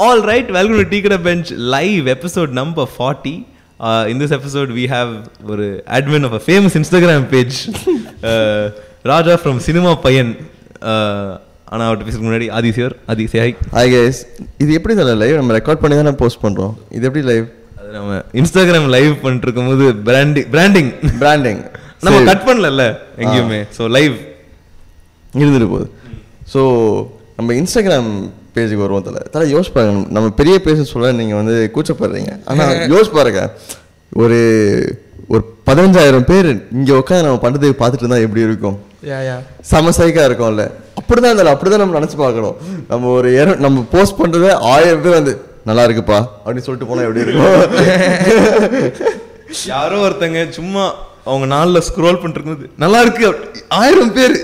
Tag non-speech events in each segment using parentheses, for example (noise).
All right, welcome to Tea Kada Bench live episode number 40. Uh, in this episode, we have ஒரு admin of a famous Instagram page, (laughs) uh, Raja from Cinema Payan. Uh, ஆனா அவர்கிட்ட பேசுறதுக்கு முன்னாடி Aadhi sir Aadhi say hi hi guys இது எப்படி தர live நம்ம record பண்ணி தானே போஸ்ட் பண்றோம். இது எப்படி லைவ் அது நம்ம இன்ஸ்டாகிராம் லைவ் பண்ணிட்டு இருக்கும்போது பிராண்டிங் பிராண்டிங் பிராண்டிங் நம்ம கட் பண்ணல எங்கேயுமே. ஸோ லைவ் இருந்துட்டு போகுது. ஸோ நம்ம இன்ஸ்டாகிராம் பேஜுக்கு வருவோம் தலை. தலை யோசிச்சு பாருங்க. நம்ம பெரிய பேஜ் சொல்ல நீங்க வந்து கூச்சப்படுறீங்க. ஆனா (laughs) யோசிச்சு பாருங்க. ஒரு ஒரு பதினஞ்சாயிரம் பேர் இங்க உட்காந்து நம்ம பண்றதை பார்த்துட்டு இருந்தா எப்படி இருக்கும்? யா யா. செம சைக்கா இருக்கும்ல. அப்படிதான் இல்லை அப்படிதான் நம்ம நினைச்சு பார்க்கணும். நம்ம ஒரு இர- நம்ம போஸ்ட் பண்றதே ஆயிரம் பேர் வந்து நல்லா இருக்குப்பா அப்படின்னு சொல்லிட்டு போனா எப்படி இருக்கும்? (laughs) யாரோ ஒருத்தங்க சும்மா அவங்க நாளில் ஸ்க்ரோல் பண்ணிட்டு இருக்கும்போது நல்லா இருக்கு ஆயிரம் பேர்.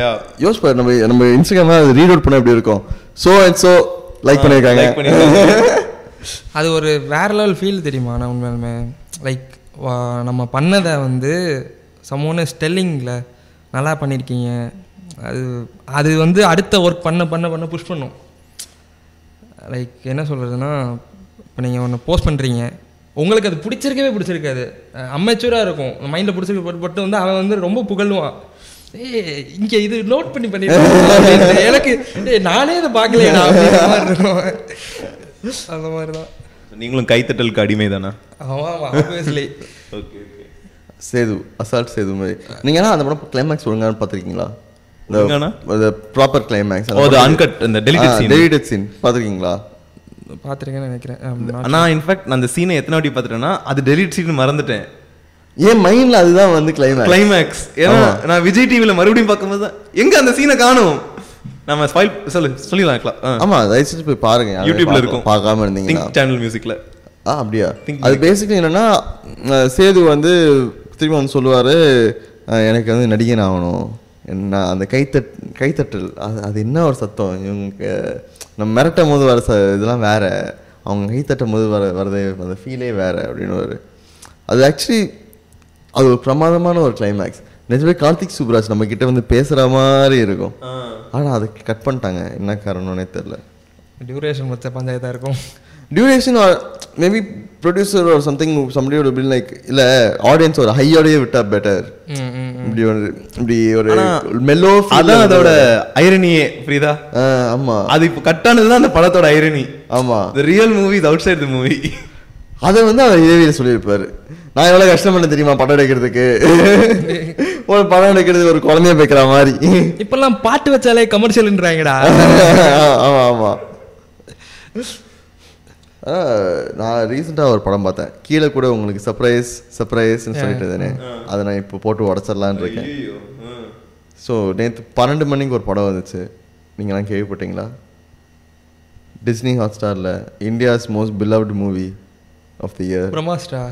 ஆ. யோசிச்சு பாரு நம்ம நம்ம இன்ஸ்டாகிராம் ரீட் அவுட் பண்ண எப்படி இருக்கும்? சோ அண்ட் சோ லைக் பண்ணிருக்காங்க. (laughs) அது ஒரு வேற லெவல் ஃபீல் தெரியுமா நான் உண்மையாலுமே? லைக் நம்ம பண்ணதை வந்து சமோன ஸ்டெல்லிங்கில் நல்லா பண்ணியிருக்கீங்க அது அது வந்து அடுத்த ஒர்க் பண்ண பண்ண பண்ண புஷ் பண்ணும். லைக் என்ன சொல்கிறதுனா இப்போ நீங்கள் ஒன்று போஸ்ட் பண்ணுறீங்க உங்களுக்கு அது பிடிச்சிருக்கவே பிடிச்சிருக்காது. அமெச்சூராக இருக்கும். மைண்டில் பிடிச்சிருக்க பட் பட் வந்து அவன் வந்து ரொம்ப புகழுவான். இங்கே இது நோட் பண்ணி பண்ணிருக்கேன் (laughs) எனக்கு நானே இதை இருக்கும். அந்த மாதிரி தான் நீங்களும் கைத்தட்டலுக்கு அடிமை தானா ஆமாம் obviously okay okay. Sethu assault Sethu மாதிரி. நீங்க என்ன அந்த படம் கிளைமேக்ஸ் ஒழுங்கான பாத்திருக்கீங்களா ஒழுங்கானா? இந்த ப்ராப்பர் கிளைமேக்ஸ் அது அன்கட் இந்த டெலிட்டட் சீன் டெலிட்டட் சீன் பாத்திருக்கீங்களா பார்த்துருக்கேன்னு நினைக்கிறேன். நான் இன்ஃபேக்ட் நான் அந்த சீனை எத்தனை வாட்டி பார்த்துட்டேன்னா அது டெலிட் சீன் மறந்துட்டேன். ஏன் மைண்ட்ல அதுதான் வந்து கிளைமேக்ஸ் கிளைமேக்ஸ் ஏன்னா நான் விஜய் டிவில மறுபடியும் பார்க்கும்போது தான், எங்க அந்த சீனை காணும் நம்ம ஸ்பாயில் சொல்லு சொல்லிடலாம். ஆமா தயவு செஞ்சு போய் பாருங்க யூடியூப்ல இருக்கும். பார்க்காம இருந்தீங்கன்னா. திங்க் சேனல் மியூசிக்ல ஆ அப்படியா? அது பேசிக்கலி என்னன்னா சேது வந்து திரும்பி வந்து சொல்லுவாரு எனக்கு வந்து நடிகன் ஆகணும். என்ன அந்த கைத்தட் கைத்தட்டல் அது அது என்ன ஒரு சத்தம்? இவங்க நம்ம மிரட்டும் போது வர ச இதெல்லாம் வேற. அவங்க கைத்தட்டும் போது வர வரது அந்த ஃபீலே வேற அப்படின்னு ஒரு அது ஆக்சுவலி அது ஒரு பிரமாதமான ஒரு கிளைமேக்ஸ் நிஜமே கார்த்திக் சுப்ராஜ் நம்ம கிட்ட வந்து பேசுற மாதிரி இருக்கும். ஆனா அதை கட் பண்ணிட்டாங்க. என்ன காரணம்னே தெரியல. டியூரேஷன் வச்ச பஞ்சாயத்தாக இருக்கும். டியூரேஷன் மேபி ப்ரொடியூசர் ஒரு சம்திங் சம்டி ஒரு பில் லைக் இல்ல ஆடியன்ஸ் ஒரு ஹையோடயே விட்டா பெட்டர் இப்படி ஒரு இப்படி ஒரு மெல்லோ அதான் அதோட ஐரனியே புரியுதா? ஆமா. அது இப்போ கட்டானது தான் அந்த படத்தோட ஐரனி ஆமா. The real movie is outside the movie அதை வந்து அவர் இதேவியில் சொல்லியிருப்பாரு. நான் எவ்வளவு கஷ்டப்பட தெரியுமா படம் எடுக்கிறதுக்கு? ஒரு படம் எடுக்கிறது ஒரு குழந்தைய வைக்கிற மாதிரி. இப்பெல்லாம் பாட்டு வச்சாலே கமர்ஷியல்ன்றாங்கடா (laughs) ஆமா ஆமா. ஆ, நான் ரீசெண்டாக ஒரு படம் பார்த்தேன். கீழே கூட உங்களுக்கு சர்ப்ரைஸ் சர்ப்ரைஸ்னு சொல்லிட்டு தானே அதை நான் இப்போ போட்டு உடச்சிடலான்னு இருக்கேன். ஸோ நேற்று பன்னெண்டு மணிக்கு ஒரு படம் வந்துச்சு. நீங்களாம் கேள்விப்பட்டீங்களா? Disney ஹாட்ஸ்டாரில் India's most beloved movie of the year Brahmastra.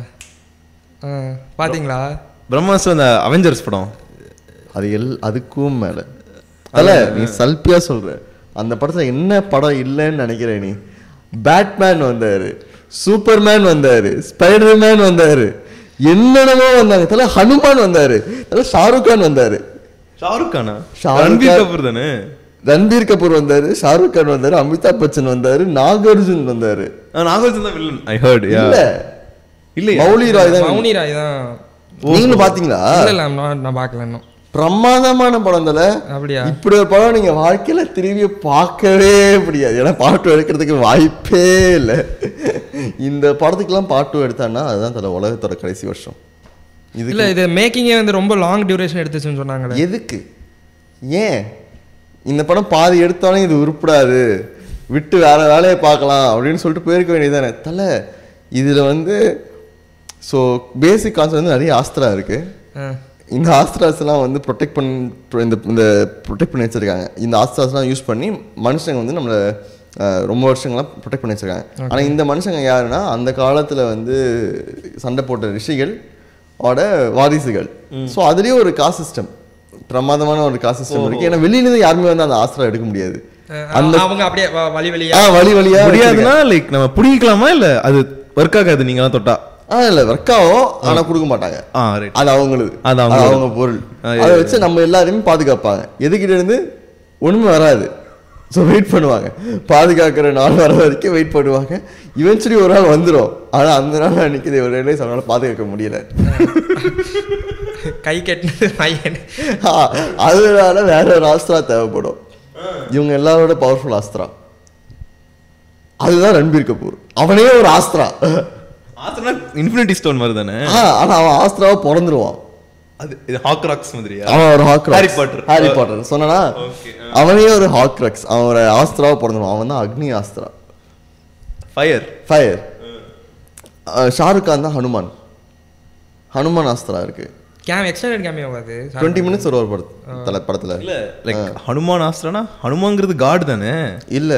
பார்த்தீங்களா பிரம்மாஸ்டர் அந்த அவெஞ்சர்ஸ் படம். அது எல் அதுக்கும் மேலே. அல்ல நீ சல்பியா சொல்ற. அந்த படத்துல என்ன படம் இல்லைன்னு நினைக்கிற நீ? பேட்மேன் வந்தாரு. சூப்பர்மேன் வந்தாரு. ஸ்பைடர்மேன் வந்தாரு. என்னென்னமோ வந்தாங்க. தல ஹனுமான் வந்தாரு. தல ஷாருக் கான் வந்தாரு. ஷாருக் கானா ரன்பீர். கபூர் தானே? ரன்பீர் கபூர் வந்தாரு. ஷாருக் கான் வந்தாரு. அமிதாப் பச்சன் வந்தாரு. நாகார்ஜுன் வந்தாரு. நாகார்ஜுன் தான் வில்லன் ஐ ஹர்ட் யா இல்ல மௌலி ராய் தான் மௌனி ராய் தான் நீங்களும் பாத்தீங்களா? இல்லை நான் பார்க்கல இன்னும். பிரமாதமான படம் தல அப்படியா? இப்படி ஒரு படம் நீங்க வாழ்க்கையில திரும்பி பார்க்கவே முடியாது. ஏன்னா பாட்டு எடுக்கிறதுக்கு வாய்ப்பே இல்லை. இந்த படத்துக்கெல்லாம் பாட்டு எடுத்தான்னா அதுதான் தல உலகத்தோட கடைசி வருஷம். இது இல்லை இது மேக்கிங்கே வந்து ரொம்ப லாங் டியூரேஷன் எடுத்துச்சுன்னு சொன்னாங்களே. எதுக்கு? ஏன்? இந்த படம் பாதி எடுத்தாலும் இது உருப்படாது. விட்டு வேற வேலையை பார்க்கலாம் அப்படின்னு சொல்லிட்டு போயிருக்க வேண்டியதானே தல இதுல வந்து ஸோ பேசிக் கான்செப்ட் வந்து நிறைய ஆஸ்திரா இருக்கு. இந்த ஆஸ்திராஸ்லாம் வந்து ப்ரொடெக்ட் பண்ணி இந்த இந்த ப்ரொடெக்ட் பண்ணி வச்சிருக்காங்க. இந்த ஆஸ்திராஸ்லாம் யூஸ் பண்ணி மனுஷங்க வந்து நம்மளை ரொம்ப வருஷங்களாம் ப்ரொடெக்ட் பண்ணி வச்சிருக்காங்க. ஆனால் இந்த மனுஷங்க யாருன்னா அந்த காலத்தில் வந்து சண்டை போட்ட ரிஷிகள் ஓட வாரிசுகள். ஸோ அதுலேயே ஒரு காசு சிஸ்டம் பிரமாதமான ஒரு காசு சிஸ்டம் இருக்கு. ஏன்னா வெளியிலேருந்து யாருமே வந்து அந்த ஆஸ்திரா எடுக்க முடியாது. அந்த அவங்க அப்படியே வழி வழியா வழி வழியா முடியாதுன்னா லைக் நம்ம பிடிக்கலாமா இல்ல அது ஒர்க் ஆகாது நீங்க தொட்டா? இல்லை ஒர்க் ஆகும் ஆனால் கொடுக்க மாட்டாங்க. அது அவங்களுது அது. அவங்க பொருள். அதை வச்சு நம்ம எல்லாரையுமே பாதுகாப்பாங்க. எதுக்கிட்ட இருந்து? ஒண்ணுமே வராது. ஸோ வெயிட் பண்ணுவாங்க. பாதுகாக்கிற நாள் வர வரைக்கும் வெயிட் பண்ணுவாங்க. இவென்ச்சுவலி ஒரு நாள் வந்துடும் ஆனால் அந்த நாள் அன்னைக்கு ஒரு ரிலைஸ் அவனால் பாதுகாக்க முடியல. கை கட்டினது பையன். அதனால வேற ஒரு ஆஸ்திரா தேவைப்படும். இவங்க எல்லாரோட பவர்ஃபுல் ஆஸ்திரா. அதுதான் ரன்பீர் கபூர். அவனே ஒரு ஆஸ்திரா. ஆசனா இன்ஃபினிட்டி ஸ்டோன் மாதிரி தானே ஆனா அவன் ஆஸ்திராவை பிறந்துருவான் அது இது ஹாக்ராக்ஸ் மாதிரியா? அவன் ஒரு horcrux Harry Potter. Harry Potter சொன்னா Okay, அவனே ஒரு ஹாக்ரக்ஸ் அவன் ஒரு ஆஸ்திராவை பிறந்துருவான். அவன் தான் Agni Austro. Fire fire Shahrukh Khan தான் ஹனுமான். ஹனுமான் ஆஸ்திரா இருக்கு. கேம் எக்ஸ்டெண்டட் கேமியோ அது? டுவெண்ட்டி மினிட்ஸ் ஒரு ஒரு படத்துல படத்துல. இல்ல லைக் ஹனுமான் ஆஸ்திரனா? ஹனுமாங்கிறது காட் தானே? இல்ல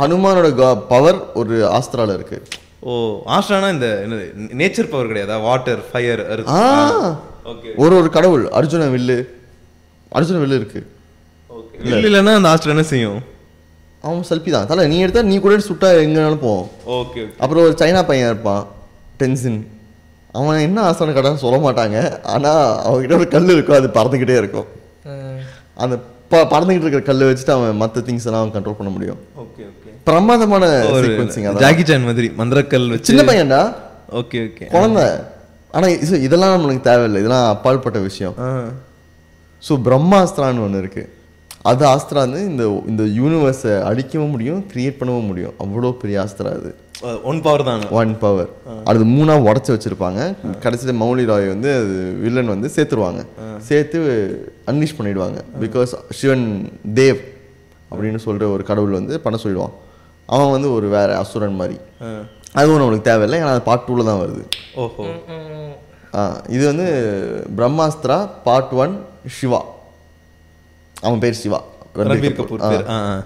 ஹனுமானோட பவர் ஒரு ஆஸ்திரால இருக்கு. ஓ ஆஸ்ட்ரானா இந்த என்னது நேச்சர் பவர் கிடையாதா? வாட்டர் ஃபயர் ஒரு ஒரு கடவுள் அர்ஜுன வில்லு. அர்ஜுன வில்லு இருக்கு. இல்லைன்னா அந்த ஆஸ்ட்ரா என்ன செய்யும்? அவன் செல்ஃபி தான். தலை நீ எடுத்தா நீ கூட சுட்டா எங்கனாலும் போவோம். ஓகே அப்புறம் ஒரு சைனா பையன் இருப்பான் டென்சின் அவன் என்ன ஆசனம் கடன் சொல்ல மாட்டாங்க. ஆனா அவன்கிட்ட ஒரு கல் இருக்கும் அது பறந்துக்கிட்டே இருக்கும். அந்த ப பறந்துக்கிட்டு இருக்கிற கல்லை வச்சுட்டு அவன் மற்ற திங்ஸ் எல்லாம் அவன் கண்ட்ரோல் பண்ண முடியும். ஓகே ஓகே பிரமாதமான ஒரு ஜாக்கி சான் மாதிரி மந்திரக்கல் வச்சு. சின்ன பையன்டா? Okay okay. குழந்தை. ஆனா இது- இதெல்லாம் நம்மளுக்கு தேவையில்லை. இதெல்லாம் அப்பாற்பட்ட விஷயம். ஸோ பிரம்மாஸ்திரான்னு ஒன்று இருக்கு. அது ஆஸ்திரா வந்து இந்த இந்த யூனிவர்ஸை அழிக்கவும் முடியும் கிரியேட் பண்ணவும் முடியும். அவ்வளோ பெரிய ஆஸ்திரா அது. ஒன் பவர் தான்? ஒன் பவர் அது மூணா உடச்சி வச்சிருப்பாங்க. கடைசியில் மௌலி ராய் வந்து அது வில்லன் வந்து சேர்த்துருவாங்க. சேர்த்து அன்லீஷ் பண்ணிடுவாங்க. பிகாஸ் சிவன் தேவ் அப்படின்னு சொல்ற ஒரு கடவுள் வந்து பண்ண சொல்லிடுவான். அவன் வந்து ஒரு வேற அசுரன் மாதிரி. அதுவும் நம்மளுக்கு தேவையில்லை ஏன்னா அது பார்ட் டூவில் தான் வருது. ஓஹோ. ஆ, இது வந்து பிரம்மாஸ்திரா பார்ட் ஒன் சிவா. அவன் பேர் சிவா. ரன்பீர் கபூர் பேர். ஆ. ஆ.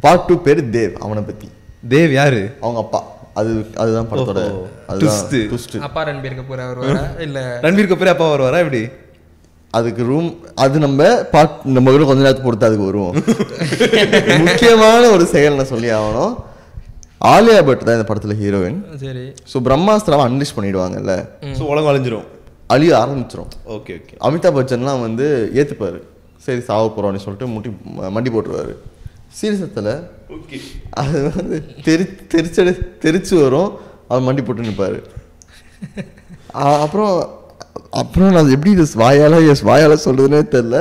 பார்ட் டூ பேர் தேவ் அவனை பத்தி. தேவ் யாரு? அவங்க அப்பா. அது அதுதான் படத்தோட. அதுதான் அப்பா ரன்பீர் கபூர் அவர் வர இல்ல ரன்பீர் கபூர் அப்பா வருவாரா? எப்படி? அதுக்கு ரூம் அது நம்ம பாட் நம்ம கூட கொஞ்ச நேரத்துக்கு பொறுத்து அதுக்கு வருவோம் (laughs) முக்கியமான ஒரு செயல் நான் சொல்லி ஆகணும். ஆலியா பட் தான் இந்த படத்துல ஹீரோயின் சரி. ஸோ பிரம்மாஸ்திராவை அன்லிஷ் பண்ணிடுவாங்கல்ல. ஸோ உலகம் அழிஞ்சிரும். அழிய ஆரம்பிச்சிரும். ஓகே ஓகே அமிதாப் பச்சன்லாம் வந்து ஏத்துப்பாரு. சரி சாவ போறோம்னு சொல்லிட்டு முட்டி மண்டி போட்டுருவாரு. சீரியசத்தில் ஓகே அது வந்து தெரி தெரிச்சடு தெரிச்சு வரும். அவர் மண்டி போட்டு நிற்பாரு (laughs) அப்புறம் அப்புறம் நான் எப்படி இது வாயால எஸ் வாயால சொல்றதுனே தெரில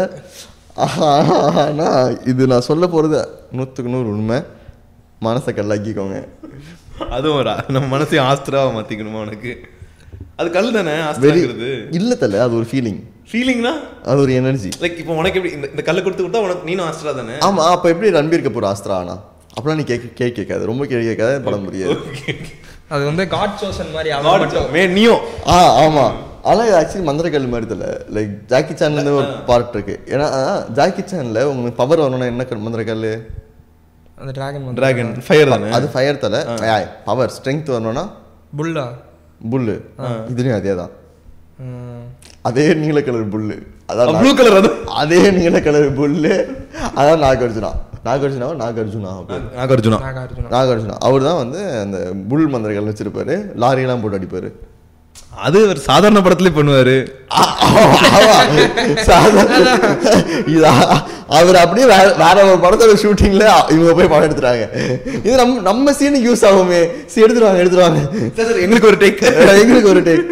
ஆனால் இது நான் சொல்ல போகிறது நூற்றுக்கு நூறு உண்மை. மனசை கல்லாக்கிக்கோங்க. அதுவும் ஒரு நம்ம மனசையும் ஆஸ்திராவை மாத்திக்கணுமா உனக்கு? அது கல் தானே ஆஸ்திராங்கிறது இல்லை தல அது ஒரு ஃபீலிங் ஃபீலிங்னா அது ஒரு எனர்ஜி லைக் இப்போ உனக்கு எப்படி இந்த இந்த கல்லை கொடுத்து கொடுத்தா உனக்கு நீனும் ஆஸ்திரா தானே? ஆமா அப்போ எப்படி ரன்பீர் கபூர் ஆஸ்திரா ஆனா? அப்பெல்லாம் நீ கேட்க கேட்க கேட்காது ரொம்ப கேள்வி கேட்காத படம் புரியாது அது வந்து காட் சோசன் மாதிரி அவன் God, மட்டும் மே நீயோ ஆ ஆமா. ஆனால் இது ஆக்சுவலி மந்திரக்கல் மாதிரி தெரியல. லைக் ஜாக்கி சான்ல ஒரு பார்ட் இருக்கு. ஏன்னா ஜாக்கி சான்ல உங்களுக்கு பவர் வரணும்னா என்ன கல் மந்திரக்கல் அந்த டிராகன் டிராகன் ஃபயர் தானே? அது ஃபயர் தலை. பவர் ஸ்ட்ரென்த் வரணும்னா புல்லா? புல்லு. இதுலயும் அதே தான். அதே நீல கலர் புல்லு. அதான் ப்ளூ கலர் அது? அதே நீல கலர் புல்லு. அதான் நாகார்ஜுனா. நாகார்ஜுனாவா நாகார்ஜுனா நாகார்ஜுனா. நாகார்ஜுனா. அவர் தான் வந்து அந்த புல் மந்திரங்கள் வச்சிருப்பாரு. லாரியெல்லாம் போட்டு அடிப்பாரு. அது ஒரு சாதாரண படத்துலயே பண்ணுவாரு. அவர் அப்படியே வேற வேற ஒரு படத்தோட ஷூட்டிங்ல இவங்க போய் படம் எடுத்துறாங்க இது நம்ம நம்ம சீனுக்கு யூஸ் ஆகுமே. சரி எடுத்துருவாங்க எடுத்துருவாங்க எங்களுக்கு ஒரு டேக் (laughs) எங்களுக்கு ஒரு டேக்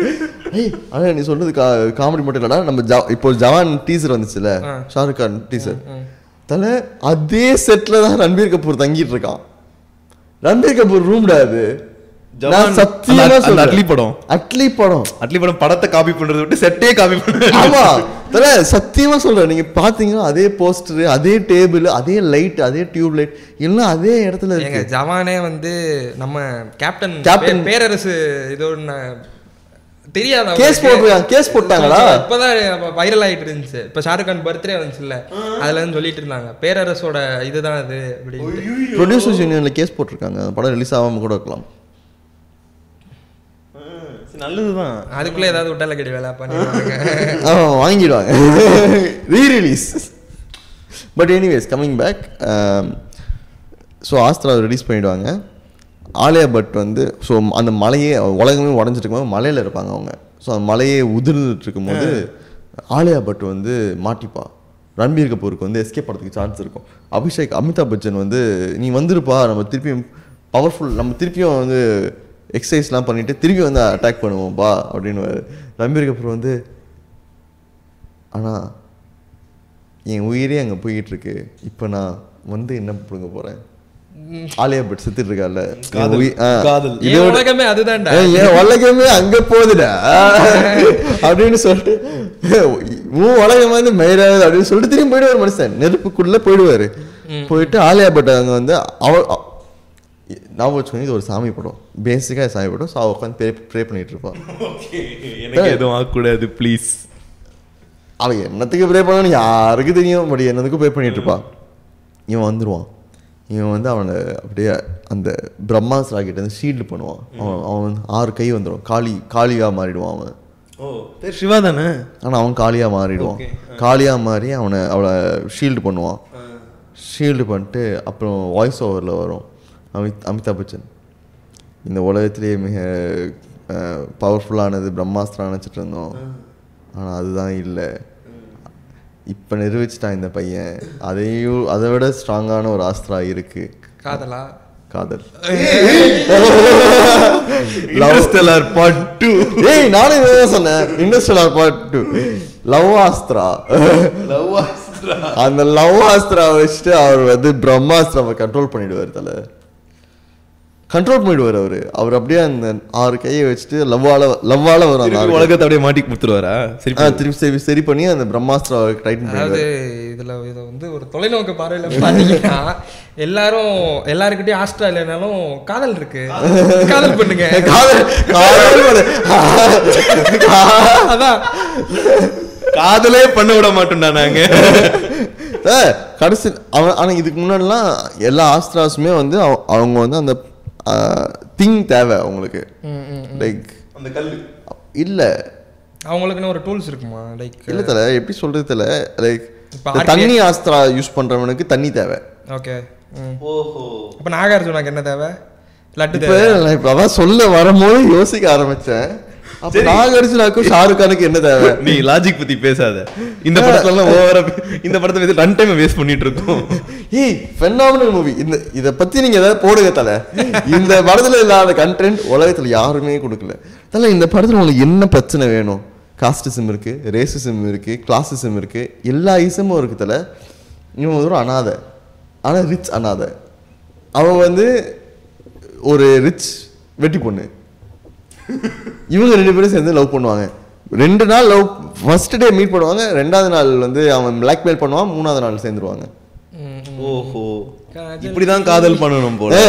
ஆனா நீ சொல்றது காமெடி மட்டும் இல்லடா. நம்ம இப்போ ஜவான் டீசர் வந்துச்சுல. ஷாருக் கான் டீசர் தல அதே செட்ல தான் ரன்பீர் கபூர் தங்கிட்டு இருக்கான். ரன்பீர் கபூர் ரூம்டா அது? நான் சத்தியமா சொல்றேன். அட்லி படம். அட்லி படம். அட்லி படம் படத்தை காப்பி பண்றதை விட்டு செட்டே காப்பி பண்றது ஆமா. தல சத்தியமா சொல்றேன். நீங்க பாத்தீங்கன்னா அதே போஸ்டர் அதே டேபிள் அதே லைட் அதே டியூப் லைட் எல்லாம் அதே இடத்துல இருக்கு. ஜவானே வந்து நம்ம கேப்டன் கேப்டன். பேரரசு இதோட தெரியாத கேஸ் போட்டிருக்காங்க கேஸ் போட்டாங்களா? இப்பதான் வைரல் ஆயிட்டு இருந்துச்சு. இப்ப ஷாருக் கான் பர்த்டே வந்துச்சுல்ல. அதுல இருந்து சொல்லிட்டு இருந்தாங்க. பேரரசோட இதுதான் அது அப்படின்னு. ப்ரொடியூசர்ஸ் யூனியன்ல கேஸ் போட்டிருக்காங்க. அந்த படம் ரிலீஸ் ஆகாம கூட இருக்கலாம். நல்லதுதான். அதுக்குள்ள ஏதாவது விட்டால கடி வேலை பண்ணிடுவாங்க. (laughs) வாங்கிடுவாங்க. Re release but anyways coming back so Astra release பண்ணிடுவாங்க. ஆலியா பட் வந்து ஸோ அந்த மலையே உலகமே உடஞ்சிட்டு இருக்கும்போது மலையில் இருப்பாங்க அவங்க. ஸோ அந்த மலையே உதிர்ந்துட்டு இருக்கும்போது ஆலியா பட் வந்து மாட்டிப்பா. ரன்பீர் கபூருக்கு வந்து எஸ்கேப் பண்ணுறதுக்கு சான்ஸ் இருக்கும். அபிஷேக் அமிதாப் பச்சன் வந்து நீ வந்துருப்பா நம்ம திருப்பியும் பவர்ஃபுல் நம்ம திருப்பியும் வந்து எக்ஸசைஸ்லாம் பண்ணிட்டு திருப்பி வந்து அட்டாக் பண்ணுவோம்ப்பா அப்படின்னு ரன்பீர் கபூர் வந்து ஆனால் என் உயிரே அங்கே போயிட்டு இருக்கு இப்போ நான் வந்து என்ன பிடுங்க போகிறேன் ஆலியா பட் செத்துட்டு இருக்கால உலகமே அதுதான்டா. என் உலகமே அங்க போகுதுடா. அப்படின்னு சொல்லிட்டு உன் உலகம் வந்து மயிராது அப்படின்னு சொல்லிட்டு திரும்பி போயிடுவார் மனுஷன். நெருப்புக்குள்ள போயிடுவாரு. போயிட்டு ஆலியா பட் அங்க வந்து அவ நான் வச்சுக்கோங்க இது ஒரு சாமி படம். பேசிக்கா சாமி படம். ஸோ அவ உட்காந்து ப்ரே ப்ரே பண்ணிட்டு இருப்பான் எனக்கு எதுவும் ஆகக்கூடாது ப்ளீஸ் அவன் என்னத்துக்கு ப்ரே பண்ணணும் யாருக்கு தெரியும் பட் என்னதுக்கும் ப்ரே பண்ணிட்டு இருப்பான் இவன் வந்துருவான். இவன் வந்து அவனை அப்படியே அந்த பிரம்மாஸ் ராக்கெட் வந்து ஷீல்டு பண்ணுவான். அவன் அவன் வந்து ஆறு கை வந்துடும் காளி காளியா மாறிடுவான் அவன். ஓ பேர் சிவா தானே? ஆனால் அவன் காளியா மாறிடுவான். Okay. காளியா மாறி அவனை அவளை ஷீல்டு பண்ணுவான். ஷீல்டு பண்ணிட்டு அப்புறம் வாய்ஸ் ஓவரில் வரும். அமித் அமிதாப் பச்சன். இந்த உலகத்திலேயே மிக பவர்ஃபுல்லானது பிரம்மாஸ்திரம் நினச்சிட்டு இருந்தோம். ஆனால் அதுதான் இல்லை. இப்போ நிரூபிச்சிட்டான் இந்த பையன். அதையும் அதை விட ஸ்ட்ராங்கான ஒரு ஆஸ்திரா இருக்கு. காதலா? காதல். இன்டர்ஸ்டெல்லார் பார்ட் டூ ஏய் நானும் இதான் சொன்னேன். Industrial part two love Astra love அந்த லவ் ஆஸ்திரா வச்சுட்டு அவர் வந்து பிரம்மாஸ்திராவை கண்ட்ரோல் பண்ணிடுவார் தல. கண்ட்ரோல் பண்ணிடுவார் அவரு. அவர் அப்படியே அந்த ஆறு கையை வச்சுட்டு லவ்வால லவ்வால வரும் அந்த. உலகத்தை அப்படியே மாட்டி கொடுத்துருவாரா? சரி திருப்பி சரி சரி பண்ணி அந்த பிரம்மாஸ்திராவை டைட்டன் அதாவது இதுல இதை வந்து ஒரு தொலைநோக்கு பார்வையில பாத்தீங்கன்னா எல்லாரும் எல்லாருக்கிட்டையும் ஆஸ்ட்ரா இல்லைனாலும் காதல் இருக்கு. காதல் பண்ணுங்க. (laughs) காதல் காதல் பண்ணு. (laughs) அதான். காதலே பண்ண விட மாட்டோம்டா நாங்க. கடைசி அவன் ஆனா இதுக்கு முன்னாடிலாம் எல்லா ஆஸ்திராஸுமே வந்து அவ- அவங்க வந்து அந்த திங் தேவை அவங்களுக்கு லைக் அந்த கல்லு. இல்ல. அவங்களுக்குன்னு ஒரு டூல்ஸ் இருக்குமா? லைக் இல்ல தல எப்படி சொல்றது தல? லைக் இப்ப தண்ணி ஆஸ்திரா யூஸ் பண்றவனுக்கு தண்ணி தேவை. ஓகே ஓஹோ. அப்ப நாகார்ஜுனாக்கு என்ன தேவை? லட்டு இப்ப தேவை. நான் இப்ப அதான் சொல்ல வரும்போது யோசிக்க ஆரம்பிச்சேன். அப்ப நாகார்ஜுனாக்கும் ஷாருக் கானுக்கு என்ன தேவை? நீ லாஜிக் பத்தி பேசாத. இந்த படத்துல ஓவரா இந்த படத்தை பேசி ரன் டைம் வேஸ்ட் பண்ணிட்டு இருக்கோம் ஏய் ஃபெனாமினல் மூவி இந்த இத பத்தி நீங்க ஏதாவது போடுங்க தல. இந்த படத்துல இல்லாத கண்டென்ட் உலகத்துல யாருமே கொடுக்கல. தல இந்த படத்துல உங்களுக்கு என்ன பிரச்சனை வேணும்? காஸ்டிசம் இருக்கு ரேசிசம் இருக்கு கிளாசிசம் இருக்கு எல்லா இசமும் இருக்கு தல. இவன் ஒரு அனாதை. ஆனா ரிச் அனாதை. அவன் வந்து ஒரு ரிச் வெட்டி பொண்ணு. இவங்க ரெண்டு பேரும் சேர்ந்து லவ் பண்ணுவாங்க. ரெண்டு நாள் லவ் ஃபர்ஸ்ட் டே மீட் பண்ணுவாங்க ரெண்டாவது நாள் வந்து அவன் பிளாக்மெயில் பண்ணுவான் மூணாவது நாள் சேர்ந்துருவாங்க. ஓஹோ. இப்படிதான் காதல் பண்ணணும் போல.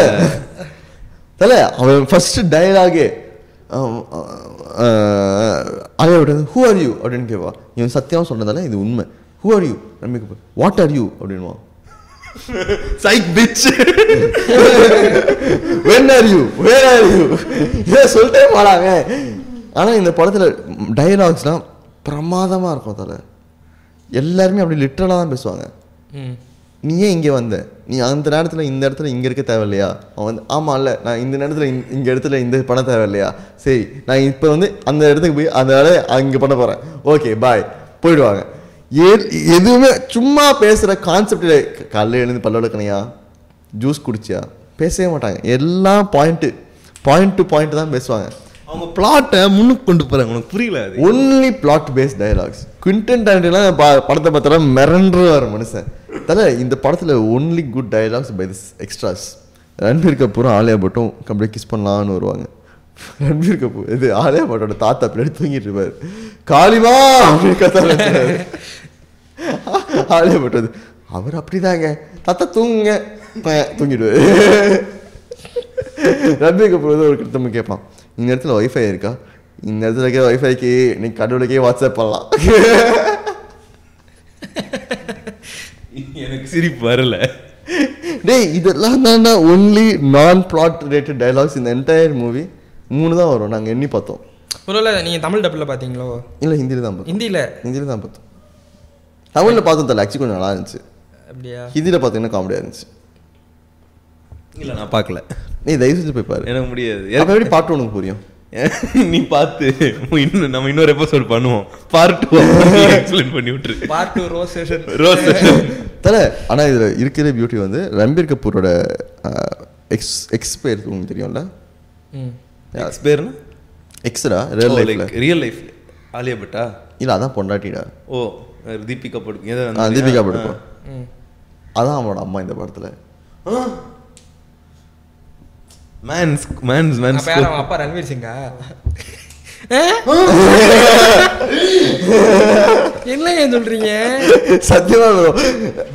தல அவன் ஃபர்ஸ்ட் டயலாகே அலைய விட்டு ஹூ ஆர் யூ அப்படின்னு கேட்பா இவன் சத்தியமா சொன்னதால இது உண்மை. ஹூ ஆர் யூ ரம்மிக்கு what are you அப்படின்வான் psych bitch when are you where are you இதை சொல்லிட்டே போறாங்க. ஆனா இந்த படத்துல டயலாக்ஸ்லாம் பிரமாதமா இருக்கும் தல. எல்லாருமே அப்படி லிட்டரலாக தான் பேசுவாங்க. ம். நீ ஏன் இங்கே வந்த? நீ அந்த நேரத்தில் இந்த இடத்துல இங்கே இருக்க தேவையில்லையா? அவன் வந்து ஆமாம் இல்லை. நான் இந்த நேரத்தில் இங்கே இடத்துல இந்த பணம் தேவையில்லையா? சரி நான் இப்போ வந்து அந்த இடத்துக்கு போய் அந்த வேலையை அங்கே பண்ண போகிறேன் ஓகே பாய் போயிடுவாங்க. எதுவுமே சும்மா பேசுகிற கான்செப்டில் காலையில் எழுந்து பல்லோட கணையா ஜூஸ் குடிச்சியா? பேசவே மாட்டாங்க. எல்லாம் பாயிண்ட்டு பாயிண்ட் டு பாயிண்ட் தான் பேசுவாங்க. அவங்க பிளாட்டை முன்னுக்கு கொண்டு போறாங்க. உனக்கு புரியல only plot based dialogues Quentin டாரண்டினோலாம் ப- படத்தை பார்த்தா மிரண்டுருவார் மனுஷன். தல இந்த படத்தில் only good dialogues by this extras Ranbir Kapoor Alia பட்டும் அப்படியே கிஸ் பண்ணலான்னு வருவாங்க. ரன்பீர் கபூர் இது ஆலியா பட்டோட தாத்தா பின்னாடி தூங்கிட்டு இருப்பாரு. காளிமா! அப்படின்னு கத்த ஆலியா பட் வந்து அவர் அப்படிதாங்க. தாத்தா தூங்குங்க. தூங்கிடுவாரு ரன்பீர் கபூர் ஒரு கிட்டத்தட்ட கேட்பான். இந்த இடத்துல ஒய்ஃபை இருக்கா? இந்த இடத்துல இருக்க ஒய்ஃபைக்கு நீ கடவுளுக்கே வாட்ஸ்அப் பண்ணலாம். எனக்கு சிரிப்பு வரல. டேய் இதெல்லாம் தான்டா ஒன்லி நான் பிளாட் ரிலேட்டட் டயலாக்ஸ் இந்த என்டையர் மூவி மூணு தான் வரும். நாங்கள் எண்ணி பார்த்தோம். ஒருவேளை நீங்க தமிழ் டப்பில் பார்த்தீங்களோ? இல்லை ஹிந்தியில் தான் பார்த்தோம். ஹிந்தியில? ஹிந்தியில் தான் பார்த்தோம். தமிழில் பார்த்தோம் தலை ஆக்சுவலி கொஞ்சம் நல்லா இருந்துச்சு. அப்படியா? ஹிந்தியில் பார்த்தீங்கன்னா காமெடியாக இருந்துச்சு. இல்ல நான் பார்க்கல. நீ தயவு செஞ்சு போய் பாரு. எனக்கு முடியாது. எனக்கு எப்படி பாட்டு உனக்கு புரியும்? (laughs) நீ பார்த்து. இன்னும் நம்ம இன்னொரு எபிசோட் பண்ணுவோம். பார்ட் டூ எக்ஸ்பிளைன் பண்ணி விட்டுரு. Part two rose session rose தல ஆனா இதுல இருக்கிற பியூட்டி வந்து ரன்பீர் கபூரோட எக்ஸ் எக்ஸ் பேர் உங்களுக்கு தெரியும்ல? எக்ஸ் பேர்னா? எக்ஸ்ரா ரியல் லைஃப்ல ரியல் லைஃப் ஆலியா பட்டா? இல்ல அதான் பொண்டாட்டிடா. ஓ. தீபிகா படுக்கும் தீபிகா படுகோன் ம். அதான் அவனோட அம்மா இந்த படத்துல. மேன்ஸ் மேன்ஸ் மேன்ஸ் அப்ப யார் அவன் அப்பா ரன்வீர் சிங்கா? என்னங்க சொல்றீங்க? சத்தியமா.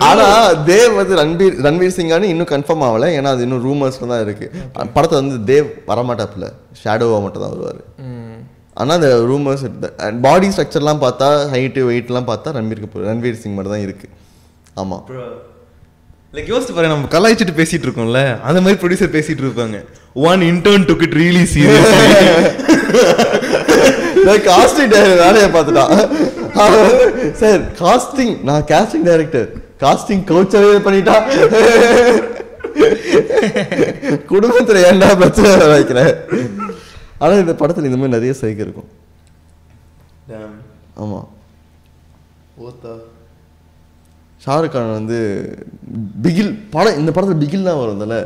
ஆனா தேவ் வந்து ரன்பீர் ரன்வீர் சிங்கானு இன்னும் கன்ஃபார்ம் ஆகல. ஏன்னா அது இன்னும் ரூமர்ஸ்ல தான் இருக்கு. படத்தை வந்து தேவ் வரமாட்டாப்புல. ஷேடோவா மட்டும் தான் வருவாரு ம் ஆனா அந்த ரூமர்ஸ் பாடி ஸ்ட்ரக்சர்லாம் பார்த்தா ஹைட்டு வெயிட்லாம் பார்த்தா ரன்பீர் கபூர் ரன்வீர் சிங் மட்டும் தான் இருக்கு. ஆமா. லைக் யோசிச்சு பாரு நம்ம கலாய்ச்சிட்டு பேசிட்டு இருக்கோம்ல அந்த மாதிரி ப்ரொடியூசர் பேசிட்டு இருப்பாங்க one intern took it really seriously casting director வேலையை பார்த்துட்டான். (laughs) சார் காஸ்டிங் நான் காஸ்டிங் டைரக்டர் காஸ்டிங் கோச்சவே பண்ணிட்டான். (laughs) குடும்பத்துல ஏன்டா பிரச்சனை வைக்கிறேன் ஆனா இந்த படத்துல இந்த மாதிரி நிறைய சைக்கு இருக்கும். ஆமா. ஓத்தா ஷாருக் கான் வந்து பிகில் படம் இந்த படத்துல பிகில் தான் வரும் தானே?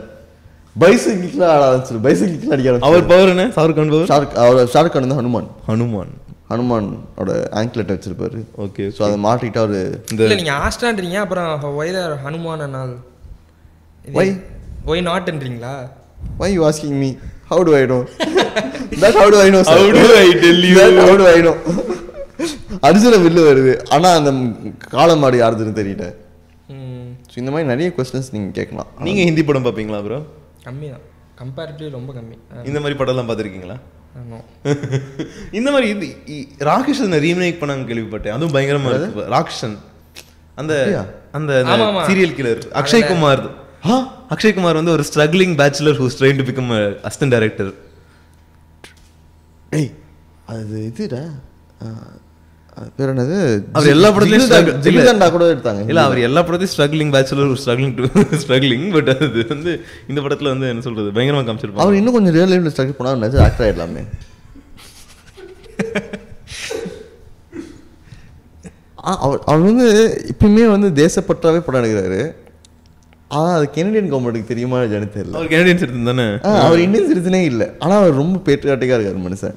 பைசைக்கிள் ஆட ஆரம்பிச்சிரு பைசைக்கிள் அடிக்க அவர் ஆரம்பிச்சிரு பவர் என்ன? ஷாருக் கான் பவர் ஷாருக் அவர் ஷாருக் கான் வந்து ஹனுமான். ஹனுமான். ஹனுமானோட ஆங்க்லெட் வச்சிருப்பாரு. ஓகே ஸோ அதை மாட்டிக்கிட்டு அவரு இந்த இல்ல நீங்க ஆஸ்டான்றீங்க அப்புறம் ஒய்தர் ஹனுமான நாள் Why? ஒய் நாட்ன்றீங்களா why you asking me? How do i know? That how do i know sir? How do I tell you? that how do i know? Arjuna வில்லு வருது. ஆனா அந்த காளமாடு யாருதுன்னு தெரியல. ஸோ இந்த மாதிரி நிறைய கொஸ்டின்ஸ் நீங்க கேட்கலாம். நீங்க ஹிந்தி படம் பாப்பீங்களா ப்ரோ கம்மி தான். கம்பேரிட்டிவ் ரொம்ப கம்மி. இந்த மாதிரி படம்லாம் பார்த்துருக்கீங்களா? (laughs) இந்த மாதிரி இது ராட்சசன் ரீமேக் பண்ணாங்க கேள்விப்பட்டேன். அதுவும் பயங்கரமா இருக்கு. ராட்சசன் அந்த? அந்த. Serial killer Akshay Kumar. Akshay Kumar வந்து ஒரு struggling bachelor whose trying to become assistant director ஏய் அது இதுடா. பேர் என்னது? அவர் எல்லா படத்துலயும் ஜிகிர்தண்டா கூட எடுத்தாங்க. இல்ல அவர் எல்லா படத்தையும் struggling bachelor struggling to struggling but அது வந்து இந்த படத்துல வந்து என்ன சொல்றது பயங்கரமா காமிச்சிருப்பாங்க. அவர் இன்னும் கொஞ்சம் ரியல் லைஃப்ல ஸ்ட்ரகிள் பண்ணா நிஜ ஆக்டர் ஆயிடலாமே. (laughs) ஆ, அவர் அவர் வந்து இப்பயுமே வந்து தேசப்பற்றாவே படம் எடுக்கிறாரு. ஆனா அது கெனடியன் கவர்மெண்ட்டுக்கு தெரியுமா எனக்கு தெரியல. அவர் கனடியன் சிட்டிசன் தானே? அவர் இந்தியன் சிட்டிசனே இல்ல. ஆனா அவர் ரொம்ப பேட்ரியாட்டிக்கா இருக்காரு மனுஷன்.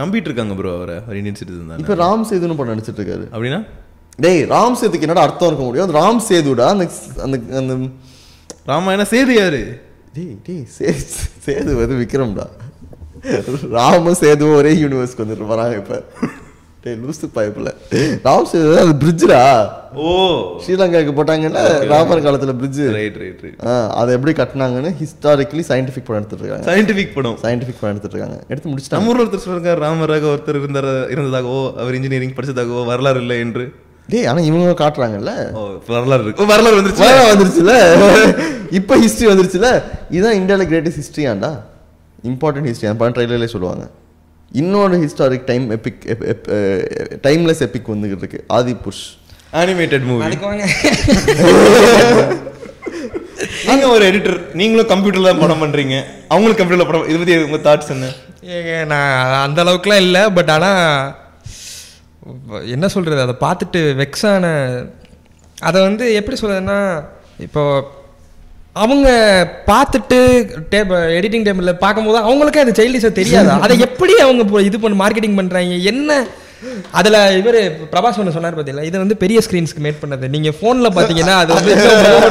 நம்பிட்டு இருக்காங்க ப்ரோ அவரை. அவர் இந்தியன் சிட்டிசன் தானே. இப்ப ராம் சேதுன்னு படம் நடிச்சிட்டு இருக்காரு. அப்படின்னா? டேய் ராம் சேதுக்கு என்னடா அர்த்தம் இருக்க முடியும்? அது ராம் சேதுடா அந்த அந்த அந்த ராமாயண சேது யாரு? டேய் டேய் சே சேது வந்து விக்ரம்டா. ராமும் சேதுவும் ஒரே யூனிவர்ஸ்க்கு வந்துட்டு வராங்க இப்ப. டேய் லூசு பைப்பில் ராம் சேது அது பிரிட்ஜ்டா ஓ. ஸ்ரீலங்காவுக்கு போட்டாங்கல்ல ராமர் காலத்துல பிரிட்ஜ் ரைட் ரைட் ரைட் அதை எப்படி கட்டினாங்கன்னு ஹிஸ்டாரிக்கலி சயின்டிஃபிக் படம் எடுத்துட்டு இருக்காங்க சயின்டிபிக் படம். சயின்டிஃபிக் படம் எடுத்துட்டு இருக்காங்க எடுத்து முடிச்சிட்டாங்க. நம்ம ஒருத்தர் சொல்றாங்க ராமராக ஒருத்தர் இருந்தார இருந்ததாகவோ அவர் இன்ஜினியரிங் படிச்சதாகவோ வரலாறு இல்லை என்று. டேய் ஆனா இவங்க காட்டுறாங்கல்ல? வரலாறு இருக்கு. வரலாறு வந்துருச்சு. வரலாறு வந்துருச்சுல? இப்போ ஹிஸ்ட்ரி வந்துருச்சுல? இதுதான் இந்தியாவில் கிரேட்டஸ்ட் ஹிஸ்ட்ரியாண்டா இம்பார்ட்டன்ட் ஹிஸ்ட்ரி அந்த படம் ட்ரைலர்லேயே சொல்லுவாங்க. இன்னொரு historic time epic timeless epic வந்துகிட்டு இருக்கு. ஆதி புஷ் அனிமேட்டட் மூவி நீங்க ஒரு எடிட்டர் நீங்களும் கம்ப்யூட்டர்ல தான் படம் பண்றீங்க. அவங்களும் கம்ப்யூட்டர்ல படம் இதை பத்தி உங்க தாட்ஸ் என்ன? ஏங்க நான் அந்த அளவுக்குலாம் இல்லை பட் ஆனால் என்ன சொல்கிறது அதை பார்த்துட்டு வெக்ஸான அதை வந்து எப்படி சொல்கிறதுன்னா இப்போ அவங்க பார்த்துட்டு டேப் எடிட்டிங் டேபிளில் பார்க்கும்போது அவங்களுக்கே அது சைல்டிஷாக தெரியாது? (laughs) அதை எப்படி அவங்க இது பண்ண மார்க்கெட்டிங் பண்ணுறாங்க என்ன அதில் இவர் பிரபாஸ் ஒன்று சொன்னார் பார்த்தீங்களா இது வந்து பெரிய ஸ்க்ரீன்ஸ்க்கு மேட் பண்ணது. நீங்கள் ஃபோனில் பார்த்தீங்கன்னா அது வந்து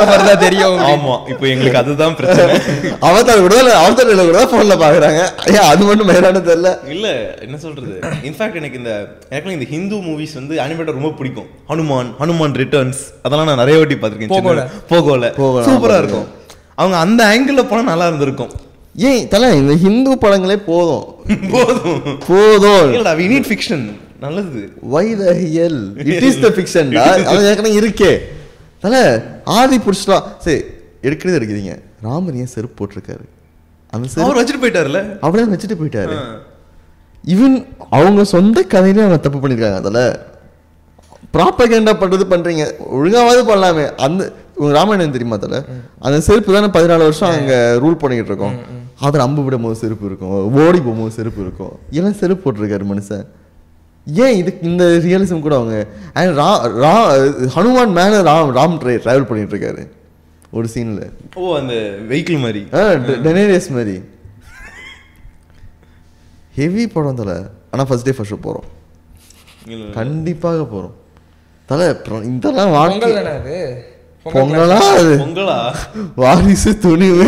மாதிரி தான் தெரியும். ஆமா. இப்போ எங்களுக்கு அதுதான் பிரச்சனை. (laughs) அவதார் கூட அவதாரில் கூட ஃபோனில் பார்க்குறாங்க ஏன் அது மட்டும் மேலான தெரியல. இல்ல என்ன சொல்றது? இன்ஃபேக்ட் எனக்கு இந்த எனக்கு இந்த ஹிந்து மூவிஸ் வந்து அனிமேட்டட் ரொம்ப பிடிக்கும். ஹனுமான் ஹனுமான் ரிட்டர்ன்ஸ் அதெல்லாம் நான் நிறைய வாட்டி பார்த்திருக்கேன் போகோல. போகோல. போகோல, சூப்பரா ஆமா. இருக்கும். அவங்க அந்த ஆங்கிள் போனா நல்லா இருந்திருக்கும். ஏன் தல இந்த ஹிந்து படங்களே போதும். (laughs) போதும். போதும். இல்லடா வி நீட் ஃபிக்ஷன் நல்லது. வை த ஹியல் இட் இஸ் த ஃபிக்ஷன்டா அது ஏற்கனவே இருக்கே. தல ஆதி புருஷா சரி எடுக்கிறது எடுக்கிறீங்க. ராமர் ஏன் செருப்பு போட்டிருக்காரு? அந்த செருப்பு அவர் வச்சுட்டு போயிட்டாருல? அப்படியே வச்சுட்டு போயிட்டாரு. ஈவன் அவங்க சொந்த கதையிலே அவங்க தப்பு பண்ணியிருக்காங்க அதில் ப்ராப்பகேண்டா பண்றது பண்றீங்க. ஒழுங்காவது பண்ணலாமே. அந்த உங்க ராமாயணம் தெரியுமா அதில் அந்த செருப்பு தானே பதினாலு வருஷம் அங்க ரூல் பண்ணிக்கிட்டு இருக்கோம். அவர் அம்பு விடும் போது செருப்பு இருக்கும். ஓடி போகும்போது செருப்பு இருக்கும். எல்லாம் செருப்பு போட்டிருக்காரு மனுஷன். ஏன் இது இந்த ரியலிசம் கூட அவங்க? அண்ட் ரா ரா ஹனுமான் மேலே ராம் ராம் ட்ரை ட்ராவல் பண்ணிட்டு இருக்காரு ஒரு சீனில் ஓ அந்த வெஹிக்கிள் மாதிரி. ஆ டெனேரியஸ் மாதிரி. ஹெவி படம் தலை. ஆனால் ஃபர்ஸ்ட் டே ஃபர்ஸ்ட் ஷோ போகிறோம். கண்டிப்பாக போகிறோம் தலை அப்புறம் இதெல்லாம் வாழ்க்கை. பொங்கல் அது? பொங்கலா? வாரிசு துணிவு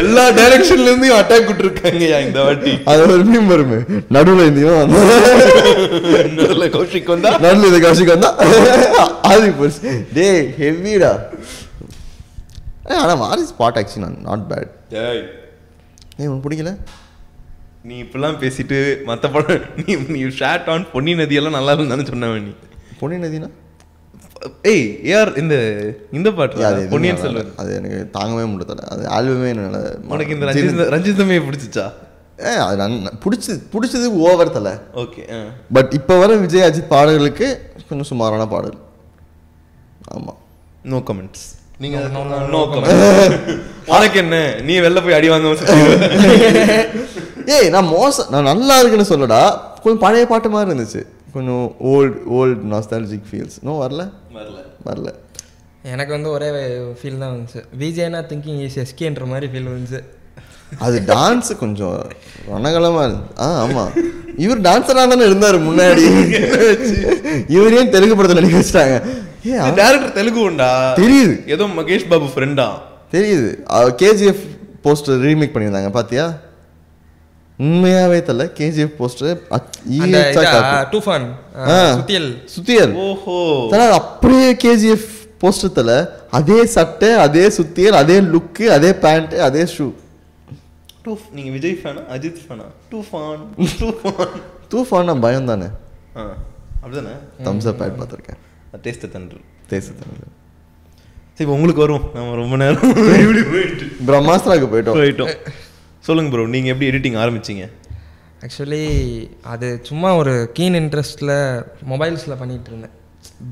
எல்லா டைரக்ஷன்ல இருந்து அட்டாக் விட்டுருக்காங்கய்யா இந்த வாட்டி. அது ஒரு மீம் வருமே. நடுவில் இருந்தியும் நடுவுல கௌஷிக் வந்தா? நடுவில் இது கௌஷிக் வந்தா. ஆதி போச்சு. டே ஹெவிடா. ஆனால் வாரிஸ் பாட் ஆக்சுவலி நாட் பேட் டேய், ஏன் உனக்கு பிடிக்கல? நீ இப்பெல்லாம் பேசிட்டு மத்த படம் நீ நீ ஷாட் ஆன் பொன்னி நதியெல்லாம் நல்லா இருந்தான்னு சொன்னவன் நீ. பொன்னி நதினா? ஏய் ஏஆர் இந்த இந்த பாட்டு அது பொன்னியின் செல்வன். அது எனக்கு தாங்கவே முடியல அது ஆல்பமே என்னால உனக்கு இந்த ரஞ்சித் ரஞ்சிதமே பிடிச்சிச்சா? ஏ அது நான் பிடிச்சது பிடிச்சது ஓவர் தலை. ஓகே பட் இப்போ வர விஜய் அஜித் பாடல்களுக்கு கொஞ்சம் சுமாரான பாடல். ஆமாம் நோ கமெண்ட்ஸ் நீங்க நோ கமெண்ட் (laughs) உனக்கு என்ன? நீ வெளில போய் அடி வாங்க (laughs) ஏய் நான் மோசம் நான் நல்லா இருக்குன்னு சொல்லடா. கொஞ்சம் பழைய பாட்டு மாதிரி இருந்துச்சு. கொஞ்சம் ஓல்ட் ஓல்ட் நாஸ்டாலஜிக் ஃபீல்ஸ் இன்னும் வரல? வரல. வரல. எனக்கு வந்து ஒரே ஃபீல் தான் வந்துச்சு. விஜய்னா திங்கிங் இஸ் எஸ்கேன்ற மாதிரி ஃபீல் வந்துச்சு. அது டான்ஸ் கொஞ்சம் ரணகலமா இருந்து ஆ ஆமா. இவர் டான்ஸராக தானே இருந்தாரு முன்னாடி. இவர் ஏன் தெலுங்கு படத்தில் நடிக்க வச்சிட்டாங்க. ஏ டேரக்டர் தெலுங்கு உண்டா? தெரியுது. ஏதோ மகேஷ் பாபு ஃப்ரெண்டா தெரியுது. கேஜிஎஃப் போஸ்டர் ரீமேக் பண்ணியிருந்தாங்க பாத்தியா? உண்மையாவே தெரியல. KGF poster Toofan. சுத்தியல். சுத்தியல். ஓஹோ. தல அப்படியே கேஜிஎஃப் போஸ்டர் தல அதே சட்டை அதே சுத்தியல் அதே லுக்கு அதே பேண்ட் அதே ஷூ டூ நீங்க விஜய் ஃபேனா அஜித் ஃபேனா two fan two fan Toofan பயம் தானே அப்படிதானே? தம்ஸ் அப் ஆட் பார்த்துருக்கேன். டேஸ்ட் தன்று தேசத்தமிழ் சரி இப்போ உங்களுக்கு வரும். நம்ம ரொம்ப நேரம். (laughs) இப்படி போயிட்டு. பிரம்மாஸ்திராக்கு போயிட்டோம். போயிட்டோம். சொல்லுங்க ப்ரோ நீங்க எப்படி எடிட்டிங் ஆரம்பிச்சீங்க? ஆக்சுவலி அது சும்மா ஒரு கீன் இன்ட்ரெஸ்ட்டில் மொபைல்ஸில் பண்ணிட்டு இருந்தேன்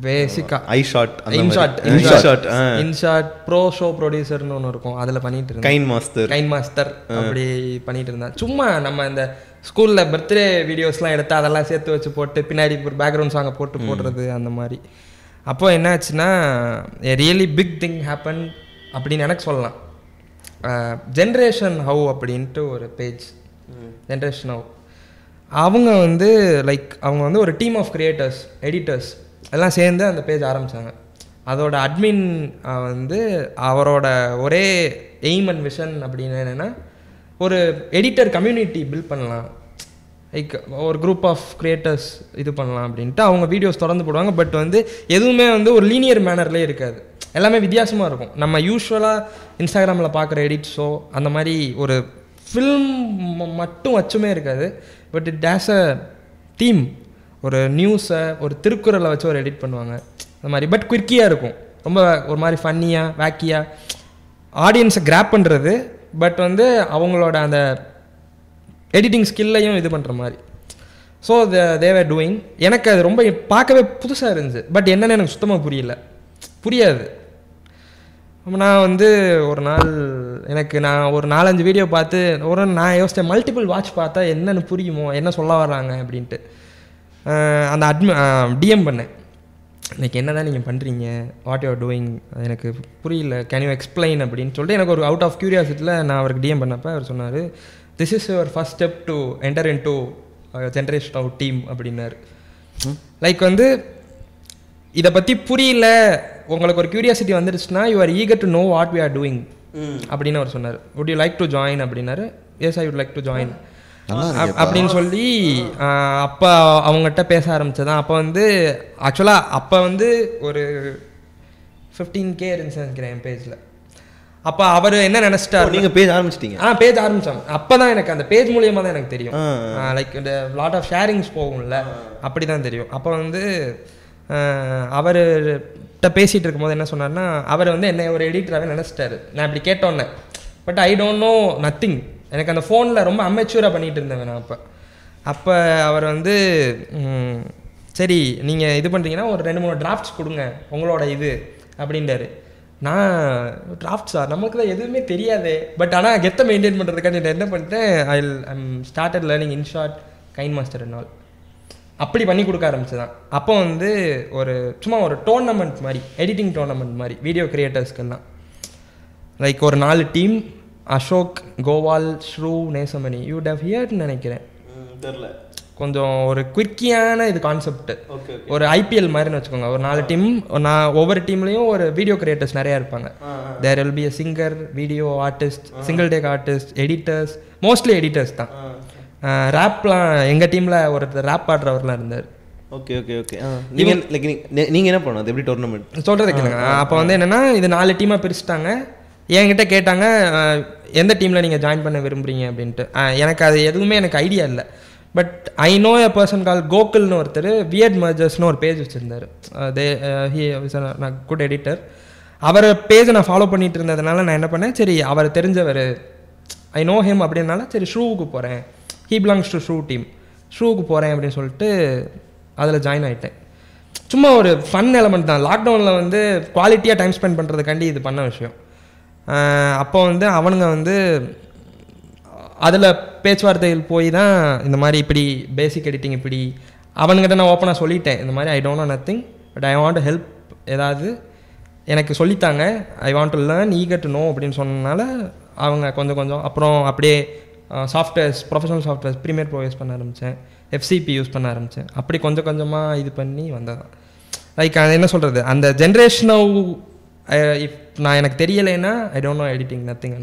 பேசிக்காக I shot InShot InShot InShot bro show ப்ரொடியூசர்னு ஒன்று இருக்கும் அதில் பண்ணிட்டு இருந்தேன் கைன் மாஸ்டர் கைன் மாஸ்டர் அப்படி பண்ணிட்டு இருந்தேன் சும்மா நம்ம இந்த ஸ்கூலில் பர்த்டே வீடியோஸ்லாம் எடுத்து அதெல்லாம் சேர்த்து வச்சு போட்டு பின்னாடி ஒரு பேக்ரவுண்ட் சாங்கை போட்டு போடுறது அந்த மாதிரி. அப்போ என்னாச்சுன்னா ரியலி பிக் திங் ஹேப்பன் அப்படின்னு எனக்கு சொல்லலாம். ஜென்ரேஷன் ஹவு அப்படின்ட்டு ஒரு பேஜ் ஜென்ரேஷன் ஹவு அவங்க வந்து லைக் அவங்க வந்து ஒரு டீம் ஆஃப் கிரியேட்டர்ஸ் எடிட்டர்ஸ் எல்லாம் சேர்ந்து அந்த பேஜ் ஆரம்பித்தாங்க அதோட அட்மின் வந்து அவரோட ஒரே எய்ம் அண்ட் விஷன் அப்படின்னு என்னென்னா ஒரு எடிட்டர் கம்யூனிட்டி பில்ட் பண்ணலாம். லைக் ஒரு குரூப் ஆஃப் கிரியேட்டர்ஸ் இது பண்ணலாம் அப்படின்ட்டு அவங்க வீடியோஸ் தொடர்ந்து போடுவாங்க. பட் வந்து எதுவுமே வந்து ஒரு லீனியர் மேனர்லேயே இருக்காது. எல்லாமே வித்தியாசமாக இருக்கும். நம்ம யூஸ்வலாக இன்ஸ்டாகிராமில் பார்க்குற எடிட்ஸோ அந்த மாதிரி ஒரு ஃபில்ம் மட்டும் வச்சுமே இருக்காது. But it takes a theme ஒரு நியூஸை ஒரு திருக்குறளை வச்சு ஒரு எடிட் பண்ணுவாங்க. அந்த மாதிரி. பட் குவிக்கியாக இருக்கும். ரொம்ப ஒரு மாதிரி ஃபன்னியாக வேக்கியாக ஆடியன்ஸை கிராப் பண்ணுறது பட் வந்து அவங்களோட அந்த எடிட்டிங் ஸ்கில்லையும் இது பண்ணுற மாதிரி. ஸோ தேவர் டூயிங் எனக்கு அது ரொம்ப பார்க்கவே புதுசாக இருந்துச்சு. பட் என்னென்னு எனக்கு சுத்தமாக புரியல. புரியாது. நான் வந்து ஒரு நாள் எனக்கு நான் ஒரு நாலஞ்சு வீடியோ பார்த்து ஒரு நான் யோசித்தேன் மல்டிபிள் வாட்ச் பார்த்தா என்னென்னு புரியுமோ என்ன சொல்ல வர்றாங்க அப்படின்ட்டு. அந்த அட்மி டிஎம் பண்ணேன். இன்றைக்கி என்ன தான் நீங்கள் பண்ணுறீங்க வாட் யூஆர் டூயிங் எனக்கு புரியல. கேன் யூ எக்ஸ்பிளைன் அப்படின்னு சொல்லிட்டு எனக்கு ஒரு அவுட் ஆஃப் க்யூரியாசிட்டியில் நான் அவருக்கு டிஎம் பண்ணப்போ அவர் சொன்னார் this is your first step to enter into generation of team அப்படின்னாரு. லைக் வந்து இதை பற்றி புரியல உங்களுக்கு ஒரு க்யூரியாசிட்டி வந்துடுச்சுன்னா you are eager to know what we are doing அப்படின்னு அவர் சொன்னார். Would you like to join அப்படின்னாரு. Yes I would like to join அப்படின்னு சொல்லி அப்போ அவங்ககிட்ட பேச ஆரம்பிச்சதான். அப்போ வந்து ஆக்சுவலாக அப்போ வந்து ஒரு ஃபிஃப்டீன் கே இருந்துச்சு நினைக்கிறேன் என் பேஜில் அப்போ அவர் என்ன நினச்சிட்டாரு? நீங்க பேஜ் ஆரம்பிச்சிட்டீங்க. ஆ பேஜ் ஆரம்பிச்சாங்க. அப்போ தான் எனக்கு அந்த பேஜ் மூலியமாக தான் எனக்கு தெரியும். லைக் இந்த லாட் ஆஃப் ஷேரிங்ஸ் போகும்ல அப்படி தான் தெரியும். அப்போ வந்து அவர்கிட்ட பேசிகிட்டு இருக்கும்போது என்ன சொன்னார்னா அவர் வந்து என்னை ஒரு எடிட்டராகவே நினச்சிட்டாரு. நான் இப்படி கேட்டோன்னே. But I don't know nothing எனக்கு அந்த ஃபோனில் ரொம்ப அமெச்சூராக பண்ணிகிட்டு இருந்தேன் நான் அப்போ. அப்போ அவர் வந்து சரி நீங்கள் இது பண்ணுறீங்கன்னா ஒரு ரெண்டு மூணு டிராஃப்ட்ஸ் கொடுங்க. உங்களோட இது அப்படின்றாரு. நான் டிராஃப்ட் சார் நமக்கு தான் எதுவுமே தெரியாது. பட் ஆனால் கெத்தை மெயின்டைன் பண்ணுறதுக்காக நான் என்ன பண்ணிட்டேன் I I'm started learning InShot KineMaster நாள் அப்படி பண்ணி கொடுக்க ஆரம்பிச்சதான். அப்போ வந்து ஒரு சும்மா ஒரு டோர்னமெண்ட் மாதிரி எடிட்டிங் டோர்னமெண்ட் மாதிரி வீடியோ கிரியேட்டர்ஸ்க்கெல்லாம் லைக் ஒரு நாலு டீம் அசோக் கோவால் ஸ்ரூ நேசமணி யூ டவ் ஹியர்னு நினைக்கிறேன். தெரில கொஞ்சம் ஒரு குவிக்கியான இது கான்செப்ட் ஒரு ஐபிஎல் மாதிரின்னு வச்சுக்கோங்க. ஒரு நாலு டீம் நான் ஒவ்வொரு டீம்லேயும் ஒரு வீடியோ கிரியேட்டர்ஸ் நிறையா இருப்பாங்க. There will be a singer video artist single take artist editors mostly editors தான். ரேப்லாம் எங்கள் டீமில் ஒருத்தர் ரேப் பாடுறவர்லாம் இருந்தார். ஓகே ஓகே ஓகே நீங்க லைக் நீங்க என்ன பண்ணணும்? அது எப்படி டோர்னமெண்ட் சொல்கிறது கேளுங்க. அப்போ வந்து என்னென்னா இது நாலு டீமாக பிரிச்சுட்டாங்க. என்கிட்ட கேட்டாங்க எந்த டீமில் நீங்கள் ஜாயின் பண்ண விரும்புறீங்க அப்படின்ட்டு. எனக்கு அது எதுவுமே எனக்கு ஐடியா இல்லை. But I know a person call கோகுல்னு ஒருத்தர் வியட் மர்ஜர்ஸ்னு ஒரு பேஜ் வச்சுருந்தார். தே ஹி நான் குட் எடிட்டர் அவர் பேஜை நான் ஃபாலோ பண்ணிட்டு இருந்ததுனால நான் என்ன பண்ணேன்? சரி அவர் தெரிஞ்சவர் ஐ நோ ஹிம் அப்படின்னால சரி ஷூவுக்கு போகிறேன் he belongs to shoe team ஷூவுக்கு போகிறேன் அப்படின்னு சொல்லிட்டு அதில் ஜாயின் ஆகிட்டேன் சும்மா ஒரு ஃபன் எலமெண்ட் தான். லாக்டவுனில் வந்து குவாலிட்டியாக டைம் ஸ்பெண்ட் பண்ணுறதுக்காண்டி இது பண்ண விஷயம். Uh, அப்போ வந்து அவனுங்க வந்து அதில் பேச்சுவார்த்தைகள் போய் தான் இந்த மாதிரி இப்படி பேசிக் எடிட்டிங் இப்படி அவனுங்கிட்ட நான் ஓப்பனாக சொல்லிட்டேன். இந்த மாதிரி I don't know nothing but I want help ஏதாவது எனக்கு சொல்லித்தாங்க. I want to learn eager to know அப்படின்னு சொன்னனால அவங்க கொஞ்சம் கொஞ்சம் அப்புறம் அப்படியே softwares professional softwares premier pro use பண்ண ஆரம்பித்தேன் எஃப்சிபி யூஸ் பண்ண ஆரம்பித்தேன் அப்படி கொஞ்சம் கொஞ்சமாக இது பண்ணி வந்ததான். லைக் அது என்ன சொல்கிறது அந்த ஜென்ரேஷனோ இஃப் நான் எனக்கு தெரியலைன்னா I don't know editing nothing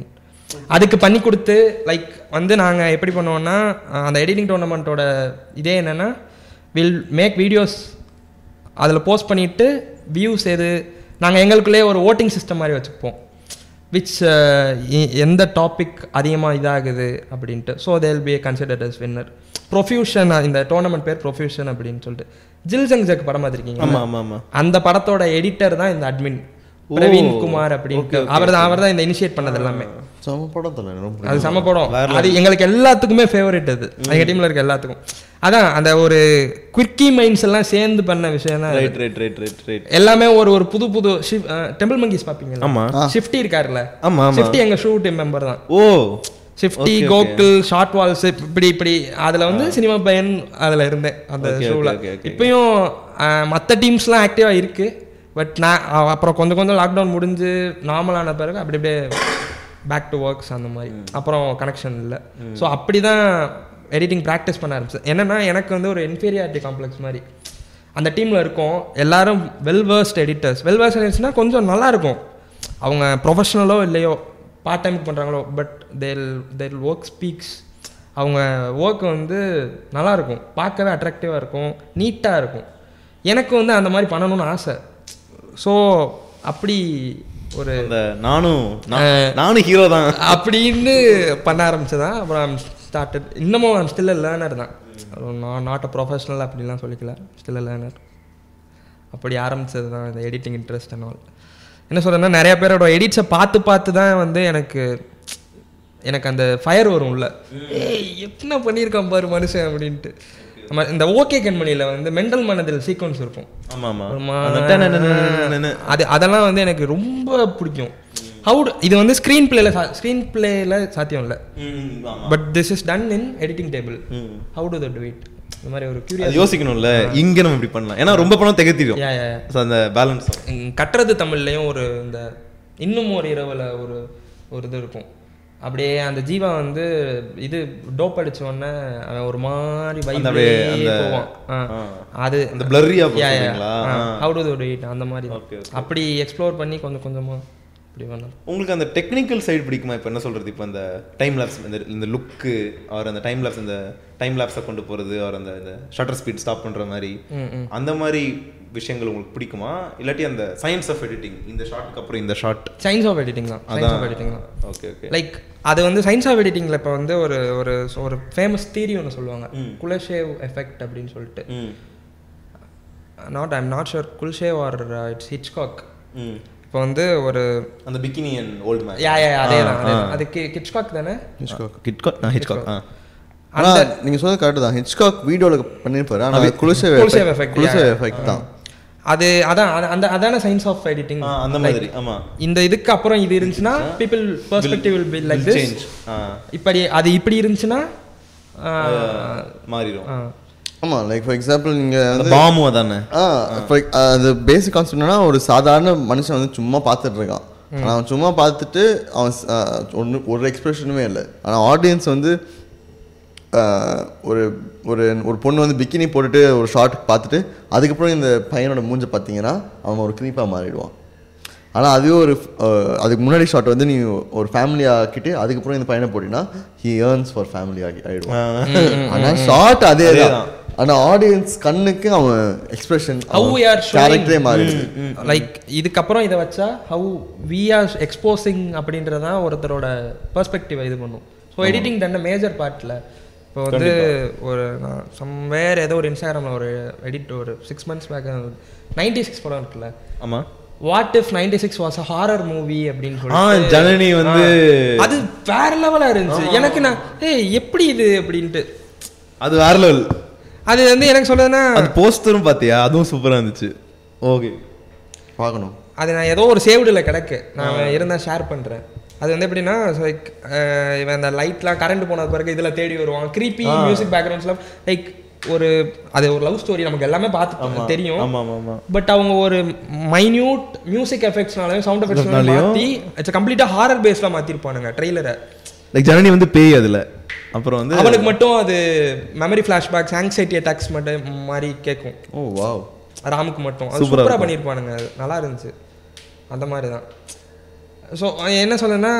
அதுக்கு பண்ணி கொடுத்து லைக் வந்து நாங்கள் எப்படி பண்ணுவோம்னா அஹ், அந்த எடிட்டிங் டோர்னமெண்ட்டோட இதே என்னென்னா வில் மேக் வீடியோஸ் அதில் போஸ்ட் பண்ணிவிட்டு வியூஸ் எது நாங்கள் எங்களுக்குள்ளே ஒரு ஓட்டிங் சிஸ்டம் மாதிரி வச்சுப்போம். விச் எந்த டாபிக் அதிகமாக இதாகுது அப்படின்ட்டு. So they'll be considered as winner profusion இந்த டோர்னமெண்ட் பேர் ப்ரொஃப்யூஷன் அப்படின்னு சொல்லிட்டு. ஜில் ஜங் ஜக் படம் பார்த்துருக்கீங்க ஆமா ஆமா ஆமா. அந்த படத்தோட எடிட்டர் தான் இந்த அட்மின் பிரவீன் குமார் அப்படின்ட்டு. அவர் தான் அவர் தான் இந்த இனிஷியேட் பண்ணது எல்லாமே. செம படம் அது செம படம். அது எங்களுக்கு எல்லாத்துக்குமே ஃபேவரட் அது. எங்க டீம்ல இருக்க எல்லாத்துக்கும். அதான் அந்த ஒரு குவிக்கி மைண்ட்ஸ் எல்லாம் சேர்ந்து பண்ண விஷயம் தான் right right right right right எல்லாமே ஒரு ஒரு புது புது டெம்பிள் மங்கிஸ் பாப்பீங்களா? ஆமா. ஷிஃப்டி இருக்காருல்ல. ஆமா ஷிஃப்டி எங்க ஷூ டீம் மெம்பர் தான். Oh. Shifty Gokul short walls இப்படி இப்படி. அதுல வந்து சினிமா பையன் அதுல இருந்தேன் அந்த ஷோவில். இப்பயும் மற்ற டீம்ஸ்லாம் ஆக்டிவா இருக்கு. பட் நான் அப்புறம் கொஞ்சம் கொஞ்சம் லாக்டவுன் முடிஞ்சு நார்மலான பிறகு அப்படி அப்படியே பேக் டு ஒர்க்ஸ் அந்த மாதிரி. அப்புறம் கனெக்ஷன் இல்லை. ஸோ அப்படி தான் எடிட்டிங் ப்ராக்டிஸ் பண்ண ஆரம்பிச்சேன். என்னன்னா எனக்கு வந்து ஒரு இன்ஃபீரியாரிட்டி காம்ப்ளெக்ஸ் மாதிரி. அந்த டீமில் இருக்கோம். எல்லாரும் well versed editors well versed எடிட்டர்ஸ்னால் கொஞ்சம் நல்லா இருக்கும். அவங்க ப்ரொஃபஷனலோ இல்லையோ பார்ட் டைம் பண்ணுறாங்களோ பட் தேல் தேல் ஒர்க் ஸ்பீக்ஸ் அவங்க ஒர்க் வந்து நல்லா இருக்கும். பார்க்கவே அட்ராக்டிவாக இருக்கும். நீட்டாக இருக்கும். எனக்கு வந்து அந்த மாதிரி பண்ணணும்னு ஆசை. ஸோ அப்படி ஒரு அந்த நானும் நான்- நானும் ஹீரோ தான். அப்படின்னு பண்ண ஆரம்பிச்சதான் அப்புறம் ஸ்டார்டட் இன்னமும் ஐம் ஸ்டில் லேர்னர் தான். நான் நாட் அ ப்ரொஃபஷனல் அப்படிலாம் சொல்லிக்கல. ஸ்டில் லேர்னர் அப்படி ஆரம்பிச்சது தான் இந்த எடிட்டிங் இன்ட்ரெஸ்ட் அண்ட் ஆல் என்ன சொல்கிறேன்னா நிறைய பேரோட எடிட்ஸை பார்த்து பார்த்து தான் வந்து எனக்கு எனக்கு அந்த ஃபயர் வரும் உள்ள. ஏய் என்ன பண்ணியிருக்கான் பாரு மனுஷன் அப்படின்ட்டு. நம்ம இந்த ஓகே கண்மணியில் வந்து மென்டல் மனதில் சீக்வன்ஸ் இருக்கும். ஆமாம். ஆமாம் அது அதெல்லாம் வந்து எனக்கு ரொம்ப பிடிக்கும். ஹவு இது வந்து ஸ்க்ரீன் பிளேல ஸ்க்ரீன் பிளேல சாத்தியம் இல்லை. But this is done in editing table how to that wait இந்த மாதிரி ஒரு கியூரியா யோசிக்கணும்ல. இங்க நம்ம இப்படி பண்ணலாம். ஏன்னா ரொம்ப பணம் திகத்திடும். அந்த பேலன்ஸ் கட்டுறது தமிழ்லையும் ஒரு இந்த இன்னும் ஒரு இரவுல ஒரு ஒரு இது இருக்கும். அப்படியே அந்த ஜீவா வந்து இது டோப் அடிச்ச உடனே அவன் ஒரு மாதிரி போவான். அது அந்த blurry-ஆ போகும் சொல்றீங்களா? ஆ. ஹவு டு டு இட் அந்த மாதிரி அப்படி எக்ஸ்ப்ளோர் பண்ணி கொஞ்சம் கொஞ்சமா இப்படி பண்ணலாம். உங்களுக்கு அந்த டெக்னிக்கல் சைடு பிடிக்குமா? இப்போ என்ன சொல்றது? இப்போ அந்த டைம் லேப்ஸ் இந்த இந்த லுக்கு அவர் அந்த டைம் லேப்ஸ் இந்த டைம் லேப்ஸை கொண்டு போறது அவர் அந்த இந்த ஷட்டர் ஸ்பீட் ஸ்டாப் பண்ற மாதிரி. அந்த மாதிரி விஷயங்கள் உங்களுக்கு பிடிக்குமா? இல்லாட்டி அந்த சயின்ஸ் ஆஃப் எடிட்டிங் இந்த ஷார்ட்க்கு அப்புறம் இந்த ஷார்ட் சயின்ஸ் ஆஃப் எடிட்டிங் தான். சயின்ஸ் ஆஃப் எடிட்டிங் தான். ஓகே ஓகே லைக் அது வந்து சயின்ஸ் ஆஃப் எடிட்டிங்கில் இப்போ வந்து ஒரு ஒரு ஒரு ஃபேமஸ் தியரி ஒன்று சொல்லுவாங்க. குலஷேவ் எஃபெக்ட் அப்படின்னு சொல்லிட்டு. ம். Not I'm not sure Kuleshov or it's Hitchcock hmm. இப்போ வந்து ஒரு அந்த பிகினியன் ஓல்டு மேன் யா யா அதே தான் அதே கிட்ச்காக் தானே? நான் ஹிட்காக் ஆ. ஆனா நீங்க சொல்றது கரெக்ட் தான். ஹிச்காக் வீடியோல பண்ணிருப்பாரு ஆனா குலுசே குலுசேவ் effect, குலுசே yeah. எஃபெக்ட் தான். அது அதான் அது- அந்த அதான சயின்ஸ் ஆஃப் எடிட்டிங் அந்த மாதிரி ஆமா. இந்த இதுக்கு அப்புறம் இது இருந்துச்சுன்னா people perspective will be like this change இப்படி அது இப்படி இருந்துச்சுன்னா மாறிடும். ஆமாம் லைக் ஃபார் எக்ஸாம்பிள் நீங்கள் அந்த பாமும் அதானே? ஆ அது பேசிக் கான்செப்ட் என்னன்னா ஒரு சாதாரண மனுஷன் வந்து சும்மா பார்த்துட்டு இருக்கான். ஆனால் அவன் சும்மா பார்த்துட்டு அவன் ஒண்ணு ஒரு எக்ஸ்பிரஷனுமே இல்லை. ஆனால் ஆடியன்ஸ் வந்து ஒரு ஒரு ஒரு பொண்ணு வந்து பிக்கினி போட்டுட்டு ஒரு ஷார்ட் பார்த்துட்டு அதுக்கப்புறம் இந்த பையனோட மூஞ்ச பார்த்தீங்கன்னா அவன் ஒரு க்ரீப்பாக மாறிடுவான். ஆனால் அதுவே ஒரு அதுக்கு முன்னாடி ஷாட் வந்து நீ ஒரு ஃபேமிலி ஆக்கிட்டு அதுக்கப்புறம் இந்த பையனை போட்டினா ஹி ஏர்ன்ஸ் ஃபார் ஃபேமிலி ஆகி ஆயிடுவான். ஆனால் ஷார்ட் அதே தான் ஆனால் ஆடியன்ஸ் கண்ணுக்கு அவன் expression How we are showing- கேரக்டரே மாறிடுது லைக் இதுக்கப்புறம் இதை வச்சா ஹவு வி ஆர் எக்ஸ்போசிங் அப்படின்றதான் ஒருத்தரோட பெர்ஸ்பெக்டிவ் இது பண்ணும். ஸோ எடிட்டிங் தண்ட மேஜர் பார்ட்டில் இப்போ வந்து ஒரு நான் சம்வேர் ஏதோ ஒரு இன்ஸ்டாகிராமில் ஒரு எடிட் ஒரு six months back ninety six படம் இருக்குல்ல. ஆமா. What if ninety six was a horror movie அப்படின்னு ஆ சொல்லி ஜனனி வந்து அது வேற லெவலாக இருந்துச்சு. எனக்கு நான் ஏய் எப்படி இது? அப்படின்ட்டு. அது வேற லெவல் அது வந்து எனக்கு சொல்லுதுன்னா அது போஸ்டரும் பாத்தியா? அதுவும் சூப்பரா இருந்துச்சு. ஓகே பார்க்கணும். அது நான் ஏதோ ஒரு சேவ்டில் கிடக்கு. நான் இருந்தால் ஷேர் பண்ணுறேன் அது வந்து எப்படின்னா லைக் இவன் அந்த லைட்லாம் கரண்ட் போன பிறகு இதில் தேடி வருவான். க்ரீப்பி மியூசிக் பேக்ரவுண்ட்ஸ்லாம் லைக் ஒரு அது ஒரு லவ் ஸ்டோரி நமக்கு எல்லாமே பார்த்து தெரியும். பட் அவங்க ஒரு மைன்யூட் மியூசிக் எஃபெக்ட்ஸ்னாலையும் சவுண்ட் எஃபெக்ட்ஸ்னாலையும் னாலையும் மாற்றி இட்ஸ் கம்ப்ளீட்டாக ஹாரர் பேஸில் மாற்றிருப்பானுங்க ட்ரெய்லரை லைக் ஜனனி வந்து பேய் அதுல. அப்புறம் வந்து அவனுக்கு மட்டும் அது மெமரி ஃப்ளாஷ்பேக்ஸ் ஆங்ஸைட்டி அட்டாக்ஸ் மட்டும் மாதிரி கேட்கும் ஓ வாவ். ராமுக்கு மட்டும். அது சூப்பராக. பண்ணியிருப்பானுங்க அது நல்லா இருந்துச்சு. அந்த மாதிரி தான். ஸோ என்ன சொல்லுன்னா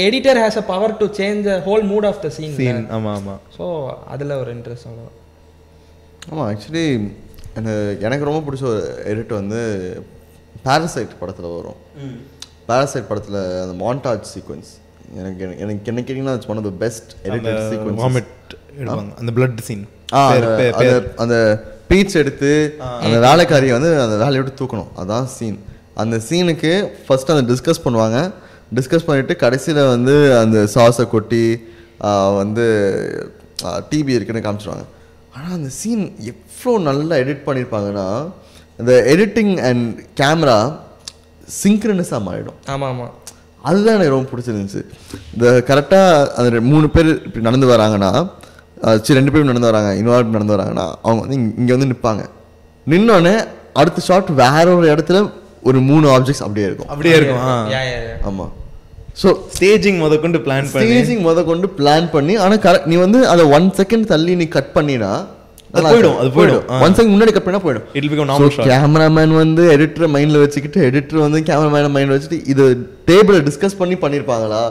editor has a power to change a whole mood of the scene scene ஆமா ஆமா. ஸோ அதில் ஒரு இன்ட்ரெஸ்ட் அவ்வளோ ஆமாம் ஆக்சுவலி எனக்கு எனக்கு ரொம்ப பிடிச்ச ஒரு எடிட் வந்து பாரசைட் படத்தில் வரும். பாரசைட் படத்தில் அந்த மாண்டாஜ் சீக்வன்ஸ் எனக்கு எனக்கு- என்ன கேட்டிங்கன்னா it's one of the best edited sequence vomit எடுப்பாங்க அந்த பிளட் சீன் ஆ அந்த அந்த- அந்த பீச் எடுத்து அந்த வேலைக்காரியை வந்து அந்த வேலையை விட்டு தூக்கணும். அதான் சீன் அந்த சீனுக்கு ஃபர்ஸ்ட் அந்த டிஸ்கஸ் பண்ணுவாங்க. டிஸ்கஸ் பண்ணிட்டு கடைசியில் வந்து அந்த சாஸை கொட்டி வந்து டிபி இருக்குன்னு காமிச்சிருவாங்க. ஆனால் அந்த சீன் எவ்வளோ நல்லா எடிட் பண்ணியிருப்பாங்கன்னா அந்த எடிட்டிங் அண்ட் கேமரா சிங்க்ரனஸாக மாறிடும். ஆமாம். ஆமாம் அதுதான் எனக்கு ரொம்ப பிடிச்சிருந்துச்சு. இந்த கரெக்டாக அந்த மூணு பேர் இப்படி நடந்து வராங்கன்னா சரி ரெண்டு பேரும் நடந்து வராங்க இன்னொரு நடந்து வராங்கன்னா அவங்க வந்து இங்கே வந்து நிற்பாங்க நின்னோடனே அடுத்த ஷாட் வேற ஒரு இடத்துல ஒரு மூணு ஆப்ஜெக்ட்ஸ் அப்படியே இருக்கும். அப்படியே இருக்கும் ஆமாம் ஸோ ஸ்டேஜிங் முத கொண்டு பிளான் பண்ணி. ஸ்டேஜிங் முத கொண்டு பிளான் பண்ணி ஆனால் கரெக்ட் நீ வந்து அதை ஒன் செகண்ட் தள்ளி நீ கட் பண்ணினா அது போயிடும், அது போயிடும். ஒன் செகண்ட் முன்னாடி கட் பண்ணா போயிடும். It become normal shot cameraman வந்து எடிட்டரை மைண்ட்ல வச்சுக்கிட்டு எடிட்டர் வந்து கேமராமேனை மைண்ட்ல வச்சுட்டு இது டேபிள டிஸ்கஸ் பண்ணி பண்ணிருப்பாங்களா?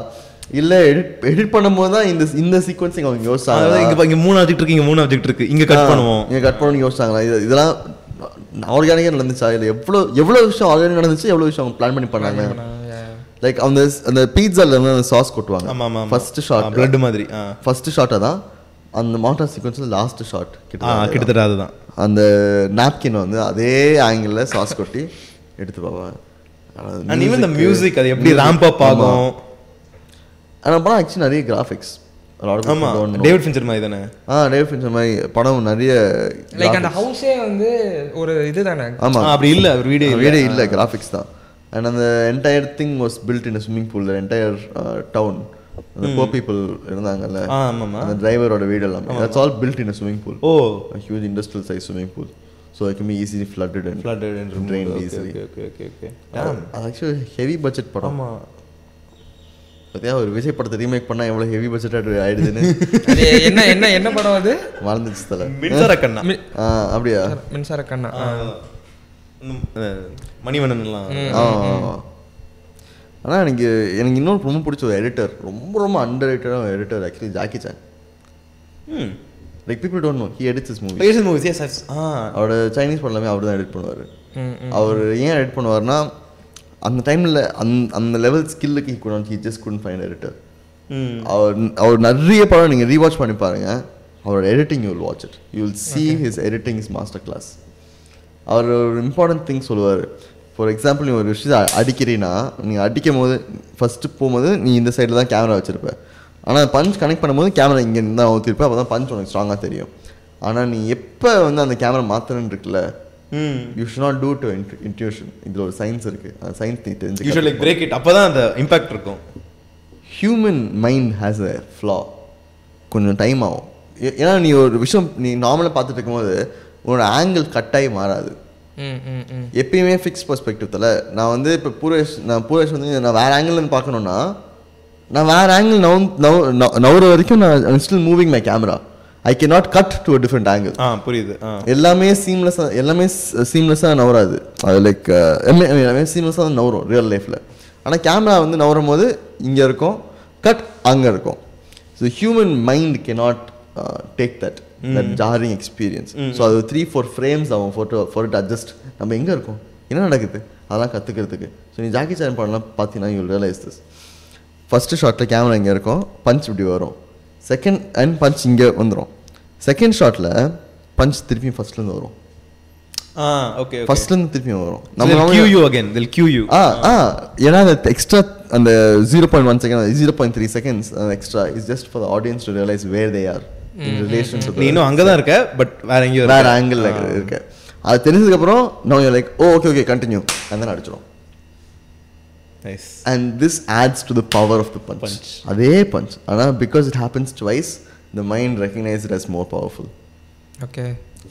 இல்ல எடிட் எடிட் பண்ணும்போது தான் இந்த இந்த சீக்வன்சிங் அவங்க யோசிச்சாங்க இங்க இங்க மூணு ஆப்ஜெக்ட் இருக்கு இங்க மூணு ஆப்ஜெக்ட் இருக்கு. இங்க கட் பண்ணுவோம். நீங்க கட் பண்ணி யோசிச்சாங்களா? இது இதெல்லாம் ஆர்கானிக்கா நடந்துச்சா? இல்ல எவ்வளவு எவ்வளவு விஷயம் ஆர்கானிக் நடந்துச்சு எவ்வளவு விஷயம் அவங்க பிளான் பண்ணி பண்ணாங்க? லைக் அந்த அந்த பீட்சால வந்து அந்த சாஸ் கொட்டுவாங்க. ஃபர்ஸ்ட் ஷாட் பிளட் மாதிரி ஃபர்ஸ்ட் ஷாட்டை தான் அந்த மவுண்டர் சீக்வன்ஸ்ல லாஸ்ட் ஷாட் கிட்ட கிட்டத்தட்ட அதுதான். அந்த நாப்கின் வந்து அதே ஆங்கிள் சாஸ் கொட்டி எடுத்து பார்ப்பாங்க அண்ட் ஈவன் த மியூசிக் அது எப்படி ரேம்ப் அப் ஆகும்? ஆனால் படம் ஆக்சுவலி நிறைய கிராஃபிக்ஸ் ஆமா டேவிட் ஃபின்ச்சர் மாதிரி தானே? ஆ டேவிட் ஃபின்ச்சர் மாதிரி படம் நிறைய லைக் அந்த ஹவுஸே வந்து ஒரு இதுதானே ஆமா. ஆ, அப்படி இல்ல அவர் வீடியோ வீடே இல்லை கிராஃபிக்ஸ் தான். அண்ட் அந்த entire thing was built in swimming pool entire town அந்த போ பீப்புள் இருந்தாங்கல்ல ஆமாமா அந்த டிரைவரோட வீடு எல்லாமே. That's all built in swimming pool oh. Huge industrial size swimming pool so it can be easily flooded and flooded and removed. drained Okay, easily. okay, okay, okay, okay. அது actually heavy budget படம். பார்த்தியா ஒரு விஜய் படத்தை remake பண்ணா எவ்வளவு heavy budget ஆயிடுதுன்னு. என்ன என்ன என்ன படம் அது? மறந்துச்சு தலை. மின்சார கண்ணா. அப்படியா? மின்சார கண்ணா. மணிவண்ணன் எல்லாம் ஆனால் எனக்கு எனக்கு இன்னொரு ரொம்ப பிடிச்ச ஒரு எடிட்டர் ரொம்ப ரொம்ப under ரேட்டடான editor actually Jackie Chan hmm. Like people don't know he edits is movie Basel movies yes yes அவரோட சைனீஸ் படம் எல்லாமே அவர் தான் எடிட் பண்ணுவார். அவர் ஏன் எடிட் பண்ணுவார்னா அந்த டைமில் அந் அந்த level ஸ்கில்லுக்கு he good he just good fine editor அவர் அவர் நிறைய படம் நீங்கள் ரீவாட்ச் பண்ணி பாருங்க. அவரோட editing you will watch it you will see his editing is master class அவர் ஒரு இம்பார்ட்டன்ட் திங் சொல்லுவார். ஃபார் எக்ஸாம்பிள் நீ ஒரு விஷயத்தை அடிக்கிறீன்னா நீ அடிக்கும் போது ஃபஸ்ட்டு போகும்போது நீ இந்த சைடில் தான் கேமரா வச்சிருப்ப. ஆனால் பஞ்ச் கனெக்ட் பண்ணும்போது கேமரா இங்கே தான் ஊற்றிருப்ப அப்போ தான் பஞ்ச் உனக்கு ஸ்ட்ராங்காக தெரியும். ஆனால் நீ எப்போ வந்து அந்த கேமரா மாற்றணுன்னு இருக்குல்ல you should not do to intuition இதில் ஒரு சயின்ஸ் இருக்கு. அந்த சயின்ஸ் நீ யூ தெரிஞ்சு ஷுட் லைக் பிரேக் இட் அப்பதான் அந்த இம்பாக்ட் இருக்கும். Human mind has a flaw கொஞ்சம் டைம் ஆகும். ஏன்னா நீ ஒரு விஷயம் நீ நார்மலாக பார்த்துட்டு இருக்கும்போது உன்னோட ஆங்கிள் கட்டாயி மாறாது. ம் ம் ம் எப்பயுமே ஃபிக்ஸ் பர்ஸ்பெக்டிவ் தல. நான் வந்து இப்போ பூரேஷ் நான் பூரேஷ் வந்து நான் வேற ஆங்கிள் இருந்து பார்க்கணுன்னா நான் வேற ஆங்கிள் நவு நவு- நவுற வரைக்கும் நான் still moving my camera I can not cut to a different angle ஆ புரியுது. எல்லாமே சீம்லெஸ்ஸாக எல்லாமே சீம்லெஸ்ஸாக நவராது அது லைக் எல்லாமே சீம்லெஸ்ஸாக தான் நவரும் ரியல் லைஃப்பில் ஆனால் கேமரா வந்து நவரும் போது இங்கே இருக்கும் கட் அங்கே இருக்கும். So human mind can not take that that jarring experience so அது த்ரீ ஃபோர் ஃப்ரேம்ஸ் ஆகும் ஃபோட்டோ ஃபோர் அட்ஜஸ்ட் நம்ம எங்கே இருக்கோம்? என்ன நடக்குது? அதெல்லாம் கற்றுக்கிறதுக்கு ஸோ நீ ஜாக்கி சான் படம்லாம் பார்த்தீங்கன்னா யூ ரியலைஸ் திஸ் ஃபஸ்ட்டு ஷாட்டில் கேமரா இங்கே இருக்கும் பஞ்ச் இப்படி வரும். செகண்ட் அண்ட் பஞ்ச் இங்கே வந்துடும் செகண்ட் ஷாட்டில் பஞ்ச் திருப்பியும் ஃபர்ஸ்ட்லேருந்து வரும். ஆ ஓகே ஃபர்ஸ்ட்லேருந்து திருப்பியும் வரும். நம்ம cue you again they'll cue you ஆ ஆ. ஏன்னா அந்த எக்ஸ்ட்ரா அந்த zero point one second zero point three seconds extra is just for audience to realise where they are in relation to நீ இன்னும் அங்கதான் இருக்க பட் வேற எங்கேயோ வேற. ஆங்கிள் இருக்கு அது தெரிஞ்சதுக்கப்புறம் know you like oh okay okay continue அந்த தான் அடிச்சிடும் and this adds to the power of the punch. அதே பஞ்ச் ஆனால் because it happens twice the mind recognise it as more powerful okay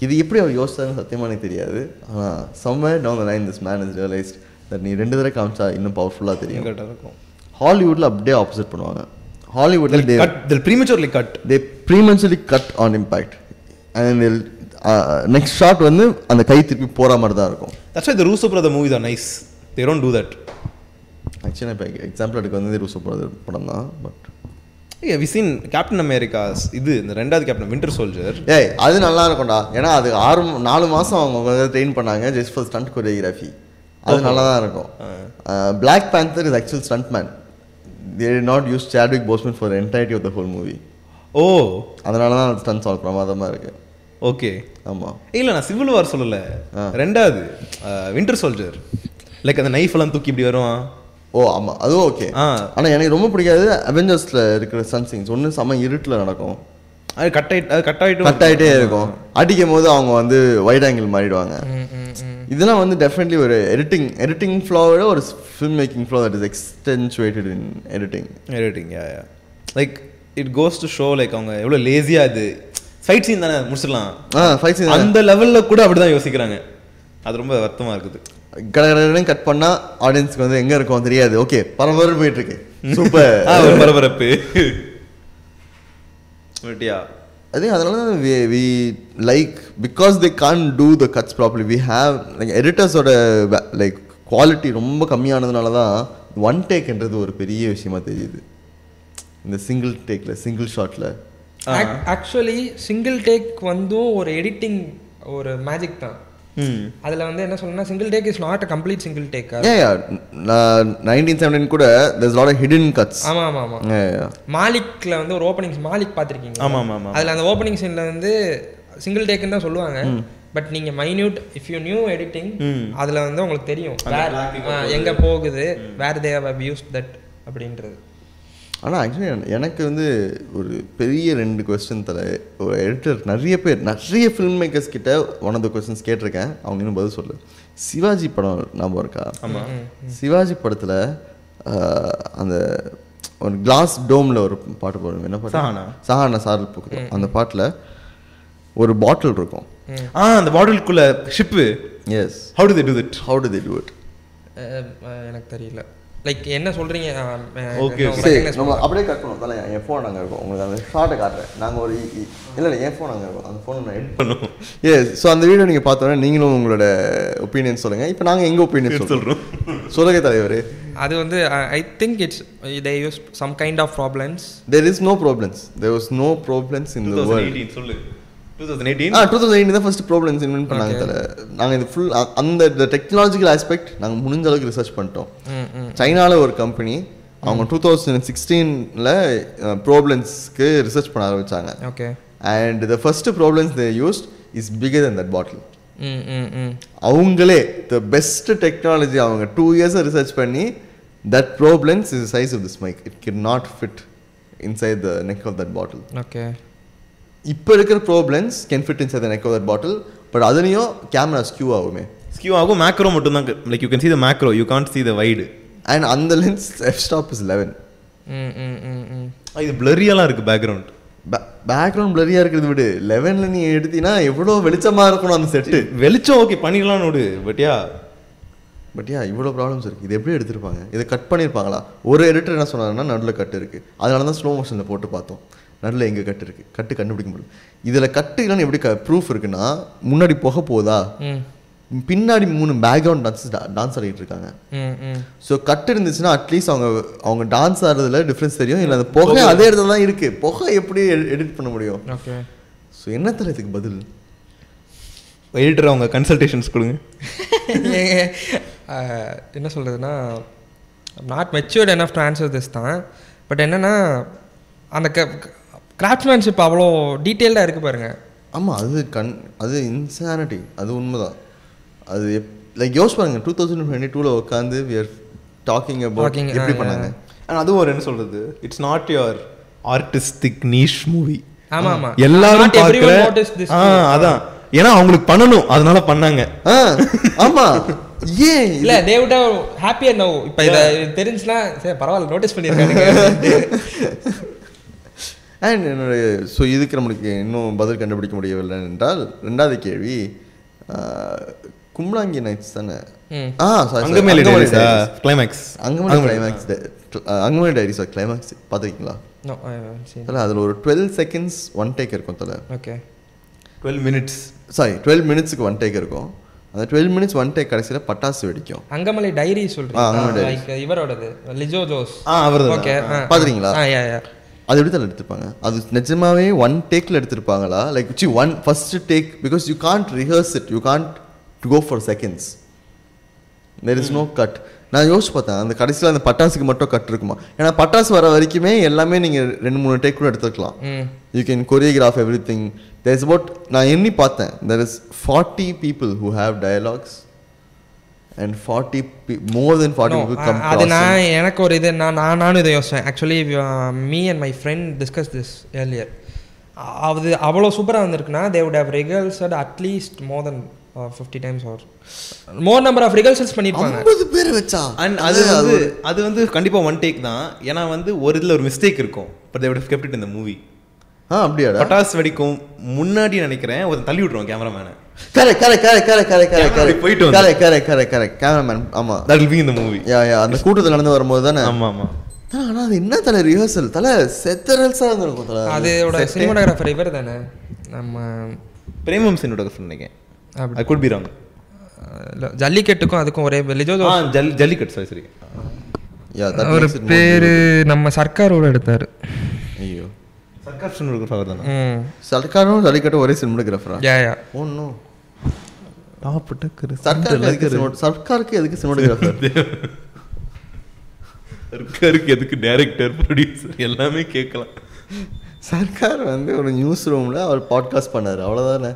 இது எப்படி அவர் யோசிச்சாருன்னு சத்தியமா எனக்கு தெரியாது. ஆனால் somewhere down the line this man is realised that நீ ரெண்டு தடவை காமிச்சா இன்னும் பவர்ஃபுல்லாக தெரியும். இருக்கும். ஹாலிவுட்ல அப்படியே ஆப்போசிட் பண்ணுவாங்க. ஹாலிவுட்ல they they'll prematurely cut they prematurely cut on impact and next shot வந்து அந்த கை திருப்பி போகிற மாதிரி தான் இருக்கும். That's why the Russo brother movies are nice they don't do that ஆக்சுவலாக இப்போ எக்ஸாம்பிள் எடுக்க வந்து ரூசோ படம் தான் but we seen Captain Americas இது இந்த ரெண்டாவது கேப்டன் வின்டர் சோல்ஜர் ஏய் அது நல்லா இருக்கும்டா ஏன்னா அது ஆறு நாலு மாதம் அவங்க ட்ரெயின் பண்ணாங்க ஜஸ்ட் ஃபார் ஸ்டண்ட் கொரியோகிராஃபி அது நல்லா தான் இருக்கும் Black Panther is actual stunt man they not use Chadwick Boseman for entirety of the whole movie oh. அதனால தான் ஸ்டன்ஸ் அவ்வளோ பிரமாதமாக இருக்கு. ஓகே. ஆமாம் இல்ல நான் சிவில் வார் சொல்லல. ரெண்டாவது வின்டர் சோல்ஜர் லைக் அந்த நைஃப் எல்லாம் தூக்கி இப்படி வருவான். ஓ ஆமாம் அதுவும் ஓகே ஆனால் எனக்கு ரொம்ப பிடிக்காது அவெஞ்சர்ஸில் இருக்கிற ஸ்டன் சீன்ஸ் ஒன்று செம்ம இருட்டில் நடக்கும். அது கட் ஆயிட்டு அது கட் ஆயிட்டு கட் ஆகிட்டே இருக்கும். அடிக்கும் போது அவங்க வந்து வைட் ஆங்கிள் மாறிடுவாங்க. இதெல்லாம் வந்து டெஃபினெட்லி ஒரு எடிட்டிங் எடிட்டிங் ஃப்ளோவோட ஒரு film making flow that is எக்ஸ்டென்சுவேட்டட் in editing editing like it goes to show like அவங்க எவ்வளோ லேசியா அது ஃபைட் சீன் தானே முடிச்சிடலாம். ஃபைட் சீன் அந்த லெவல்ல கூட அப்படிதான் யோசிக்கிறாங்க. அது ரொம்ப வருத்தமா இருக்குது. கடற்கரையும் கட் பண்ணா ஆடியன்ஸ்க்கு வந்து எங்க இருக்கோம் தெரியாது. ஓகே பரபரப்பு போயிட்டு இருக்கு சூப்பர் (laughs) பரபரப்பு. But yeah. அதே அதனால தான் we we like because they can do the cuts properly we have like எடிட்டர்ஸோட like quality ரொம்ப கம்மியானதுனால தான் ஒன் டேக்ன்றது ஒரு பெரிய விஷயமா தெரியுது. இந்த சிங்கிள் டேக்ல சிங்கிள் ஷாட்ல ஆக்சுவலி சிங்கிள் டேக் வந்தும் ஒரு எடிட்டிங் ஒரு மேஜிக் தான். அதில் வந்து என்ன சொல்லணும்னா single take is not a complete single take nineteen seventeen கூட lot of hidden cuts. ஆமாம் ஆமாம் ஆமாம். மாலிக்ல வந்து ஒரு ஓப்பனிங்ஸ் மாலிக் பார்த்துருக்கீங்க ஆமா ஆமா ஆமா அதில் அந்த ஓப்பனிங் சீனில் வந்து சிங்கிள் டேக்குன்னு தான் சொல்லுவாங்க. பட் நீங்கள் minute if you knew editing அதில் வந்து உங்களுக்கு தெரியும். வேர் எங்கே போகுது where they have use that அப்படின்றது. ஆனால் ஆக்சுவலி எனக்கு வந்து ஒரு பெரிய ரெண்டு கொஸ்டின் தர ஒரு எடிட்டர் நிறைய பேர் நிறைய ஃபில்ம் மேக்கர்ஸ் கிட்ட ஒன் ஆஃப் த கொஸ்டின்ஸ் கேட்டிருக்கேன். அவங்க இன்னும் பதில் சொல்லு சிவாஜி படம் ஞாபகம் இருக்கா? ஆமாம் சிவாஜி படத்தில் அந்த ஒரு கிளாஸ் டோமில் ஒரு பாட்டு போடுவோம். என்ன பாட்டு? சஹானா. சஹானா சாரல் பூக்குது அந்த பாட்டில் ஒரு பாட்டில் இருக்கும். ஆ அந்த பாட்டிலுக்குள்ள ship is how do they do that how do they do it? Ah, ah, எனக்கு தெரியல. லைக் என்ன சொல்கிறீங்க Okay, சரி நம்ம அப்படியே கட் பண்ணுவோம். தலை என் ஃபோன் அங்கே இருக்கும். உங்களுக்கு அந்த ஷார்ட்டை காட்டுறேன். நாங்கள் ஒரு இல்லை இல்லை என் ஃபோன் அங்கே இருக்கும். அந்த ஃபோனை நான் எடிட் பண்ணுவோம். எஸ் ஸோ அந்த வீடியோ நீங்கள் பார்த்தோன்னே நீங்களும் உங்களோட ஒப்பீனியன் சொல்லுங்கள் இப்போ நாங்கள் எங்கள் ஒப்பீனியன் சொல்கிறோம் சொல்லுங்க தலைவர். அது வந்து I think it's they use some kind of problems there is no problems there was no problems in the world 2018 சொல்லு 2018 ஆ டூ தௌசண்ட் தான் ஃபர்ஸ்ட் ப்ராப்ளம்ஸ் இன்வென்ட் பண்ணாங்க தலை. நாங்கள் இது ஃபுல் அந்த டெக்னாலஜிக்கல் ஆஸ்பெக்ட் நாங்கள் முடிஞ்ச அளவுக்கு ரிசர்ச் பண்ணிட்டோம். சைனால ஒரு கம்பெனி அவங்க டூ தௌசண்ட் சிக்ஸ்டீனில் ப்ராப்ளம்ஸ்க்கு ரிசர்ச் பண்ண ஆரம்பிச்சாங்க. Okay and the first problems they used is bigger than that bottle hmm hmm hmm. அவங்களே த பெஸ்ட் டெக்னாலஜி அவங்க டூ இயர்ஸை ரிசர்ச் பண்ணி that problems is size of this mic it can not fit inside the neck of that bottle okay இப்போ இருக்கிற problems can fit inside the neck that bottle but அதுலேயும் camera skew ஆகுமே. Skew ஆகும் macro மட்டும் தான் like you can see the macro you can't see the wide. And அந்த lens F stop is eleven hmm hmm hmm ம். ஆ, இது பிளரியாலாம் இருக்கு background background பிளரியாக இருக்கிறது விடு. லெவனில் நீ எடுத்தீங்கன்னா எவ்வளோ வெளிச்சமாக இருக்கணும் அந்த செட்டு வெளிச்சம் ஓகே பண்ணிடலாம் நோடு பட் யா பட் யா இவ்வளோ ப்ராப்ளம்ஸ் இருக்குது இது எப்படி எடுத்திருப்பாங்க? இதை கட் பண்ணியிருப்பாங்களா? ஒரு எடிட்டர் என்ன சொன்னாருன்னா நடுவில் கட் இருக்குது அதனால தான் ஸ்லோ மோஷனில் போட்டு பார்த்தோம். நடுவில் எங்கே கட் இருக்குது கட்டு கண்டுபிடிக்க முடியல இதில் கட்டு இல்லைன்னு எப்படி க ப்ரூஃப் இருக்குன்னா முன்னாடி புகை போதா? பின்னாடி மூணு பேக்ரவுண்ட் டான்ஸ் டான்ஸ் ஆடிட்டு இருக்காங்க. ஸோ கட் இருந்துச்சுன்னா அட்லீஸ்ட் அவங்க அவங்க டான்ஸ் ஆடுறதுல டிஃப்ரென்ஸ் தெரியும். இல்லை அந்த புகை அதே இடத்துல தான் இருக்குது புகை எப்படி எடிட் பண்ண முடியும்? ஓகே. ஸோ என்ன தர இதுக்கு பதில்? எடிட்டர் அவங்க கன்சல்டேஷன்ஸ் கொடுங்க. என்ன சொல்கிறதுனா not matured enough to answer this தான். பட் என்னென்னா அந்த க கிராஃப்ட்மேன்ஷிப் அவ்வளோ டீட்டெயில்டாக இருக்குது பாருங்க. ஆமாம் அது கண் அது இன்சானிட்டி அது உண்மைதான். அது லைக் யோசிச்சு பாருங்க டூ தௌசண்ட் டுவெண்ட்டி டூவில் உட்காந்து we are talking about Talking, எப்படி ஆ, பண்ணாங்க. அண்ட் அதுவும் ஒரு என்ன சொல்றது? It's not your artistic niche movie ஆமா ஆமா. எல்லாரும் பார்க்குற ஆ. அதான். ஏன்னா அவங்களுக்கு பண்ணணும். அதனால பண்ணாங்க. ஆ ஆமாம் ஏன் இல்ல they would have happier no இப்போ இதை தெரிஞ்சுனா சரி பரவாயில்ல நோட்டீஸ் பண்ணியிருக்கானுங்க (laughs) அண்ட் என்னுடைய ஸோ இதுக்கு நம்மளுக்கு இன்னும் பதில் கண்டுபிடிக்க முடியவில்லை என்றால் ரெண்டாவது கேள்வி கும்பலாங்கி நைட்ஸ் தானே. ஆ sorry Angamaly climax Angamaly climax Angamaly Diaries climax பார்த்துருக்கீங்களா? நோ சரி தலை அதில் ஒரு டுவெல் செகண்ட்ஸ் ஒன் டேக் இருக்கும் தலை. Okay twelve minutes sorry twelve மினிட்ஸுக்கு one take இருக்கும். அந்த டுவெல் மினிட்ஸ் ஒன் டேக் கடைசியில் பட்டாசு வெடிக்கும். அங்கமலை டைரி அங்கமலை. லைக் இவரோடது லிஜோ ஜோஸ். ஆ அவரது ஓகே பார்த்துறீங்களா? அது எப்படி தலை எடுத்திருப்பாங்க அது நிஜமாவே ஒன் டேக்கில் எடுத்திருப்பாங்களா? Like see one first take because you can't rehearse it you can't go for seconds there is no cut நான் யோசிச்சு பார்த்தேன் அந்த கடைசியில் அந்த பட்டாசுக்கு மட்டும் கட் இருக்குமா? ஏன்னா பட்டாசு வர வரைக்குமே எல்லாமே நீங்கள் ரெண்டு மூணு டேக் கூட எடுத்துக்கலாம் you can choreograph everything there is about நான் எண்ணி பார்த்தேன் there is forty people who have dialogues and forty more then forty people come அது நான் எனக்கு ஒரு இது நான் நான் நானும் இதை யோசிச்சேன். Actually me and my friend discuss this earlier அது அவ்வளோ சூப்பராக வந்திருக்குன்னா they would have rehearsed at least more then fifty times or more number of rehearsals பண்ணியிருப்பாங்க ஐம்பது பேர் வச்சா? அண்ட் அது வந்து அது வந்து கண்டிப்பா ஒன் டேக் தான். ஏன்னா வந்து ஒரு இதுல ஒரு மிஸ்டேக் இருக்கும். But they would kept it in the movie ஆ அப்படியாடா? பட்டாசு வெடிக்கும் முன்னாடி நினைக்கிறேன் ஒரு தள்ளி விட்டுருவோம் கேமராமேனை correct correct correct correct correct correct correct போயிட்டு வந்து. Correct correct correct correct cameraman ஆமா. தட் வில் பி இந்த மூவி யா யா அந்த கூட்டத்தில் நடந்து வரும்போது தானே? ஆமா ஆமா. ஆனா அது என்ன தலை ரிஹர்சல் தலை செத்தரல்ஸாக இருந்திருக்கும் தலை. அதோட. சினிமாட்டோகிராஃபர் இவர் தானே? நம்ம பிரேமம் சின்னோட நினைக்கிறேன். ஐ குட் பி ராங் ஜல்லிக்கட்டுக்கும் அதுக்கும் ஒரே லிஜோ ஆ ஜல் ஜல்லிக்கட் சாரி சரி more பேரு நம்ம சர்க்காரோட எடுத்தார். சர்க்கார் சினிமோகிராஃபர் தானே சர்க்காரும் ஜல்லிக்கட்டும் ஒரே சினிமாட்டோகிராஃபரா யா யா ஒன்றும் சர்க்காருக்கு எதுக்கு cinema- சர்க்காருக்கு எதுக்கு சினிமாட்டோகிராஃபர் சர்க்காருக்கு எதுக்கு டைரக்டர் ப்ரொடியூசர் எல்லாமே கேட்கலாம் சர்க்கார் வந்து ஒரு நியூஸ் ரூமில் அவர் பாட்காஸ்ட் பண்ணார் அவ்வளோதானே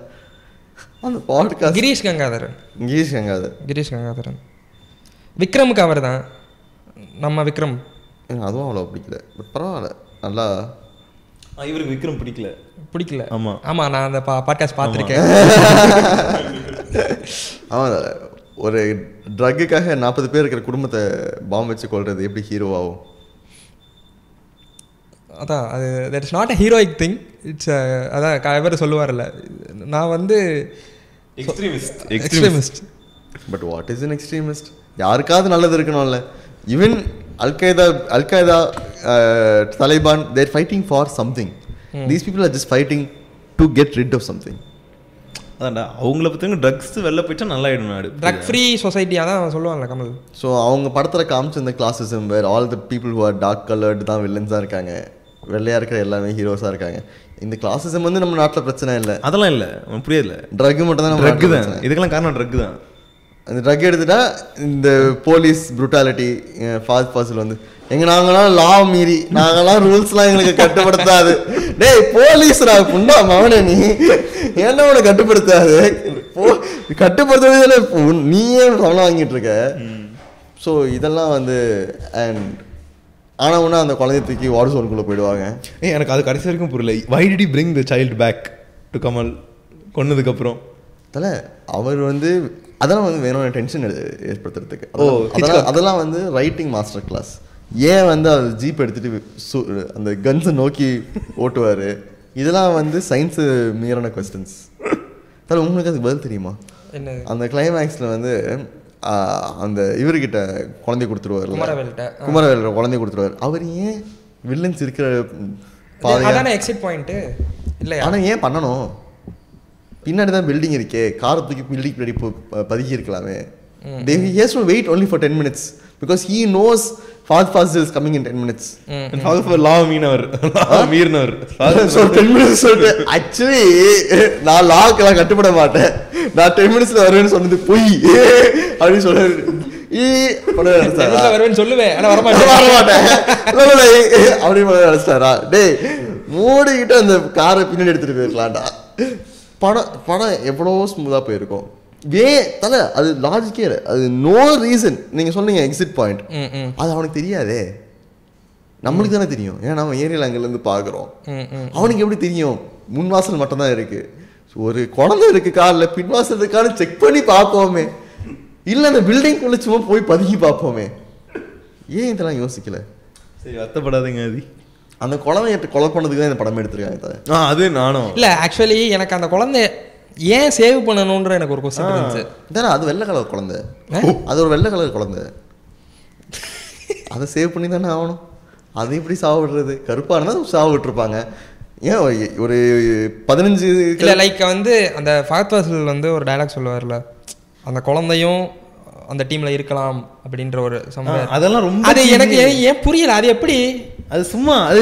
அந்த பாட்காஸ்ட் கிரீஷ் கங்காதர் கிரீஷ் கங்காதர் கிரீஷ் கங்காதரன் விக்ரமுக்கு அவர் தான் நம்ம விக்ரம் எனக்கு அதுவும் அவ்வளோ பிடிக்கல பட் பரவாயில்ல நல்லா இவருக்கு விக்ரம் பிடிக்கல. பிடிக்கல. ஆமா. ஆமா நான் அந்த பாட்காஸ்ட் பார்த்துருக்கேன். (laughs) ஆமாம் ஒரு ட்ரக்குக்காக நாற்பது பேர் இருக்கிற குடும்பத்தை பாம்பு வச்சு கொள்றது எப்படி ஹீரோ ஆகும்? அதான் அது that is not a heroic thing it's அதான் இவர் சொல்லுவார்ல நான் வந்து extremist extremist but what is in extremist யாருக்காவது நல்லது இருக்கணும்ல. Even Al Qaeda Al Qaeda Taliban they're fighting for something these people are just fighting to get rid of something அதான்டா அவங்கள பத்தி ட்ரக்ஸ் வெளில போயிட்டா நல்லா ஆயிடும் நாடு ட்ரக் ஃப்ரீ சொசைட்டி அதான் சொல்லுவாங்கல்ல கமல். ஸோ அவங்க படத்தில் காமிச்ச இந்த classism where all the people who are dark coloured தான் வில்லன்ஸாக இருக்காங்க. வெள்ளையாக இருக்கிற எல்லாமே ஹீரோஸாக இருக்காங்க. இந்த கிளாஸிசம் வந்து நம்ம நாட்டில் பிரச்சனை இல்லை. அதெல்லாம் இல்ல உனக்கு புரியல. ட்ரக் மட்டும் தான் நம்ம ட்ரக் தான். இதுக்கெல்லாம் காரணம் ட்ரக் தான். அந்த ட்ரக் எடுத்துட்டா இந்த போலீஸ் ப்ரூட்டாலிட்டி ஃபாஸ்ட் ஃபாஸ்டில் வந்து. எங்க நாங்களாம் லா மீறி நாங்களாம் ரூல்ஸ்லாம் எங்களுக்கு கட்டுப்படுத்தாது. டேய் போலீஸ்ரா புண்டா மவனே நீ? என்ன உனக்கு கட்டுப்படுத்தாது? போ கட்டுப்படுத்துறதுல நீயே பணம் வாங்கிட்டு இருக்க? ஸோ இதெல்லாம் வந்து அண்ட் ஆனால் ஒன்று அந்த குழந்தைய தூக்கி வாட்டர் சோனுக்குள்ளே போயிடுவாங்க. ஏய் எனக்கு அது கடைசி வரைக்கும் புரியல. Why you bring the child back to Kamal கொன்னதுக்கு அப்புறம். தல அவர் வந்து அதெல்லாம் வந்து வேணும் டென்ஷன் ஏற்படுத்துறதுக்கு. ஓ, அதெல்லாம் அதெல்லாம் வந்து ரைட்டிங் மாஸ்டர் கிளாஸ் ஏன் வந்து அவர் ஜீப் எடுத்துட்டு அந்த கன்ஸை நோக்கி ஓட்டுவார்? இதெல்லாம் வந்து சயின்ஸு மீறான கொஸ்டின்ஸ் தல உங்களுக்கு அதுக்கு பதில் தெரியுமா? என்ன அந்த கிளைமேக்ஸில் வந்து அந்த இவர்கிட்ட குழந்தை கொடுத்துருவார்ல குமரவேல்கிட்ட, குமரவேல் குழந்தை கொடுத்துருவார். அவர் ஏன் வில்லன்ஸ் இருக்கிற பாதையா அதானே எக்ஸிட் பாயிண்ட் இல்லையா? ஆனா ஏன் பண்ணணும்? பின்னாடி தான் பில்டிங் இருக்கே. காரை தூக்கி பில்டிங் பின்னாடி பதுக்கி இருக்கலாமே they he has to wait only for 10 minutes because he knows fast fast is coming in 10 minutes. Law மீனவர். மீறினவர். (laughs) So 10 minutes சொல்லிட்டு ஆக்சுவலி நான் லாக்கெல்லாம் கட்டுப்பட மாட்டேன். நான் 10 மினிட்ஸ்ல வருவேன்னு சொன்னது பொய். அப்படின்னு (laughs) நினைச்சாரா? வருவேன்னு சொல்லுவேன். ஆனா வர வரமாட்டேன். (laughs) மாட்டேன் இல்ல, இல்ல, இல்ல, அப்படின்னு நினைச்சிட்டாரா டேய் மூடிக்கிட்டு அந்த காரை பின்னாடி எடுத்துட்டு போயிருக்கலாம்டா. படம் படம் எவ்வளவோ ஸ்மூதா போயிருக்கும். வே தல அது லாஜிக்கே இல்லை. அது நோ ரீசன் நீங்க சொன்னீங்க எக்ஸிட் பாயிண்ட் அது அவனுக்கு தெரியாதே. நம்மளுக்கு தானே தெரியும். ஏன்னா நம்ம ஏரியால அங்கல இருந்து பாக்குறோம் ம் ம் அவனுக்கு எப்படி தெரியும்? முன் வாசல் மட்டும்தான் இருக்கு. ஒரு குழந்தை இருக்கு கார்ல பின் வாசல் இருக்கான்னு செக் பண்ணி பார்ப்போமே. இல்ல அந்த பில்டிங் குள்ள சும்மா போய் பதுக்கி பார்ப்போமே. ஏன் இதெல்லாம் யோசிக்கல? சரி வருத்தப்படாதீங்க அது அந்த குழந்தைய கொலை பண்ணதுக்கு தான் இந்த படம் எடுத்திருக்காங்க. ஆ அது நானும். இல்ல ஆக்சுவலி எனக்கு அந்த குழந்தை ஏன் சேவ் பண்ணணும்ன்ற எனக்கு ஒரு கொஸ்டின் இருந்துச்சு. இதானே அது வெள்ளை கலர் குழந்தை. அது ஒரு வெள்ளை கலர் குழந்தை. அதை சேவ் பண்ணி தானே ஆகணும். அது எப்படி சாவ விடுறது கருப்பா இருந்தா சாவ விட்டுருப்பாங்க ஏன் ஒரு- பதினஞ்சு இல்ல லைக் வந்து அந்த ஃபகத் வாசல் வந்து ஒரு டயலாக் சொல்லுவார்ல அந்த குழந்தையும் அந்த டீம்ல இருக்கலாம் அப்படின்ற ஒரு சம்பவம். அதெல்லாம் ரொம்ப அது எனக்கு ஏன் ஏன் புரியல? அது எப்படி அது சும்மா அது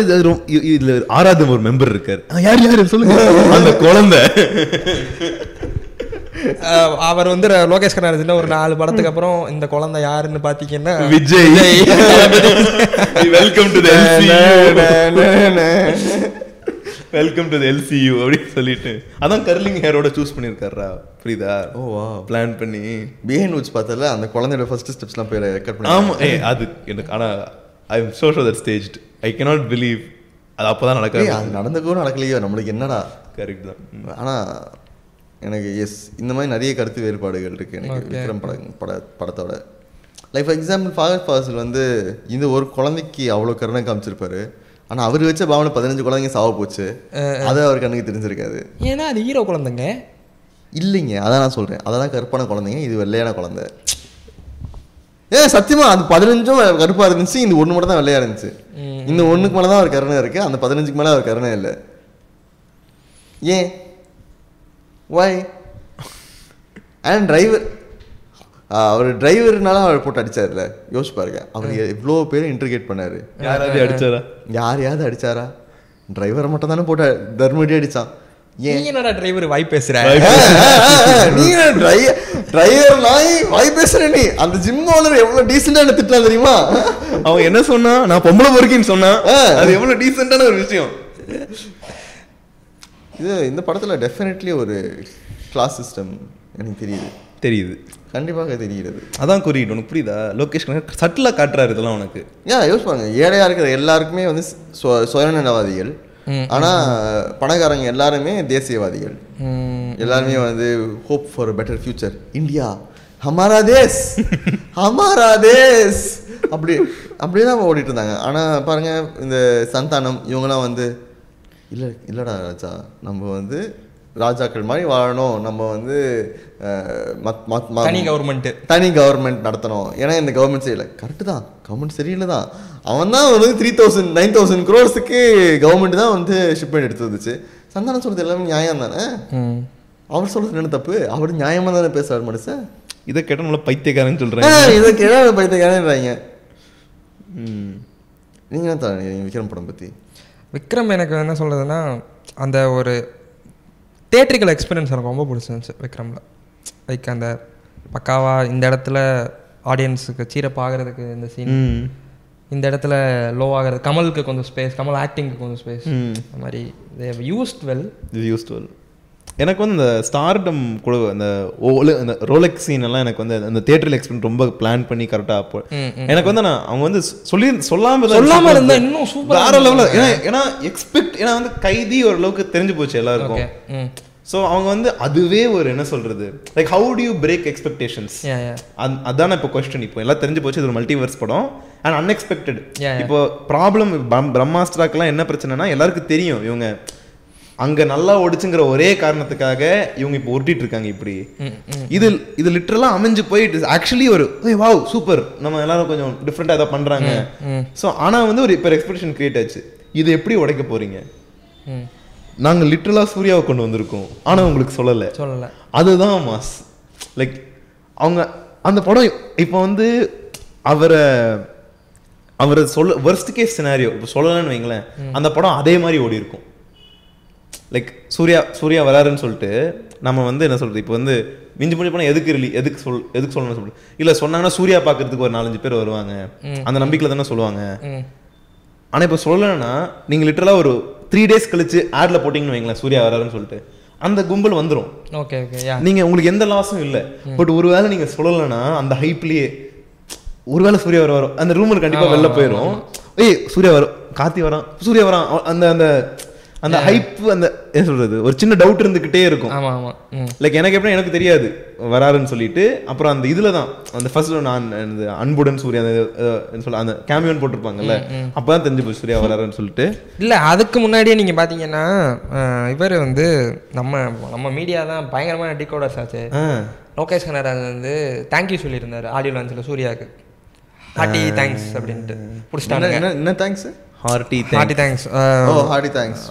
இதுல ஆறாவது ஒரு மெம்பர் இருக்காரு. யார் யாரு? சொல்லுங்க. அந்த குழந்தை. அவர் வந்து லோகேஷ் கனகராஜன் ஒரு நாலு படத்துக்கு அப்புறம் இந்த குழந்தை யாருன்னு பாத்தீங்கன்னா Vijay. Welcome to welcome to LCU அப்படின்னு சொல்லிட்டு. அதான் கர்லிங் ஹேரோட சூஸ் பண்ணிருக்காரா புரியுதா? ஓ வா. பிளான் பண்ணி. பிஹைண்ட் வச்சு பார்த்தல அந்த குழந்தையோட ஃபர்ஸ்ட் ஸ்டெப்ஸ்லாம் போய் ரெக்கார்ட் பண்ணி ஆமா ஏ அது எனக்கு ஆனா I am so sure that stage I cannot believe அது அப்பதான் ஏய், நடக்காது அது நடந்துக்கோ நடக்கலையோ நம்மளுக்கு என்னடா? கரெக்ட் தான். ம். ஆனா எனக்கு எஸ் இந்த மாதிரி நிறைய கருத்து வேறுபாடுகள் இருக்கு. எனக்கு விக்ரம் படம் பட படத்தோட. Like for example Fahadh Faasil வந்து இந்த ஒரு குழந்தைக்கு அவ்வளோ கருணை காமிச்சிருப்பாரு. ஆனா அவர் வச்ச பாவனை பதினஞ்சு குழந்தைங்க சாவ போச்சு. அது அவர் கண்ணுக்கு தெரிஞ்சிருக்காது. ஏன்னா அது ஹீரோ குழந்தைங்க. இல்லைங்க அதான் நான் சொல்றேன். அதெல்லாம் கருப்பான குழந்தைங்க இது வெள்ளையான குழந்தை. ஏன் சத்தியமா அது பதினஞ்சும் கருப்பா இருந்துச்சு இந்த ஒண்ணு மட்டும் தான் வெள்ளையா இருந்துச்சு. இந்த ஒண்ணுக்கு மேல தான் அவர் கருணை இருக்கு அந்த பதினஞ்சுக்கு மேல அவர் கருணை இல்லை. ஏன்? வை அண்ட் டிரைவர் அவர் டிரைவர்னால அவர் போட்டு அடிச்சாருல யோசிச்சு பாருங்க. அவர் எவ்வளோ பேர் இன்டர்கேட் பண்ணாரு. யாராவது அடிச்சாரா? யாரையாவது அடிச்சாரா? டிரைவரை மட்டும் தானே போட்டு தர்மடி அடிச்சான். ஏன் நீ என்னடா டிரைவர் வாய் பேசுற? நீங்க டிரைவர் நாய் வாய் பேசுற நீ? அந்த ஜிம் ஓனர் எவ்வளவு டீசெண்டா தெரியுமா? அவன் என்ன சொன்னா? நான் பொம்பளை பொறுக்கின்னு சொன்னா. ஆ. அது எவ்வளவு டீசென்டான ஒரு விஷயம். இது இந்த படத்துல டெஃபினெட்லி ஒரு கிளாஸ் சிஸ்டம் எனக்கு தெரியுது. தெரியுது. கண்டிப்பாக தெரிகிறது. அதான் குறியீடு. உனக்கு புரியுதா? லோகேஷ் சட்டிலா காட்டுறாரு இதெல்லாம் உனக்கு. ஏன் யோசிப்பாங்க. ஏழையா இருக்கிற எல்லாருக்குமே வந்து சுய- சுயநலவாதிகள் ஆனா பணக்காரங்க எல்லாருமே தேசியவாதிகள். எல்லாருமே வந்து hope for better future India ஹமாரா தேஸ் ஹமாரா தேஸ். அப்படி அப்படியே தான் ஓடிட்டு இருந்தாங்க. ஆனா பாருங்க இந்த சந்தானம் இவங்கெல்லாம் வந்து இல்ல இல்லடா ராஜா நம்ம வந்து ராஜாக்கள் மாதிரி வாழணும். நம்ம வந்து தனி கவர்மெண்ட் தனி கவர்மெண்ட் நடத்தணும். ஏன்னா இந்த கவர்மெண்ட் சரியில்லை கரெக்டு தான். கவர்மெண்ட் சரியில்லை தான். அவன் தான் வந்து த்ரீ தௌசண்ட் நைன் தௌசண்ட் க்ரோர்ஸுக்கு கவர்மெண்ட் தான் வந்து ஷிப்மெண்ட் எடுத்து வந்துச்சு. சந்தானம் சொல்றது எல்லாமே நியாயம் தானே? அவர் சொல்றது என்ன தப்பு? அவர் நியாயமா தானே பேசுறாரு மனுஷன்? இதை கேட்ட நம்மள பைத்தியக்காரன்னு ஆ, சொல்றேன் இதை கிழமை பைத்தியக்காரன்றாங்க. நீங்க என்ன தர விக்ரம் படம் பத்தி? விக்ரம் எனக்கு என்ன சொல்றதுன்னா அந்த ஒரு தேட்ரிக்கல் எக்ஸ்பீரியன்ஸ் எனக்கு ரொம்ப பிடிச்சிருந்துச்சு விக்ரமில். லைக் அந்த பக்காவா இந்த இடத்துல ஆடியன்ஸுக்கு சீரப் ஆகிறதுக்கு இந்த சீன். இந்த இடத்துல லோ ஆகிறது கமலுக்கு கொஞ்சம் ஸ்பேஸ் கமல் ஆக்டிங்க்கு கொஞ்சம் ஸ்பேஸ். அந்த மாதிரி யூஸ்ட் வெல் இது யூஸ்டுவல் எனக்கு வந்து இந்த ஸ்டார்டம் கூட அந்த ஓல அந்த ரோலெக்ஸ் சீன் எல்லாம் எனக்கு வந்து அந்த தியேட்டரில் எக்ஸ்பீரியன்ஸ் ரொம்ப பிளான் பண்ணி கரெக்டாக அப்போ எனக்கு வந்து நான் அவங்க வந்து சொல்லி சொல்லாம சொல்லாம இருந்தா. இன்னும் ஆ வேற லெவலில். ஏன்னா ஏன்னா எக்ஸ்பெக்ட் ஏன்னா வந்து கைதி ஓரளவுக்கு தெரிஞ்சு போச்சு எல்லாருக்கும் ஸோ அவங்க வந்து அதுவே ஒரு என்ன சொல்றது like how do you break expectations. அதான இப்போ கொஸ்டின் இப்போ எல்லாம் தெரிஞ்சு போச்சு இது ஒரு மல்டிவர்ஸ் படம் அண்ட் அன்எக்ஸ்பெக்டட். இப்போ ப்ராப்ளம் பிரம்மாஸ்திராக்கெல்லாம் என்ன பிரச்சனைனா எல்லாருக்கும் தெரியும் இவங்க அங்க நல்லா ஓடிச்சுங்கிற ஒரே காரணத்துக்காக இவங்க இப்போ உருட்டிட்டு இருக்காங்க இப்படி இது இது லிட்டரலா அமைஞ்சு போய் இட் இஸ் ஆக்சுவலி ஒரு வாவ் சூப்பர் நம்ம எல்லாரும் கொஞ்சம் டிஃப்ரெண்டா ஏதாவது பண்றாங்க. ஸோ ஆனா வந்து ஒரு இப்போ எக்ஸ்பெக்டேஷன் கிரியேட் ஆச்சு. இது எப்படி உடைக்க போறீங்க? ம். நாங்க லிட்டரலா சூர்யாவை கொண்டு வந்திருக்கோம். ஆனா உங்களுக்கு சொல்லல. சொல்லலை. அதுதான் மாஸ். லைக் அவங்க அந்த படம் இப்போ வந்து அவரை அவரை சொல்ல worst கேஸ் சினாரியோ இப்போ சொல்லலன்னு வைங்களேன். அந்த படம் அதே மாதிரி ஓடி இருக்கும் லைக் சூர்யா சூர்யா வராருன்னு சொல்லிட்டு நம்ம வந்து என்ன சொல்றது? இப்போ வந்து மிஞ்சி மிஞ்சி போனால் எதுக்கு ரிலி எதுக்கு சொல் எதுக்கு சொல்லணும்னு சொல்லிட்டு இல்லை சொன்னாங்கன்னா சூர்யா பார்க்கறதுக்கு ஒரு நாலஞ்சு பேர் வருவாங்க. அந்த நம்பிக்கையில் தானே சொல்லுவாங்க. ம். ஆனா இப்போ சொல்லலைன்னா நீங்க லிட்டரலா ஒரு த்ரீ டேஸ் கழிச்சு ஆட்ல போட்டிங்கன்னு வைங்களேன் சூர்யா வராருன்னு சொல்லிட்டு. அந்த கும்பல் வந்துரும். ஓகே ஓகே யா நீங்க உங்களுக்கு எந்த லாஸும் இல்ல. பட் ஒருவேளை நீங்க சொல்லலைன்னா அந்த ஹைப்லயே ஒருவேளை சூர்யா வர வரும் அந்த ரூமர் கண்டிப்பா வெளில போயிடும் ஏய் சூர்யா வரும் கார்த்தி வரான் சூர்யா வரான் அந்த அந்த அந்த ஹைப் அந்த என்ன சொல்றது ஒரு சின்ன டவுட் இருந்துகிட்டே இருக்கும். ஆமா ஆமா. லைக் எனக்கு எப்படி எனக்கு தெரியாது வராருன்னு சொல்லிட்டு. அப்புறம் அந்த இதுல தான் அந்த ஃபர்ஸ்ட் நான் இந்த அன்புடன் சூர்யா அந்த சொல்ல அந்த கேமியோன் போட்டிருப்பாங்கல்ல. அப்பதான் தெரிஞ்சு போய் சூர்யா வராருன்னு சொல்லிட்டு. இல்லை அதுக்கு முன்னாடியே நீங்கள் பார்த்தீங்கன்னா இவர் வந்து நம்ம நம்ம மீடியா தான் பயங்கரமான டிகோடர்ஸ் ஆச்சு. லோகேஷ் கனராஜ் வந்து தேங்க்யூ சொல்லியிருந்தாரு ஆடியோ லான்ச்சில் சூர்யாவுக்கு. ஹார்ட்டி தேங்க்ஸ் அப்படின்ட்டு. பிடிச்சிட்டாங்க என்ன thanks hearty hearty thanks oh hearty thanks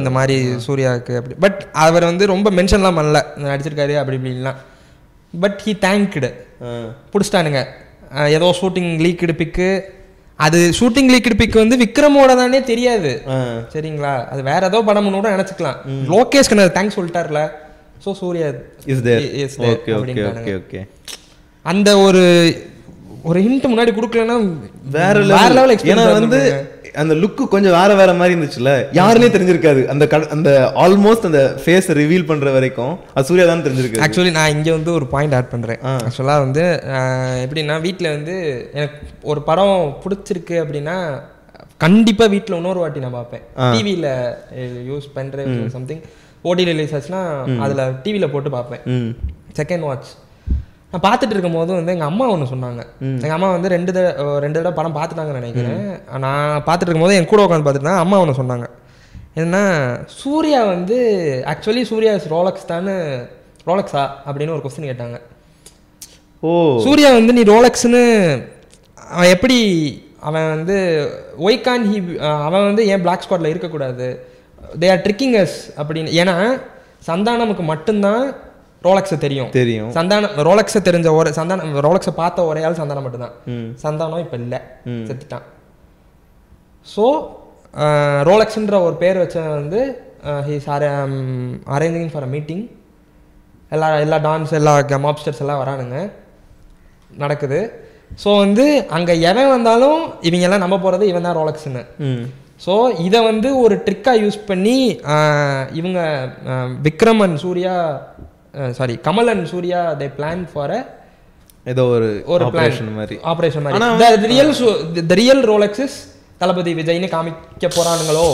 இந்த மாதிரி சூர்யாவுக்கு அப்படி பட் அவர் வந்து ரொம்ப மென்ஷன்லாம் பண்ணல. நடிச்சிருக்காரு அப்படி இப்படின்லாம் பட் ஹி தேங்க்டு பிடிச்சிட்டானுங்க. ஏதோ ஷூட்டிங் லீக்டு பிக்கு அது ஷூட்டிங் லீக்டு பிக் வந்து விக்ரமோட தானே தெரியாது. சரிங்களா? அது வேற ஏதோ படம் கூட நினைச்சுக்கலாம். லோகேஷ் கண்ணர் thanks சொல்லிட்டார்ல. So Suriya is there is there okay okay. Okay okay அந்த ஒரு ஒரு ஹிண்ட் முன்னாடி கொடுக்கலன்னா வேற வேற லெவல் லெவல் ஏன்னா வந்து அந்த லுக்கு கொஞ்சம் வேற வேற மாதிரி இருந்துச்சுல? யாருனே தெரிஞ்சிருக்காது. அந்த அந்த ஆல்மோஸ்ட் அந்த ஃபேஸ் ரிவீல் பண்ற வரைக்கும் அது சூர்யா தான் தெரிஞ்சிருக்கு. ஆக்சுவலி நான் இங்கே வந்து ஒரு பாயிண்ட் ஆட் பண்ணுறேன் ஆக்சுவலாக வந்து எப்படின்னா வீட்டில் வந்து எனக்கு ஒரு படம் பிடிச்சிருக்கு அப்படின்னா கண்டிப்பாக வீட்டில் இன்னொரு வாட்டி நான் பார்ப்பேன். டிவியில் யூஸ் பண்ணுறேன் சம்திங் ஓடி ரிலீஸ் ஆச்சுன்னா அதில் டிவியில் போட்டு பார்ப்பேன். செகண்ட் வாட்ச் நான் பார்த்துட்டு இருக்கும் போது வந்து எங்கள் அம்மா ஒன்று சொன்னாங்க. எங்கள் அம்மா வந்து ரெண்டு தடவை ரெண்டு தடவை படம் பார்த்துட்டாங்கன்னு நினைக்கிறேன். நான் பார்த்துட்டு இருக்கும்போது என் கூட உட்காந்து பார்த்துட்டு அம்மா ஒன்று சொன்னாங்க. என்னன்னா சூர்யா வந்து ஆக்சுவலி சூர்யா ரோலக்ஸ் தானே ரோலக்ஸா அப்படின்னு ஒரு கொஸ்டின் கேட்டாங்க. ஓ. சூர்யா வந்து நீ ரோலக்ஸ்னு அவன் எப்படி அவன் வந்து ஒய் கான் ஹி அவன் வந்து ஏன் பிளாக் ஸ்குவாட்ல இருக்கக்கூடாது? தே ஆர் ட்ரிக்கிங் அஸ் அப்படின்னு. ஏன்னா சந்தானமுக்கு மட்டும்தான் ரோலக்ஸை தெரியும். தெரியும். சந்தானம் ரோலக்ஸை தெரிஞ்ச ஒரு சந்தானம் ரோலக்ஸை பார்த்த ஒரே ஆள் சந்தானம் மட்டும்தான். சந்தானம் இப்போ இல்லை. செத்துட்டான். ஸோ ரோலக்ஸ்ன்ற ஒரு பேர் வச்சவன் வந்து he's arranging for a meeting எல்லா எல்லா டான்ஸ் எல்லா மாப்ஸ்டர்ஸ் எல்லாம் வரானுங்க. நடக்குது. ஸோ வந்து அங்கே எவன் வந்தாலும் இவங்க எல்லாம் நம்ப போகிறது இவன் தான் ரோலக்ஸ்னு ம். ஸோ இதை வந்து ஒரு ட்ரிக்காக யூஸ் பண்ணி இவங்க ஆஹ், Vikram and Suriya sorry Kamal and Suriya they plan for a ஏதோ ஒரு ஒரு ஆபரேஷன் பிளான் மாதிரி. ஆபரேஷன் மாதிரி. த ரியல் த ரியல் ரோலக்ஸஸ் தளபதி விஜய்னு காமிக்க போறானுங்களோ?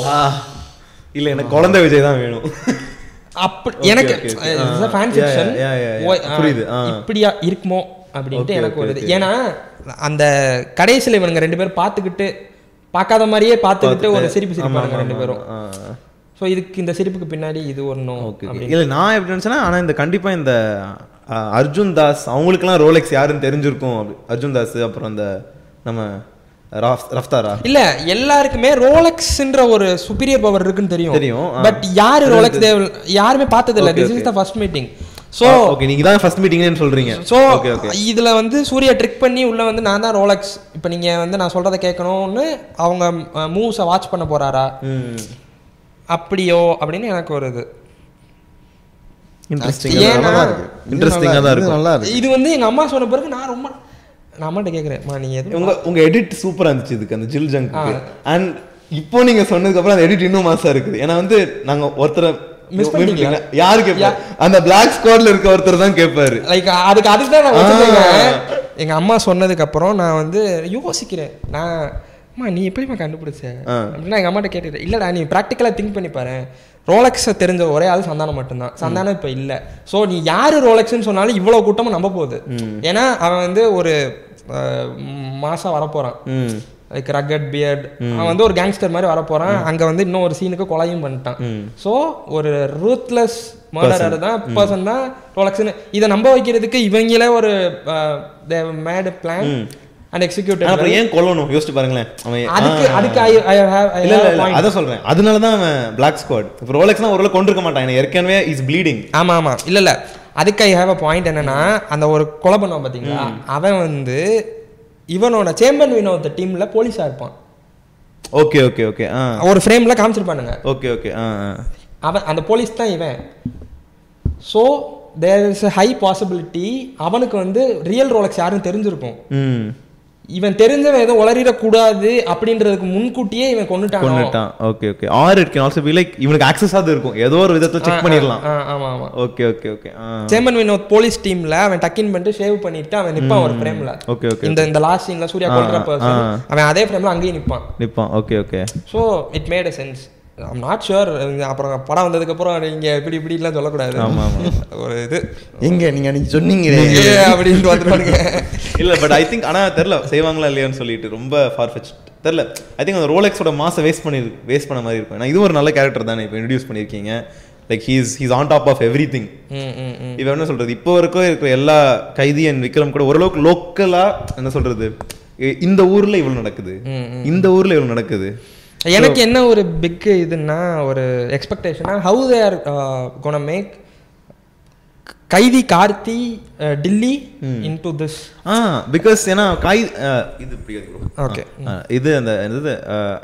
இல்ல எனக்கு குழந்தை விஜய் தான் வேணும். அப்படி எனக்கு. Fan Yeah, fiction. புரியுது. இப்படியா இருக்குமோ அப்படின்ட்டு எனக்கு ஒரு இது. ஏன்னா அந்த கடைசியில் இவனுங்க ரெண்டு பேரும் பார்த்துக்கிட்டு பார்க்காத மாதிரியே பார்த்துக்கிட்டு ஒரு சிரிப்பு சிரிப்பானுங்க ரெண்டு பேரும். ஸோ இதுக்கு இந்த சிரிப்புக்கு பின்னாடி இது ஒன்றும் ஓகே இல்ல நான் எப்படி நினைச்சேன்னா ஆனா இந்த கண்டிப்பா இந்த அர்ஜுன் தாஸ் அவங்களுக்குலாம் ரோலெக்ஸ் யாருன்னு தெரிஞ்சிருக்கும். அர்ஜுன் தாஸ் அப்புறம் அந்த நம்ம ராஃப்- ரஃப்தாரா? இல்ல எல்லாருக்குமே ரோலக்ஸ்ன்ற ஒரு சுப்பீரியர் பவர் இருக்குன்னு தெரியும். தெரியும். பட் யாரு ரோலக்ஸ் தேவ் யாருமே பார்த்தது இல்ல this is the first meeting so okay நீங்க தான் ஃபர்ஸ்ட் மீட்டிங்னு சொல்றீங்க. ஸோ ஓகே ஓகே இதுல வந்து சூர்யா ட்ரிக் பண்ணி உள்ள வந்து நான் தான் ரோலக்ஸ் இப்போ நீங்க வந்து நான் சொல்றதை கேட்கணும்னு அவங்க மூவ்ஸை வாட்ச் பண்ண போறாரா? அப்படியோ அப்படின்னு எனக்கு ஒரு இது. இன்ட்ரெஸ்டிங் ஏன்னா- நல்லா இருக்கு. நல்லா- தான் இது இருக்கும். நல்லா இருக்கு. இது வந்து எங்க அம்மா சொன்ன பிறகு நான் ரொம்ப நான் அம்மாட்ட கேட்குறேன் நீ எது உங்க உங்க எடிட் சூப்பரா இருந்துச்சு இதுக்கு அந்த ஜில் ஜங்க்கு அண்ட் இப்போ நீங்க சொன்னதுக்கு அப்புறம் அந்த எடிட் இன்னும் மாசா இருக்குது. ஏன்னா வந்து நாங்க ஒருத்தரை? யாரு கேட்பா அந்த பிளாக் ஸ்குவாட்ல இருக்க ஒருத்தர் தான் கேட்பாரு லைக் அதுக்கு அதுக்கு தான் நான் எங்க அம்மா சொன்னதுக்கு அப்புறம் நான் வந்து யோசிக்கிறேன். நான் அம்மா நீ எப்படிம்மா கண்டுபிடிச்ச? அப்படின்னா எங்கள் அம்மாட்ட கேட்டுட்டு இல்லைடா நீ ப்ராக்டிக்கலாக திங்க் பண்ணி பாரு. ரோலக்ஸை தெரிஞ்ச ஒரே ஆள் சந்தானம் மட்டும்தான். சந்தானம் இப்போ இல்லை. ஸோ நீ யார் ரோலக்ஸ்னு சொன்னாலும் இவ்வளோ கூட்டமும் நம்ப போகுது. ஏன்னா அவன் வந்து ஒரு மாசம் வரப்போகிறான் லைக் ரக்கட் பியர்ட் அவன் வந்து ஒரு கேங்ஸ்டர் மாதிரி வரப்போறான். அங்க வந்து இன்னும் ஒரு சீனுக்கு கொலையும் பண்ணிட்டான். ஸோ ஒரு ரூத்லெஸ் மர்டரர் தான் பர்சன் தான் ரோலக்ஸ்னு இதை நம்ப வைக்கிறதுக்கு இவங்களே ஒரு மேட் பிளான் அண்ட் எக்ஸிக்யூட்டிவ் ஆனா அப்புறம் ஏன் கொல்லணும்? யோசிச்சு பாருங்களேன். அவன் அதுக்கு. அதுக்கு ஐ ஐ ஹேவ் இல்ல இல்ல அதான் சொல்றேன். அதனால தான் அவன் பிளாக் ஸ்குவாட் இப்போ ரோலெக்ஸ்னா ஓரளவு கொண்டிருக்க மாட்டான். ஏற்கனவே இஸ் ப்ளீடிங் ஆமா ஆமா. இல்ல இல்ல. அதுக்கு ஐ ஹேவ் அ பாயிண்ட் என்னன்னா அந்த ஒரு கொலை பண்ணுவான் பாத்தீங்களா? அவன் வந்து இவனோட சேம்பன் வினோத் டீம்ல போலீஸா இருப்பான். Okay okay okay. ஒரு ஃப்ரேம்ல காமிச்சிருப்பானுங்க. Okay okay. அவன் அந்த போலீஸ் தான் இவன். So there is high possibility அவனுக்கு வந்து ரியல் ரோலக்ஸ் யாரும் தெரிஞ்சிருக்கும். இவன் தெரிஞ்சவன் எதுவும் உளறிடக்கூடாது அப்படின்றதுக்கு முன்கூட்டியே இவன் கொண்டுட்டான். கொண்டுட்டான். Okay okay or it can also be like இவனுக்கு ஆக்சஸ் ஆகுது இருக்கும். ஏதோ ஒரு விதத்துல செக் பண்ணிடலாம். ஆமா ஆமா. ஓகே ஓகே ஓகே சேமன் வினோத் போலீஸ் டீம்ல அவன் டக்கின் பண்ணிட்டு ஷேவ் பண்ணிட்டு அவன் நிப்பான் ஒரு ஃப்ரேம்ல ஓகே ஓகே இந்த இந்த லாஸ்ட் சீன்ல சூர்யா பர்சன் அவன் அதே ஃப்ரேம்ல அங்கேயும் நிப்பான். நிப்பான். Okay okay so it made a sense I'm not sure அப்புறம் படம் வந்ததுக்கு அப்புறம் நீங்க இப்படி இப்படிலாம் சொல்லக்கூடாது. ஆமா, ஆமா. ஒரு இது. எங்க நீங்க அன்னைக்கு சொன்னீங்களே? ஏ, அப்படின்ட்டு வந்துருவானுங்க இல்ல பட் ஐ திங்க் ஆனா தெரியல. செய்வாங்களா இல்லையான்னு சொல்லிட்டு ரொம்ப ஃபார் ஃபெச் தெரியல. ஐ திங்க் அந்த ரோலெக்ஸோட மாசை வேஸ்ட் பண்ணி வேஸ்ட் பண்ண மாதிரி இருக்கும். ஏன்னா இது ஒரு நல்ல கேரக்டர் தானே இப்போ இன்ட்ரடியூஸ் பண்ணியிருக்கீங்க. Like he's he's on top of everything. இவன் என்ன சொல்றது? இப்போ வரைக்கும் இருக்கிற எல்லா கைதி அண்ட் விக்ரம் கூட ஓரளவுக்கு லோக்கலா என்ன சொல்றது? இ- இந்த ஊர்ல இவ்வளவு நடக்குது. இந்த ஊர்ல இவ்வளவு நடக்குது. எனக்கு என்ன ஒரு பிக் இதுன்னா ஒரு எக்ஸ்பெக்டேஷனா how they are gonna make Kaithi Karthi Dilli into this ah because ஏன்னா கை இது. ஓகே இது அந்த இது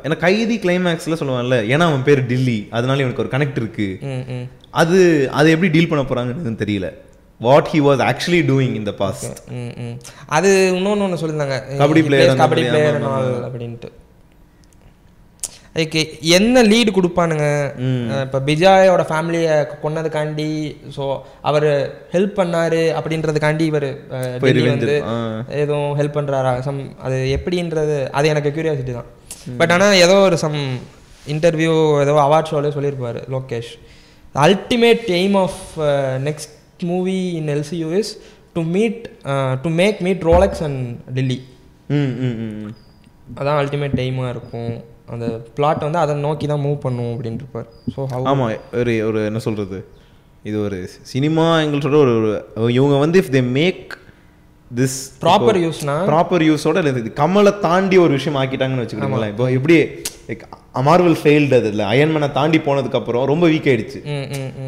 ஏன்னா கைதி கிளைமேக்ஸ்ல சொல்லுவாங்கல்ல ஏன்னா அவன் பேர் டில்லி அதனால இவனுக்கு ஒரு கனெக்ட் இருக்கு. அது அதை எப்படி டீல் பண்ண போறாங்கன்னு தெரியல. What he was actually doing இந்த பாஸ்ட். அது இன்னொன்று ஒன்று சொல்லியிருந்தாங்க. கபடி அந்த கபடி பிளேயர். அப்படின்ட்டு. அதுக்கு என்ன லீடு கொடுப்பானுங்க? இப்போ பிஜாயோட ஃபேமிலியை கொன்னதுக்காண்டி ஸோ அவர் ஹெல்ப் பண்ணாரு அப்படின்றதுக்காண்டி இவர் வந்து. எதுவும் ஹெல்ப் பண்ணுறாரா சம் அது எப்படின்றது அது எனக்கு கியூரியாசிட்டி தான். பட் ஆனால் ஏதோ ஒரு சம் இன்டர்வியூ ஏதோ அவார்ட் ஷோவில் சொல்லியிருப்பாரு Lokesh. Ultimate aim of next movie in LCU is to meet to make meet Rolex and Dilli. அதான் அல்டிமேட் எய்மாக இருக்கும். அந்த பிளாட் வந்து அதை நோக்கி தான் மூவ் பண்ணும் அப்படின்ட்டு இருப்பார் ஸோ ஹவு ஆமா ஒரு ஒரு என்ன சொல்றது? இது ஒரு சினிமா எங்கள் சொல்ற ஒரு இவங்க வந்து if they make this proper யூஸ்னா proper யூஸோட இது கமலை தாண்டி ஒரு விஷயம் ஆக்கிட்டாங்கன்னு வச்சுக்கிட்டீங்களா இப்போ எப்படி லைக் மார்வல் ஃபெயில்டு அது இல்லை. அயன்மனை தாண்டி போனதுக்கு அப்புறம் ரொம்ப வீக் ஆயிடுச்சு.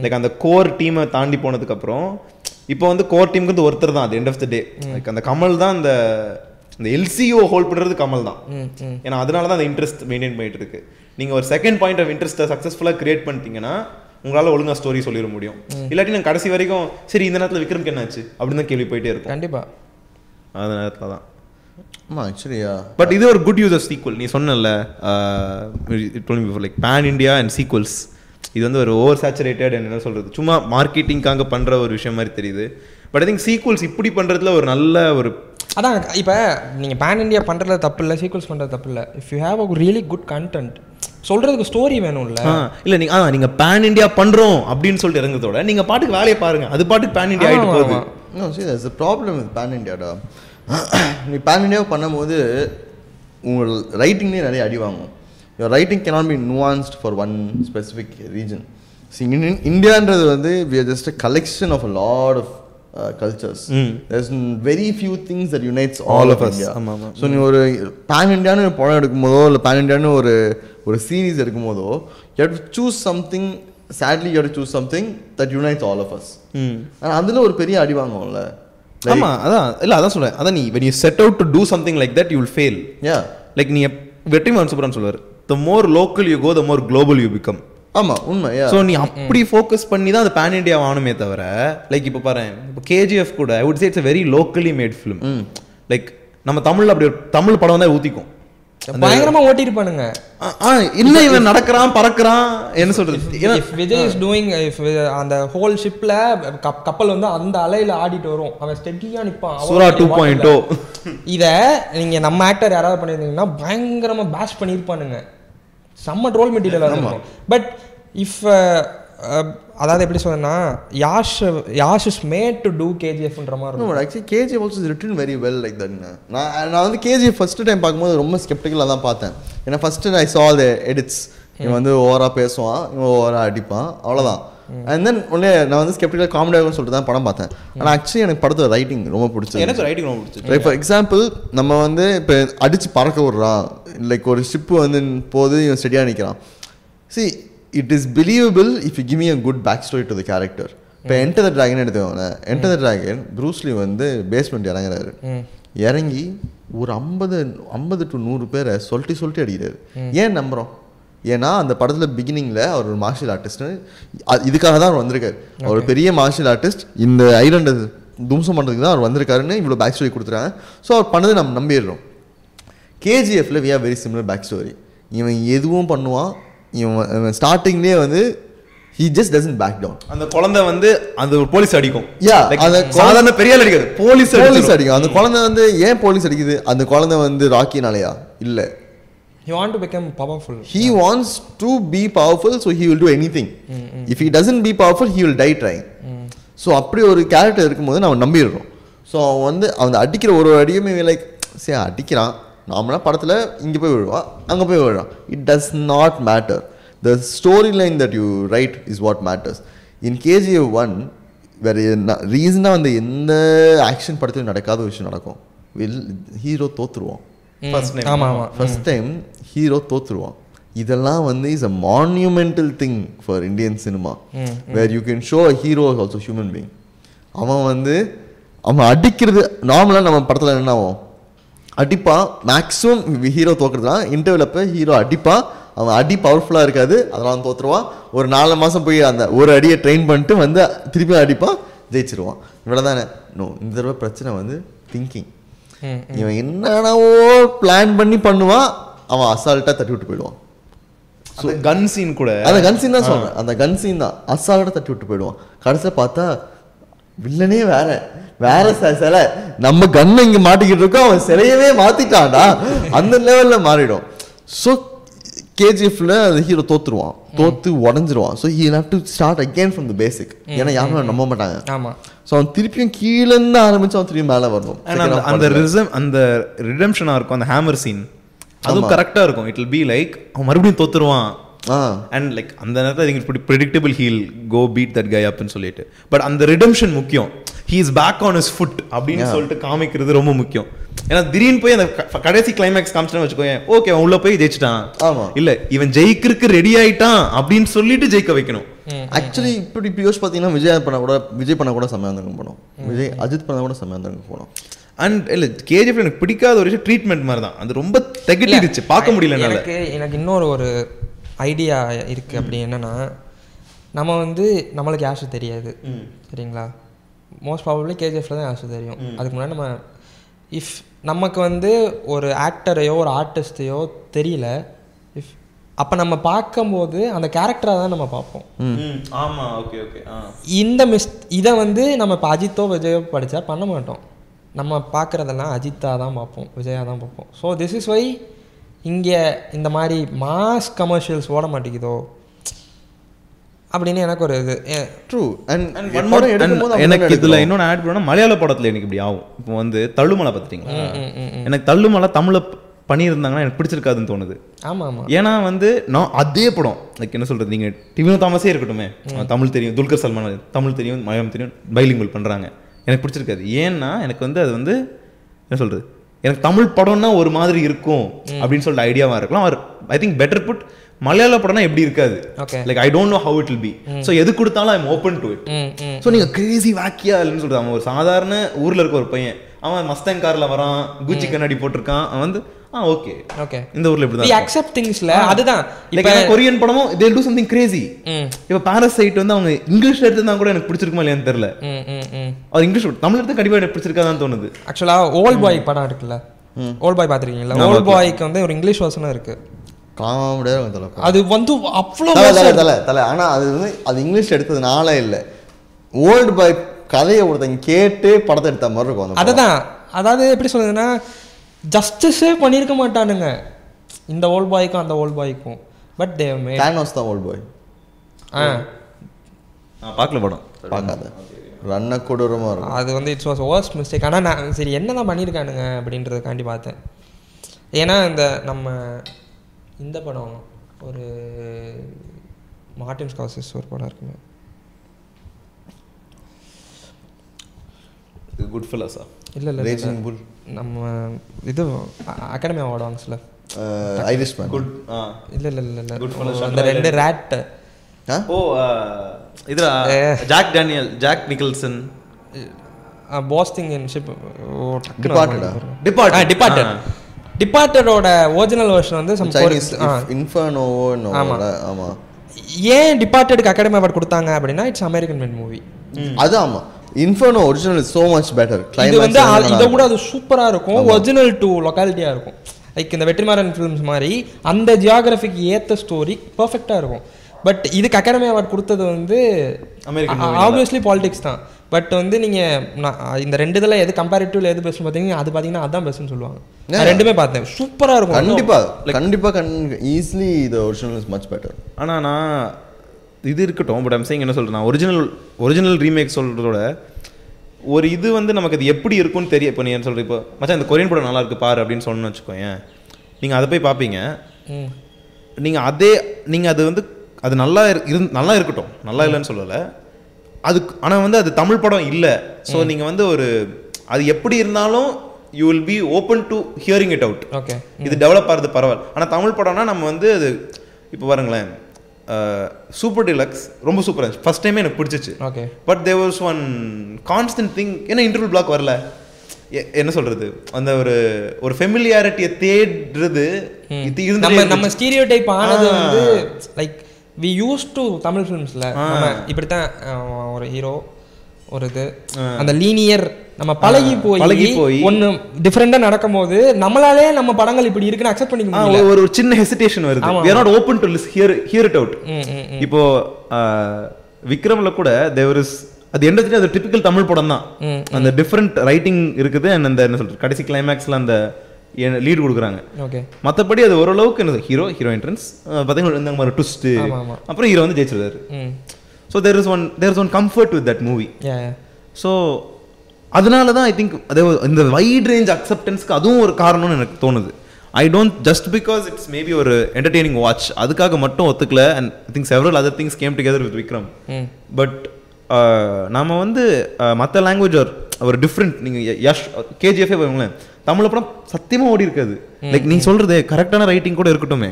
லைக் அந்த கோர் டீமை தாண்டி போனதுக்கு அப்புறம் இப்போ வந்து கோர் டீமுக்கு வந்து ஒருத்தர் தான் அது end of the day like அந்த கமல் தான் அந்த இந்த எல்சிஓ ஹோல்ட் பண்றது கமல் தான். ம் ம். ஏன்னா அதனால தான் அந்த இன்ட்ரெஸ்ட் மெயின்டைன் பண்ணிட்டு இருக்கு நீங்க ஒரு செகண்ட் பாயிண்ட் ஆஃப் இன்ட்ரெஸ்ட்டை சக்ஸஸ்ஃபுல்லாக கிரியேட் பண்ணிட்டீங்கன்னா உங்களால ஒழுங்கா ஸ்டோரி சொல்லிட முடியும். இல்லாட்டி நான் கடைசி வரைக்கும் சரி இந்த நேரத்துல விக்ரம்க்கு என்னாச்சு அப்படின்னு தான் கேள்வி போயிட்டே இருக்கும். கண்டிப்பா. அந்த நேரத்துல தான். ஆமா ஆக்சுவலியா பட் இது ஒரு குட் யூஸ் ஆஃப் சீக்வல் நீ சொன்னல like pan India and sequels இது வந்து ஒரு ஓவர் சேச்சுரேட்டட் என்ன சொல்றது? சும்மா மார்க்கெட்டிங்காக பண்ற ஒரு விஷயம் மாதிரி தெரியுது. பட் ஐ திங்க் சீக்வல்ஸ் இப்படி பண்றதுல ஒரு நல்ல ஒரு அதான் இப்போ நீங்கள் பேன் இண்டியா பண்ணுறது தப்பு இல்லை சீக்வல்ஸ் பண்ணுறது தப்பு இல்லை if you have a really good content சொல்கிறதுக்கு ஸ்டோரி வேணும்ல இல்ல நீங்க ஆ நீங்க பேன் இண்டியா பண்றோம் அப்படின்னு சொல்லிட்டு இறங்குறதோட நீங்க பாட்டுக்கு வேலையை பாருங்க. அது பாட்டுக்கு பேன் இண்டியா ஆயிட்டு ஆமா, போகுது. see, there's a problem with pan Indiaடா (clears throat) நீ pan India பண்ணும்போது உங்கள் ரைட்டிங்லேயே நிறைய அடி வாங்கும். Your writing cannot be nuanced for one specific region. See in இந்தியான்றது வந்து we are just a collection of a lot of uh, cultures ம். there's very few things that unites all, All of of us. India ஆமா, ஆமா. So நீ ஒரு pan இண்டியான்னு படம் எடுக்கும்போதோ இல்லை pan இண்டியான்னு ஒரு ஒரு சீரீஸ் எடுக்கும்போதோ you have to choose something sadly you have to choose something that unites all of us ம். ஆனா அதுல ஒரு பெரிய அடி வாங்குவோம்ல ஆமா அதான் இல்ல அதான் சொல்றேன் அதான் நீ when you set out to do something like that you will fail yeah like நீ வெற்றிமாறன் சுப்ரான் சொல்லுவார் the more local you go the more global you become ஆமா உண்மை ஸோ நீ அப்படி ஃபோக்கஸ் பண்ணி தான் அது பேன் இண்டியா ஆகணுமே தவிர லைக் இப்போ பாரு இப்போ கேஜிஎஃப் கூட I would say it's very locally made film like நம்ம தமிழ்ல அப்படி ஒரு தமிழ் படம் தான் ஊத்திக்கும். பயங்கரமா ஓட்டிருப்பானுங்க என்ன இவன் நடக்கிறான் பறக்கிறான் என்ன சொல்றது? விஜய் இஸ் டூயிங் அந்த ஹோல் ஷிப்ல கப்பல் வந்து அந்த அலையில ஆடிட்டு வரும். அவன் ஸ்டெடியா நிப்பான். சூரா 2.0. waterல. இத நீங்க நம்ம ஆக்டர் யாராவது பண்ணியிருந்தீங்கன்னா பயங்கரமா பேஷ் பண்ணியிருப்பானுங்க. செம்ம ட்ரோல் மெட்டீரியல் இருக்கும். பட் இஃப் அதாவது எப்படி சொல்றேன்னா Yash Yash is made to do கேஜிஎஃப்ன்ற மாதிரி இருக்கும். actually KGF also is written very well like that. நான் நான் வந்து கேஜிஎஃப் ஃபர்ஸ்ட் டைம் பார்க்கும்போது ரொம்ப ஸ்கெப்டிக்கலாக தான் பார்த்தேன். ஏன்னா first I saw the edits. இவன் வந்து ஓவரா பேசுவான் இவன் ஓவரா அடிப்பான் அவ்வளோதான் அண்ட் தென் உடனே நான் வந்து ஸ்கெப்டிக்கல் காமெடியாகும் சொல்லிட்டு தான் படம் பார்த்தேன். ஆனால் ஆக்சுவலி எனக்கு படத்தோட ரைட்டிங் ரொம்ப பிடிச்சது எனக்கு ரைட்டிங் ரொம்ப பிடிச்சது லைக் ஃபார் எக்ஸாம்பிள் நம்ம வந்து இப்போ அடிச்சு பறக்க விடுறான். லைக் ஒரு ஷிப்பு வந்து போது இவன் ஸ்டெடியாக நிற்கிறான் see it is believable if you give me a good back story to the character இப்போ என்டர் த ட்ராகன் எடுத்துக்கோங்க enter the dragon Bruce Lee வந்து பேஸ்மெண்ட் இறங்குறாரு. இறங்கி ஒரு ஐம்பது ஐம்பது டு நூறு பேரை சொல்லிட்டு சொல்லிட்டு அடிக்கிறாரு. ஏன் நம்புகிறோம் ஏன்னா அந்த படத்தில் பிகினிங்கில் அவர் ஒரு மார்ஷியல் ஆர்டிஸ்ட்னு இதுக்காக தான் அவர் வந்திருக்காரு. அவர் பெரிய மார்ஷியல் ஆர்டிஸ்ட் இந்த ஐலண்டை தும்சம் பண்ணுறதுக்கு தான் அவர் வந்திருக்காருன்னு இவ்வளோ பேக் ஸ்டோரி கொடுத்துருக்காங்க ஸோ அவர் பண்ணதை நம்ம நம்பிடுறோம். கேஜிஎஃப்ல we are very similar back story இவன் எதுவும் பண்ணுவான் இவன் இவன் ஸ்டார்டிங்லேயே வந்து he just doesn't back down அந்த குழந்தை வந்து அந்த ஒரு போலீஸ் அடிக்கும். Yeah, Like, அந்த சாதாரண பெரிய ஆள் அடிக்காது போலீஸ் போலீஸ் அடிக்கும். அந்த குழந்தை வந்து ஏன் போலீஸ் அடிக்குது? அந்த குழந்தை வந்து ராக்கினாலயா? இல்லை. You want to become powerful he wants to be powerful so he will do anything. if he doesn't be powerful he will die trying. So அப்படி ஒரு கேரக்டர் இருக்கும்போது நம்ம நம்பிடுறோம். ஸோ அவன் வந்து அவன் அடிக்கிற ஒரு ஒரு அடியுமே லைக் சரி அடிக்கிறான். நாமளா படத்தில் இங்கே போய் விழுவான் அங்கே போய் விழுவான் it does not matter the story line that you write is what matters in KGF one வேறு ரீசனாக வந்து எந்த ஆக்ஷன் படத்திலும் நடக்காத விஷயம் நடக்கும். வில் ஹீரோ ஆமா ஃபர்ஸ்ட் டைம் ஹீரோ தோத்துருவான். இதெல்லாம் வந்து is a monumental thing for Indian cinema where you can show a hero also human being அவன் வந்து அவன் அடிக்கிறது நார்மலாக நம்ம படத்தில் என்ன ஆகும்? அடிப்பான் மேக்ஸிமம் ஹீரோ தோக்குறதுனா இன்டர்வியூல போய் ஹீரோ அடிப்பான் அவன் அடி பவர்ஃபுல்லாக இருக்காது அதெல்லாம் தோத்துருவான். ஒரு நாலு மாதம் போய் அந்த ஒரு அடியை ட்ரெயின் பண்ணிட்டு வந்து திருப்பி அடிப்பான் ஜெயிச்சிருவான். இவ்வளோ தானே நோ இந்த தடவை பிரச்சனை வந்து திங்கிங் இவன் என்னென்னவோ பிளான் பண்ணி பண்ணுவான் அவன் அசால்ட்டா தட்டி விட்டு போயிடுவான். அந்த கன் சீன் கூட. அந்த கன் சீன் தான் சொல்றேன். அந்த கன் சீன் தான். அசால்ட்டா தட்டி விட்டு போயிடுவான். கடைசியில் பார்த்தா வில்லனே வேற. வேற ச- சிலை நம்ம கண்ணை இங்க மாட்டிக்கிட்டு இருக்கோம் அவன் சிலையவே மாத்திட்டான்டா. அந்த லெவல்ல மாறிடும். ஸோ கேஜிஎஃப்ல அந்த ஹீரோ தோத்துருவான். தோத்து உடஞ்சிருவான். So he have to start again from the basic ஏன்னா யாரும் நம்ப மாட்டாங்க. ஆமா. ஸோ அவன் திருப்பியும் கீழே இருந்து ஆரம்பிச்சு அவன் திரும்பி மேலே வரணும். And அந்த ரிசம் அந்த ரிடம்ஷனா இருக்கும் அந்த ஹேமர் சீன் அதுவும் கரெக்டா இருக்கும். இட் வில் பி லைக் அவன் மறுபடியும் தோத்துருவான். அண்ட் லைக் அந்த நேரத்தில் think predictable he'll go beat that guy அப்னு சொல்லிட்டு. பட் அந்த ரிடம்ஷன் முக்கியம். He is back on his foot அப்படின்னு சொல்லிட்டு காமிக்கிறது ரொம்ப முக்கியம். ஏன்னா திடீர்னு போய் அந்த கடைசி கிளைமேக்ஸ் காமிச்சுன்னு வச்சுக்கோயேன் ஓகே அவன் உள்ள போய் ஜெயிச்சிட்டான். ஆமா. இல்ல இவன் ஜெயிக்கிறதுக்கு ரெடி ஆயிட்டான் அப்படின்னு சொல்லிட்டு ஜெயிக்க வைக்கணும். ஆக்சுவலி இப்படி இப்படி யோசிச்சு பார்த்தீங்கன்னா விஜய் பண்ண கூட விஜய் பண்ண கூட செம்மையாக போனோம். விஜய் அஜித் பண்ண கூட செம்மையாக போனோம். அண்ட் இல்ல கேஜிஎஃப் எனக்கு பிடிக்காத ஒரு விஷயம் ட்ரீட்மெண்ட் மாதிரி தான் அது ரொம்ப தகட்டிடுச்சு. பார்க்க முடியல என்னால எனக்கு எனக்கு இன்னொரு ஒரு ஐடியா இருக்கு அப்படி என்னன்னா நம்ம வந்து நம்மளுக்கு யாஷு தெரியாது. சரிங்களா? மோஸ்ட் ப்ராபப்ளி கேஜிஎஃப்ல தான் யாஷு தெரியும். அதுக்கு முன்னாடி நம்ம இஃப் நமக்கு வந்து ஒரு ஆக்டரையோ ஒரு ஆர்டிஸ்டையோ தெரியல இஃப் அப்போ நம்ம பார்க்கும்போது அந்த கேரக்டராக தான் நம்ம பார்ப்போம். ம், ஆமா ஓகே ஓகே இந்த மிஸ் இதை வந்து நம்ம இப்போ அஜித்தோ விஜயோ படித்தா பண்ண மாட்டோம். நம்ம பார்க்குறதெல்லாம் அஜித்தா தான் பார்ப்போம் விஜயா தான் பார்ப்போம். ஸோ திஸ் இஸ் வை இங்கே இந்த மாதிரி மாஸ் கமர்ஷியல்ஸ் ஓட மாட்டேங்குதோ? அப்படின்னு எனக்கு ஒரு இது. True And and one more- and எனக்கு இதுல இன்னொன்னு ஆட் பண்ணா மலையாள படத்துல எனக்கு இப்படி ஆகும். இப்போ வந்து தள்ளுமலை பார்த்துட்டீங்களா எனக்கு தள்ளுமலை தமிழ்ல ப- பண்ணியிருந்தாங்கன்னா எனக்கு பிடிச்சிருக்காதுன்னு தோணுது. ஆமாம். ஆமாம் ஏன்னா வந்து நான் அதே படம் லைக் என்ன சொல்றது நீங்க டிவினோ தாமஸே இருக்கட்டுமே. தமிழ் தெரியும் துல்கர் சல்மான் தமிழ் தெரியும் மலையாளம் தெரியும் பைலிங்குவல் பண்றாங்க. எனக்கு பிடிச்சிருக்காது. ஏன்னா எனக்கு வந்து அது வந்து என்ன சொல்றது எனக்கு தமிழ் படம்னா ஒரு மாதிரி இருக்கும் அப்படின்னு சொல்லிட்டு ஐடியாவா இருக்கலாம். அவர் ஐ திங்க் பெட்டர் புட் மலையாள படம்னா எப்படி இருக்காது. Like I don't know how it will be so எது கொடுத்தாலும் I'm open to it so நீங்க கிரேசி வாக்கியா இல்லைன்னு சொல்றது. அவன் ஒரு சாதாரண ஊர்ல இருக்க ஒரு பையன். அவன் மஸ்தங் கார்ல வரான். குச்சி கண்ணாடி போட்டிருக்கான். அவன் வந்து ஆ ஓகே. ஓகே. இந்த ஊர்ல இப்படி வி தான் அக்செப்ட் திங்ஸ்ல அதுதான். இப்போ கொரியன் படமும் தே டூ சம்திங் கிரேசி இப்போ பாரசைட் வந்து அவங்க இங்கிலீஷ்ல எடுத்திருந்தா கூட எனக்கு பிடிச்சிருக்குமா இல்லையான்னு தெரியல. அவர் இங்கிலீஷ் தமிழ் எடுத்து கண்டிப்பா எனக்கு பிடிச்சிருக்காதான்னு தோணுது. ஆக்சுவலாக ஓல்ட் பாய் படம் இருக்குல்ல. ஓல்ட் பாய் பார்த்துருக்கீங்களா ஓல்ட் பாய்க்கு வந்து ஒரு இங்கிலீஷ் வருஷனும் இருக்கு. காமெடியாக அது வந்து அவ்வளோ தலை தலை தலை ஆனால் அது வந்து அது இங்கிலீஷ் எடுத்ததுனால இல்லை. ஓல்டு பாய் கதையை ஒருத்தங்க கேட்டு படத்தை எடுத்த மாதிரி இருக்கும். அதுதான். அதாவது எப்படி சொல்றதுன்னா ஜஸ்டிஸே பண்ணியிருக்க மாட்டானுங்க. இந்த ஓல்ட் பாய்க்கும் அந்த ஓல்ட் பாய்க்கும் பட் தே மேட் தேனோஸ் தான் ஓல்டு பாய் ஆ. பார்க்கல படம். பார்க்காத. ரன்ன கொடூரமாக இருக்கும். அது வந்து இட்ஸ் வாஸ் worst மிஸ்டேக் ஆனால் நான் சரி என்ன தான் பண்ணியிருக்கானுங்க அப்படின்றதுக்காண்டி பார்த்தேன். ஏன்னா இந்த நம்ம இந்த படம் ஒரு மார்டின் ஸ்காசஸ் ஒரு படம் இருக்குமே. குட் ஃபெல்லஸா இல்லை இல்லை ரேசிங் புல் நம்ம இது அகாடமி அவார்டு வாங்கஸ்ல ஐரிஷ் மேன் குட் ஆ இல்லை இல்லை இல்லை Goodfellas, இல்லை அந்த ரெண்டு ரேட் ஓ இதுரா ஜாக் டேனியல் ஜாக் நிக்கல்சன் பாஸ்டிங் ஷிப் Departed. Ah? Departed. Departed ah. டிபார்ட்டடோட ஒரிஜினல் வெர்ஷன் வந்து some சைனீஸ். இன்ஃபர்னோவோ ஆமா. ஏன் டிபார்ட்டடுக்கு அகாடமி அவார்ட் கொடுத்தாங்க அப்படின்னா இட்ஸ் அமெரிக்கன் மேட் மூவி அது ஆமா. Inferno original is so much better இது வந்து இதை விட அது சூப்பரா இருக்கும். ஒரிஜினல் டு லொக்காலிட்டியா இருக்கும். லைக் இந்த வெற்றிமாறன் ஃபிலிம்ஸ் மாதிரி அந்த ஜியாகிரபிக்கு ஏத்த ஸ்டோரி பர்ஃபெக்டா இருக்கும். பட் இதுக்கு அகாடமி அவார்ட் கொடுத்தது வந்து American ஆப்வியஸ்லி பாலிடிக்ஸ் தான். பட் வந்து நீங்க நான் இந்த ரெண்டு இதில் எது கம்பேரிட்டிவ்ல எது பெஸ்ட் பார்த்தீங்கன்னா அது பார்த்தீங்கன்னா அதான் பெஸ்ட்னு சொல்லுவாங்க. நான் ரெண்டுமே பார்த்தேன். சூப்பரா இருக்கும். கண்டிப்பா. கண்டிப்பா can easily the original is much better ஆனால் நான் இது இருக்கட்டும் பட் ஐம் சேயிங் என்ன சொல்கிறேன் ஒரிஜினல் ஒரிஜினல் ரீமேக் சொல்கிறதோட ஒரு இது வந்து நமக்கு அது எப்படி இருக்கும்னு தெரிய இப்போ நீ என்ன சொல்கிற இப்போ மச்சான் இந்த கொரியன் படம் நல்லா இருக்கு பாரு அப்படின்னு சொன்னு வச்சுக்கோயேன். நீங்கள் அதை போய் பார்ப்பீங்க. நீங்கள் அதே நீங்கள் அது வந்து அது நல்லா இரு நல்லா இருக்கட்டும் நல்லா இல்லைன்னு சொல்லலை. அது ஆனால் வந்து அது தமிழ் படம் இல்லை. ஸோ நீங்கள் வந்து ஒரு அது எப்படி இருந்தாலும் you will be open to hearing it out okay இது டெவலப் ஆகிறது பரவாயில்ல. ஆனால் தமிழ் படம்னா நம்ம வந்து அது இப்போ பாருங்களேன். சூப்பர் டிலக்ஸ் ரொம்ப சூப்பராக இருந்துச்சு. ஃபர்ஸ்ட் டைமே எனக்கு பிடிச்சிச்சு. Okay but there was one constant thing ஏன்னா இன்டர்வல் பிளாக் வரல. என்ன சொல்றது? அந்த ஒரு ஒரு ஃபெமிலியாரிட்டியை தேடுறது இது நம்ம நம்ம ஸ்டீரியோ டைப் ஆனது வந்து like we use to Tamil ஃபிலிம்ஸ்ல இப்படித்தான் ஒரு ஹீரோ ஒரு இது. அந்த லீனியர் நம்ம பழகி போய் பழகி போய். ஒன்னு டிஃப்ரெண்டா நடக்கும்போது நம்மளாலே நம்ம படங்கள் இப்படி இருக்குன்னு அக்செப்ட் பண்ணிக்க முடியல. ஒரு சின்ன ஹெசிடேஷன் வருது. we are not open to lis- hear hear it out. ம், ம், இப்போ விக்ரம்ல கூட தேவர் இஸ் அது எண்ட் அது டிபிக்கல் தமிழ் படம் தான். அந்த டிஃப்ரெண்ட் ரைட்டிங் இருக்குது and அந்த என்ன சொல்றது கடைசி கிளைமேக்ஸ்ல அந்த லீட் கொடுக்குறாங்க. ஓகே மற்றபடி அது ஓரளவுக்கு என்ன ஹீரோ ஹீரோ என்ட்ரன்ஸ் பார்த்தீங்கன்னா இந்த மாதிரி ட்விஸ்ட் ஆமா, ஆமா. அப்புறம் ஹீரோ வந்து ஜெயிச்சிருந்தாரு so there is one there is one comfort with that movie so அதனால தான் ஐ திங்க் அதே இந்த வைட் ரேஞ்ச் அக்செப்டன்ஸ்க்கு அதுவும் ஒரு காரணம்னு எனக்கு தோணுது. I don't just because it's maybe ஒரு என்டர்டெய்னிங் வாட்ச் அதுக்காக மட்டும் ஒத்துக்கல and I think several other things came together with Vikram but நாம வந்து மற்ற லாங்குவேஜ் ஒரு டிஃப்ரெண்ட் நீங்கள் யஷ் கேஜிஎஃபே பாருங்களேன் தமிழ் படம் சத்தியமாக ஓடி இருக்காது. லைக் நீ சொல்கிறது கரெக்டான ரைட்டிங் கூட இருக்கட்டுமே.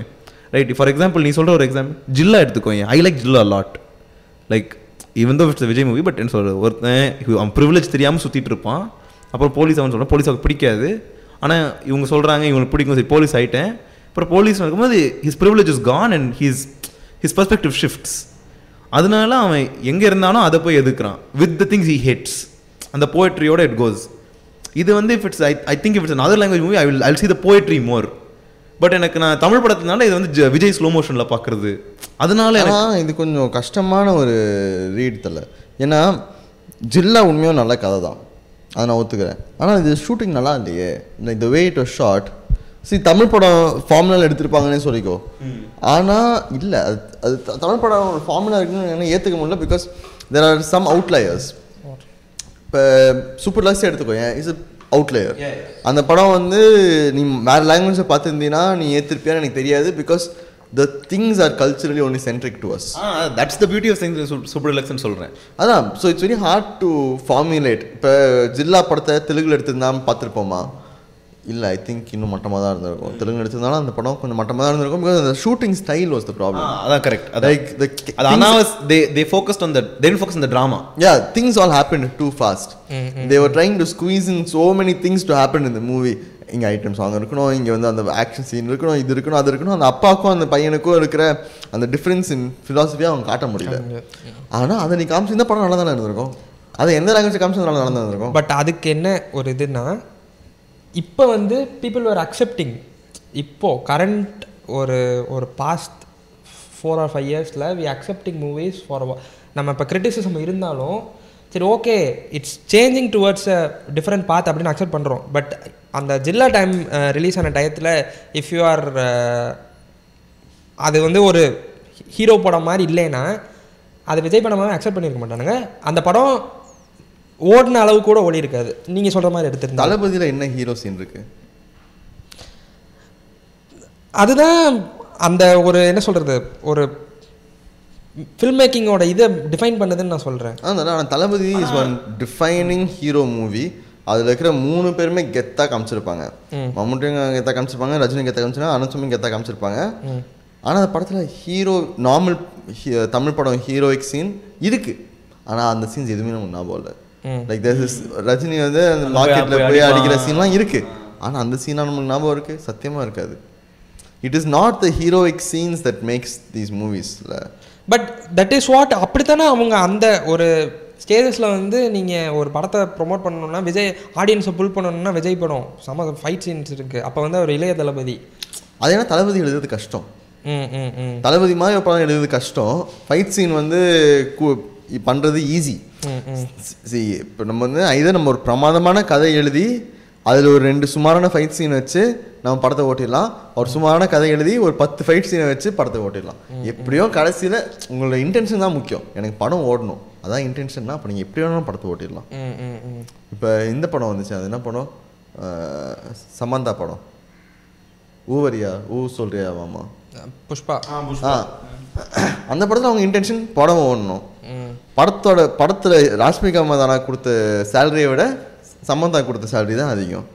ரைட் ஃபார் எக்ஸாம்பிள் நீ சொல்கிற ஒரு எக்ஸாம்பிள் ஜில்லா எடுத்துக்கோங்க I like Jilla lot like இவன் though it's Vijay movie but என்ன சொல்கிறது ஒருத்தன் அவன் ப்ரிவிலேஜ் தெரியாமல் சுற்றிட்டு இருப்பான். அப்புறம் போலீஸ் அவன் சொல்கிறான் போலீஸ் அவனுக்கு பிடிக்காது. ஆனால் இவங்க சொல்கிறாங்க இவங்களுக்கு பிடிக்கும். சரி போலீஸ் ஆகிட்டேன் அப்புறம் போலீஸ் இருக்கும்போது his privilege is gone and his his perspective shifts அதனால அவன் எங்கே இருந்தாலும் அதை போய் எதுக்குறான்? With the things he heads அந்த போயட்ரியோட இட் கோஸ் இது வந்து if it's I I think if it's other language movie I will I see the poetry more but எனக்கு நான் தமிழ் படத்தினால இது வந்து விஜய் ஸ்லோ மோஷனில் பார்க்குறது அதனால இது கொஞ்சம் கஷ்டமான ஒரு ரீட் தல. ஏன்னா ஜில்லா உண்மையும் நல்ல கதை தான். அதை நான் ஒத்துக்கிறேன். ஆனால் இது ஷூட்டிங் நல்லா இல்லையே. Like the way it was shot see Tamil படம் ஃபார்முலாவில் எடுத்திருப்பாங்கன்னே சொல்லிக்கோ. ஆனால் இல்லை. அது அது த- தமிழ் படம் ஒரு ஃபார்முலா இருக்குன்னு என்ன ஏற்றுக்க முடியல because there are some outliers இப்போ சூப்பர் லக்ஸ் எடுத்துக்கோ. ஏன் இஸ் அவுட்லேயர் அந்த படம் வந்து நீ வேற லாங்குவேஜை பார்த்துருந்தீங்கன்னா நீ ஏற்றிருப்பியான்னு எனக்கு தெரியாது because the things are culturally only centric to us that's the beauty of science super டிலக்ஸ்னு சொல்கிறேன் அதான் so it's very hard to formulate இப்போ ஜில்லா படத்தை தெலுங்குல எடுத்திருந்தா பார்த்துருப்போமா? இல்லை ஐ திங்க் இன்னும் மட்டமாக தான் இருந்திருக்கும். தெலுங்கு எடுத்திருந்தாலும் அந்த படம் கொஞ்சம் மட்டமாக தான் இருந்திருக்கும். பிகாஸ் அந்த shooting style was the problem அதான் கரெக்ட் லைக் த அது அனாவஸ் they they focused on the they focus on the drama yeah things all happened too fast. They were trying to squeeze in so many things to happen in the movie. இங்கே item song இருக்கணும் இங்கே வந்து அந்த action scene இருக்கணும் இது இருக்கணும் அது இருக்கணும் அந்த அப்பாவுக்கும் அந்த பையனுக்கும் இருக்கிற அந்த டிஃப்ரென்ஸ் இன் ஃபிலாசபியாக அவங்க காட்ட முடியல. ஆனால் அதை நீ காமிச்சிருந்தா படம் நல்லா தானே இருந்திருக்கும்? அதை எந்த லாங்குவேஜ் காமிச்சு நல்லா நடந்து இருந்திருக்கும் பட் அதுக்கு என்ன ஒரு இதுன்னா இப்போ வந்து பீப்புள் ஆர் அக்செப்டிங் இப்போது கரண்ட் ஒரு ஒரு பாஸ்ட் ஃபோர் ஆர் ஃபைவ் இயர்ஸில் வி அக்செப்டிங் மூவிஸ் ஃபார் நம்ம இப்போ கிரிட்டிசிசம் இருந்தாலும் சரி okay it's changing towards a different path அப்படின்னு அக்செப்ட் பண்ணுறோம் பட் அந்த ஜில்லா டைம் ரிலீஸ் ஆன டயத்தில் இஃப் யூ ஆர் அது வந்து ஒரு ஹீரோ படம் மாதிரி இல்லைன்னா அது விஜய் படமாக அக்செப்ட் பண்ணியிருக்க மாட்டானுங்க. அந்த படம் ஓடின அளவு கூட ஓடி இருக்காது. நீங்கள் சொல்கிற மாதிரி எடுத்திருந்தா. தளபதியில என்ன ஹீரோ சீன் இருக்கு? அதுதான் அந்த ஒரு என்ன சொல்கிறது ஒரு ஃபில்ம் மேக்கிங்கோட இதை டிஃபைன் பண்ணுதுன்னு நான் சொல்கிறேன் அதான் ஆனால் Thalapathi is one defining hero movie அதில் இருக்கிற மூணு பேருமே கெத்தாக காமிச்சிருப்பாங்க. மம்முட்டியும் கெத்தாக காமிச்சிருப்பாங்க ரஜினி கெத்தாக காமிச்சிருப்பாங்க அனந்தசுமியும் கெத்தாக காமிச்சிருப்பாங்க. ஆனால் அந்த படத்தில் ஹீரோ நார்மல் தமிழ் படம் ஹீரோயிக் சீன் இருக்கு. ஆனால் அந்த சீன்ஸ் எதுவுமே நமக்கு ஞாபகம் இல்லை லைக் திஸ் ரஜினி வந்து அந்த மார்க்கெட்டில் போய். அடிக்கிற சீன்லாம் இருக்கு. ஆனால் அந்த சீனாக நமக்கு ஞாபகம் இருக்கு? சத்தியமாக இருக்காது. It is not the heroic scenes that makes these மூவிஸில் but that is what அப்படித்தானே அவங்க அந்த ஒரு ஸ்டேஜஸில் வந்து நீங்கள் ஒரு படத்தை ப்ரொமோட் பண்ணணும்னா விஜய் ஆடியன்ஸை புல் பண்ணணும்னா விஜய் படம் சம ஃபைட் சீன்ஸ் இருக்குது அப்போ வந்து அவர் இளைய தளபதி. அது ஏன்னா தளபதி எழுதுறது கஷ்டம். ம் ம் ம். தளபதி மாதிரி ஒரு படம் எழுதுறது கஷ்டம். ஃபைட் சீன் வந்து பண்றது ஈஸி சி இப்போ நம்ம வந்து ஐதர் நம்ம ஒரு பிரமாதமான கதை எழுதி அதில் ஒரு ரெண்டு சுமாரான ஃபைட் சீன் வச்சு நம்ம படத்தை ஓட்டிடலாம். ஒரு சுமாரான கதை எழுதி ஒரு பத்து ஃபைட் சீனை வச்சு படத்தை ஓட்டிடலாம். எப்படியோ கடைசியில் உங்களோட இன்டென்ஷன் தான் முக்கியம். எனக்கு படம் ஓடணும். அதான் இன்டென்ஷன்னா அப்போ நீங்கள் எப்படி வேணாலும் படத்தை ஓட்டிடலாம். ம் ம் ம். இப்போ இந்த படம் வந்துச்சு. அது என்ன படம்? சமந்தா படம். ஊவரியா ஊ சொல்றியா வாமா புஷ்பா. ஆ அந்த படத்தில் அவங்க இன்டென்ஷன் படம் ஓடணும். படத்தோட படத்தில் ராஷ்மிகா மதானா கொடுத்த சேலரியை விட சமந்தா கொடுத்த சேலரி தான் அதிகம்.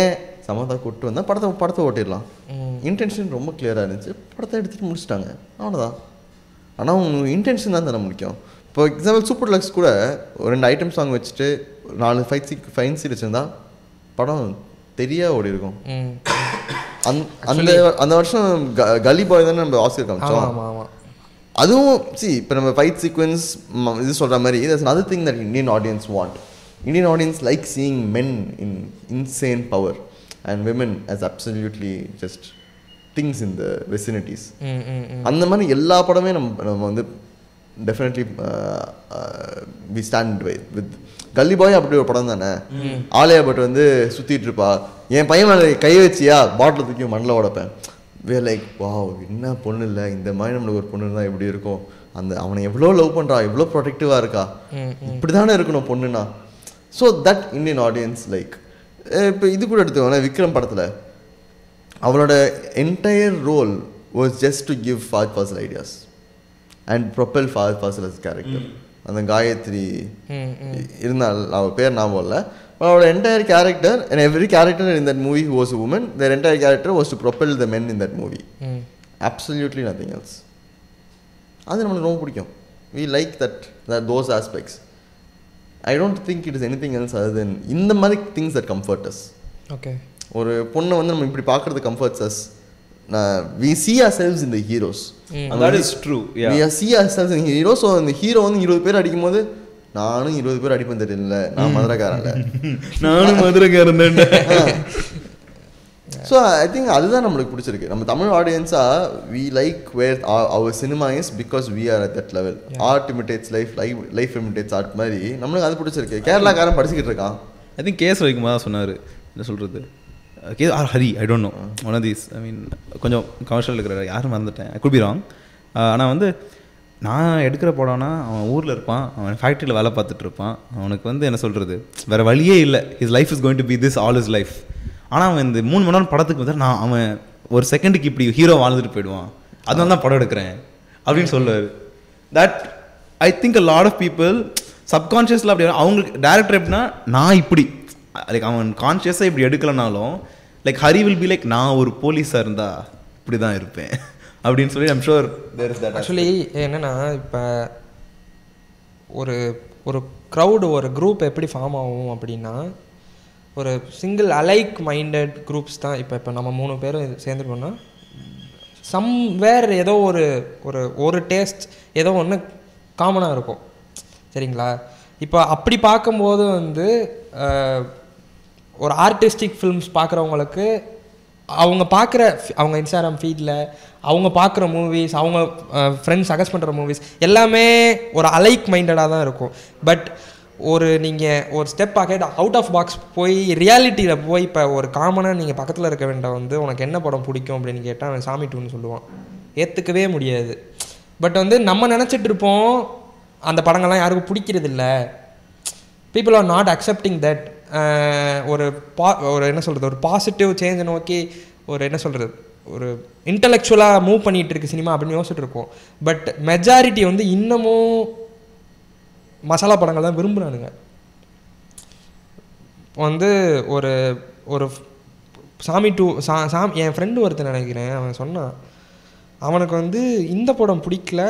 ஏன்? சமந்தா கூப்பிட்டு வந்தால் படத்தை படத்தை ஓட்டிடலாம். இன்டென்ஷன் ரொம்ப கிளியராக இருந்துச்சு. படத்தை எடுத்துகிட்டு முடிச்சிட்டாங்க. அவ்வளோதான் ஆனால் உங்க இன்டென்ஷன் தான் தர முக்கியம். இப்போ எக்ஸாம்பிள் சூப்பர் லக்ஸ் கூட ஒரு ரெண்டு ஐட்டம் சாங் வச்சுட்டு நாலு ஃபைட் சீக் ஃபைன் சீட் வச்சுருந்தா படம் தெரியா ஓடி இருக்கும் அந்த அந்த வருஷம் கலி பாய் தானே நம்ம ஆஸ்கர் காமிச்சோம். அதுவும் சி இப்போ நம்ம ஃபைட் சீக்வன்ஸ் இது சொல்கிற மாதிரி there's another thing that Indian audience want Indian audience like seeing men in insane power and women as absolutely just things in the vicinities. ம் ம் ம் அந்த மாதிரி எல்லா படமே நம்ம நம்ம வந்து definitely we stand with Gully Boy அப்படி ஒரு படம் தானே? ஆலயா பட் வந்து சுத்திட்டு இருப்பா. என் பையன் கை வச்சியா? பாட்டில் தூக்கி மண்ணில் உடைப்பேன். வே லைக் வாவ் என்ன பொண்ணு இல்லை? இந்த மாதிரி நம்மளுக்கு ஒரு பொண்ணு இருந்தால் எப்படி இருக்கும்? அந்த அவனை எவ்வளோ லவ் பண்ணுறா எவ்வளோ ப்ரொடெக்டிவாக இருக்கா? இப்படி தானே இருக்கணும் பொண்ணுனா so that Indian audience like இப்போ இது கூட எடுத்துக்கோங்களேன் விக்ரம் படத்தில். அவளோட entire role was just to give Fahadh Faasil ideas and propel Fahadh Faasil character அந்த காயத்ரி இருந்தால் அவள் பேர் ஞாபகம் இல்லை. அவளோட entire character and every character in that movie was woman their entire character was to propel the men in that movie absolutely nothing else. அது நம்மளுக்கு ரொம்ப பிடிக்கும். We like that that those aspects I don't think it is any thing else other then இந்த மாதிரி things that comfort us okay ஒரு பொண்ணை வந்து நம்ம இப்படி பார்க்கறது comforts us we see ourselves இந்த heroes that is true yeah. We are see ourselves இந்த ஹீரோ ஸோ அந்த ஹீரோ வந்து இருபது பேர் அடிக்கும் போது நானும் இருபது பேர் அடிப்பேன் தெரியல நான் மதுரைக்காரன்ல. (laughs) நானும் மதுரைக்காரன் தான் ஸோ (laughs) ஐ திங்க் அதுதான் நம்மளுக்கு பிடிச்சிருக்கு. நம்ம Tamil ஆடியன்ஸாக we like where our cinema is because we are at that level art imitates life life life imitates art மாதிரி நம்மளுக்கு அது பிடிச்சிருக்கு. கேரளாக்காரன் படிச்சுக்கிட்டு இருக்கான். ஐ திங்க் கேஸ் வைக்குமா தான் சொன்னார். என்ன சொல்கிறது K R Hari I don't know one of these I mean கொஞ்சம் கமர்ஷியல் இருக்கிற யாரும் மறந்துட்டேன். ஐ குட் பி ராங் ஆனால் வந்து நான் எடுக்கிற படம்னா அவன் ஊரில் இருப்பான் அவன் ஃபேக்ட்ரியில் வேலை பார்த்துட்டு இருப்பான். அவனுக்கு வந்து என்ன சொல்கிறது வேறு வழியே இல்லை. His life is going to be this all is life ஆனால் அவன் இந்த மூணு மணி நேரம் படத்துக்கு வந்து நான் அவன் ஒரு செகண்டுக்கு இப்படி ஹீரோ வாழ்ந்துட்டு போயிடுவான். அதனால தான் படம் எடுக்கிறேன் அப்படின்னு சொல்லுவார். That I think a lot of people சப்கான்ஷியஸில் அப்படி அவங்களுக்கு டேரக்டர் எப்படின்னா நான் இப்படி லைக் அவன் கான்ஷியஸாக இப்படி எடுக்கலனாலும் like Hari will be like நான் ஒரு போலீஸாக இருந்தால் இப்படி தான் இருப்பேன். அப்படின்னு சொல்லி I'm sure there is that actually என்னன்னா இப்போ ஒரு ஒரு க்ரௌடு ஒரு குரூப் எப்படி ஃபார்ம் ஆகும் அப்படின்னா ஒரு சிங்கிள் அலைக் மைண்டட் குரூப்ஸ் தான் இப்போ இப்போ நம்ம மூணு பேரும் சேர்ந்துருக்கோம்னா சம்வேர் ஏதோ ஒரு ஒரு ஒரு டேஸ்ட் ஏதோ ஒன்று காமனாக இருக்கும். சரிங்களா? இப்போ அப்படி பார்க்கும்போது வந்து ஒரு ஆர்டிஸ்டிக் ஃபிலிம்ஸ் பார்க்குறவங்களுக்கு அவங்க பார்க்குற அவங்க இன்ஸ்டாகிராம் ஃபீடில் அவங்க பார்க்குற மூவிஸ் அவங்க ஃப்ரெண்ட்ஸ் சஜஸ்ட் பண்ணுற மூவிஸ் எல்லாமே ஒரு அலைக் மைண்டடாக தான் இருக்கும். பட் ஒரு நீங்கள் ஒரு step ahead out of box போய் ரியாலிட்டியில் போய் இப்போ ஒரு காமனாக நீங்கள் பக்கத்தில் இருக்க வேண்டாம் வந்து உனக்கு என்ன படம் பிடிக்கும் அப்படின்னு கேட்டால் அவன் சாமி டூன்னு சொல்லுவான். ஏற்றுக்கவே முடியாது. பட் வந்து நம்ம நினச்சிட்டு இருப்போம் அந்த படங்கள்லாம் யாருக்கும் பிடிக்கிறதில்ல. People are not accepting that ஒரு பா ஒரு என்ன சொல்கிறது ஒரு பாசிட்டிவ் சேஞ்சை நோக்கி ஒரு என்ன சொல்கிறது ஒரு இன்டலெக்சுவலாக மூவ் பண்ணிகிட்டு இருக்கு சினிமா அப்படின்னு யோசிச்சுட்டு இருக்கோம் பட் மெஜாரிட்டி வந்து இன்னமும் மசாலா படங்கள் தான் விரும்புகிறானுங்க வந்து ஒரு ஒரு சாமி டூ சா சாமி என் ஃப்ரெண்டு ஒருத்தன் நினைக்கிறேன் அவன் சொன்னான். அவனுக்கு வந்து இந்த படம் பிடிக்கல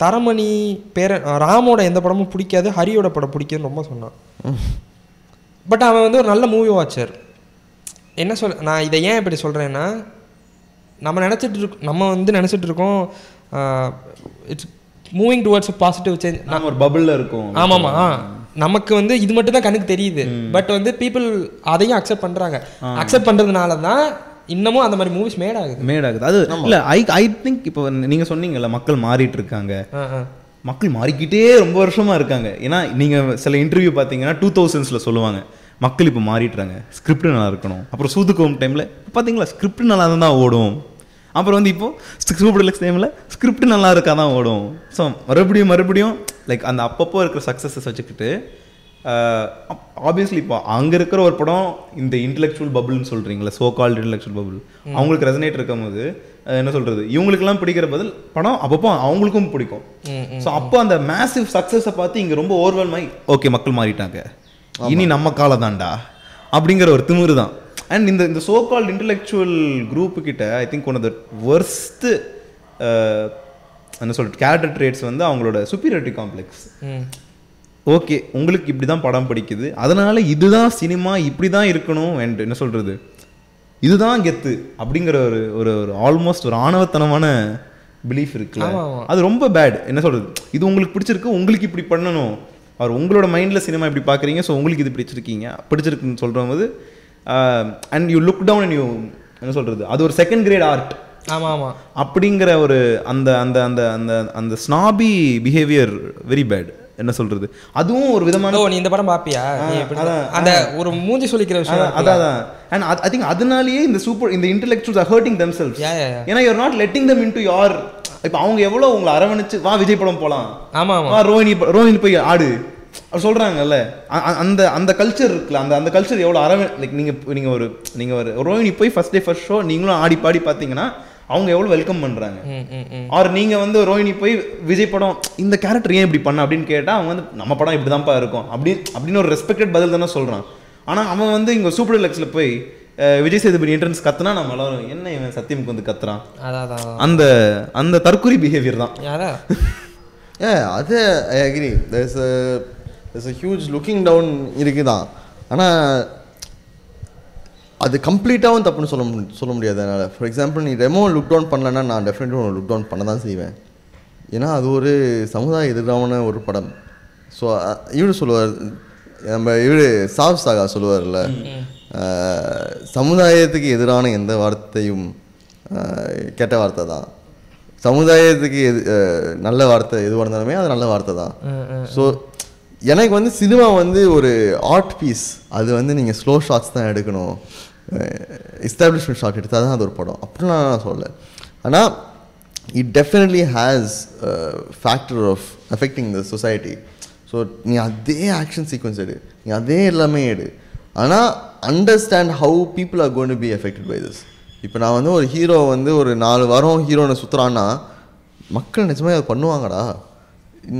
தரமணி பேர ராமோட எந்த படமும் பிடிக்காது ஹரியோட படம் பிடிக்குதுன்னு ரொம்ப சொன்னான். (laughs) பட் அவன் வந்து ஒரு நல்ல மூவி வாட்சர் என்ன சொல் நான் இதை ஏன் இப்படி சொல்கிறேன்னா நம்ம நினச்சிட்டு இருக்கோம் நம்ம வந்து நினச்சிட்டு இருக்கோம் it's moving towards positive change நம்ம ஒரு பபிள்ல இருக்கோம். ஆமாமா நமக்கு வந்து இது மட்டும் தான் கண்ணுக்கு தெரியுது. பட் வந்து பீப்புள் அதையும் அக்செப்ட் பண்றாங்க. அக்செப்ட் பண்றதுனால தான் இன்னமும் அந்த மாதிரி மூவிஸ் மேட் ஆகுது. மேட் ஆகுது அது இல்ல ஐ ஐ திங்க் இப்போ நீங்க சொன்னீங்கல்ல மக்கள் மாறிட்டு இருக்காங்க. மக்கள் மாறிக்கிட்டே ரொம்ப வருஷமா இருக்காங்க. ஏன்னா நீங்க சில இன்டர்வியூ பார்த்தீங்கன்னா டூ தௌசண்ட்ஸ்ல சொல்லுவாங்க. மக்கள் இப்போ மாறிட்டுறாங்க. ஸ்கிரிப்ட் நல்லா இருக்கணும். அப்புறம் சூதுக்கும் டைம்ல பார்த்தீங்களா? ஸ்கிரிப்ட் நல்லா தான் ஓடும். அப்புறம் வந்து இப்போ சூப்பர் லக்ஸ் டைம்ல ஸ்கிரிப்ட் நல்லா இருக்கா தான் ஓடும். ஸோ மறுபடியும் மறுபடியும் லைக் அந்த அப்பப்போ இருக்கிற சக்ஸஸஸ் வச்சுக்கிட்டு ஆப்வியஸ்லி இப்போ அங்கே இருக்கிற ஒரு படம் இந்த இன்டெலெக்சுவல் பபுள்னு சொல்கிறீங்களா சோ கால்டு இன்டெலெக்சுவல் பபுள் அவங்களுக்கு ரெசனேட் இருக்கும்போது அஹ், என்ன சொல்கிறது இவங்களுக்கெல்லாம் பிடிக்கிற பதில் படம் அப்பப்போ அவங்களுக்கும் பிடிக்கும். ஸோ அப்போ அந்த மேசிவ் சக்ஸஸை பார்த்து இங்கே ரொம்ப ஓவர்வெல்ம் ஆகி ஓகே மக்கள் மாறிட்டாங்க. இனி நம்ம காலம் தான்டா அப்படிங்கிற ஒரு திமிரு தான் அண்ட் இந்த இந்த சோ கால்டு இன்டெலெக்சுவல் குரூப்பு கிட்ட I think one of the worst என்ன சொல்றது கேரக்டர் ட்ரேட்ஸ் வந்து அவங்களோட சுப்பீரியாரிட்டி காம்ப்ளெக்ஸ் ஓகே உங்களுக்கு இப்படி தான் படம் பிடிக்குது. அதனால இதுதான் சினிமா இப்படி தான் இருக்கணும் and என்ன சொல்றது இதுதான் கெத்து அப்படிங்கிற ஒரு ஒரு ஒரு ஆல்மோஸ்ட் ஒரு ஆணவத்தனமான பிலீஃப் இருக்குல்ல. அது ரொம்ப பேட் என்ன சொல்றது இது உங்களுக்கு பிடிச்சிருக்கு உங்களுக்கு இப்படி பண்ணணும். அவர் உங்களோட மைண்ட்ல சினிமா இப்படி பார்க்குறீங்க ஸோ உங்களுக்கு இது பிடிச்சிருக்கீங்க. பிடிச்சிருக்குன்னு சொல்கிற போது and you look down and you என்ன சொல்றது? அது ஒரு செகண்ட் கிரேட் ஆர்ட் ஆமா ஆமா அப்படிங்கிற ஒரு அந்த அந்த அந்த அந்த அந்த ஸ்னாபி பிஹேவியர் வெரி பேட் என்ன சொல்றது? அதுவும் ஒரு விதமான நீ இந்த படம் பாப்பியா? அந்த ஒரு மூஞ்சி சொல்லிக்கிற விஷயம் அதான் அண்ட் ஐ திங்க் அதனாலேயே இந்த சூப்பர் இந்த intellectuals are hurting themselves. ஏன்னா you're not letting them into யார் இப்போ அவங்க எவ்வளோ உங்களை அரவணைச்சு வா விஜய் படம் போலாம். ஆமா ஆமா வா ரோஹினி ரோஹினி போய் ஆடு. அ- அந்த அந்த கல்ச்சர் இருக்குல்ல அந்த அந்த கல்ச்சர் எவ்வளோ அரவ லைக் நீங்க நீங்க ஒரு நீங்க ஒரு ரோஹினி போய் ஃபர்ஸ்ட் டே ஃபர்ஸ்ட் ஷோ நீங்களும் ஆடி பாடி பார்த்தீங்கன்னா அவங்க எவ்வளோ வெல்கம் ம் ஆர் நீங்க வந்து ரோஹினி போய் விஜய் படம் இந்த கேரக்டர் ஏன் இப்படி பண்ண அப்படின்னு கேட்டா அவங்க வந்து நம்ம படம் இப்படி தான்ப்பா இருக்கும். அப்படி அப்படின்னு ஒரு ரெஸ்பெக்டட் பதில் தானே சொல்றான். ஆனா அவன் வந்து இங்க சூப்பர் டெலக்ஸ்ல போய் விஜய் சேதுபதி என்ட்ரன்ஸ் கத்துனா நம்ம எல்லாரும் என்ன இவன் சத்தியமுக்கு வந்து கத்துறான். அந்த அந்த தற்குறி பிஹேவியர் தான். (laughs) ஏ அது I agree there's a huge looking down இருக்குதான். ஆனால் அது கம்ப்ளீட்டாகவும் தப்புன்னு சொல்ல சொல்ல முடியாது அதனால். ஃபார் எக்ஸாம்பிள் நீ ரெமோ லுக் டவுன் பண்ணலன்னா நான் டெஃபினெட்லி லுக் டவுன் பண்ண தான் செய்வேன். ஏன்னா அது ஒரு சமுதாய எதிரான ஒரு படம். ஸோ இவரு சொல்லுவார் நம்ம இவரு சாப் சாகா சொல்லுவார்ல சமுதாயத்துக்கு எதிரான எந்த வார்த்தையும் கெட்ட வார்த்தை தான். சமுதாயத்துக்கு எது நல்ல வார்த்தை எதுவாக இருந்தாலுமே அது நல்ல வார்த்தை தான். ஸோ எனக்கு வந்து சினிமா வந்து ஒரு ஆர்ட் பீஸ் அது வந்து நீங்கள் ஸ்லோ ஷாட்ஸ் தான் எடுக்கணும். எஸ்டாப்ளிஷ்மெண்ட் ஷாட் எடுத்தால் தான் அது ஒரு படம். அப்படிலாம் நான் சொல்லலை. ஆனால் it definitely has factor of affecting the society so நீ அதே ஆக்ஷன் சீக்வன்ஸ் எடு. நீ அதே எல்லாமே எடு. ஆனால் understand how people are gonna to be affected by this இப்போ நான் வந்து ஒரு ஹீரோ வந்து ஒரு நாலு வாரம் ஹீரோனை சுற்றுறான்னா மக்கள் நிஜமே அதை பண்ணுவாங்கடா.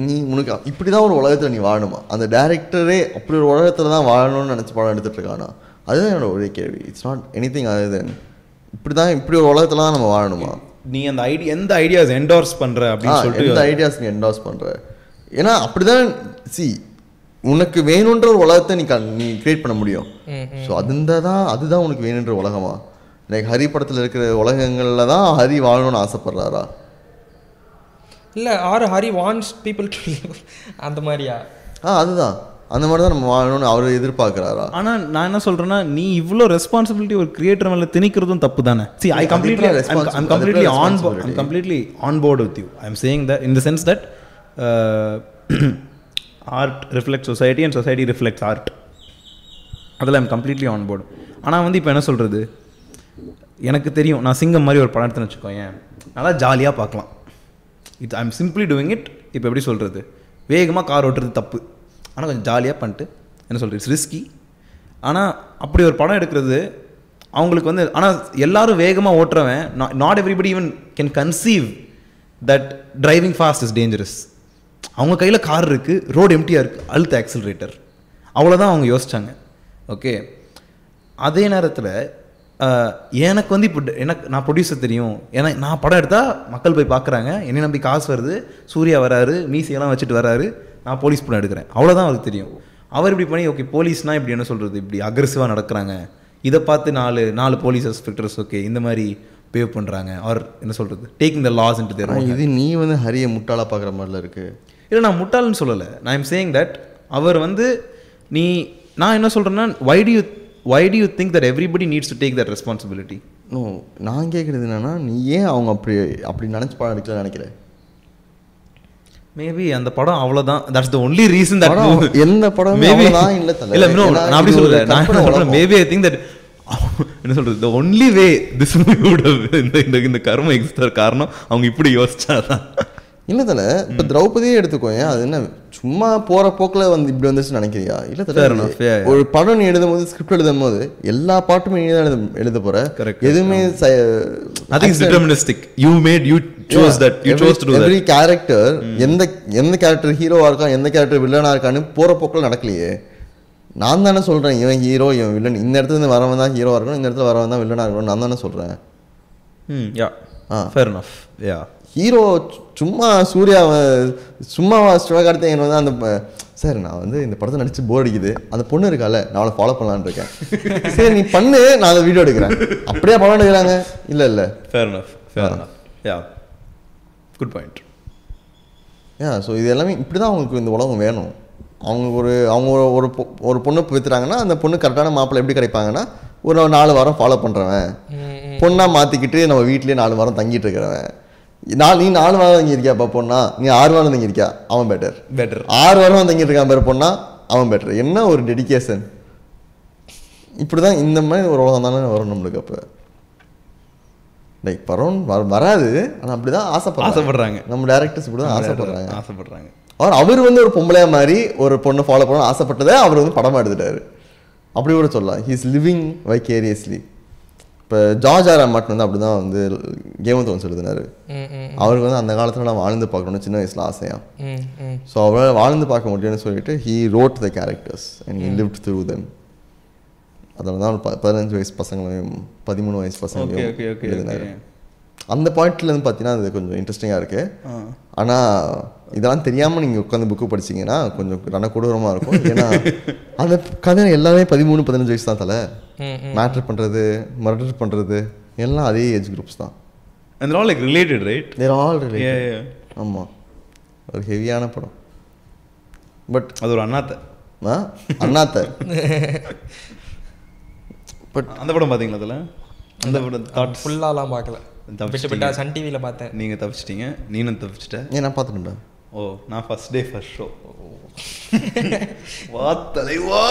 நீ உனக்கு இப்படி தான் ஒரு உலகத்தில் நீ வாழணுமா? அந்த டேரக்டரே அப்படி ஒரு உலகத்தில் தான் வாழணும்னு நினச்சி படம் எடுத்துட்டு இருக்கானா? அதுதான் என்னோட ஒரே கேள்வி. It's not any thing other then இப்படி தான் இப்படி ஒரு உலகத்தில் தான் நம்ம வாழணுமா? நீ அந்த ஐடியா எந்த ஐடியாஸ் என்டோர்ஸ் பண்ற ஆ, அப்படின்னு எந்த ஐடியாஸ் நீ என்டாஸ் பண்ற? ஏன்னா அப்படிதான் சி உனக்கு வேணுன்ற ஒரு உலகத்தை நீ க- நீ கிரியேட் பண்ண முடியும். ஸோ அது தான் அதுதான் உனக்கு வேணுன்ற உலகமா? லைக் ஹரி படத்தில் இருக்கிற உலகங்களில் தான் ஹரி வாழணும்னு ஆசைப்படுறாரா? இல்ல or Hari wants people to அந்த மாதிரியா? ஆ அதுதான். அந்த மாதிரி தான் நம்ம வாழணும்னு அவர் எதிர்பார்க்குறாரா? ஆனா நான் என்ன சொல்றேன்னா நீ இவ்ளோ ரெஸ்பான்சிபிலிட்டி ஒரு கிரியேட்டர் மேல திணிக்கிறதும் தப்பு தானே see I completely I'm completely on responsibility? I'm completely on board with you I'm saying that in the sense that art reflect society and society reflects art அதில் ஐம் கம்ப்ளீட்லி ஆன் போர்டு ஆனால் வந்து இப்போ என்ன சொல்கிறது எனக்கு தெரியும் நான் சிங்கம் மாதிரி ஒரு படம் எடுத்துன்னு வச்சுக்கோயேன். நல்லா ஜாலியாக பார்க்கலாம். It I'm simply doing it இப்போ எப்படி சொல்கிறது வேகமாக கார் ஓட்டுறது தப்பு. ஆனால் கொஞ்சம் ஜாலியாக பண்ணிட்டு என்ன சொல்கிறது இட்ஸ் ரிஸ்கி ஆனால் அப்படி ஒரு படம் எடுக்கிறது அவங்களுக்கு வந்து ஆனால் எல்லாரும் வேகமாக ஓட்டுறவன் not everybody even can conceive that driving fast is dangerous அவங்க கையில் கார் இருக்குது ரோடு எம்டியாக இருக்குது அழுத்த ஆக்சிலரேட்டர் அவ்வளோதான் அவங்க யோசித்தாங்க ஓகே அதே நேரத்தில் எனக்கு வந்து இப்போ எனக்கு நான் ப்ரொடியூசர் தெரியும். ஏன்னா நான் படம் எடுத்தால் மக்கள் போய் பார்க்குறாங்க என்னை நம்பி காசு வருது. சூர்யா வராரு. மீசையெல்லாம் வச்சுட்டு வராரு. நான் போலீஸ் படம் எடுக்கிறேன். அவ்வளோதான் அவருக்கு தெரியும். அவர் இப்படி பண்ணி ஓகே போலீஸ்னால் இப்படி என்ன சொல்கிறது இப்படி அக்ரெசிவாக நடக்கிறாங்க. இதை பார்த்து நாலு நாலு போலீஸ் இன்ஸ்பெக்டர்ஸ் ஓகே இந்த மாதிரி பிஹேவ் பண்ணுறாங்க ஆர் என்ன சொல்கிறது டேக்கிங் த லாஸ் இன்ட்டு ஆனா தேர் இது நீ வந்து ஹரியை முட்டாளா பார்க்குற மாதிரில இருக்கு. இல்லை நான் முட்டாள்னு சொல்லலை. நான் எம் சேயிங் தட் அவர் வந்து நீ நான் என்ன சொல்கிறேன்னா why do you why do you think that everybody needs to take that responsibility no நான் கேட்குறது என்னன்னா நீ ஏன் அவங்க அப்படி அப்படி நினச்சி படம் எடுக்கல நினைக்கிறேன் மேபி அந்த படம் அவ்வளவுதான். That's the only reason that படம் எந்த படமுமே அவ்வளவுதான் இல்ல. இல்ல நான் அப்படி சொல்லல. நான் என்ன. மேபி ஐ திங்க் தட் என்ன சொல்றது? த ஒன்லி வே திஸ் இந்த இந்த இந்த கர்ம எக்ஸ்டர் காரணம் அவங்க இப்படி யோசிச்சாதான். இல்ல தல இப்ப திரௌபதியே எடுத்துக்கோயேன் அது என்ன? சும்மா போற போக்குல வந்து இப்படி வந்துச்சு நினைக்கிறியா? இல்ல. ஒரு படம் நீ எழுதும் போது ஸ்கிரிப்ட் எழுதும் போது எல்லா பாட்டுமே நீ தான் எழுத எழுத எதுவுமே you made you chose that you chose to every character எந்த எந்த கேரக்டர் ஹீரோவா இருக்கான் எந்த கேரக்டர் வில்லனா இருக்கான்னு போற போக்குல நடக்கலையே. நான் தானே சொல்றேன் இவன் ஹீரோ இவன் வில்லன் இந்த இடத்துல இருந்து வரவன் தான் ஹீரோவா இருக்கணும் இந்த இடத்துல வரவன் தான் வில்லனா இருக்கணும் நான் தானே சொல்றேன். ம் yeah ah. Fair enough yeah hero சும்மா சூர்யாவை சும்மா சிவகார்த்திகேயன் வந்து அந்த சார் நான் வந்து இந்த படத்தை நடிச்சு போர் அடிக்குது. அந்த பொண்ணு இருக்கால நான் அவளை ஃபாலோ பண்ணலான்னு இருக்கேன். (laughs) சரி நீ பண்ணு நான் அதை வீடியோ எடுக்கிறேன். அப்படியே படம் எடுக்கிறாங்க. இல்ல இல்ல. Fair enough fair enough yeah good point ஏ ஸோ இது எல்லாமே இப்படி தான் அவங்களுக்கு இந்த உலகம் வேணும். அவங்க ஒரு அவங்க ஒரு ஒரு பொண்ணு வித்துறாங்கன்னா அந்த பொண்ணு கரெக்டான மாப்பிள்ளை எப்படி கிடைப்பாங்கன்னா ஒரு நாலு வாரம் ஃபாலோ பண்ணுறவன் பொண்ணா மாற்றிக்கிட்டு நம்ம வீட்லயே நாலு வாரம் தங்கிட்டு இருக்கிறவன். நான் நீ நாலு வாரம் தங்கி இருக்கியாப்பா பொண்ணா? நீ ஆறு வாரம் தங்கி இருக்கியா அவன் பெட்டர் பெட்டர் ஆறு வாரம் தங்கிட்டு இருக்கான் பேர் பொண்ணா அவன் பெட்டர் என்ன ஒரு டெடிகேஷன் இப்படி தான் இந்த மாதிரி ஒரு உலகம் தானே வரும் நம்மளுக்கு அப்போ. லைக் படம் வர வராது. ஆனால் அப்படி தான் ஆசைப்படுறாங்க. ஆசைப்படுறாங்க. நம்ம டேரக்டர்ஸ் இப்படி தான் ஆசைப்படுறாங்க. ஆசைப்படுறாங்க. அவர் அவர் வந்து ஒரு பொம்பளையா மாதிரி ஒரு பொண்ணை ஃபாலோ பண்ண ஆசைப்பட்டதை அவர் வந்து படமா எடுத்துட்டாரு. அப்படி கூட சொல்லலாம். ஹீஸ் லிவிங் வைக்கேரியஸ்லி இப்போ ஜார்ஜ் ஆர் மார்ட் வந்து அப்படி தான் வந்து கேம் ஆஃப் த்ரோன்ஸ் எழுதினாரு. அவருக்கு வந்து அந்த காலத்தில் நான் வாழ்ந்து பார்க்கணும்னு சின்ன வயசில் ஆசையா? ஸோ அவரால் வாழ்ந்து பார்க்க முடியும்னு சொல்லிட்டு he wrote the characters and he lived through them அதில் தான் பதினஞ்சு வயசு பசங்களையும் பதிமூணு வயசு பசங்களையும் எழுதினாரு. அந்த பாயிண்ட்ல இருந்து பார்த்தீங்கன்னா அது கொஞ்சம் இன்ட்ரெஸ்டிங்காக இருக்கு. ஆனா இதெல்லாம் தெரியாம நீங்க உட்காந்து புக்கு படிச்சீங்கன்னா கொஞ்சம் ரண கொடூரமா இருக்கும். ஏன்னா (laughs) அந்த கதை எல்லாமே பதிமூணு பதினஞ்சு வயசு தான் தலை. மேட்ரு பண்றது மர்டர் பண்றது எல்லாம் அதே ஏஜ் குரூப்ஸ் தான். And all like related right there all Yeah, related yeah. ஆமா. ஒரு ஹெவியான படம். பட் அது ஒரு அண்ணாத்த. அண்ணாத்த. (laughs) பட் அந்த படம் பாத்தீங்களா அதுல? அந்த படம் தாட்ஸ் ஃபுல்லாலாம் பார்க்கல. விட்டு விட்டா சன் டிவியில் பார்த்தேன். நீங்க தப்பிச்சிட்டீங்க நீனும் தப்பிச்சிட்ட ஏன் நான் பார்த்துட்டேன்டா. ஓ நான் ஃபர்ஸ்ட் டே ஃபர்ஸ்ட் ஷோ வா தலைவா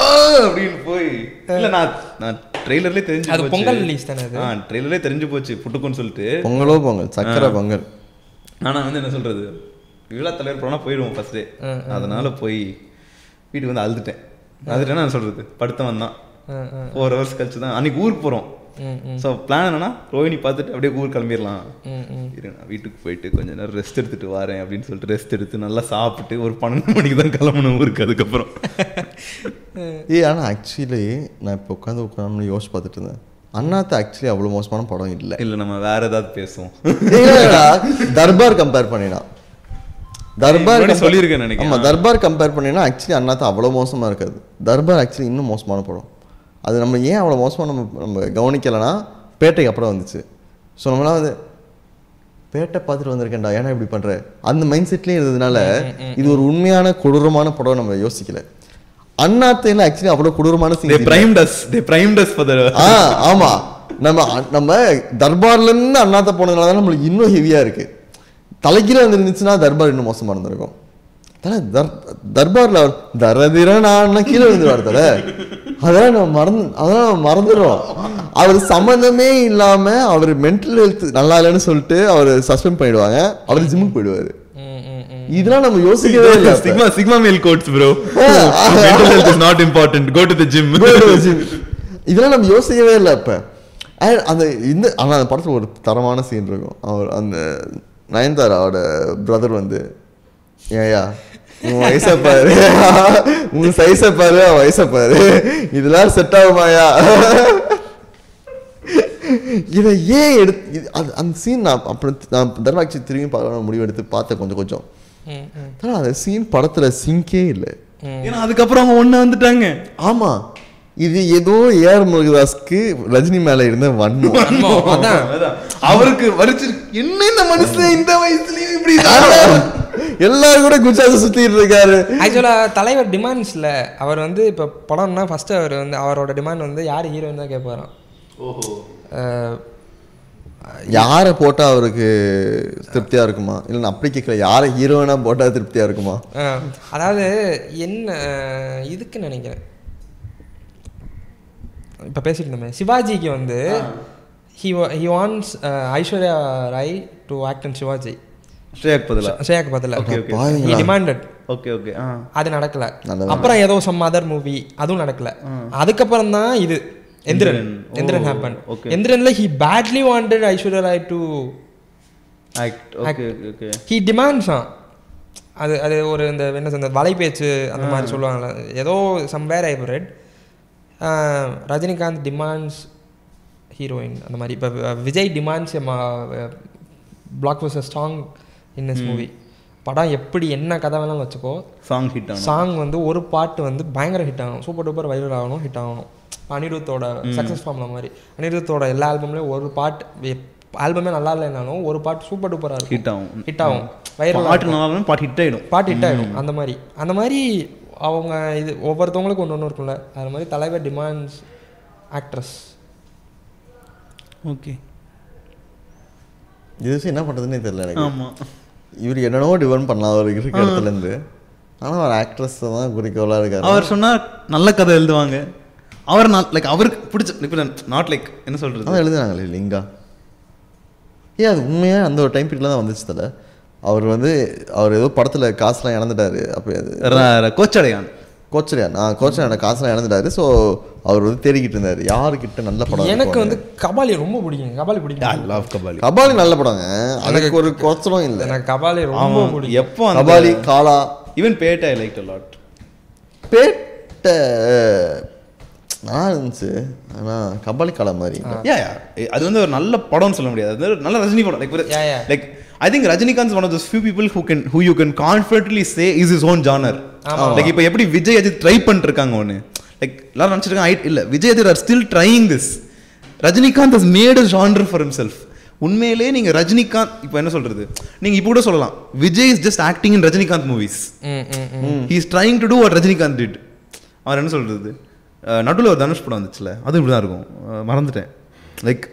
அப்படின்னு போய். இல்ல நான் நான் ட்ரெய்லர்லயே தெரிஞ்சு அது. பொங்கல் release தானே அது? ஆ ட்ரெய்லர்லயே தெரிஞ்சு போச்சு புட்டுக்குன்னு சொல்லிட்டு. பொங்கலோ பொங்கல் சக்கரை பொங்கல். ஆனா வந்து என்ன சொல்றது? விழா தலைவர் போனா போயிடுவோம் ஃபர்ஸ்ட் டே அதனால போய் வீட்டுக்கு வந்து அழுதுட்டேன். அழுதுட்டேன்னா என்ன சொல்றது? படுத்தவன் தான். ஃபோர் ஹவர்ஸ் கழிச்சு தான் அன்னைக்கு ஊருக்கு போறோம். ம் ஸோ பிளான் என்னன்னா ரோஹினி பார்த்துட்டு அப்படியே ஊர் கிளம்பிடலாம் ம் ம். இரு நான் வீட்டுக்கு போயிட்டு கொஞ்ச நேரம் ரெஸ்ட் எடுத்துட்டு வரேன் அப்படின்னு சொல்லிட்டு ரெஸ்ட் எடுத்து நல்லா சாப்பிட்டு ஒரு பன்னெண்டு மணிக்கு தான் கிளம்பணும் ஊருக்கு அதுக்கப்புறம். ஏ ஆனால் ஆக்சுவலி நான் இப்போ உட்காந்து உட்காந்து யோசிச்சு பார்த்துட்டு இருந்தேன். அண்ணாத்த ஆக்சுவலி அவ்வளோ மோசமான படம் இல்லை. இல்ல நம்ம வேற ஏதாவது பேசுவோம். இல்லடா, தர்பார் கம்பேர் பண்ணினா. தர்பார் சொல்லியிருக்கேன் நினைக்கிறேன். ஆமா தர்பார் கம்பேர் பண்ணினா ஆக்சுவலி அண்ணாத்த அவ்வளோ மோசமா இருக்காது. தர்பார் ஆக்சுவலி இன்னும் மோசமான படம். அது நம்ம ஏன் அவ்வளோ மோசமாக நம்ம நம்ம கவனிக்கலைன்னா பேட்டைக்கு அப்புறம் வந்துச்சு. ஸோ நம்மளாம் வந்து பேட்டை பார்த்துட்டு வந்திருக்கேன்டா ஏன்னா இப்படி பண்ற? அந்த மைண்ட் செட்லேயே இருந்ததுனால இது ஒரு உண்மையான கொடூரமான படம் நம்ம யோசிக்கல. அண்ணாத்தையில ஆக்சுவலி அவ்வளவு கொடூரமான they seen primed us. They primed us for the ah ஆமா. நம்ம நம்ம தர்பார்ல இருந்து அண்ணாத்த போனதுனால தான் நம்மளுக்கு இன்னும் ஹெவியா இருக்கு. தலைகீழ வந்து இருந்துச்சுன்னா தர்பார் இன்னும் மோசமா இருந்திருக்கும். தல தர் தர்பார்ல அவர் நான் கீழே விழுந்துருவார் தல. அதெல்லாம் நம்ம மறந்து அதெல்லாம் நம்ம மறந்துடுறோம். அவர் சம்மந்தமே இல்லாம அவர் மென்டல் ஹெல்த் நல்லா இல்லைன்னு சொல்லிட்டு அவர் சஸ்பெண்ட் பண்ணிடுவாங்க. அவர் ஜிம்முக்கு போயிடுவாரு. இதெல்லாம் நம்ம யோசிக்கவே இல்லை sigma sigma male quotes bro. (laughs) mental health is not important. Go to the gym. இதெல்லாம் நம்ம யோசிக்கவே இல்லை அப்ப. அந்த இந்த ஆனா அந்த படத்துல ஒரு தரமான சீன் இருக்கும். அவர் அந்த நயன்தாராவோட பிரதர் வந்து ஏயா உன் வயசை பாரு. உன் சைஸை பாரு அவன் வயசை பாரு. இதெல்லாம் செட் ஆகுமாயா? இதை ஏன் எடுத்து அது- அந்த சீன் நான் அப்புறம் நான் தர்மாட்சி திரும்பி பார்க்கணும் முடிவு எடுத்து பார்த்தேன் கொஞ்சம் கொஞ்சம். ம், ம், ஆனா அந்த சீன் படத்துல சிங்கே இல்லை. ஏன்னா அதுக்கப்புறம் அவங்க ஒண்ணு வந்துட்டாங்க. ஆமா. இது ஏதோ ஏஆர் முருகதாஸ்க்கு ரஜினி மேல இருந்த வன்மம். அவருக்கு வரிச்சு என்ன இந்த மனுஷன் இந்த வயசுலயும் இப்படி எல்லாரும் கூட குஜராத் சுத்திட்டு இருக்காரு. ஆக்சுவலாக தலைவர் டிமாண்ட்ஸில் அவர் வந்து இப்போ படம்னா ஃபஸ்ட்டு அவர் வந்து அவரோட டிமாண்ட் வந்து யார் ஹீரோயின் தான் கேட்பாராம் யாரை போட்டா அவருக்கு திருப்தியா இருக்குமா? இல்ல நான் அப்படி கேட்கல யாரை ஹீரோயினா போட்டா திருப்தியா இருக்குமா? அதாவது என்ன இதுக்கு நினைக்கிறேன். இப்போ பேசிட்டு இருந்தோமே. சிவாஜிக்கு வந்து he he wants Aishwarya Rai to act in Sivaji. ஸ்ரேயாக் பதிலா ஸ்ரேயாக்கு பதில் ஓகே ஓகே ஹி பாருங்களா டிமாண்டட் ஓகே ஓகே ஆ. அது நடக்கல. அப்புறம் ஏதோ சம் அதர் மூவி அதுவும் நடக்கல. அதுக்கப்புறம் தான் இது. Enthiran. Enthiran. Happen okay. எந்திரன்ல he badly wanted Aishwarya Rai to act okay okay okay he demands அது அது ஒரு இந்த என்ன சொல்றது வலைபேச்சு அந்த மாதிரி சொல்லுவாங்கல்ல. ஏதோ somewhere I read Rajinikanth demands heroine அந்த மாதிரி. இப்போ Vijay demands black was strong in his movie படம் எப்படி என்ன கதை வேணாலும் வச்சுக்கோ சாங் ஹிட் ஆனா சாங் வந்து ஒரு பாட்டு வந்து பயங்கர ஹிட் ஆகணும். சூப்பர் டூப்பர் வைரல் ஆகணும் ஹிட் ஆகணும். அனிருத்தோட சக்ஸஸ் ஃபார்ம்ல மாதிரி. அனிருத்தோட எல்லா ஆல்பம்லேயும் ஒரு பாட்டு ஆல்பமே நல்லா இல்லைனாலும் ஒரு பாட்டு சூப்பர் டூப்பராக இருக்கும். ஹிட் ஆகும். ஹிட் ஆகும். வைரல் பாட்டு நல்லா பாட்டு ஹிட் ஆயிடும். பாட்டு ஹிட் ஆகிடும் அந்த மாதிரி. அந்த மாதிரி அவங்க இது ஒவ்வொருத்தவங்களுக்கும் ஒன்று ஒன்று இருக்கும்ல. அது மாதிரி தலைவர் டிமாண்ட்ஸ் ஆக்ட்ரஸ் ஓகே இது என்ன பண்றதுன்னே தெரியல எனக்கு. ஆமா. இவர் என்னென்னவோ டிவன் பண்ணலாம் அவர் இருக்க இடத்துல இருந்து ஆனா அவர் ஆக்ட்ரஸ் தான் குறிக்கோளா இருக்காரு. அவர் சொன்னா நல்ல கதை எழுதுவாங்க. அவர் லைக் அவருக்கு பிடிச்ச இப்போ நாட் லைக் என்ன சொல்றது? அதான் எழுதுனாங்களே லிங்கா. ஏன் அது உண்மையா? அந்த ஒரு டைம் பீரியட்ல தான் வந்துச்சு தல. அவர் வந்து அவர் ஏதோ படத்துல காசுலாம் இழந்துட்டாரு. அப்போ கோச்சடையான். கோச்சரியா? நான் கோச்சரியா காசுலாம் இழந்துட்டாரு. ஸோ அவர் வந்து தேடிக்கிட்டு இருந்தாரு. யாருக்கிட்ட நல்ல படம் எனக்கு. வந்து கபாலி ரொம்ப பிடிக்கும். கபாலி ஐ பிடிக்கும் லவ் கபாலி. கபாலி நல்ல படங்க அதுக்கு ஒரு குறைச்சலும் இல்லை. எனக்கு கபாலி ரொம்ப பிடிக்கும். எப்போ Kabali Kaala. Even Petta I like lot Petta நல்லா இருந்துச்சு. ஆனா கபாலி காலா மாதிரி யா யா அது வந்து ஒரு நல்ல படம்னு சொல்ல முடியாது. அது நல்ல ரஜினி படம். Like. Like I think Rajinikanth one of those few people who can who you can confidently say is his own genre. ஆமா. லைக் இப்போ எப்படி விஜய் அஜித் ட்ரை பண்ணிட்டு இருக்காங்க ஒன்று லைக் எல்லாரும் நினச்சிருக்காங்க இல்லை Vijay Ajith are still trying this Rajinikanth has made a genre for himself. உண்மையிலே நீங்க ரஜினிகாந்த் இப்போ என்ன சொல்றது? நீங்க இப்போ கூட சொல்லலாம். Vijay is just acting in Rajinikanth movies hmm hmm hmm. He is trying to do what Rajinikanth did அவர் என்ன சொல்றது? நடுவில் ஒரு தனுஷ் படம் வந்துச்சுல அது இப்படி தான் இருக்கும் மறந்துட்டேன். லைக்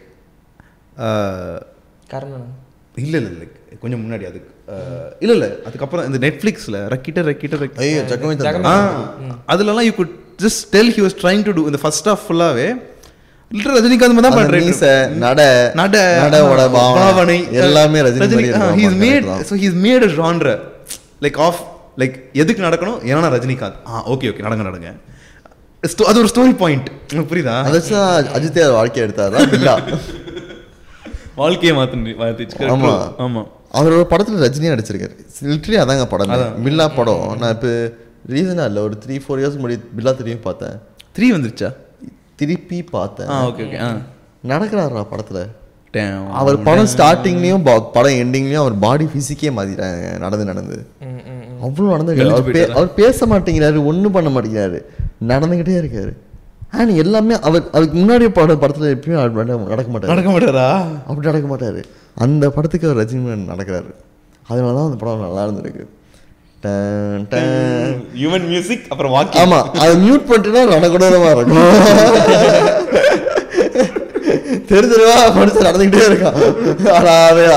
இல்லை இல்லை லைக் கொஞ்சம் முன்னாடி அதுக்கு. இல்ல இல்ல. அதுக்கப்புறம் இந்த நெட்ஃப்ளிக்ஸில் ரக்கிட்ட ரக்கிட்ட ரக்கிட்ட. அதுலலாம் you could just tell he was trying to do இந்த ஃபர்ஸ்ட் ஆஃப் ஃபுல்லாவே லிட்டர் ரஜினிகாந்த் தான் பண்றேன் நட, நட நடோட பாவனை, எல்லாமே Rajini. He's made. So he's made a genre like of like எதுக்கு நடக்கணும்? ஏன்னா ரஜினிகாந்த். ஆ ஓகே ஓகே நடங்க நடங்க. அது ஒரு ஸ்டோரி பாயிண்ட் புரியுதா? அதை வச்சு தான் அஜித் யார் வாழ்க்கை எடுத்தாரா? பில்லா (laughs) வாழ்க்கையை மாத்தி மாத்திச்சு. ஆமா. ஆமா. அவரோட படத்துல ரஜினியா நடிச்சிருக்காரு. லிட்டரலி அதாங்க படம். பில்லா படம். நான் இப்போ ரீசனா இல்லை. ஒரு த்ரீ ஃபோர் இயர்ஸ் முன்னாடி பில்லா திரும்பி பார்த்தேன். த்ரீ வந்துருச்சா? திருப்பி பார்த்தேன். ஆ ஓகே ஓகே நடக்கிறாரா படத்துல. அவர் படம் ஸ்டார்டிங்லயும் படம் எண்டிங்லயும் அவர் பாடி பிசிக்கே மாத்திட்டாங்க. நடந்து நடந்து. அவ்வளவு நடந்து அவர்? அவர் பேச மாட்டேங்கிறாரு. ஒண்ணும் பண்ண மாட்டேங்கிறாரு. நடந்துகிட்டே இருக்காரு. அண்ட் எல்லாமே அவர் அதுக்கு முன்னாடி பட படத்துல எப்பயும் நடக்க மாட்டாரு. நடக்க மாட்டாரா? அப்படி நடக்க மாட்டாரு. அந்த படத்துக்கு அவர் ரஜினி நடக்கிறாரு. அதனால தான் அந்த படம் நல்லா இருந்திருக்கு. ஹியூமன் மியூசிக் அப்புறம் வாக்கிங் ஆமா அதை மியூட் பண்ணிட்டுனா ரணகுடமா இருக்கும். தெரு தெருவா மனுஷன் நடந்துக்கிட்டே இருக்கான். அடாதையா.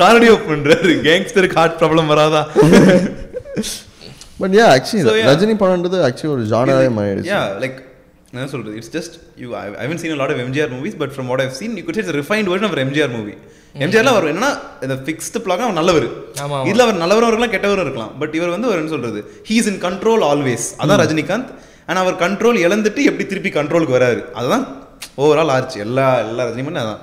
கார்டியோ பண்றாரு. கேங்ஸ்டருக்கு ஹார்ட் ப்ராப்ளம் வராதா? But yeah actually. ரஜினி படம்ன்றது ஆக்சுவலி ஒரு ஜானராகவே மாறிடுச்சு. like என்ன சொல்றது? It's just you I haven't seen lot of MGR movies but from what I've seen you could it's refined version of MGR movie எம்ஜிஆர்ல அவர் என்னன்னா இந்த ஃபிக்ஸ்டு பிளாக் அவர் நல்லவர். இதுல அவர் நல்லவரும் இருக்கலாம் கெட்டவரும் இருக்கலாம். பட் இவர் வந்து ஒரு என்ன சொல்றது? He is in control always அதான் ரஜினிகாந்த். ஆனா அவர் கண்ட்ரோல் இழந்துட்டு எப்படி திருப்பி கண்ட்ரோலுக்கு வராரு. அதுதான் ஓவரால் ஆச்சு எல்லா எல்லா ரஜினி பண்ணி அதான்.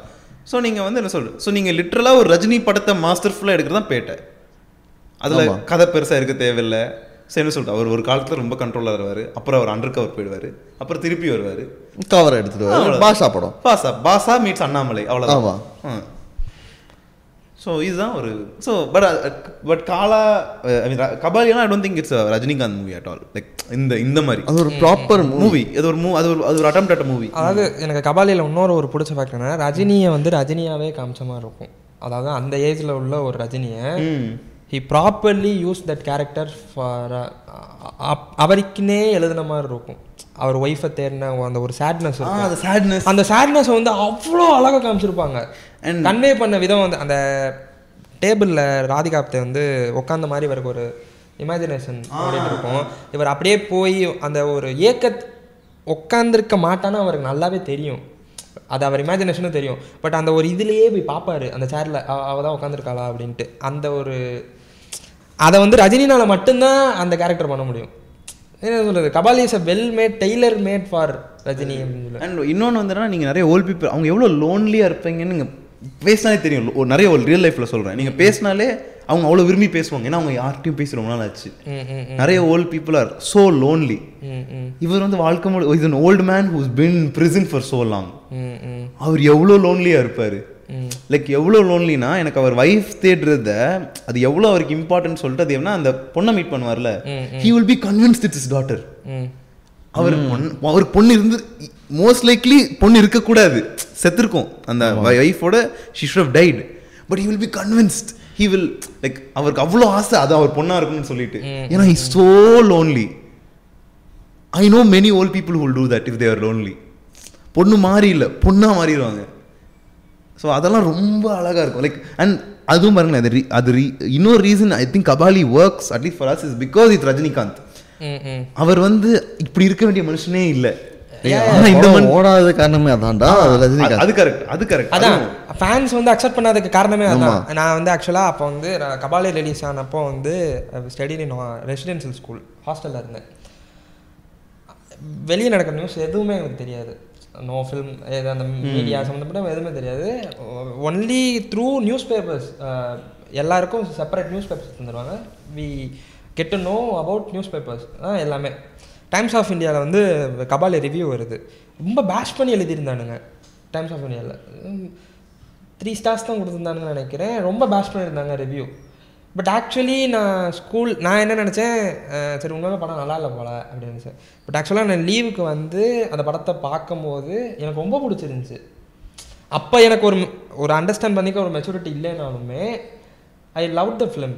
ஸோ நீங்க வந்து என்ன சொல்றது? ஸோ நீங்க லிட்ரலா ஒரு ரஜினி படத்தை மாஸ்டர் ஃபுல்லா எடுக்கிறது தான் பேட்டை. அதுல. கதை பெருசா இருக்க தேவையில்லை. சரி என்ன சொல்லிட்டு அவர் ஒரு காலத்துல ரொம்ப கண்ட்ரோலா வருவாரு. அப்புறம் அவர் அண்டர் கவர் போயிடுவாரு. அப்புறம் திருப்பி வருவாரு. கவர் எடுத்துட்டு. பாஷா படம். பாசா பாசா மீட்ஸ் அண்ணாமலை. அவ்வளோதான் ஸோ இதுதான் ஒரு so but but Kaala I mean கபாலியெல்லாம் I don't think it's Rajinikanth movie at all like இந்த இந்த மாதிரி. அது ஒரு ப்ராப்பர் மூவி அது ஒரு மூ அது ஒரு அது ஒரு அட்டம் அட் மூவி அதாவது எனக்கு கபாலியில் இன்னொரு ஒரு பிடிச்ச ஃபேக்ட் என்ன ரஜினியை வந்து ரஜினியாவே காமிச்ச மாதிரி இருக்கும். அதாவது அந்த ஏஜ்ல உள்ள ஒரு ரஜினியை he properly use that character for அவருக்குன்னே எழுதின மாதிரி இருக்கும். அவர் ஒய்ஃபை தேடின அந்த ஒரு சேட்னஸ் அது சேட்னஸ் அந்த சேட்னஸ் வந்து அவ்வளோ அழகாக காமிச்சிருப்பாங்க. And- கன்வே பண்ண விதம் வந்து அந்த டேபிளில் ராதிகாப்தே வந்து உட்காந்த மாதிரி இவருக்கு ஒரு இமேஜினேஷன் ஓடிட்டு இருக்கும். இவர் அப்படியே போய் அந்த ஒரு ஏக்கத் உட்காந்துருக்க மாட்டான்னு அவருக்கு நல்லாவே தெரியும். அது அவர் இமேஜினேஷனும் தெரியும். பட் அந்த ஒரு இதுலேயே போய் பார்ப்பாரு அந்த சேரில் அவ தான் உட்காந்துருக்காளா அப்படின்ட்டு. அந்த ஒரு அதை வந்து ரஜினினால மட்டும்தான் அந்த கேரக்டர் பண்ண முடியும். என்ன சொல்றது? Kabali is a well made tailor made for Rajini and இன்னொன்று வந்து என்னன்னா நீங்கள் நிறைய ஓல்ட் பீப்பிள் அவங்க எவ்வளோ லோன்லியாக இருப்பீங்கன்னு நீங்கள் பேசினாலே தெரியும். ஒரு நிறைய ஒரு ரியல் லைஃப்பில் சொல்கிறேன் நீங்கள் பேசினாலே அவங்க அவ்வளோ விரும்பி பேசுவாங்க. ஏன்னா அவங்க யார்கிட்டயும் பேசி ரொம்ப நாள் ஆச்சு. நிறைய old people are so lonely இவர் வந்து வாழ்க்கை an old man who's been prison for so long அவர் எவ்வளோ லோன்லியாக இருப்பார். லைக் எவ்வளோ லோன்லினா எனக்கு அவர் வைஃப் தேடுறத அது எவ்வளோ அவருக்கு இம்பார்ட்டன்ட் சொல்லிட்டு அது என்ன அந்த பொண்ணை meet பண்ணுவார்ல he will be convinced it's his daughter ம். அவர் பொண்ணு அவருக்கு பொண்ணு இருந்து மோஸ்ட் லைக்லி பொண்ணு இருக்கக்கூடாது. செத்துருக்கும். அந்த ஒய்ஃபோட she should have died but he will be convinced he will like அவருக்கு அவ்வளோ ஆசை அது அவர் பொண்ணா இருக்கணும்னு சொல்லிட்டு. ஏன்னா he so lonely I know many old people will do that if they're lonely பொண்ணு மாறி இல்லை பொண்ணா மாறிடுவாங்க. ஸோ அதெல்லாம் ரொம்ப அழகா இருக்கும். லைக் அண்ட் அதுவும் பாருங்களேன் அது re- அது re- இன்னொரு reason I think Kabali works at least for us is because it Rajinikanth hmm hmm அவர் வந்து இப்படி இருக்க வேண்டிய மனுஷனே இல்ல. ஓடாத காரணமே அதான்டா அது அது- ரஜினிகாந்த். அது கரெக்ட் அது கரெக்ட் அதான் ஃபேன்ஸ் வந்து அக்செப்ட் பண்ணாததுக்கு காரணமே அதான். நான் வந்து ஆக்சுவலாக அப்போ வந்து நான் கபாலி ரிலீஸ் ஆனப்போ வந்து ஸ்டடி இன் ரெசிடென்ஷியல் ஸ்கூல் ஹாஸ்டலில் இருந்தேன். வெளியே நடக்கிற நியூஸ் எதுவுமே எனக்கு தெரியாது. நோ ஃபில்ம் எது அந்த மீடியா சம்மந்தப்பட்ட எதுவுமே தெரியாது. ஒன்லி த்ரூ நியூஸ் பேப்பர்ஸ் எல்லாருக்கும் செப்பரேட் நியூஸ் பேப்பர்ஸ் தந்துடுவாங்க we get to know about newspapers தான் எல்லாமே டைம்ஸ் ஆஃப் இந்தியாவில் வந்து கபாலி ரிவ்யூ வருது. ரொம்ப பேஷ் பண்ணி எழுதியிருந்தானுங்க. டைம்ஸ் ஆஃப் இந்தியாவில் த்ரீ ஸ்டார்ஸ் தான் கொடுத்துருந்தானுங்கன்னு நினைக்கிறேன். ரொம்ப பேஷ் பண்ணியிருந்தாங்க ரிவ்யூ பட் ஆக்சுவலி நான் ஸ்கூல் நான் என்ன நினச்சேன்? சரி உண்மையாக படம் நல்லா இல்லை போல அப்படின்னு நினச்சேன். பட் ஆக்சுவலாக நான் லீவுக்கு வந்து அந்த படத்தை பார்க்கும்போது எனக்கு ரொம்ப பிடிச்சிருந்துச்சு. அப்போ எனக்கு ஒரு ஒரு அண்டர்ஸ்டாண்ட் பண்ணிக்க ஒரு மெச்சூரிட்டி இல்லைனாலுமே ஐ லவ் த ஃபிலிம்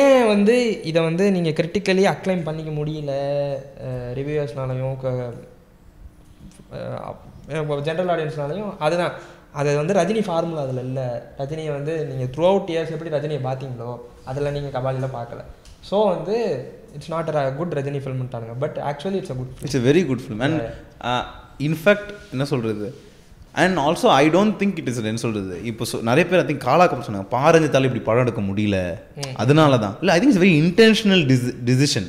ஏன் வந்து இதை வந்து நீங்கள் கிரிட்டிக்கலி அக்ளைம் பண்ணிக்க முடியல? ரிவ்யூவர்ஸ்னாலையும் ஜென்ரல் ஆடியன்ஸ்னாலையும் அதுதான். அது வந்து ரஜினி ஃபார்முலா அதில் இல்லை. ரஜினியை வந்து நீங்கள் த்ரூ அவுட் இயர்ஸ் எப்படி ரஜினியை பார்த்தீங்களோ அதில் நீங்கள் கபாலியில் பார்க்கல. ஸோ வந்து it's not a good Rajini ஃபில்ம்ட்டானுங்க but actually it's a good it's a very good film and in fact என்ன சொல்றது? And also I don't think it is என்ன சொல்றது? இப்போ சொ- நிறைய பேர் ஐ திங்க் காலாக்க சொன்னாங்க பாரஞ்சத்தால இப்படி படம் எடுக்க முடியல. அதனால தான் இல்லை I think it's very intentional decision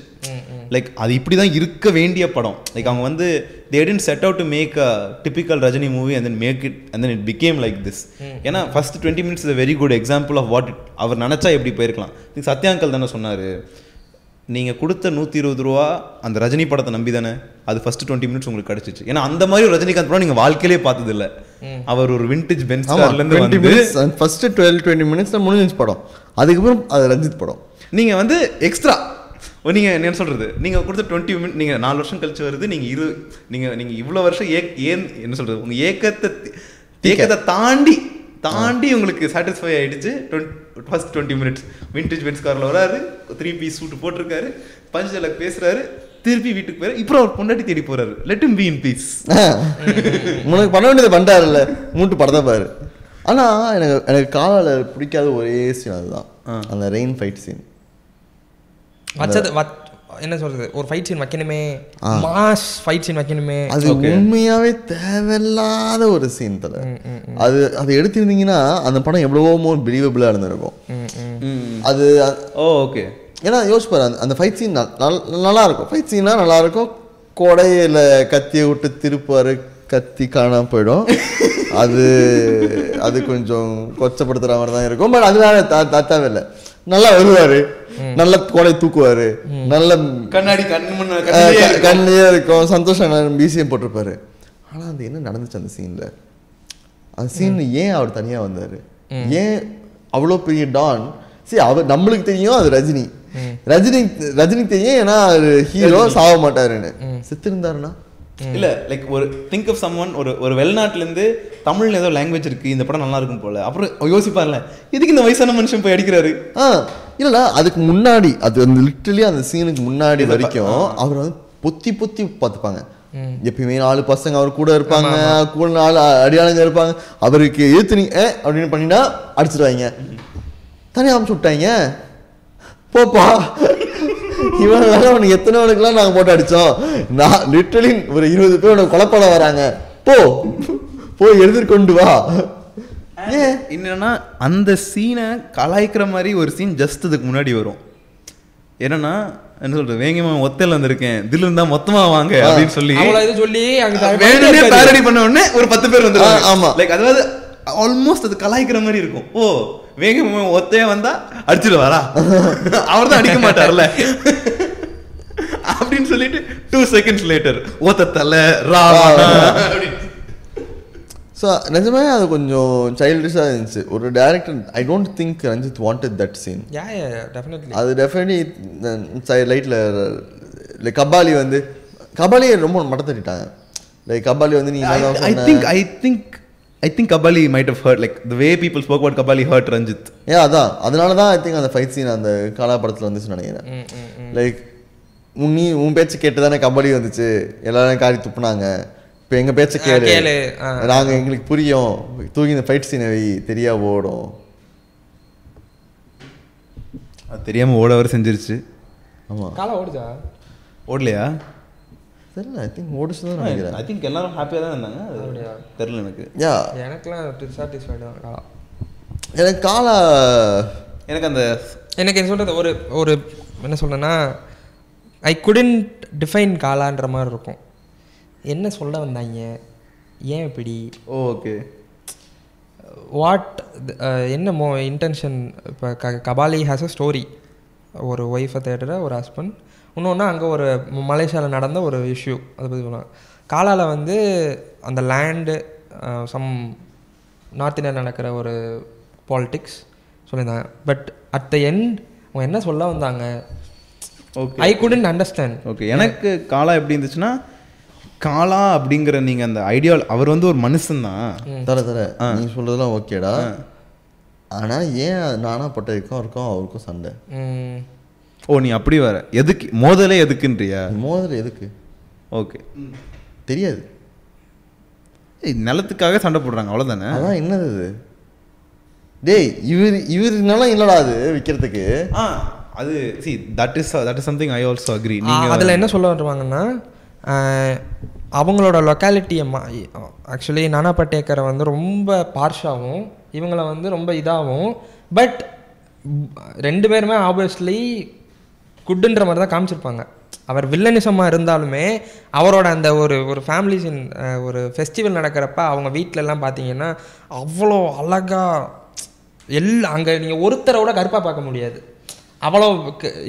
like அது இப்படி தான் இருக்க வேண்டிய படம். லைக் அவங்க வந்து they tend set out to make a typical Rajini movie and then make it and then it became like this ஏன்னா first twenty minutes is very good example of what அவர் நினச்சா எப்படி போயிருக்கலாம். திங்க் சத்யாங்கல் தானே சொன்னார். நீங்கள் கொடுத்த நூற்றி இருபது ரூபா அந்த ரஜினி படத்தை நம்பி தானே அது ஃபர்ஸ்ட் டுவெண்ட்டி மினிட்ஸ் உங்களுக்கு கிடைச்சிச்சு. ஏன்னா அந்த மாதிரி ஒரு ரஜினிகாந்த் படம் நீங்கள் வாழ்க்கையிலே பார்த்தது இல்ல அவர் ஒரு விண்டேஜ் பென்ஸ் டுவெண்ட்டி வந்து ஃபர்ஸ்ட் டுவெல் டுவெண்ட்டி மினிட்ஸ் முடிஞ்சிச்சு படம். அதுக்கப்புறம் அது ரஞ்சித் படம். நீங்கள் வந்து எக்ஸ்ட்ரா நீங்கள் என்ன சொல்கிறது நீங்கள் கொடுத்த டுவெண்ட்டி மினிட் நீங்கள் நாலு வருஷம் கழிச்சு வருது நீங்கள் இரு நீங்கள் நீங்கள் இவ்வளோ வருஷம் ஏ ஏன் என்ன சொல்கிறது உங்கள் ஏக்கத்தை ஏக்கத்தை தாண்டி தாண்டி உங்களுக்கு சாட்டிஸ்ஃபை ஆயிடுச்சு. First twenty minutes vintage Benz காரில் வராரு த்ரீ பீஸ் சூட் போட்டிருக்காரு பஞ்ச் டயலாக் பேசுறாரு திருப்பி வீட்டுக்கு போயிரு. இப்போ அவர் பொண்டாட்டி தேடி போறாரு. Let him be in peace உனக்கு பண்ண வேண்டியது பண்ணிட்டாருல்ல மூட்டு படத்தை பாரு. ஆனா எனக்கு எனக்கு காலால பிடிக்காத ஒரே சீன் அதுதான். அந்த ரெயின் ஃபைட் சீன் வச்சது வச் என்ன சொல்றது? ஒரு ஃபைட் சீன் வைக்கணுமே. மாஸ் ஃபைட் சீன் வைக்கணுமே. அது உண்மையாவே தேவையில்லாத ஒரு சீன் தல. அது அதை எடுத்திருந்தீங்கன்னா அந்த படம் எவ்வளவோ மோர் பிலீவபிளா இருந்திருக்கும். அது ஓ ஓகே ஏன்னா யோசிச்சு பாரு அந்த- ஃபைட் சீன் நல்லா இருக்கும். ஃபைட் சீனா நல்லா இருக்கும். கொடையில கத்தியை விட்டு திருப்பாரு கத்தி காணாம போயிடும். அது அது கொஞ்சம் கொச்சப்படுத்துற மாதிரி தான் இருக்கும். பட் அது வேற த- த- தேவையில்லை. நல்லா வருவாரு. நல்ல கொடை தூக்குவாரு. நல்ல கண்ணாடி கண்ணிலே இருக்கும். சந்தோஷம் பிசிஎம் போட்டிருப்பாரு. ஆனா அது என்ன நடந்துச்சு அந்த சீன்ல அந்த சீன் ஏன் அவர் தனியா வந்தாரு? ஏன் அவ்வளோ பெரிய டான்? சரி அவர் நம்மளுக்கு தெரியும் அது ரஜினி. ரஜினி ரஜினிக்கு தெரியும் ஏன்னா அவர் ஹீரோ சாக மாட்டாருன்னு. செத்து இருந்தாருன்னா இல்ல லைக் ஒரு திங்க் ஆஃப் சம்ஒன் ஒரு ஒரு வெளிநாட்டுல இருந்து தமிழ்ல ஏதோ லாங்குவேஜ் இருக்கு இந்த படம் நல்லா இருக்கும் போல. அப்புறம் யோசிப்பார்ல எதுக்கு இந்த வயசான மனுஷன் போய் அடிக்கிறாரு? ஆ இல்லடா அதுக்கு முன்னாடி அது அந்த லிட்டரலி அந்த சீனுக்கு முன்னாடி வரைக்கும் அவர் வந்து பொத்தி பொத்தி பார்த்துப்பாங்க. எப்பயுமே நாலு பசங்க அவர் கூட இருப்பாங்க கூட நாலு அடியாளுங்க இருப்பாங்க. அவருக்கு ஏத்து அப்படின்னு பண்ணினா அடிச்சிருவாங்க. தனியாக அமுச்சு விட்டாங்க. போப்பா இவன் உனக்கு எத்தனைவனுக்குலாம் நாங்கள் போட்டு அடித்தோம் நான் லிட்டரலி ஒரு இருபது பேர் உனக்கு கொலைப்பட வராங்க. போ போய் எழுதிட்டு வா. ஏன் என்னன்னா அந்த சீனை கலாய்க்கிற மாதிரி ஒரு சீன் ஜஸ்ட் இதுக்கு முன்னாடி வரும். என்னன்னா என்ன சொல்றது வேங்கமா ஒத்தையில வந்திருக்கேன் தில் இருந்தா மொத்தமா வாங்க அப்படின்னு சொல்லி சொல்லி அங்க வேணும்னே பேரடி பண்ண உடனே ஒரு பத்து பேர் வந்துருவாங்க. ஆமா. லைக் அதாவது ஆல்மோஸ்ட் அது கலாய்க்கிற மாதிரி இருக்கும். ஓ வேகமா ஒத்தையா வந்தா அடிச்சிடுவாரா? (laughs) அவர் தான் அடிக்க மாட்டார்ல. அப்படின்னு சொல்லிட்டு டூ செகண்ட்ஸ் லேட்டர் ஓத்த தலை ரா அப்படின்னு. ஸோ நிஜமே அது கொஞ்சம் சைல்டிஷாக இருந்துச்சு. ஒரு director I don't think Ranjith wanted that scene yeah yeah definitely அது டெஃபினெட்லி லைட்டில் லைக் கபாலி வந்து கபாலியை ரொம்ப மட்ட தட்டிட்டாங்க. லைக் கபாலி வந்து நீ சொன்ன? think I think I think Kabali might have hurt like the way people spoke about Kabali hurt Ranjit. ஏன் அதான். அதனால தான் ஐ திங்க் அந்த ஃபைட் சீன் அந்த காலா படத்தில் வந்துச்சுன்னு நினைக்கிறேன். லைக் நீ உன் பேச்சு கேட்டு தானே கபடி வந்துச்சு. எல்லாரும் காரி துப்புனாங்க. இப்போ எங்கள் பேச்சை கேளு. நாங்கள் எங்களுக்கு புரியும். தூக்கி இந்த ஃபைட் சீனை வை தெரியா ஓடும். அது தெரியாம ஓட வர செஞ்சிருச்சு. ஆமாம் காலம் ஓடுதா ஓடலையா? தெரியல ஐ திங்க் ஓடிச்சு தான் நினைக்கிறேன். ஐ திங்க் எல்லாரும் ஹாப்பியாக தான் இருந்தாங்க. அது? தெரியல எனக்கு. யா. எனக்குலாம் சாட்டிஸ்ஃபைடு தான் காலம் எனக்கு காலா எனக்கு அந்த எனக்கு என்ன சொல்கிறது ஒரு ஒரு என்ன சொல்றேன்னா ஐ குடன்ட் டிஃபைன் காலான்ற மாதிரி இருக்கும். என்ன சொல்ல வந்தாங்க? ஏன் இப்படி? ஓகே. வாட் என்ன மோ இன்டென்ஷன் இப்போ க கபாலி ஹாஸ் அ ஸ்டோரி ஒரு ஒய்ஃபை தேடுற ஒரு ஹஸ்பண்ட் இன்னொன்று அங்கே ஒரு மலேசியாவில் நடந்த ஒரு இஷ்யூ அதை பற்றி சொல்லுவாங்க காலால வந்து அந்த லேண்டு சம் நார்த் இந்தியா நடக்கிற ஒரு பாலிட்டிக்ஸ் சொல்லியிருந்தாங்க. பட் அட் த எண்ட் அவங்க என்ன சொல்ல வந்தாங்க? Okay I couldn't understand okay எனக்கு காலா எப்படி இருந்துச்சுன்னா காலா அப்படிங்கிற நீங்க அந்த ஐடியா அவர் வந்து ஒரு மனுஷன் தான் தர தர. நீ சொல்றதெல்லாம் ஓகேடா. ஆனா ஏன் நானா பட்டதுக்கும் இருக்கும் அவருக்கும் சண்டை? ஓ நீ அப்படி வர எதுக்கு? மோதலே எதுக்குன்றியா? மோதல் எதுக்கு? ஓகே. தெரியாது. நிலத்துக்காக சண்டை போடுறாங்க அவ்வளவுதானே? அதான் என்னது இது? டேய் இவர் இவர் நிலம் இல்லடா அது விற்கிறதுக்கு ஆ அது see that is that is something I also agree நீங்க அதில் என்ன சொல்ல வருவாங்கன்னா அவங்களோட லொக்காலிட்டியை மா ஆக்சுவலி நானா பட்டேக்கரை வந்து ரொம்ப பார்ஷாகவும் இவங்கள வந்து ரொம்ப இதாகவும் பட் ரெண்டு பேருமே ஆப்வியஸ்லி குட்டுன்ற மாதிரி தான் காமிச்சிருப்பாங்க. அவர் வில்லனிசமாக இருந்தாலுமே அவரோட அந்த ஒரு ஒரு ஃபேமிலிஸின் ஒரு ஃபெஸ்டிவல் நடக்கிறப்ப அவங்க வீட்டிலலாம் பார்த்தீங்கன்னா அவ்வளோ அழகாக எல்லா அங்கே நீங்கள் ஒருத்தரை விட கருப்பாக பார்க்க முடியாது. அவ்வளோ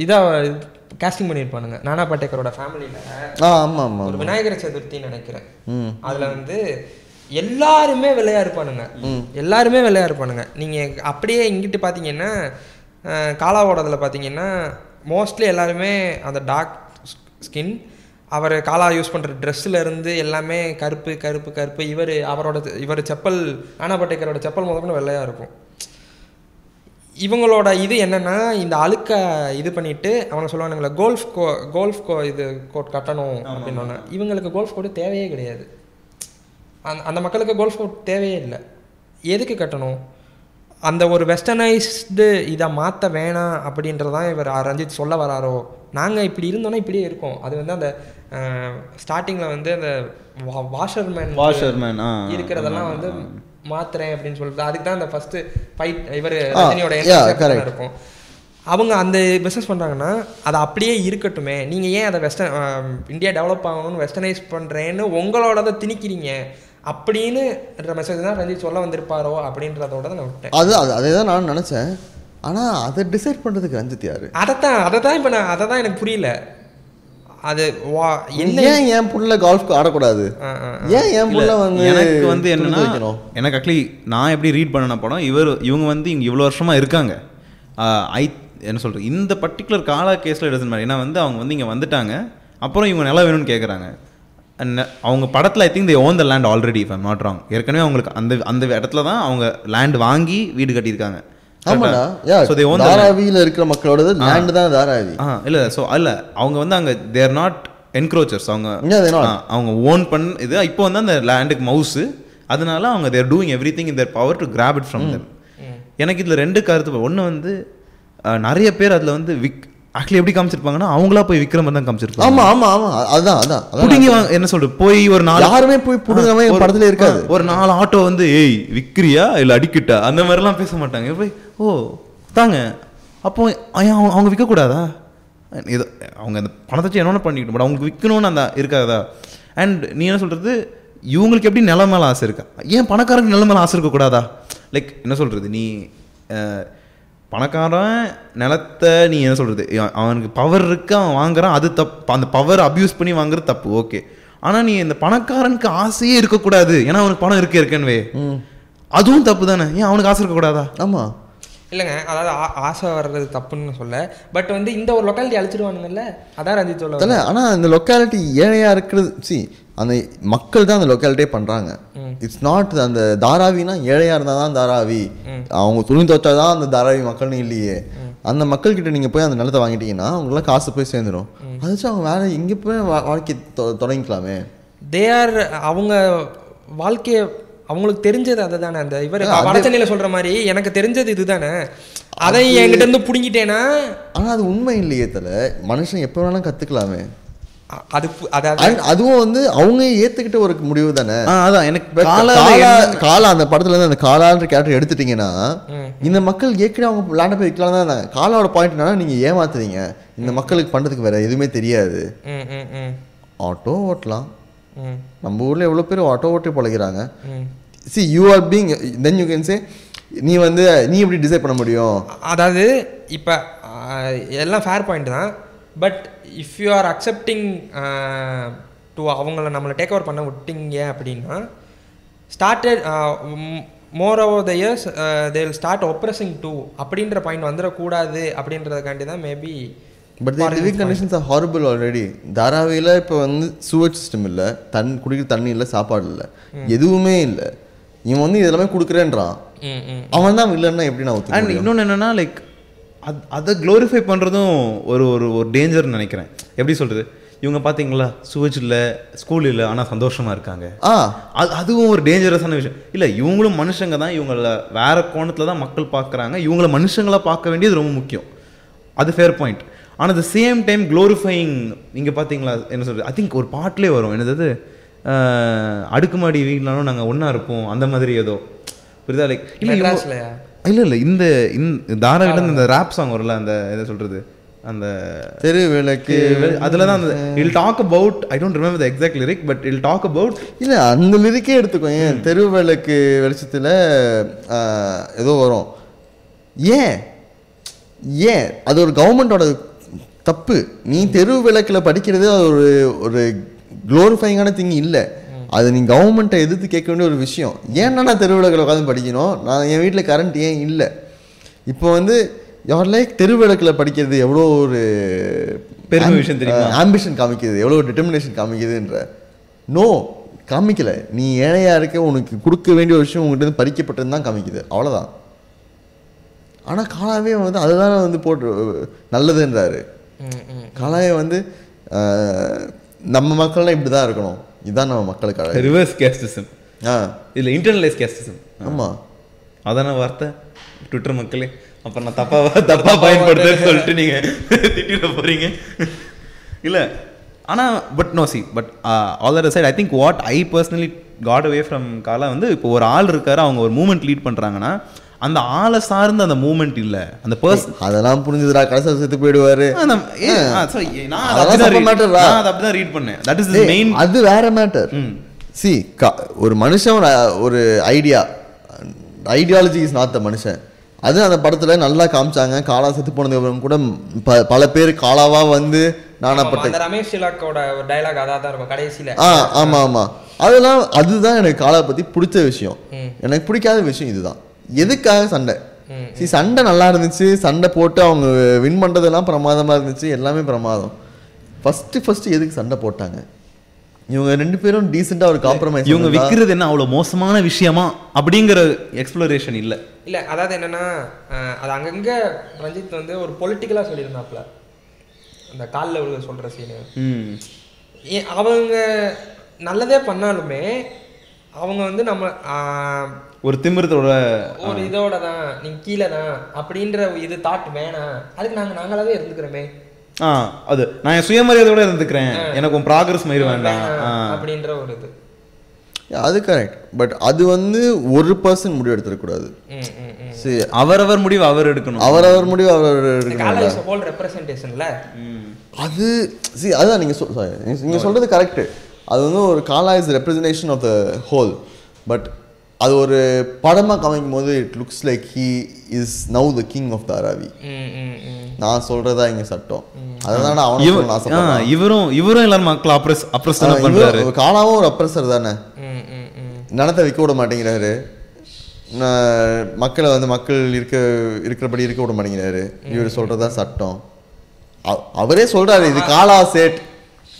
இதாக கேஸ்டிங் பண்ணியிருப்பானுங்க. நானா பட்டேக்கரோட ஃபேமிலியில் ஆ ஆமா ஆமா ஒரு விநாயகர் சதுர்த்தின்னு நினைக்கிறேன். அதுல வந்து எல்லாருமே வெள்ளையா இருப்பானுங்க. எல்லாருமே வெள்ளையா இருப்பானுங்க. நீங்க அப்படியே இங்கிட்டு பாத்தீங்கன்னா அஹ், காலாவோடதுல பாத்தீங்கன்னா மோஸ்ட்லி எல்லாருமே அந்த டார்க் ஸ்கின் அவர் காலா யூஸ் பண்ற ட்ரெஸ்ல இருந்து எல்லாமே கருப்பு கருப்பு கருப்பு. இவர் அவரோட இவர் செப்பல் ஆனா பட்டேக்கரோட செப்பல் முதல்ல வெள்ளையா இருக்கும். இவங்களோட இது என்னன்னா இந்த அழுக்க இது பண்ணிட்டு அவங்க சொல்லுவானுங்களே கோல்ஃப் கோ கோல்ஃப் கோ இது கோட் கட்டணும் அப்படின்னு இவங்களுக்கு கோல்ஃப் கோட் தேவையே கிடையாது. அந்த அந்த மக்களுக்கு கோல்ஃப் கோட் தேவையே இல்லை. எதுக்கு கட்டணும்? அந்த ஒரு வெஸ்டர்னைஸ்டு இதை மாற்ற வேணாம் அப்படின்றதான் இவர் ரஞ்சித் சொல்ல வராரோ? நாங்கள் இப்படி இருந்தோன்னா இப்படியே இருக்கோம். அது வந்து அந்த ஸ்டார்டிங்கில் வந்து அந்த வாஷர்மேன் ஆ, இருக்கிறதெல்லாம் வந்து மாத்துறேன் அப்படின்னு சொல்லிட்டு அதுக்கு தான் அந்த ஃபர்ஸ்ட் ஃபைட் இவர் ரஜினியோட. தான் இருக்கும் அவங்க அந்த பிஸ்னஸ் பண்ணுறாங்கன்னா அது அப்படியே இருக்கட்டுமே. நீங்கள் ஏன் அதை வெஸ்டர்ன் இந்தியா டெவலப் ஆகணும்னு வெஸ்டர்னைஸ் பண்ணுறேன்னு உங்களோடதை திணிக்கிறீங்க. அப்படின்னு மெசேஜ் தான் ரஞ்சித் சொல்ல வந்திருப்பாரோ அப்படின்றதோட தான் நான் விட்டேன். அது அது அதே தான் நானும் நினச்சேன். ஆனால் அதை டிசைட் பண்ணுறதுக்கு ரஞ்சித் யாரு? அதைத்தான் அதை தான் இப்போ நான் அதை தான் எனக்கு புரியல. அது வா என்ன? ஏன் என் புள்ள கால்ஃப் ஆடக்கூடாது? ஏன் என் புள்ள வந்து எனக்கு வந்து என்னன்னா? எனக்கு ஆக்சுவலி நான் எப்படி ரீட் பண்ணன படம் இவர் இவங்க வந்து இங்கே இவ்வளோ வருஷமா இருக்காங்க. ஐ என்ன சொல்றது இந்த பர்டிகுலர் காலா கேஸில் எடுத்து மாதிரி ஏன்னா வந்து அவங்க வந்து இங்கே வந்துட்டாங்க. அப்புறம் இவங்க நிலம் வேணும்னு கேட்குறாங்க அவங்க படத்தில் I think they own the land already if I'm not wrong. ஏற்கனவே அவங்களுக்கு அந்த அந்த இடத்துல தான் அவங்க லேண்ட் வாங்கி வீடு கட்டியிருக்காங்க. ஆமாடா. யா ஸோ தே ஓன் த தாராவியில் இருக்கிற மக்களோடது லேண்ட் தான் தாராவி. ஆ இல்லை ஸோ அல்ல அவங்க வந்து அங்கே தேர் நாட் என்க்ரோச்சர்ஸ் அவங்க அவங்க ஓன் பண்ண இது இப்போ வந்து அந்த லேண்டுக்கு மவுஸு அதனால அவங்க they're doing everything in their power to grab it from them எனக்கு இதில் ரெண்டு கருத்து ஒன்று வந்து நிறைய பேர் அதில் வந்து விக் ஆக்சுவலி எப்படி காமிச்சிருப்பாங்கன்னா அவங்களா போய் விக்ர மாதிரி தான் காமிச்சிருப்பாங்க. ஆமா ஆமா ஆமா. அதான் அதான் புடிங்கி என்ன சொல்றது? போய் ஒரு நாலு யாருமே போய் ஒரு- படத்துல இருக்காது. ஒரு நாலு ஆட்டோ வந்து ஏய் விக்கிரியா இல்ல அடிக்கிட்டா? அந்த மாதிரிலாம் பேச மாட்டாங்க. போய் ஓ தாங்க. அப்போ அவங்க விற்கக்கூடாதா இது அவங்க அந்த பணத்தை வச்சு என்ன பண்ணிக்கிட்டு பட் அவங்களுக்கு விற்கணும்னு அந்த இருக்காதா? அண்ட் நீ என்ன சொல்றது? இவங்களுக்கு எப்படி நில மேல ஆசை இருக்கா? ஏன் பணக்காரங்க நில மேல ஆசை இருக்கக்கூடாதா? லைக் என்ன சொல்றது? நீ பணக்காரன் நிலத்தை நீ என்ன சொல்றது? அவ- அவனுக்கு பவர் இருக்கு அவன் வாங்குறான் அது தப்பு அந்த பவர் அபியூஸ் பண்ணி வாங்குறது தப்பு ஓகே ஆனா நீ இந்த பணக்காரனுக்கு ஆசையே இருக்கக்கூடாது. ஏன்னா அவனுக்கு பணம் இருக்கு இருக்கேன்னு அதுவும் தப்பு தானே. ஏன் அவனுக்கு ஆசை இருக்கக்கூடாதா? ஆமா. இல்லைங்க அதாவது ஆ- ஆசை வர்றது தப்புன்னு சொல்ல. பட் வந்து இந்த ஒரு லொக்காலிட்டி அழிச்சிருவானுங்கல்ல அதான் ரஞ்சித் சொல்ல தல ஆனா அந்த லொக்காலிட்டி ஏழையா இருக்கிறது சி அந்த மக்கள் தான் அந்த லொக்காலிட்டியே பண்றாங்க. இட்ஸ் நாட் அந்த தாராவினா ஏழையா இருந்தா தான் தாராவி. அவங்க துணி துவைச்சா தான் அந்த தாராவி மக்கள்னு இல்லையே. அந்த மக்கள் கிட்ட நீங்க போய் அந்த நிலத்தை வாங்கிட்டீங்கன்னா அவங்களாம் காசு போய் சேர்ந்துடும் அது வச்சு அவங்க வேற இங்க போய் வாழ்க்கை தொ- தொடங்கிக்கலாமே? தே ஆர் அவங்க வாழ்க்கைய அவங்களுக்கு தெரிஞ்சது அதுதானே. அந்த இவர் அது- வடச்சென்னையில சொல்ற மாதிரி எனக்கு தெரிஞ்சது இதுதானே. அதை என்கிட்ட இருந்து புடுங்கிட்டேன்னா ஆனா அது உண்மை இல்லையே தல. மனுஷன் எப்போ வேணாலும் கத்துக்கலாமே. அ- அது அதாவது And அதுவும் வந்து அவங்க ஏத்துக்கிட்ட ஒரு முடிவு தானே? ஆ, அதான். எனக்கு காலா அந்த படத்துல இருந்து அந்த காலான்ற கேரக்டர் எடுத்துட்டீங்கன்னா இந்த மக்கள் ஏற்கனவே அவங்க லேண்ட போய் விற்கலாம் தான் காலாவோட பாயிண்ட் என்னன்னா நீங்க ஏமாத்துறீங்க. இந்த மக்களுக்கு பண்றதுக்கு வேற எதுவுமே தெரியாது. ஆட்டோ ஓட்டலாம். நம்ம ஊர்ல எவ்வளவு பேர் ஆட்டோ ஓட்டி பழகிறாங்க? See you are being then you can say நீ வந்து நீ எப்படி டிசைட் பண்ண முடியும்? அதாவது இப்போ எல்லாம் ஃபேர் பாயிண்ட் தான். But if you are accepting to அவங்கள நம்மளை டேக் ஓவர் பண்ண விட்டீங்க அப்படின்னா started more over the years they will start oppressing too அப்படின்ற பாயிண்ட் வந்துடக்கூடாது அப்படின்றதுக்காண்டி தான் maybe but the living conditions are horrible already தாராவியில் இப்போ வந்து சூவர்ட் சிஸ்டம் இல்லை தன் குடிக்கிற தண்ணி இல்லை சாப்பாடு இல்லை. எதுவுமே இல்லை. இவன் வந்து இதெல்லாமே கொடுக்குறேன்றான். அவன் தான் இல்லைன்னா எப்படி நான் அண்ட் இன்னொன்று என்னன்னா லைக் அது அதை க்ளோரிஃபை பண்ணுறதும் ஒரு ஒரு ஒரு டேஞ்சர்னு நினைக்கிறேன். எப்படி சொல்கிறது இவங்க பார்த்தீங்களா சுவச் இல்லை ஸ்கூல் இல்லை ஆனால் சந்தோஷமாக இருக்காங்க. ஆ. அது அதுவும் ஒரு டேஞ்சரஸான விஷயம். இல்லை இவங்களும் மனுஷங்க தான் இவங்கள வேற கோணத்தில் தான் மக்கள் பார்க்குறாங்க இவங்கள மனுஷங்களா பார்க்க வேண்டியது ரொம்ப முக்கியம். அது ஃபேர் பாயிண்ட் ஆனால் த சேம் டைம் க்ளோரிஃபைங் நீங்கள் பார்த்தீங்களா என்ன சொல்கிறது ஐ திங்க் ஒரு பாட்டிலே வரும். என்னது அடுக்குமாடி வீட்லாலும் நாங்கள் ஒன்றா இருப்போம். அந்த மாதிரி ஏதோ. புரியுதா? லைக் இல்லை இல்ல இல்ல இந்த இந்த தாராவில இந்த ரேப் சாங் வரும்ல அந்த என்ன சொல்றது? அந்த தெரு விளக்கு அதுல தான் அந்த I'll talk about I don't remember the exact lyric but I'll talk about இல்லை அந்த லிரிக்கே எடுத்துக்கோ ஏன்? தெரு விளக்கு வெளிச்சத்தில் ஏதோ வரும். ஏன்? ஏன்? அது ஒரு கவர்மெண்டோட தப்பு. நீ தெரு விளக்கில் படிக்கிறது அது ஒரு ஒரு க்ளோரிஃபைங்கான திங் இல்லை. அது நீ கவர்மெண்ட்டை எதிர்த்து கேட்க வேண்டிய ஒரு விஷயம். ஏன்னா நான் தெரு விளக்கில் உட்காந்து படிக்கணும்? நான் என் வீட்டில் கரண்ட் ஏன் இல்லை? இப்போ வந்து யார் லைக் தெரு விளக்கில் படிக்கிறது எவ்வளோ ஒரு பெருமை விஷயம் தெரியுமா? ஆம்பிஷன் காமிக்குது. எவ்வளோ டிட்டர்மினேஷன் காமிக்குதுன்ற. நோ காமிக்கல. நீ ஏழையா இருக்க உனக்கு கொடுக்க வேண்டிய ஒரு விஷயம் உங்ககிட்ட இருந்து பறிக்கப்பட்டதுன்னு தான் காமிக்குது. அவ்வளோதான் ஆனா காலாவே வந்து அதுதானே வந்து போட்டு நல்லதுன்றாரு. காலாவே வந்து நம்ம மக்கள்லாம் இப்படி தான் இருக்கணும். இதுதான் நம்ம மக்களுக்கு அழகு. ரிவர்ஸ் கேஸ்டிசம் ஆ. இல்ல இன்டர்னலைஸ் கேஸ்டிசம் ஆமா. அதான வார்த்தை? ட்விட்டர் மக்களே அப்புறம் நான் தப்பா தப்பா பயன்படுத்துன்னு சொல்லிட்டு நீங்க திட்டிட போறீங்க. இல்ல ஆனா but no see but all that side I think what I personally got away from Kaala வந்து இப்போ ஒரு ஆள் இருக்காரு அவங்க ஒரு மூமெண்ட் லீட் பண்றாங்கன்னா அந்த ஆளை சார்ந்த அந்த மூமெண்ட் இல்ல. அந்த பர்சன் அதெல்லாம் புரிஞ்சுதுடா கடைசியில் செத்து போயிடுவாரு. நான் அதை அதெல்லாம் அப்படிதான் ரீட் பண்ணேன். தட் இஸ் டேய், மெயின் அது வேற மேட்டர் சி ஒரு மனுஷன் ஒரு- idea ideology is not the மனுஷன். அது அந்த படத்துல நல்லா காமிச்சாங்க. காலா செத்து போனதுக்கு அப்புறம் கூட ப- பல பேர் காலாவா வந்து நானாப்பட்ட அந்த ரமேஷ் திலக்கோட ஒரு டைலாக் அதான் தான் இருக்கும். கடைசியில. ஆ ஆமா ஆமா. அதெல்லாம் அதுதான் எனக்கு காலா பத்தி பிடிச்ச விஷயம். எனக்கு பிடிக்காத விஷயம் இதுதான். எதுக்காக சண்டை? சி சண்டை நல்லா இருந்துச்சு. சண்டை போட்டு அவங்க வின் பண்றதெல்லாம் பிரமாதமா இருந்துச்சு. எல்லாமே பிரமாதம். ஃபர்ஸ்ட் ஃபர்ஸ்ட் எதுக்கு சண்டை போட்டாங்க? இவங்க ரெண்டு பேரும் டீசெண்டா ஒரு காம்ப்ரமைஸ் இவங்க விக்கிறது என்ன? அவ்வளவு மோசமான விஷயமா? அப்படிங்கிற எக்ஸ்ப்ளோரேஷன் இல்ல. இல்ல அதாவது என்னன்னா அது அங்கங்க ரஞ்சித் வந்து ஒரு பொலிட்டிக்கலா சொல்லியிருந்தாப்ல அந்த காலில் விழுக சொல்ற சீனு அவங்க நல்லதே பண்ணாலுமே அவங்க வந்து நம்ம ஒரு திமிரத்தோட ஒரு இதோட தான் நீங்க கீழே தான் அப்படின்ற இது தாட் வேணாம். அதுக்கு நாங்க நாங்களாவே இருந்துக்கிறோமே. ஆ அது நான் என் சுயமரியாதையோட இருந்துக்கிறேன். எனக்கு உன் ப்ராக்ரஸ் மயிர் வேண்டாம். அப்படின்ற ஒரு இது. அது கரெக்ட் பட் அது வந்து ஒரு பர்சன் முடிவு எடுத்துடக்கூடாது. சரி அவரவர் முடிவு அவர் எடுக்கணும். அவரவர் முடிவு அவர் எடுக்கணும். காலேஜ் இஸ் ஹோல் ரெப்ரசன்டேஷன்ல அது சி அதுதான் நீங்கள் சொல் sorry, நீங்க- நீங்க சொல்றது கரெக்டு அது வந்து ஒரு Kaala is representation of the whole but அது ஒரு படமாக காமிக்கும் போது it looks like he is now the king of the hmm நான் சொல்றதா இங்க சட்டம். அதுதான் நான் அவனை இவரும் இவரும் எல்லாரும் மக்கள் அப்ரஸ் அப்ரஸ் தானே பண்றாரு. காலாவும் ஒரு அப்ரஸர் தானே. நிலத்தை விற்க விட மாட்டேங்கிறாரு. மக்களை வந்து மக்கள் இருக்க இருக்கிறபடி இருக்க விட மாட்டேங்கிறாரு. இவர் சொல்றதா சட்டம். அவ- அவரே சொல்றாரு இது காலா சேட்.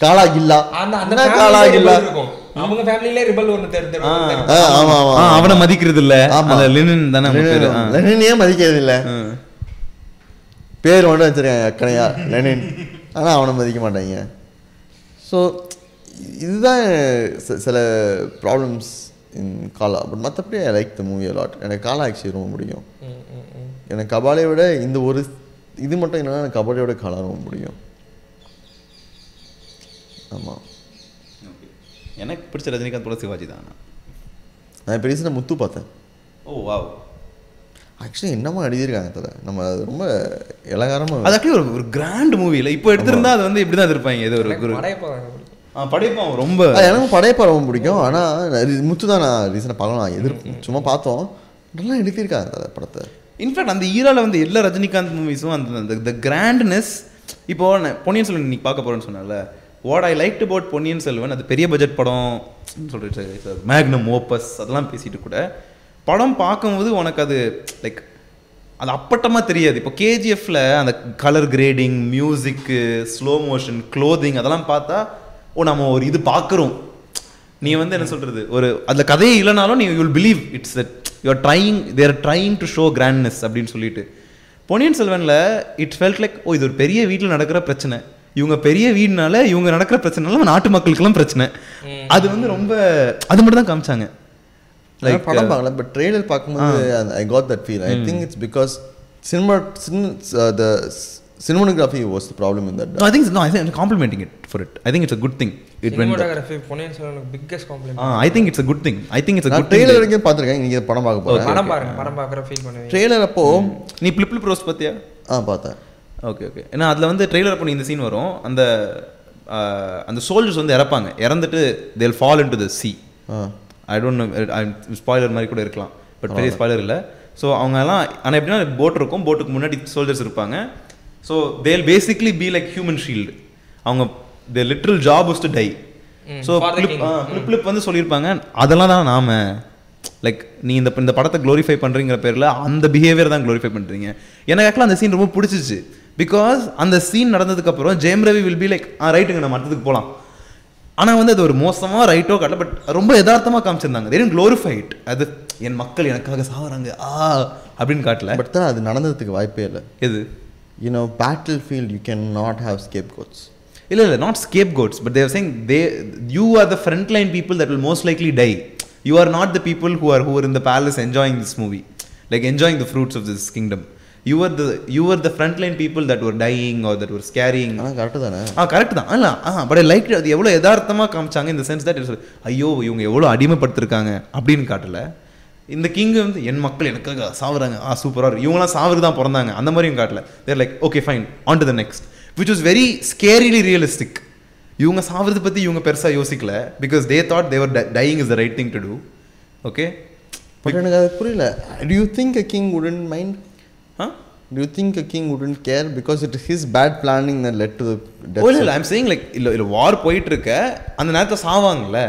காலா கில்லா அந்த காலா கில்லா அவங்க ஃபேமிலிலே ரிபல் ஒன்று தெரிஞ்சு ஆ, ஆமா ஆமா ஆ, அவனை மதிக்கிறது இல்ல. அந்த லினன் தானே. லெனினே மதிக்கிறது இல்ல. பேர் மட்டும் வச்சிருக்காங்க அக்கனையா லெனின். ஆனா அவனை மதிக்க மாட்டாங்க. ஸோ இதுதான் சி- சில ப்ராப்ளம்ஸ் இன் காலா பட் மற்றபடி I like the movie lot எனக்கு காலா ஆக்சுவலி ரொம்ப பிடிக்கும். எனக்கு கபாலியை விட இந்த ஒரு இது மட்டும் என்னன்னா எனக்கு கபாலியை விட காலா ரொம்ப பிடிக்கும். ஆமா. எனக்கு பிடிச்ச ரஜினிகாந்த் கூட சிவாஜி தான்? நான் இப்போ ரீசெண்டாக முத்து பார்த்தேன். ஓ வாவ். ஆக்சுவலி என்னமா எழுதியிருக்காங்க தலை. நம்ம அது ரொம்ப இலகாரமாக அது ஆக்சுவலி ஒரு ஒரு கிராண்ட் மூவி இல்லை. இப்போ எடுத்திருந்தா அது வந்து இப்படி தான் இருப்பாங்க. ஏதோ ஒரு படையப்பா ஆ, படைப்பான் ரொம்ப ஆ, எனக்கும் படையப்பா ரொம்ப பிடிக்கும். ஆனால் முத்து தான் நான் ரீசெண்டாக பார்க்கலாம் எதிர் சும்மா பார்த்தோம். நல்லா எழுதியிருக்காங்க அந்த படத்தை. இன்ஃபேக்ட் அந்த ஈரால வந்து எல்லா ரஜினிகாந்த் மூவிஸும் அந்த அந்த த கிராண்ட்னஸ் இப்போ நான் பொன்னியின் செல்வன் இன்னைக்கு பார்க்க போறேன்னு சொன்னல what I like about Ponniyin Selvan அது பெரிய பட்ஜெட் படம் சொல்லிட்டு மேக்னம் ஓப்பஸ் அதெல்லாம் பேசிட்டு கூட படம் பார்க்கும்போது உனக்கு அது லைக் அது அப்பட்டமாக தெரியாது. இப்போ கேஜிஎஃப்ல அந்த colour grading music slow motion clothing அதெல்லாம் பார்த்தா ஓ நம்ம ஒரு இது பார்க்குறோம். நீ வந்து என்ன சொல்கிறது ஒரு அதில் கதையே இல்லைனாலும் நீ you'll believe it's you're trying there trying to show grandness அப்படின்னு சொல்லிட்டு. பொன்னியின் செல்வனில் இட் ஃபெல்ட் லைக் ஓ இது ஒரு பெரிய வீட்டில் நடக்கிற பிரச்சனை. இவங்க பெரிய வீடுனால இவங்க நடக்கிற பிரச்சனைனால நாட்டு மக்களுக்கெல்லாம் பிரச்சனை. அது வந்து ரொம்ப அது மட்டும் தான் காமிச்சாங்க லைக் படம் பார்க்கல பட் ட்ரெய்லர் பார்க்கும்போது I got that feel I think it's because cinema the cinematography was the problem in that I think no I think complimenting it for it I think it's a good thing it when cinematography Ponniyin செல்வனுக்கு biggest compliment I think it's a good thing I think it's a நான் good trailer வரைக்கும் பார்த்துருக்கேன். இன்னைக்கு படம் பார்க்க போகிறேன் படம் பாருங்க படம் பார்க்குற ஃபீல் பண்ணுவீங்க. ட்ரெய்லர் அப்போ நீ பிளிப் பிளிப் ரோஸ் பார்த்தியா? ஆ பார்த்தேன். ஓகே ஓகே ஏன்னா அதில் வந்து ட்ரெய்லர் அப்போ இந்த சீன் வரும். அந்த அந்த சோல்ஜர்ஸ் வந்து இறப்பாங்க. இறந்துட்டு they'll fall into the see ah I don't spoiler மாதிரி கூட இருக்கலாம். பட் பெரிய ஸ்பாய்லர் இல்லை. ஸோ அவங்க எல்லாம் ஆனால் எப்படின்னா போட் இருக்கும். போட்டுக்கு முன்னாடி சோல்ஜர்ஸ் இருப்பாங்க. So they'll basically be like human shield அவங்க the literal job was to die so for the blip blip வந்து சொல்லியிருப்பாங்க. அதெல்லாம் தான் நாம. லைக் நீ இந்த இந்த படத்தை க்ளோரிஃபை பண்ணுறீங்கிற பேரில் அந்த பிஹேவியர் தான் க்ளோரிஃபை பண்ணுறீங்க எனக்கு ஆக்சுவலாக அந்த சீன் ரொம்ப பிடிச்சிச்சு பிகாஸ் அந்த scene நடந்ததுக்கப்புறம் Jayam Ravi will be like ah ரைட்டுங்க நம்ம அடுத்ததுக்கு போகலாம் ஆனா வந்து அது ஒரு மோசமா ரைட்டோ காட்டல பட் ரொம்ப யதார்த்தமா காமிச்சிருந்தாங்க. தேரும் க்ளோரிஃபைட் அது என் மக்கள் எனக்காக சாவறாங்க ஆ அப்படின்னு காட்டல. பட் தான் அது நடந்ததுக்கு வாய்ப்பே இல்லை. எது? You know battlefield you can not have scapegoats இல்ல இல்ல not scapegoats but they're saying they you are the front line people that will most likely die you are not the people who are who are in the palace enjoying this movie like enjoying the fruits of this kingdom you are the you are the front line people that are dying are that are scaring correct தானே? ஆ correct தான். இல்ல ஆ but like அது எவ்வளோ யதார்த்தமா காமிச்சாங்க இந்த sense that ஐயோ இவங்க எவ்வளோ அடிமைப்படுத்திருக்காங்க அப்படின்னு காட்டல. இந்த கிங் வந்து என் மக்கள் எனக்காக சாவுறாங்க. ஆ சூப்பராக இவங்களாம் சாவுக்கு தான் பிறந்தாங்க. அந்த மாதிரியும் காட்டல. They're like okay fine on to the next which was very scarily realistic இவங்க சாவறதை பற்றி இவங்க பெருசாக யோசிக்கல. Because they thought their dying is the right thing to do okay but எனக்கு அது புரியல. Do you think a king wouldn't mind you think a king wouldn't care because it his bad planning that led to the இல்லை I'm saying like இல்லை இல்லை வார் போயிட்டு இருக்க அந்த நேரத்தில் சாவாங்கல்ல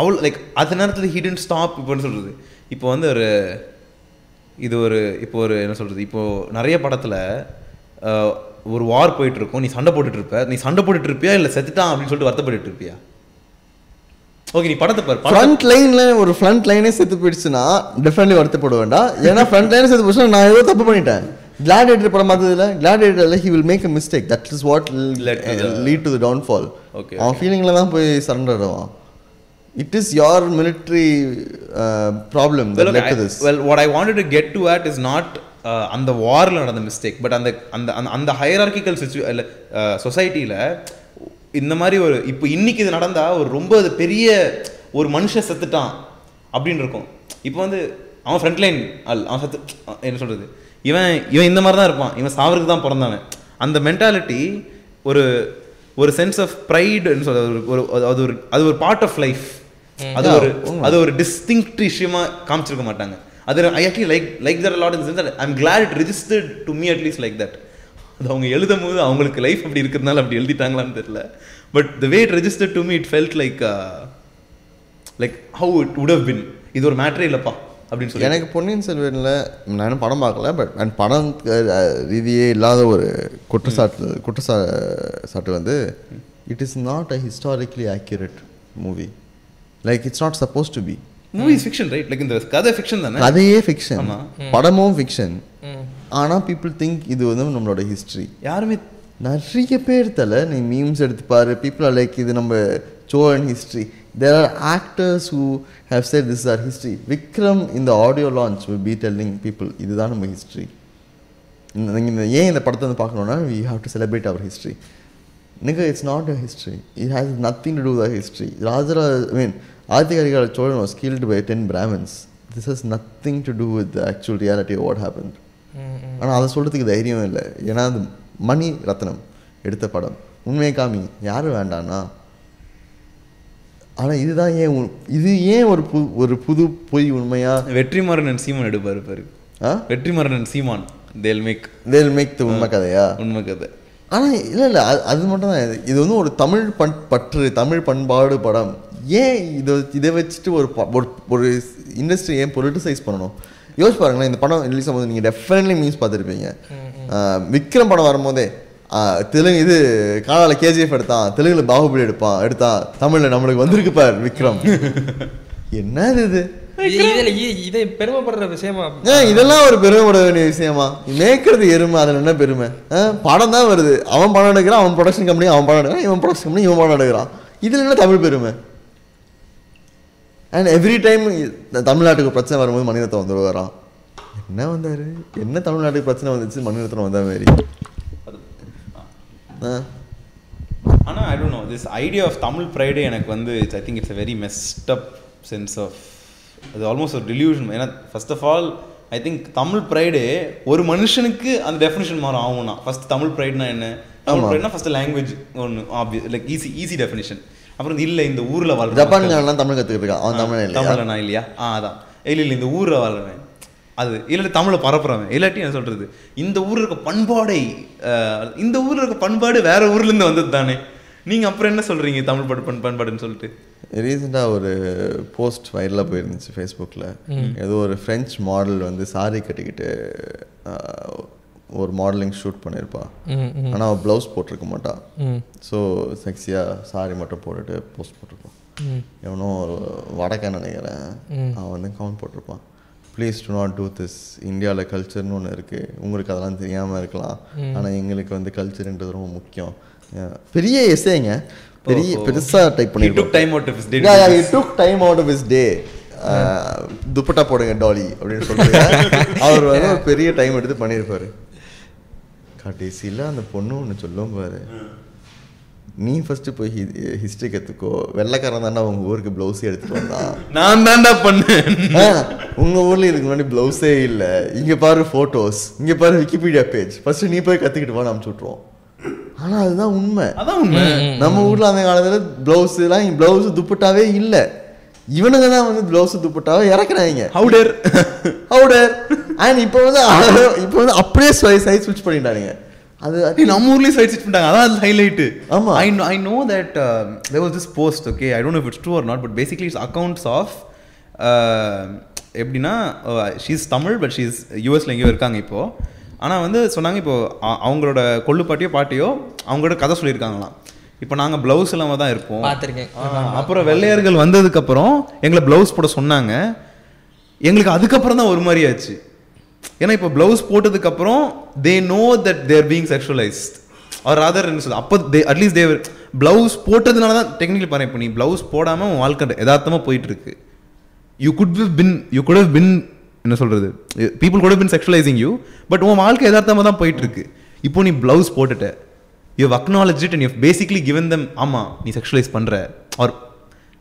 அவள் லைக் அந்த நேரத்தில் ஹிடன் ஸ்டாப் இப்போன்னு சொல்கிறது இப்போ வந்து ஒரு இது ஒரு இப்போ ஒரு என்ன சொல்கிறது இப்போ நிறைய படத்தில் ஒரு வார் போயிட்டு இருக்கும் நீ சண்டை போட்டுட்டு இருப்ப நீ சண்டை போட்டுட்டு இருப்பியா இல்லை செத்துட்டான் அப்படின்னு சொல்லிட்டு வருத்தப்பட்டு இருப்பியா ஓகே நீ படத்தை பாரு ஃப்ரண்ட் லைன்ல ஒரு ஃப்ரண்ட் லைனே செத்து போயிடுச்சுன்னா டெஃபினெட்லி வருத்தப்பட வேண்டாம். ஏன்னா ஃப்ரண்ட் லைனே செத்து போச்சுன்னா நான் ஏதோ தப்பு பண்ணிட்டேன். கிளாடியேட்டர் படம் பார்த்ததுல கிளாடியேட்டர்ல he will make a mistake that is what Led to the- lead to the downfall Okay, அவன் ஃபீலிங்ல தான் போய் சரண்டர் ஆவான். It is your military problem Well, look, led to I- this well, what I wanted to get to at is not uh, அந்த வாரில் நடந்த mistake but அந்த அந்த அந்த- ஹையரார்கிக்கல் இல்லை சொசைட்டியில் இந்த மாதிரி ஒரு இப்போ இன்னைக்கு இது நடந்தா ஒரு ரொம்ப அது பெரிய ஒரு மனுஷன் செத்துட்டான் அப்படின்னு இருக்கும் இப்போ வந்து அவன் ஃப்ரண்ட் லைன் அல் அவன் செத்து என்ன சொல்றது? இவன் இவன் இந்த மாதிரி தான் இருப்பான். இவன் சாவருக்கு தான் பிறந்தவன். அந்த மென்டாலிட்டி ஒரு ஒரு சென்ஸ் ஆஃப் ப்ரைடுன்னு சொல்ற ஒரு ஒரு அது ஒரு அது ஒரு பார்ட் ஆஃப் லைஃப் அது ஒரு அது ஒரு டிஸ்டிங்க்ட் விஷயமா காமிச்சிருக்க மாட்டாங்க. அது I actually like like that lot in sense that I'm glad it registered to me at least like that அது அவங்க எழுதும் போது அவங்களுக்கு லைஃப் அப்படி இருக்கிறதுனால அப்படி எழுதிட்டாங்களான்னு தெரியல. But the way it register to me it felt like like how it would have been. இது ஒரு மேட்டரே இல்லைப்பா. அப்படின்னு சொல்லி எனக்கு பொன்னியின் செல்வனில் நானும் படம் பார்க்கல பட் அண்ட் படம் ரீதியே இல்லாத ஒரு குற்றச்சாட்டு குற்றச்சா சாட்டு வந்து it is not a historically accurate movie like it's not suppose to be movie fiction right like இந்த கதை ஃபிக்ஷன் தானே? கதையே ஃபிக்ஷன் ஆமா. படமும் ஃபிக்ஷன் ஆனால் பீப்புள் திங்க் இது வந்து நம்மளோட ஹிஸ்ட்ரி யாருமே நிறைய பேர் தல நீ மீம்ஸ் எடுத்து பாரு பீப்புள் லைக் இது நம்ம and history there are actors who have said this are history Vikram இந்த audio launch will be telling people இதுதான் நம்ம ஹிஸ்ட்ரி நீங்கள் இந்த ஏன் இந்த படத்தை வந்து பார்க்கணுன்னா we have to celebrate our history நிக it's not a history it has nothing to do the history Rajaraja I mean Aditha Karikala Cholan was killed by ten Brahmins this has nothing to do with actual reality what happen ஆனால் அதை சொல்கிறதுக்கு தைரியம் இல்லை. ஏன்னா அது மணி ரத்னம் எடுத்த படம். உண்மையை காமி யாரும் வேண்டாண்ணா ஆனால் இதுதான் ஏன் இது ஏன் ஒரு பு ஒரு புது பொய் உண்மையா? வெற்றிமாறன் சீமான் எடுப்பாரு பாரு. ஆ? வெற்றிமாறன் சீமான் தேல் மேக் தேல் மேக் த உண்மை கதையா? உண்மை கதை. ஆனால் இல்லை இல்லை அது அது மட்டும் தான். இது இது வந்து ஒரு தமிழ் பண் பற்று தமிழ் பண்பாடு படம். ஏன் இதை இதை வச்சுட்டு ஒரு ப- ஒரு இண்டஸ்ட்ரி ஏன் பொலிட்டிசைஸ் பண்ணணும்? யோசிச்சு பாருங்களேன் இந்த படம் ரிலீஸ் ஆகும்போது நீங்கள் டெஃபினெட்லி மீன்ஸ் பார்த்துருப்பீங்க. விக்ரம் படம் வரும்போதே தெலுங்கு இது காணால கேஜிஎஃப் எடுத்தான். தெலுங்குல பாகுபலி எடுப்பான். எடுத்தான் தமிழில் நம்மளுக்கு வந்திருக்கு பார் விக்ரம். என்னது இது? இதை பெருமைப்படுற விஷயமா? இதெல்லாம் ஒரு பெருமைப்பட வேண்டிய விஷயமா? மேய்க்கிறது எருமை அதில் என்ன பெருமை? படம் தான் வருது. அவன் படம் எடுக்கிறான் அவன் ப்ரொடக்ஷன் கம்பெனி அவன் படம் எடுக்கிறான் இவன் ப்ரொடக்ஷன் கம்பெனி இவன் படம் எடுக்கிறான். இதில் என்ன தமிழ் பெருமை? அண்ட் எவ்ரி டைம் தமிழ்நாட்டுக்கு பிரச்சனை வரும்போது மணிரத்னம் வந்து வரான் என்ன வந்தாரு? என்ன தமிழ்நாட்டுக்கு பிரச்சனை வந்துச்சு? மணிரத்னம் வந்த மாதிரி. ஆனால் I don't know this idea of Tamil Friday எனக்கு வந்து I think it's a very messed up sense of அது ஆல்மோஸ்ட் ஒரு டிலியூஷன் ஏன்னா first of all I think Tamil Friday ஒரு மனுஷனுக்கு அந்த டெஃபினேஷன் மாறும். ஆகும்னா ஃபர்ஸ்ட் தமிழ் ப்ரைட்னா என்ன? தமிழ். ப்ரைட்னா ஃபர்ஸ்ட் லாங்குவேஜ் ஒன்று obvious like easy easy definition அப்புறம் இல்லை இந்த ஊரில் வாழ்ற ஜப்பான்காரன்லாம் தமிழ் கற்றுக்கிட்டு அவன் தமிழ் தமிழ் நான் இல்லையா? ஆ அதான். இல்லை இல்லை இந்த ஊரில் வாழ்றவன். அது இல்லாட்டி தமிழை பரப்புறவன். இல்லாட்டி என்ன சொல்றது? இந்த ஊர்ல இருக்க பண்பாடை இந்த ஊர்ல இருக்க பண்பாடு வேற ஊர்ல இருந்து வந்தது தானே. நீங்க அப்புறம் என்ன சொல்றீங்க தமிழ் படு பண் பண்பாடுன்னு சொல்லிட்டு? ரீசெண்டாக ஒரு போஸ்ட் வைரலாக போயிருந்துச்சு ஃபேஸ்புக்கில் ஏதோ ஒரு ஃப்ரெஞ்ச் மாடல் வந்து சாரி கட்டிக்கிட்டு ஒரு மாடலிங் ஷூட் பண்ணியிருப்பா. ஆனால் அவள் ப்ளவுஸ் போட்டிருக்க மாட்டா. ம். ஸோ செக்ஸியாக சாரி மட்டும் போட்டுட்டு போஸ்ட் போட்டிருப்பான் எவனோ ஒரு வடக்கன் நினைக்கிறேன். அவன் வந்து கவுண்ட் போட்டிருப்பான். Please do not do this இந்தியாவில் கல்ச்சர்னு ஒன்று இருக்குது உங்களுக்கு அதெல்லாம் தெரியாமல் இருக்கலாம். ஆனால் எங்களுக்கு வந்து கல்ச்சர்ன்றது ரொம்ப முக்கியம். பெரிய எஸ்ஏங்க பெரிய பெருசாக type took time out of his day. Uh, dupatta போடுங்க டாலி அப்படின்னு சொல்லிட்டு. அவர் வந்து (laughs) பெரிய டைம் எடுத்து பண்ணியிருப்பாரு. கடைசியில் அந்த பொண்ணு ஒன்று சொல்லும் பாரு. நீ ஃபர்ஸ்ட் போய் ஹிஸ்ட்ரி கற்றுக்கோ வெள்ளைக்காரன் தாண்டா உங்க ஊருக்கு ப்ளவுஸ் எடுத்துட்டு வந்தான். நான் தான்டா பண்ணேன். ஆ, உங்க ஊர்ல இதுக்கு முன்னாடி ப்ளவுஸே இல்ல. இங்க பாரு போட்டோஸ் இங்க பாரு விக்கிபீடியா பேஜ் ஃபர்ஸ்ட் நீ போய் கத்துக்கிட்டு வான்னு அனுப்பிச்சு விட்ருவோம் ஆனா அதுதான் உண்மை. அதான் உண்மை. நம்ம ஊர்ல அந்த காலத்துல பிளவுஸ் எல்லாம் பிளவுஸ் துப்பட்டாவே இல்ல. இவனுங்க தான் வந்து பிளவுஸ் துப்பட்டாவே இறக்குறாங்க. ஹவுடர் ஹவுடர் அண்ட் இப்போ வந்து இப்போ வந்து அப்படியே சைஸ் ஸ்விட்ச் பண்ணிட்டானுங்க. அது நம்ம ஊர்லயே சைட் ஸ்டிச் பண்ணிட்டாங்க. அதான் ஹைலைட் ஆமா. I know I know that there was this post okay I don't know if it's true or not but basically it's accounts of எப்படின்னா ஷீஸ் தமிழ் பட் ஷீஸ் யூஎஸ்ல எங்கேயோ இருக்காங்க இப்போ. ஆனால் வந்து சொன்னாங்க இப்போ அ- அவங்களோட கொள்ளு பாட்டியோ பாட்டியோ அவங்களோட கதை சொல்லியிருக்காங்களாம். இப்போ நாங்கள் ப்ளவுஸ் இல்லாமல் தான் இருப்போம். பார்த்துருக்கேன். அப்புறம் வெள்ளையர்கள் வந்ததுக்கப்புறம் எங்களை ப்ளவுஸ் போட சொன்னாங்க. எங்களுக்கு அதுக்கப்புறம் தான் ஒரு மாதிரி ஆச்சு. ஏன்னா இப்போ ப்ளவுஸ் போட்டதுக்கப்புறம் they know that they're being sexualised or other என்ன சொல்றது அப்போ தே அட்லீஸ்ட் தேவர் ப்ளவுஸ் போட்டதுனால தான் டெக்னிக்கலி பாருங்க இப்போ நீ ப்ளவுஸ் போடாமல் உன் வாழ்க்கை யதார்த்தமாக போயிட்டு இருக்கு you could have been you could have been என்ன சொல்றது பீப்புள் கூட பின் செக்ஷுவலைசிங் யூ பட் உன் வாழ்க்கை யதார்த்தமாக தான் போயிட்டு இருக்கு இப்போ நீ blouse போட்டுட்ட. You acknowledge it and you basically given them ஆமா நீ செக்ஷுவலைஸ் பண்ற. ஆர்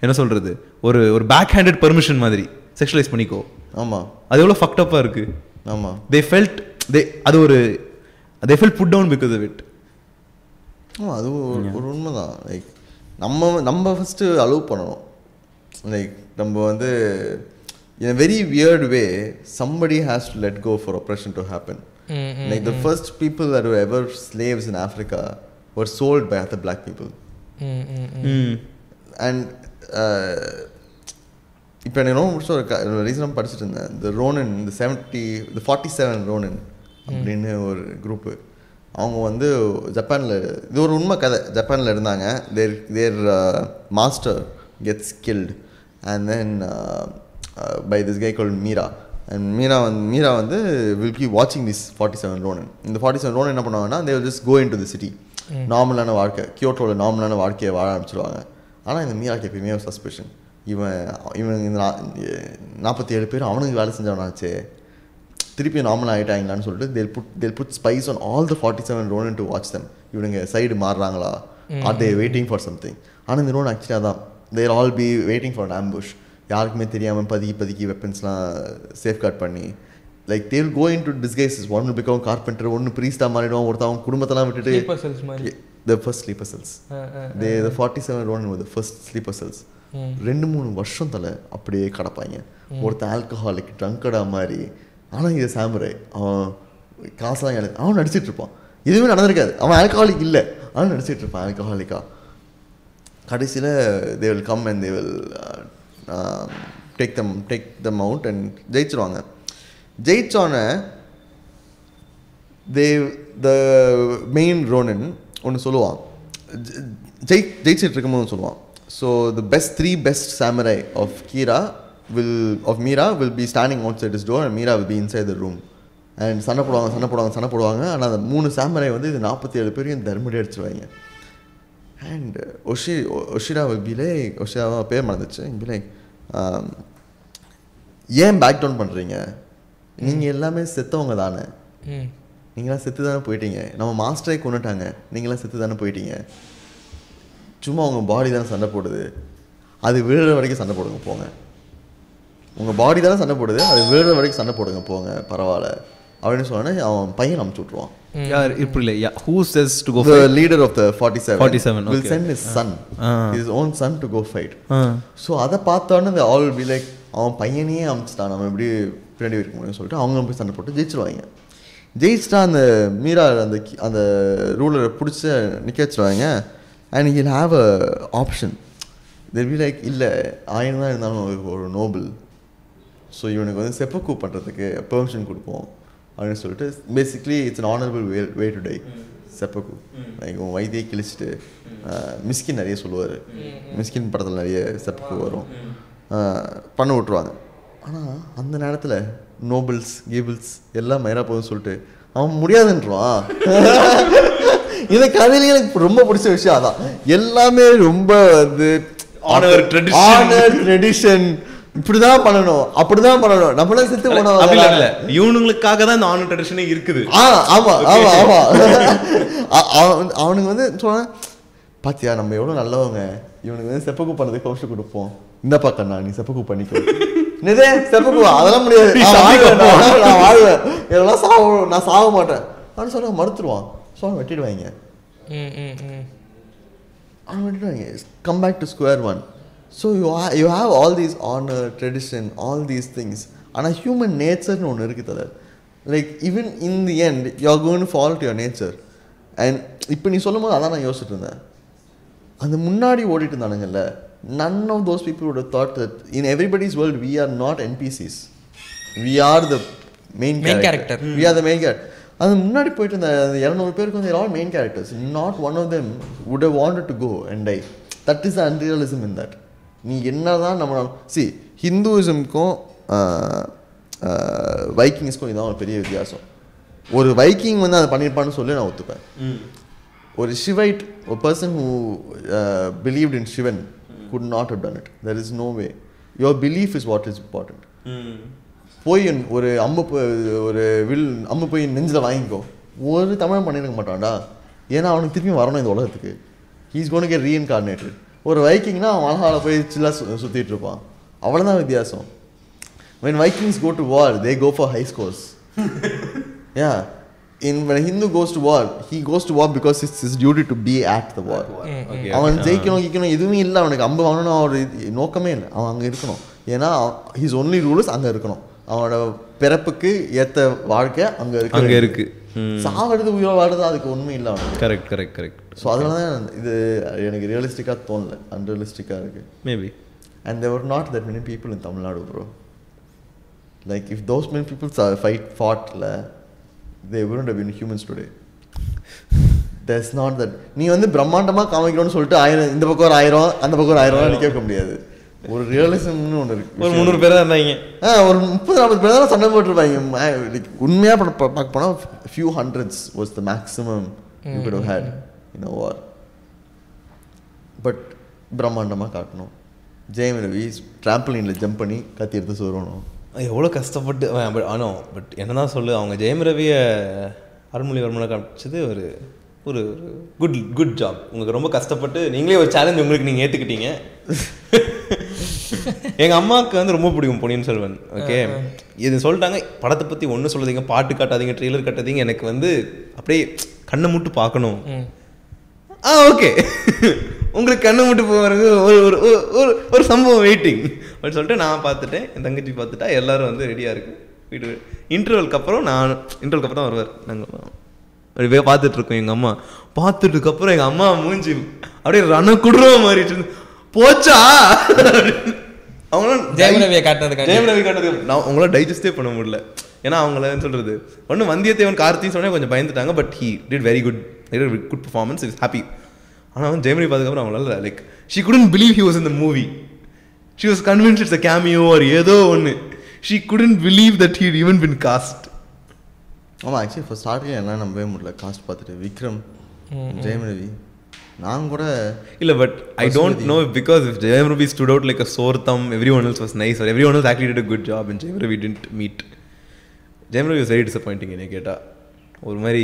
என்ன சொல்றது ஒரு ஒரு பேக் ஹேண்டட் பெர்மிஷன் மாதிரி. செக்ஷுவலைஸ் பண்ணிக்கோ. ஆமா. அது எவ்வளோ ஃபக்டப்பாக இருக்கு. ஆமா தே ஃபெல்ட் தே அது ஒரு they felt put down because it ஆமா, அது ஒரு ஒரு உண்மைதான் லைக் நம்ம நம்ம ஃபஸ்ட்டு அலோவ் பண்ணணும் லைக் நம்ம வந்து in a very weird way somebody has to let go for oppression to happen like the first people that were ever slaves in africa were sold by other black people ம் hmm ம் and இப்போ எனக்கு ரொம்ப பிடிச்ச ஒரு ரீசனாக படிச்சுட்டு இருந்தேன். இந்த ரோனன் இந்த செவன்ட்டி இந்த ஃபார்ட்டி செவன் ரோனன் அப்படின்னு ஒரு குரூப்பு அவங்க வந்து ஜப்பானில் இது ஒரு உண்மை கதை. ஜப்பானில் இருந்தாங்க. There there master gets killed and then by this guy called Mira and Mira வந்து மீரா வந்து வில் கி வாட்சிங் திஸ் ஃபார்ட்டி செவன் ரோனன் இந்த ஃபார்ட்டி செவன் ரோனன் என்ன பண்ணுவாங்கன்னா they just go in to the city நார்மலான வாழ்க்கை. கியோட்டோவில் நார்மலான வாழ்க்கையை வாழ ஆரம்பிச்சிருவாங்க. ஆனால் இந்த மீராக்கு எப்பயுமே ஒரு சஸ்பெஷன் இவன் இவன் இந்த நாற்பத்தி ஏழு பேர் அவனுக்கு வேலை செஞ்சவனாச்சே. திருப்பி நார்மல் ஆகிட்டாங்களான்னு சொல்லிட்டு they'll put they'll put spies on all the forty seven ronin to watch them இவனுங்க side மாறுறாங்களா? Are they waiting for something ஆனால் இந்த ரோன் ஆக்சுவலாக தான் they're all be waiting for ambush யாருக்குமே தெரியாமல் பதுக்கி பதுக்கி வெப்பன்ஸ்லாம் சேஃப்கார்ட் பண்ணி லைக் தேல் கோ இன் டு டிஸ்கைசஸ் ஒன்று பிகம் கார்பெண்டர் ஒன்று ப்ரீஸ்டாக மாறிடுவான் ஒருத்தன் அவன் குடும்பத்தெல்லாம் விட்டுட்டு. The first sleeper cells they the forty seven ronin the first sleeper cells ரெண்டு மூணு வருஷம் தலை அப்படியே கிடப்பாங்க. ஒருத்தன் ஆல்கஹாலிக் ட்ரங்கடா மாதிரி ஆனால் இது சாமுரை அவன் காசுலாம் எனக்கு அவன் நடிச்சிட்டு இருப்பான். எதுவுமே நடந்திருக்காது. அவன் ஆல்கஹாலிக் இல்லை. அவன் நடிச்சிட்டு இருப்பான் ஆல்கஹாலிக்கா கடைசியில் they will come and they will take them take them out and ஜெயிச்சிருவாங்க. ஜெயிச்சோன்னே தே த மெயின் ரோனன் ஒன்று சொல்லுவான். ஜெய் ஜெயிச்சிட்டு இருக்கும்போது சொல்லுவான். So the best three best samurai of Kira will of Mira will be standing outside is door and Mira will be inside the room and சண்டை போடுவாங்க சண்டை போடுவாங்க சண்டை போடுவாங்க. ஆனால் அந்த மூணு சாமரை வந்து இது நாற்பத்தி ஏழு பேரையும் தர்மடி அடிச்சிருவாங்க. And Oshi Oshira will be like ஒஷிராவா பேர் மறந்துச்சு. பி லைக் ஏன் பேக் டவுன் பண்ணுறீங்க நீங்கள் எல்லாமே செத்தவங்க தானே. நீங்களாம் செத்து தானே போயிட்டீங்க. நம்ம மாஸ்டரே கொண்டுட்டாங்க நீங்களாம் செத்து தானே போயிட்டீங்க. சும்மா உங்கள் பாடி தானே சண்டை போடுது? அது விழுற வரைக்கும் சண்டை போடுங்க போங்க. உங்கள் பாடி தானே சண்டை போடுது அது விழுற வரைக்கும் சண்டை போடுங்க போங்க பரவாயில்ல. அப்படின்னு சொன்னோன்னே அவன் பையன் அமுச்சு விட்ருவான் யார்? இப்படி இல்லை. Yeah who go the fight? leader of the 47 47, will okay. send his son. Ah. his own son to go fight. Ah so அதை the all will be like அவன் பையனையே அமிச்சிட்டான் நம்ம எப்படி பின்னாடி இருக்க முடியும்னு சொல்லிட்டு அவங்க போய் சண்டை போட்டு ஜெயிச்சிருவாங்க. ஜெயிச்சிட்டா அந்த மீரா அந்த கி- அந்த ரூலரை பிடிச்சி நிற்க வச்சிருவாங்க. And he'll have a option there be like இல்லை ஆயிரம் தான் இருந்தாலும் ஒரு- நோபல் ஸோ இவனுக்கு வந்து செப்பக்கூ பண்ணுறதுக்கு பெர்மிஷன் கொடுப்போம். அப்படின்னு சொல்லிட்டு basically it's an honourable way way to die seppuku. Like உன் வயதையே கிழிச்சிட்டு மிஸ்கின் நிறைய சொல்லுவார். மிஸ்கின் படத்தில் நிறைய செப்பக்கூ வரும். பண்ண விட்ருவாங்க ஆனால் அந்த நேரத்தில் நோபல்ஸ் கீபிள்ஸ் எல்லாம் மயிரா போகுதுன்னு சொல்லிட்டு அவன் முடியாதுன்றான். (laughs) இந்த கதையில எனக்கு ரொம்ப பிடிச்ச விஷயம் அதான். எல்லாமே ரொம்ப வந்து Honor, tradition. ஆனர் ட்ரெடிஷன் இப்படிதான் பண்ணணும் அப்படிதான் பண்ணணும். நம்மளாம் செத்து போனோம். அப்படி இல்ல, இவனுங்களுக்காக தான் இந்த ஆனர் ட்ரெடிஷனே இருக்குது. ஆ ஆமா ஆமா ஆமா. அ- அவன் அவனுக்கு வந்து சொன்னான் பாத்தியா நம்ம எவ்வளவு நல்லவங்க. இவனுக்கு வந்து செப்பக்கு பண்ணதுக்கு கௌஷம் கொடுப்போம். இந்த பக்கம் நான் நீ செப்பக்கு பண்ணிக்கோ நிதே செப்பக்கு அதெல்லாம் முடியாது. நான் வாழ்வேன், நான் வாழ்வேன் இதெல்லாம் சாவ நான் சாக மாட்டேன். அப்படின்னு சொல்ல மறுத்துருவான். ஸோ வெட்டிடுவாங்க. ம் ம் அவன் வெட்டிடுவாங்க. Come back to square one so you you have all these honour tradition all these things ஆனால் ஹியூமன் நேச்சர்னு ஒன்று இருக்குது தலை. Like even in the end you are going fall to your nature and இப்போ நீ சொல்லும் போது அதான் நான் யோசிச்சுட்டு இருந்தேன். அந்த முன்னாடி ஓடிட்டு இருந்தானுங்கல்ல none of those people would have thought that in everybody's world we are not NPCs we are the main Main character. character. we அது முன்னாடி போயிட்டு இருந்த அந்த இரநூறு பேருக்கு வந்து all main characters not one of them would have wanted to go and die. That is the unrealism in that. நீ என்னதான் நம்ம சி ஹிந்துவிசம்க்கும் வைக்கிங்ஸ்க்கும் இதான் ஒரு பெரிய வித்தியாசம். ஒரு வைக்கிங் வந்து அதை பண்ணியிருப்பான்னு சொல்லி நான் ஒத்துப்பேன். ஒரு சிவைட் ஒரு person who believed in Sivan could not have done it. There is no way. Your belief is what is important. போய் ஒரு அம்பு போ- ஒரு வில் அம்பு போய் நெஞ்சில் வாங்கிக்கோ. ஒரு தமிழன் பண்ணியிருக்க மாட்டான்டா. ஏன்னா அவனுக்கு திரும்பி வரணும் இந்த உலகத்துக்கு. ஹீஸ் கோன் கே ரீஇன்கார்னேட்டட் ஒரு வைக்கிங்னா அவன் அழகால போய் சில்லா சு சுற்றிட்டு இருப்பான் அவ்வளோதான் வித்தியாசம். When vikings go to war they go for high scores. (laughs) Yeah. In when a hindu goes to war he goes to war because it's his duty to be at the war. Okay, அவன் ஜெயிக்கணும் கிக்கணும் எதுவுமே இல்லை. அவனுக்கு அம்பு வாங்கணும் அவர் இது- நோக்கமே இல்லை. அவன் அங்கே இருக்கணும். ஏன்னா ஹிஸ் ஒன்லி ரூல்ஸ் அங்கே இருக்கணும். அவனோட பிறப்புக்கு ஏற்ற வாழ்க்கை அங்கே இருக்கு. அங்க இருக்கு. சாவடுது உயிரோ வாடுறது அதுக்கு உண்மை இல்லை அவனுக்கு. கரெக்ட் கரெக்ட் கரெக்ட் ஸோ அதனால தான் இது எனக்கு ரியலிஸ்டிக்காக தோணல. அன்ரியலிஸ்டிக்காக இருக்கு. Maybe and there not that many people in Tamil Nadu bro like if those many peoples fight ஃபாட்ல they wouldn't have been humans today. There's not that நீ வந்து பிரம்மாண்டமா காமிக்கணும்னு சொல்லிட்டு ஆயிரம் இந்த பக்கம் ஒரு ஆயிரம் அந்த பக்கம் ஒரு ஆயிரம் நிற்க முடியாது. ஒரு ரியலிசம்னு ஒன்று இருக்கு. ஒரு முந்நூறு பேர் தான் இருந்தாங்க. ஆ ஒரு முப்பது நாற்பது பேர் தான் சண்டை போட்டிருப்பாங்க. உண்மையாக பார்க்க போனால் few hundreds was the maximum you could had in a war but பிரம்மாண்டமாக காட்டணும். ஜெயம் ரவி ட்ராம்பலினில் ஜம்ப் பண்ணி கத்தி எடுத்து சொல்லணும் எவ்வளோ கஷ்டப்பட்டு பட் ஆனோ பட் என்னதான் சொல்லு அவங்க ஜெயம் ரவியை அருள்மொழிவர்மனை காமிச்சது ஒரு ஒரு குட் குட் ஜாப் உங்களுக்கு ரொம்ப கஷ்டப்பட்டு நீங்களே ஒரு சேலஞ்ச் உங்களுக்கு நீங்கள் ஏற்றுக்கிட்டீங்க (laughs) எங்கள் அம்மாவுக்கு வந்து ரொம்ப பிடிக்கும் பொன்னியின் செல்வன் ஓகே இது சொல்லிட்டாங்க படத்தை பற்றி ஒன்றும் சொல்லாதீங்க பாட்டு காட்டாதீங்க ட்ரெய்லர் காட்டாதீங்க எனக்கு வந்து அப்படியே கண்ணை மூட்டு பார்க்கணும். ஆ ஓகே உங்களுக்கு கண்ணு மட்டும் போகிறது ஒரு ஒரு ஒரு- ஒரு சம்பவம் வெயிட்டிங் அப்படின்னு சொல்லிட்டு நான் பார்த்துட்டேன் என் தங்கச்சி பார்த்துட்டா எல்லாரும் வந்து ரெடியாக இருக்கு. வீடு இன்டர்வலுக்கு அப்புறம் நான் இன்டர்வலுக்கு அப்புறம் தான் வருவார். நாங்கள் அப்படியே பார்த்துட்டு இருக்கோம் எங்கள் அம்மா. பார்த்துட்டுக்கு அப்புறம் எங்கள் அம்மா மூஞ்சி அப்படியே ரண குடுற மாதிரி இருந்து, போச்சா? அவங்களும் ஜெயம் ரவியை காட்டுறதுக்காண்டி. ஜெயம் ரவி காட்டுறதுக்கு நான் உங்களால் டைஜஸ்டே பண்ண முடியல. ஏன்னா அவங்கள என்ன சொல்றது? ஒன்று வந்தியத்தேவன் கார்த்தின்னு சொன்னே கொஞ்சம் பயந்துட்டாங்க but he did very good good performance is happy ஆனால் வந்து ஜெயம் ரவி பார்த்ததுக்கப்புறம் அவங்களால like she couldn't believe he was இந்த movie she was convince it's a cameo ஒரு ஏதோ ஒன்று she couldn't believe that he'd even been cast ஆமாம் ஆக்சுவலி இப்போ ஸ்டார்டிங் எல்லாம் நம்பவே முடியல. காஸ்ட் பார்த்துட்டு விக்ரம் ஜெயம் ரவி நான் கூட இல்ல but I don't know because if Jayam Ravi stood out like a sore thumb everyone else was nice or everyone else actually did a good job and Jayam Ravi didn't meet Jayam Ravi was very disappointing என்னை கேட்டா. ஒரு மாதிரி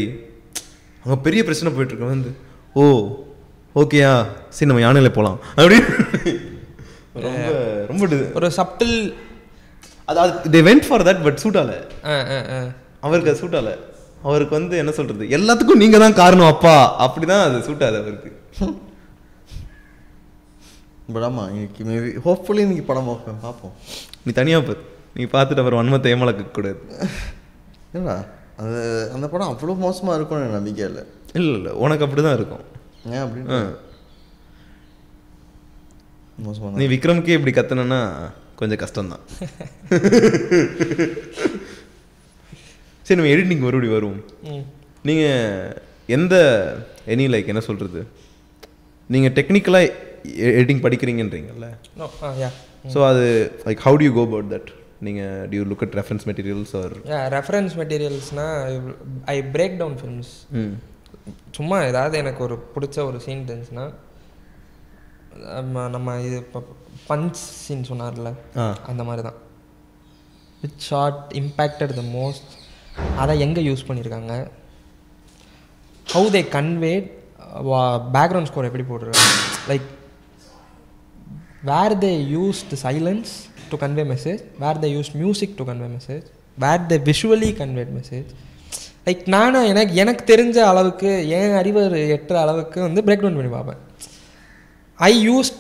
அங்கே பெரிய பிரச்சனை போயிட்டு இருக்க வந்து ஓ ஓகேயா சரி நம்ம யானையில போகலாம் அப்படி. ரொம்ப ரொம்ப ஒரு சப்டில் அதாவது they went for that but suit all. Ah ah ஆ. அவருக்கு அது சூட் ஆல. அவருக்கு வந்து என்ன சொல்றது? எல்லாத்துக்கும் நீங்க தான் காரணம் அப்பா. அப்படிதான் அது சூட் ஆகுது அவருக்கு. பட் ஆமாம் இன்னைக்கு மேபி ஹோப்ஃபுல்லி இன்னைக்கு படம் பார்ப்பேன் பார்ப்போம். நீ தனியா பாரு நீ பார்த்துட்டு அப்புறம் வன்மத்தை ஏமாளக்க கூடாது. ஏன்னா அது அந்த படம் அவ்வளோ மோசமாக இருக்கும்னு எனக்கு நம்பிக்கை இல்லை. இல்ல இல்ல உனக்கு அப்படிதான் இருக்கும். ஏன் அப்படின்னு. மோசமாக நீ விக்ரம்க்கே இப்படி கத்துனன்னா கொஞ்சம் கஷ்டம்தான். (laughs) சரி நம்ம எடிட்டிங் மறுபடியும் வருவோம். நீங்கள் எந்த எனி லைக் என்ன சொல்கிறது நீங்கள் டெக்னிக்கலாக எடிட்டிங் படிக்கிறீங்கன்றீங்கல்ல? நோ ஆ யா ஸோ அது like how do you go about that நீங்கள் do look at reference materials or yeah reference மெட்டீரியல்ஸ்னால் I break down films சும்மா ஏதாவது எனக்கு ஒரு பிடிச்ச ஒரு சீன் இருந்துச்சுன்னா நம்ம இது இப்போ பஞ்ச் சீன் சொன்னார்ல அந்த மாதிரி தான் which shot impacted the most அதை எங்கே யூஸ் பண்ணியிருக்காங்க how they conveyed background score எப்படி போடுறாங்க like where they used silence to convey message where they use music to convey message where they visually conveyed message like நானும் எனக்கு எனக்கு தெரிஞ்ச அளவுக்கு என் அறிவு எட்டுற அளவுக்கு வந்து பிரேக் டவுன் பண்ணி பார்ப்பேன். ஐ யூஸ்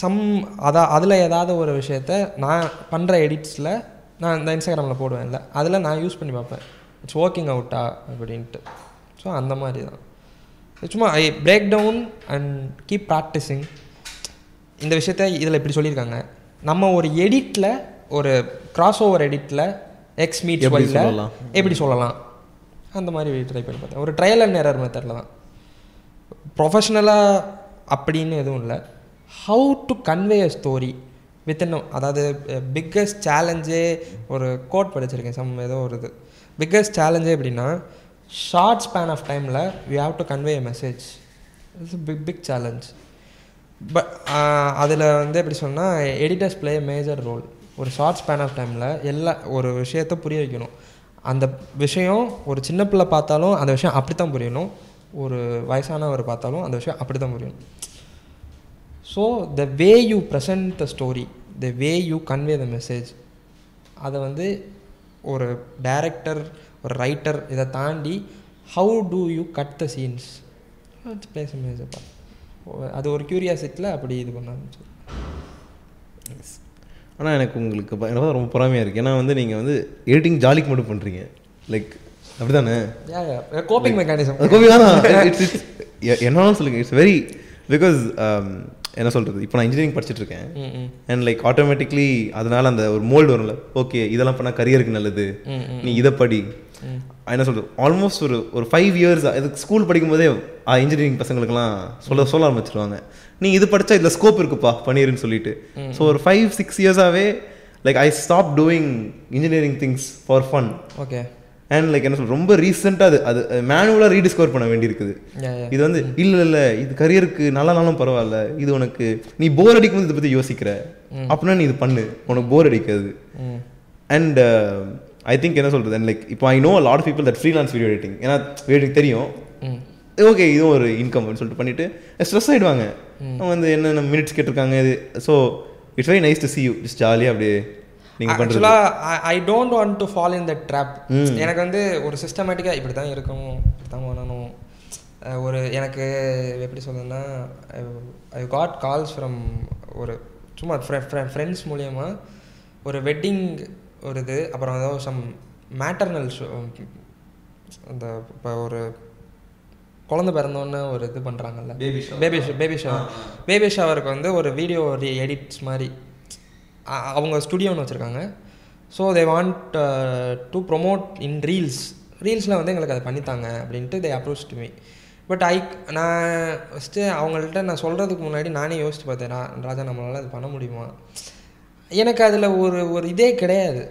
சம் அதா அதில் ஏதாவது ஒரு விஷயத்த நான் பண்ணுற எடிட்ஸில் நான் இந்த இன்ஸ்டாகிராமில் போடுவேன்ல அதில் நான் யூஸ் பண்ணி பார்ப்பேன். இட்ஸ் ஒர்க்கிங் அவுட்டா அப்படின்ட்டு. ஸோ அந்த மாதிரி தான். சும்மா I break down and keep practising இந்த விஷயத்த இதில் இப்படி சொல்லியிருக்காங்க. நம்ம ஒரு எடிட்டில் ஒரு கிராஸ் ஓவர் எடிட்டில் எக்ஸ் மீட் சொல்லலாம்? எப்படி சொல்லலாம்? அந்த மாதிரி ட்ரை பண்ணி பார்த்தேன். ஒரு ட்ரையல் அண்ட் எரர் மெத்தடில் தான். ப்ரொஃபஷ்னலாக அப்படின்னு எதுவும் இல்லை. How to convey a story within அதாவது பிக்கஸ்ட் சேலஞ்சே ஒரு கோட் படிச்சிருக்கேன். சம் ஏதோ ஒரு இது. பிக்கஸ்ட் சேலஞ்சே எப்படின்னா ஷார்ட் ஸ்பேன் ஆஃப் டைமில் we have to convey a message it's big big challenge but அதில் வந்து எப்படி சொன்னால் எடிட்டர்ஸ் ப்ளே மேஜர் ரோல் ஒரு ஷார்ட் ஸ்பேன் ஆஃப் டைமில் எல்லா ஒரு விஷயத்த புரிய வைக்கணும். அந்த விஷயம் ஒரு சின்ன பிள்ளை பார்த்தாலும் அந்த விஷயம் அப்படி தான் புரியணும். ஒரு வயசானவர் பார்த்தாலும் அந்த விஷயம் அப்படி தான் புரியணும். So the way you present the story the way you convey the message அதை வந்து ஒரு டைரக்டர் ஒரு ரைட்டர் இதை தாண்டி how do you cut the scenes plays part அது ஒரு க்யூரியாசிட்டியில் அப்படி இது பண்ண ஆரம்பிச்சு. ஆனால் எனக்கு உங்களுக்கு எனக்கு ரொம்ப பொறாமையாக இருக்குது ஏன்னா வந்து நீங்கள் வந்து எடிட்டிங் ஜாலிக்கு மட்டும் பண்ணுறீங்க லைக் அப்படிதானே? யா யா கோப்பிங் மெக்கானிசம் அது கோபி வேணாம் இட்ஸ் இட்ஸ் என்னாலும் இட்ஸ் வெரி பிகாஸ் என்ன சொல்கிறது இப்போ நான் இன்ஜினியரிங் படிச்சுட்டு இருக்கேன். அண்ட் லைக் ஆட்டோமேட்டிக்லி அதனால அந்த ஒரு மோல்டு வரும்ல. ஓகே இதெல்லாம் பண்ணால் கரியருக்கு நல்லது. நீ இதை படி. என்ன சொல்கிறது ஆல்மோஸ்ட் ஒரு ஒரு ஃபைவ் இயர்ஸ் இதுக்கு ஸ்கூல் படிக்கும்போதே இன்ஜினியரிங் பசங்களுக்குலாம் சொல்ல சொல்ல ஆரம்பிச்சிருவாங்க. நீ இது படித்தா இதில் ஸ்கோப் இருக்குப்பா பண்ணிருன்னு சொல்லிட்டு. ஸோ ஒரு five six இயர்ஸாகவே like I stop doing engineering things for fun okay and like என்ன சொல்ற ரொம்ப ரீசெண்டாக அது அது மேனுவலாக ரீடிஸ்கவர் பண்ண வேண்டியிருக்குது. இது வந்து இல்லை இல்லை இது கரியருக்கு நல்லானாலும் பரவாயில்ல. இது உனக்கு நீ போர் அடிக்கும் இதை பற்றி யோசிக்கிற. அப்படின்னா நீ இது பண்ணு. உனக்கு போர் அடிக்காது. அண்ட் ஐ திங்க் என்ன சொல்கிறது லைக் இப்போ I know lot people that freelance video editing ஏன்னா வீடியோ தெரியும். ஓகே இதுவும் ஒரு இன்கம் சொல்லிட்டு பண்ணிட்டு ஸ்ட்ரெஸ் ஆயிடுவாங்க. அவங்க வந்து என்னென்ன மினிட்ஸ் கேட்டிருக்காங்க இது so it's very nice to see you. Just ஜாலியாக அப்படியே நீங்கள் ஆக்சுவலாக I don't want to follow in the trap எனக்கு வந்து ஒரு சிஸ்டமேட்டிக்காக இப்படி தான் இருக்கணும் இப்படி தான் பண்ணணும் ஒரு எனக்கு எப்படி சொல்றதுன்னா ஐ காட் கால்ஸ் ஃப்ரம் ஒரு சும்மா ஃப்ரெண்ட்ஸ் மூலியமா ஒரு வெட்டிங் ஒரு இது அப்புறம் ஏதோ சம் மேட்டர்னல் ஷோ அந்த இப்போ ஒரு குழந்தை பிறந்தோன்னே ஒரு இது பண்ணுறாங்கல்ல baby baby baby shower baby ஷவருக்கு வந்து ஒரு வீடியோ எடிட்ஸ் மாதிரி. அவங்க ஸ்டுடியோன்னு வச்சுருக்காங்க. So they want to promote in reels ரீல்ஸில் வந்து எங்களுக்கு அதை பண்ணித்தாங்க அப்படின்ட்டு they approach to me but I நான் ஃபஸ்ட்டு அவங்கள்ட்ட நான் சொல்கிறதுக்கு முன்னாடி நானே யோசிச்சு பார்த்தேன் "ரா- ராஜா நம்மளால் அது பண்ண முடியுமா? எனக்கு அதில் ஒரு ஒரு இதே கிடையாது.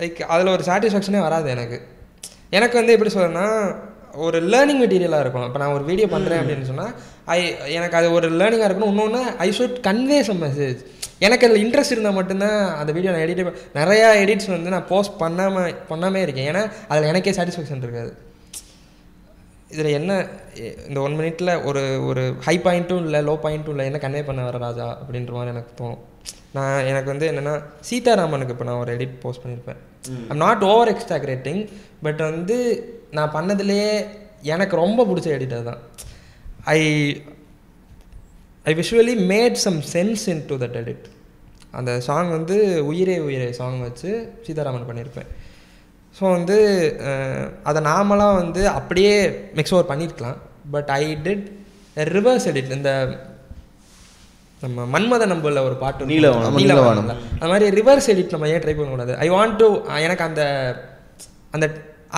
லைக் அதில் ஒரு சாட்டிஸ்ஃபேக்ஷனே வராது எனக்கு. எனக்கு வந்து எப்படி சொல்றேன்னா ஒரு லேர்னிங் மெட்டீரியலாக இருக்கும் இப்போ நான் ஒரு வீடியோ பண்ணுறேன் அப்படின்னு சொன்னால் ஐ எனக்கு அது ஒரு லேர்னிங்காக இருக்கணும். இன்னொன்று I should convey some message எனக்கு அதில் இன்ட்ரெஸ்ட் இருந்தால் மட்டும்தான் அந்த வீடியோ நான் எடிட் நிறையா எடிட்ஸ் வந்து நான் போஸ்ட் பண்ணாமல் பண்ணாமே இருக்கேன். ஏன்னா அதில் எனக்கே சாட்டிஸ்ஃபேக்ஷன் இருக்காது. இதில் என்ன இந்த ஒன் மினிட்ல ஒரு ஒரு ஹை பாயிண்ட்டும் இல்லை லோ பாயிண்ட்டும் இல்லை என்ன கன்வே பண்ண வர ராஜா அப்படின்ற மாதிரி எனக்கு தோணும். நான் எனக்கு வந்து என்னென்னா சீதாராமனுக்கு இப்போ நான் ஒரு எடிட் போஸ்ட் பண்ணியிருப்பேன் I'm not over exaggerating but வந்து நான் பண்ணதுலேயே எனக்கு ரொம்ப பிடிச்ச எடிட் அதுதான். I I visually made some sense into that edit அந்த சாங் வந்து உயிரே உயிரே சாங் வச்சு சீதாராமன் பண்ணியிருப்பேன் ஸோ வந்து அதை நாமளாக வந்து அப்படியே மிக்ஸ் ஓவர் பண்ணியிருக்கலாம் but I did reverse edit இந்த நம்ம மன்மத நம்புல ஒரு பாட்டு. நீலவானம். நீலவானம்ல. அது மாதிரி ரிவர்ஸ் எடிட் நம்ம ஏன் ட்ரை பண்ணக்கூடாது? ஐ வாண்ட் டு எனக்கு அந்த அந்த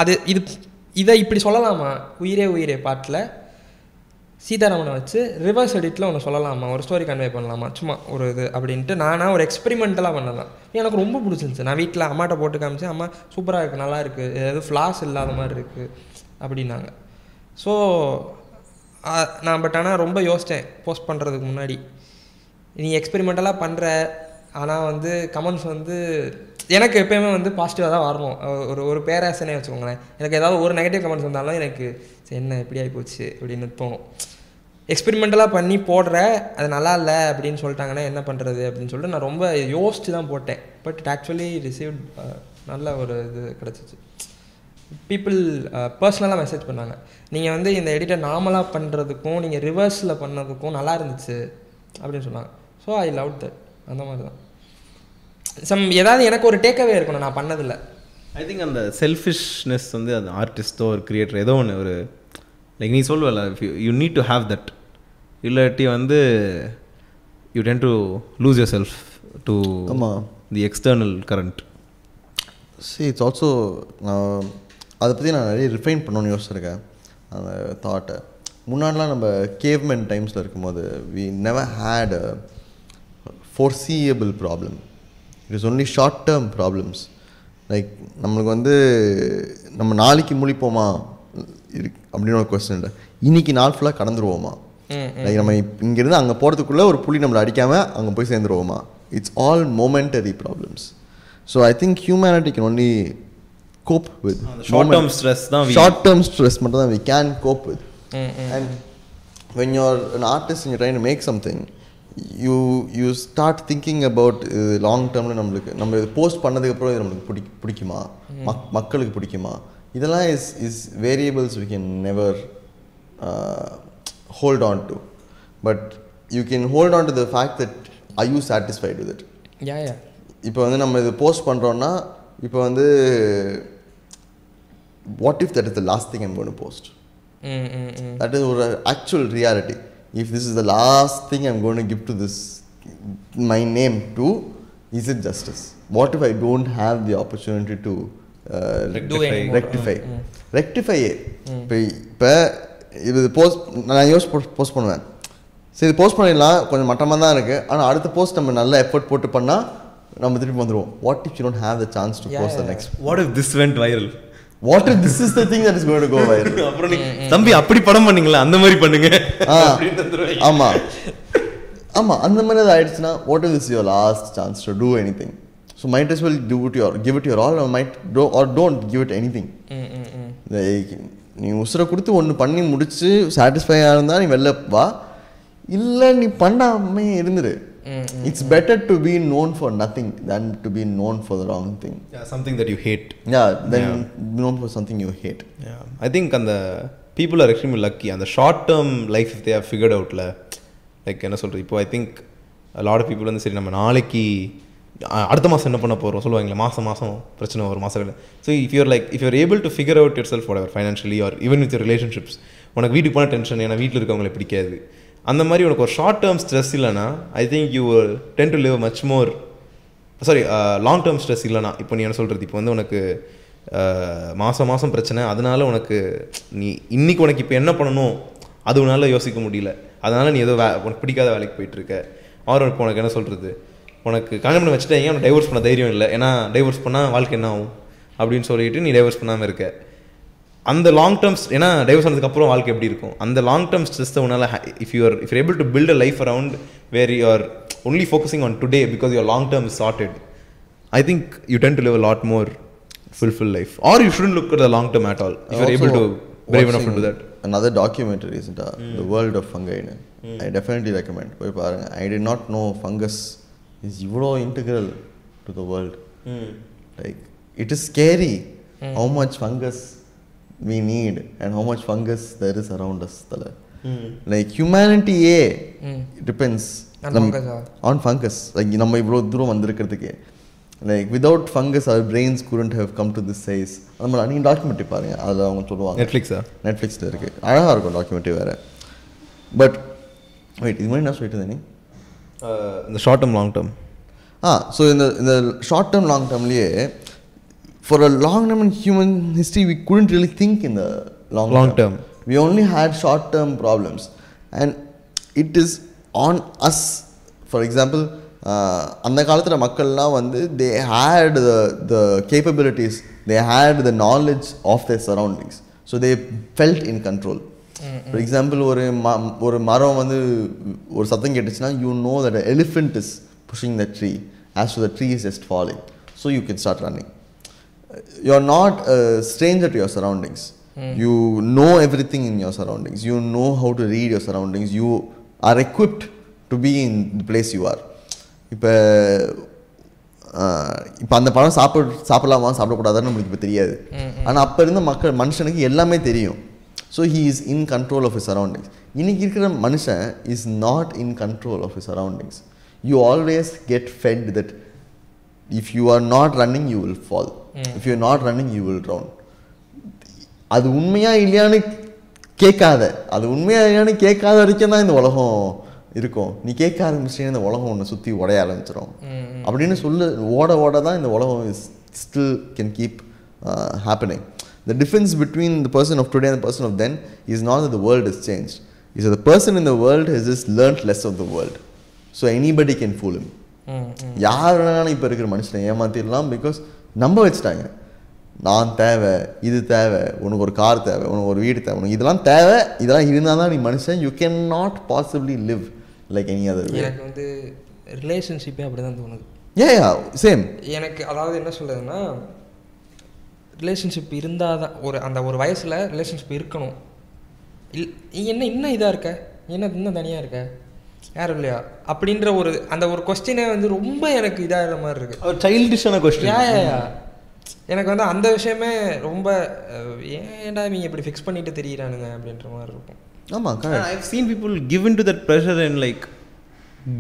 அது இது இதை இப்படி சொல்லலாமா? உயிரே உயிரே பாட்டில் சீதாராமனை வச்சு ரிவர்ஸ் எடிட்டில் ஒன்று சொல்லலாமா? ஒரு ஸ்டோரி கன்வே பண்ணலாமா? சும்மா ஒரு இது அப்படின்ட்டு நானாக ஒரு எக்ஸ்பெரிமெண்டலாக பண்ணலாம் எனக்கு ரொம்ப பிடிச்சிருந்துச்சு. நான் வீட்டில் அம்மாட்ட போட்டு காமிச்சேன் அம்மா சூப்பராக இருக்குது நல்லா இருக்குது எதுவும் ஃப்ளாஸ் இல்லாத மாதிரி இருக்குது அப்படின்னாங்க. ஸோ நான் பட் ஆனால் ரொம்ப யோசித்தேன் போஸ்ட் பண்ணுறதுக்கு முன்னாடி. நீ எக்ஸ்பெரிமெண்டலாக பண்ணுற ஆனால் வந்து கமெண்ட்ஸ் வந்து எனக்கு எப்பயுமே வந்து பாசிட்டிவாக தான் வரணும். ஒரு ஒரு பேராசனே வச்சுக்கோங்களேன். எனக்கு ஏதாவது ஒரு நெகட்டிவ் கமெண்ட்ஸ் வந்தாலும் எனக்கு சரி என்ன இப்படி ஆகி போச்சு அப்படின்னு தோணும். எக்ஸ்பெரிமெண்டலாக பண்ணி போடுற அது நல்லா இல்லை அப்படின்னு சொல்லிட்டாங்கன்னா என்ன பண்ணுறது அப்படின்னு சொல்லிட்டு நான் ரொம்ப யோசிச்சு தான் போட்டேன். பட் இட் ஆக்சுவலி ரிசீவ்ட் நல்ல ஒரு இது கிடச்சிச்சு. பீப்புள் பர்சனலாக மெசேஜ் பண்ணாங்க. நீங்கள் வந்து இந்த எடிட்டை நார்மலாக பண்ணுறதுக்கும் நீங்கள் ரிவர்ஸில் பண்ணதுக்கும் நல்லா இருந்துச்சு அப்படின்னு சொன்னாங்க. ஸோ ஐ லவ் தட் அந்த மாதிரி தான் சம் ஏதாவது எனக்கு ஒரு டேக்அவே இருக்கணும் நான் பண்ணதில்லை. ஐ திங்க் அந்த செல்ஃபிஷ்னஸ் வந்து அந்த ஆர்டிஸ்டோ ஒரு கிரியேட்டர் ஏதோ ஒன்று ஒரு லைக் நீ சொல்லுவல you need to have that இல்லாட்டி வந்து you tend to lose yourself to. The external current see it's also நான் அதை பற்றி நான் நிறைய ரிஃபைன் பண்ணணும்னு யோசிச்சிருக்கேன் அந்த தாட்டை முன்னாடிலாம் நம்ம கேவ்மென் டைம்ஸில் இருக்கும்போது we never had foreseeable problem it is only short term problems like நம்மளுக்கு வந்து நம்ம நாளைக்கு முழிப்போமா? இருக்கு அப்படின்னு ஒரு கொஸ்டின் இல்லை. இன்னைக்கு நாள் ஃபுல்லாக கடந்துருவோமா? லைக் நம்ம இங்கிருந்து அங்கே போகிறதுக்குள்ளே ஒரு புள்ளி நம்மளை அடிக்காமல் அங்கே போய் சேர்ந்துருவோமா? It's all momentary problems so I think humanity can only cope with short term stress தான் ஷார்ட் டேர்ம் ஸ்ட்ரெஸ் மட்டும் தான் we can cope with and when you're an artist and you're trying to something you you start thinking about long டேர்மில் நம்மளுக்கு நம்ம இது post பண்ணதுக்கப்புறம் இது நம்மளுக்கு பிடி பிடிக்குமா? மக் மக்களுக்கு பிடிக்குமா? இதெல்லாம் is is variables we can never hold on to but you can hold on to the fact that I you satisfied with it yeah yeah இப்போ வந்து நம்ம இது போஸ்ட் பண்ணுறோன்னா இப்போ வந்து what if that is the last thing I'm gonna post that is ஒரு actual reality. If this is the last thing i'm going to give to this my name to is it justice what if i don't have the opportunity to uh, rectify இப்போ இப்போ இது post நான் யோசி post பண்ணுவேன் சரி இது post பண்ணிடலாம் கொஞ்சம் மட்டமாக தான் இருக்குது ஆனால் அடுத்த போஸ்ட் நம்ம நல்ல எஃபர்ட் போட்டு பண்ணால் நம்ம திருப்பி வந்துடுவோம் what if you don't have the chance to post the. Next what if this went viral what if this is the thing that is going to go viral அப்புறம் நீ தம்பி அப்படி படம் பண்ணீங்களா? அந்த மாதிரி பண்ணுங்க. ஆமா. ஆமா அந்த மாதிரி அது ஆயிடுச்சுன்னா what is your last chance to do anything so might is well do it your give it your all might do or don't give it anything hmm hmm hmm. நீ உசுரை கொடுத்து ஒன்று பண்ணி முடிச்சு சாட்டிஸ்ஃபையாக இருந்தால் நீ வெளில வா. இல்லை நீ பண்ணாமே இருந்துரு. It's better to be known for nothing than to be known for the wrong thing Yeah, something that you hate. Yeah then known for something you hate Yeah, I think அந்த people are extremely lucky. அந்த short term life if they have figured outல like என்ன சொல்கிறது இப்போ I think lot of people வந்து சரி நம்ம நாளைக்கு அடுத்த மாதம் என்ன பண்ண போகிறோம் சொல்லுவாங்களே மாதம் மாதம் பிரச்சனை ஒரு மாதம் so if you're like if you're able to figure out yourself whatever financially or even with relationships உனக்கு வீட்டுக்கு போன டென்ஷன் ஏன்னா வீட்டில் இருக்கவங்களை பிடிக்காது. அந்த மாதிரி உனக்கு ஒரு ஷார்ட் டேர்ம் ஸ்ட்ரெஸ் இல்லைன்னா I think you tend to live much more sorry long term stress இல்லைனா இப்போ நீ என்ன சொல்கிறது இப்போ வந்து உனக்கு uh, மாதம் மாதம் பிரச்சனை அதனால் உனக்கு நீ இன்னைக்கு உனக்கு இப்போ என்ன பண்ணணும்? அது உன்னால் யோசிக்க முடியல. அதனால் நீ ஏதோ வே உனக்கு பிடிக்காத வேலைக்கு போயிட்டுருக்க. ஆர் இப்போ உனக்கு என்ன சொல்கிறது உனக்கு கல்யாணம் பண்ணி வச்சுட்டேன் ஏன் டைவர்ஸ் பண்ண தைரியம் இல்லை? ஏன்னா டைவர்ஸ் பண்ணால் வாழ்க்கை என்ன ஆகும்? அப்படின்னு சொல்லிட்டு நீ டைவர்ஸ் பண்ணாமல் இருக்க. அந்த லாங் டேர்ம்ஸ் ஏன்னா டைவர்ஸ் ஆனதுக்கப்புறம் வாழ்க்கை எப்படி இருக்கும் அந்த லாங் டேர்ம் ஸ்ட்ரெஸ்ஸை உன்னால் if you're if able to build a life around where you are only focusing on today because your long term is charted I think you tend to live a lot more fulfill life or you shouldn't look at the long term at all if you're able to brave enough to do that another documentary isn't it? the world of fungi னு. i definitely recommend போய் பாருங்க i did not know fungus is இவ்வளோ integral to the world like it is scary how much fungus we need and how much fungus there is around us தல like humanity ஏ depends On நம்- fungus ஆ? on fungus. Like நம்ம இவ்வளோ தூரம் வந்திருக்கிறதுக்கு. Like without fungus our brains couldn't have come to this size. அந்த மாதிரி நீங்கள் டாக்குமெண்ட்ரி பாருங்க. அதில் அவங்க சொல்லுவாங்க. Netflix ஆ? நெட்ஃப்ளிக்ஸில் இருக்குது அழகாக இருக்கும் டாக்குமெண்ட்ரி வேறு. பட் வெயிட் இது மாதிரி என்ன சொல்லிட்டு இருந்தேன்? இந்த ஷார்ட் டேர்ம் லாங் டேர்ம் ஆ ஸோ இந்த இந்த ஷார்ட் டேர்ம் லாங் டேர்ம்லேயே for a long time in human history, we couldn't really think in the long, Long term. We only had short term problems. And it is on us. For example, uh, அந்த காலத்தில் மக்கள்லாம் வந்து they had the the capabilities they had the knowledge of their surroundings so they felt in control for example ஒரு ம ஒரு மரம் வந்து ஒரு சத்தம் கேட்டுச்சுன்னா you know that elephant is pushing the tree as to the tree is just falling so you can start running you're not a stranger to your surroundings. You know everything in your surroundings. You know how to read your surroundings. You are equipped to be in the place you are. இப்போ இப்போ அந்த பழம் சாப்பிட சாப்பிடலாமா சாப்பிடக்கூடாதான்னு நம்மளுக்கு இப்போ தெரியாது ஆனால் அப்போ இருந்த மக்கள் மனுஷனுக்கு எல்லாமே தெரியும் so he is in control of his surroundings இன்னைக்கு இருக்கிற மனுஷன் is not in control of his surroundings you always get fed that if you are not running you will fall. If you are not running you will drown. அது உண்மையா இல்லையான்னு கேட்காத. அது உண்மையா இல்லையான்னு கேட்காத வரைக்கும் தான் இந்த உலகம் இருக்கும். நீ கேட்க ஆரம்பிச்சிட்டே இந்த உலகம் ஒன்று சுற்றி உடைய ஆரம்பிச்சிடும் அப்படின்னு சொல்லு ஓட ஓட தான் இந்த உலகம் is still can keep happening the difference between the person of today and person of then is not the world is change is the person in the world has is learned less of the world so anybody can fool him. Hmm யார் வேணாலும் இப்போ இருக்கிற மனுஷனை ஏமாத்திடலாம் because நம்ப வச்சுட்டாங்க. நான் தேவை இது தேவை உனக்கு ஒரு கார் தேவை உனக்கு ஒரு வீடு தேவை உனக்கு இதெல்லாம் தேவை இதெல்லாம் இருந்தால் தான் நீ மனுஷன். You can not possibly live like any other எனக்கு வந்து ரிலேஷன்ஷிப்பே அப்படி தான் தோணுது. ஏ சேம் எனக்கு அதாவது என்ன சொல்றதுன்னா ரிலேஷன்ஷிப் இருந்தால் தான் ஒரு அந்த ஒரு வயசில் ரிலேஷன்ஷிப் இருக்கணும். இல் நீ என்ன இன்னும் இதாக இருக்க? என்ன இன்னும் தனியாக இருக்க? யாரும் இல்லையா? அப்படின்ற ஒரு அந்த ஒரு கொஸ்டினே வந்து ரொம்ப எனக்கு இதாகிற மாதிரி இருக்கு. ஒரு சைல்டிஷான கொஸ்டின் எனக்கு வந்து அந்த விஷயமே ரொம்ப ஏன்டா இவங்க இப்படி ஃபிக்ஸ் பண்ணிட்டு தெரியுறானுங்க அப்படின்ற மாதிரி இருக்கும். ஆமாம் correct I've seen people give in to that pressure and like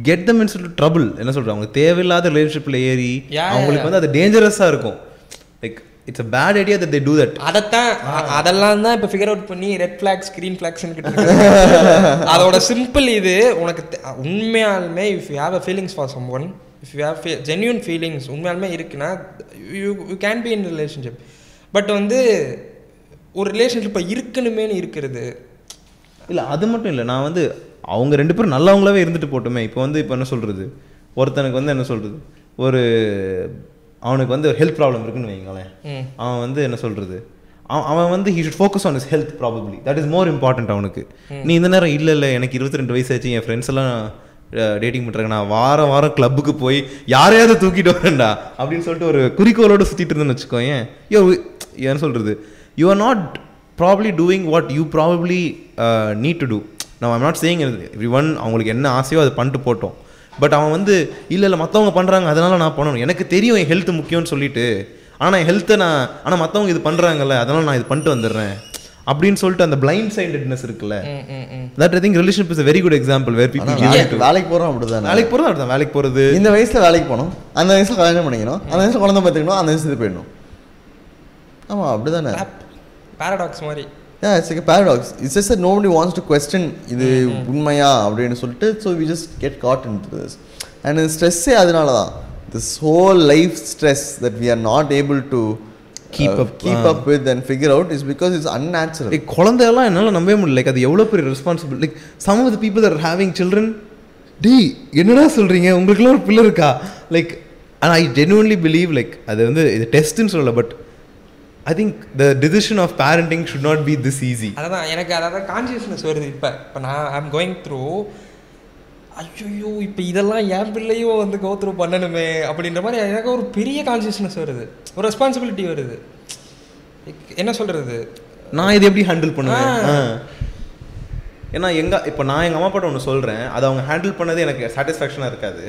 get them into trouble என்ன சொல்றாங்க அவங்க தேவையில்லாத ரிலேஷன்ஷிப்பில் ஏறி அவங்களுக்கு. வந்து அது டேஞ்சரஸாக இருக்கும். Like it's a bad idea that they do that அதைத்தான் அதெல்லாம் தான் இப்போ ஃபிகர் அவுட் பண்ணி ரெட் ஃபிளாக்ஸ் க்ரீன் ஃபிளாக்ஸ் அதோட சிம்பிள் இது உனக்கு உண்மையாலுமே if you have a feelings for someone if you have genuine feelings உண்மையாலுமே இருக்குன்னா you you can be in relationship but வந்து ஒரு ரிலேஷன்ஷிப்பை இருக்கணுமேனு இருக்கிறது. இல்லை அது மட்டும் இல்லை. நான் வந்து அவங்க ரெண்டு பேரும் நல்லவங்களாவே இருந்துட்டு போட்டுமே. இப்போ வந்து இப்போ என்ன சொல்கிறது ஒருத்தனுக்கு வந்து என்ன சொல்கிறது ஒரு அவனுக்கு வந்து ஒரு ஹெல்த் ப்ராப்ளம் இருக்குன்னு வைங்களேன் அவன் வந்து என்ன சொல்கிறது அவன் வந்து he should focus on his health probably that is more important அவனுக்கு. நீ இந்த நேரம் இல்லை இல்லை எனக்கு இருபத்தி ரெண்டு வயசு ஆச்சு என் ஃப்ரெண்ட்ஸ் எல்லாம் டேட்டிங் பண்ணுறாங்க நான் வாரம் வாரம் கிளப்புக்கு போய் யாரையாவது தூக்கிட்டு வரேன்டா அப்படின்னு சொல்லிட்டு ஒரு குறிக்கோளோட சுற்றிட்டு இருந்தேன்னு வச்சுக்கோயேன். யோ ஏன்னு சொல்கிறது you are not probably doing what you probably need to do நான் I'm not saying everyone அவங்களுக்கு என்ன ஆசையோ அதை பண்ணிட்டு போட்டோம். பட் அவன் வந்து இல்லை இல்லை மற்றவங்க பண்ணுறாங்க அதனால நான் பண்ணணும். எனக்கு தெரியும் என் ஹெல்த் முக்கியம்னு சொல்லிட்டு. ஆனால் என் ஹெல்த்தை நான் ஆனால் மற்றவங்க இது பண்ணுறாங்கல்ல அதனால நான் இது பண்ணிட்டு வந்துடுறேன். அப்படின்னு சொல்லிட்டு அந்த பிளைண்ட் சைண்டட்னஸ் இருக்குல்ல. ம் ம் ம். That I think relationship is very good example where people வேலைக்கு வேலைக்கு போகிறோம் அப்படிதானே? வேலைக்கு போகிறது அதுதான் வேலைக்கு போகிறது இந்த வயசில் வேலைக்கு போகணும் அந்த வயசில் கல்யாணம் பண்ணிக்கணும் அந்த வயசில் குழந்தை பார்த்துக்கணும் அந்த வயசுல போயிடணும். ஆமாம் அப்படிதானே? பேரடாக்ஸ் மாதிரி. Yeah, it's like a paradox. It's just that nobody wants to question இது உண்மையா? அப்படின்னு சொல்லிட்டு so we just get caught in this and ஸ்ட்ரெஸ்ஸே அதனால தான். This whole life stress that we are not able to Keep up, keep up with and figure out is because it's unnatural like குழந்தையெல்லாம் என்னால் நம்பவே முடியல. Like அது எவ்வளோ பெரிய responsible like some of the people are having children டேய் என்னடா சொல்கிறீங்க உங்களுக்குலாம் ஒரு பிள்ளை இருக்கா? லைக் ஆனால் ஐ ஜென்வன்லி பிலீவ் லைக் அது வந்து இது டெஸ்ட்டுன்னு சொல்லல but I think the decision of parenting should not be this easy அதான் எனக்கு அதாவது கான்சியஸ்னஸ் வருது. இப்போ இப்போ நான் ஐம் கோயிங் த்ரூ ஐயோ இப்போ இதெல்லாம் என் பிள்ளையும் வந்து கோ த்ரூ பண்ணணுமே அப்படின்ற மாதிரி எனக்கு ஒரு பெரிய கான்சியஸ்னஸ் வருது. ஒரு ரெஸ்பான்சிபிலிட்டி வருது. என்ன சொல்கிறது நான் இதை எப்படி ஹேண்டில் பண்ணுவேன். ஏன்னா எங்க இப்போ நான் எங்கள் அம்மா அப்பாட்ட ஒன்று சொல்கிறேன் அதை அவங்க ஹேண்டில் பண்ணது எனக்கு சாட்டிஸ்ஃபேக்ஷனாக இருக்காது.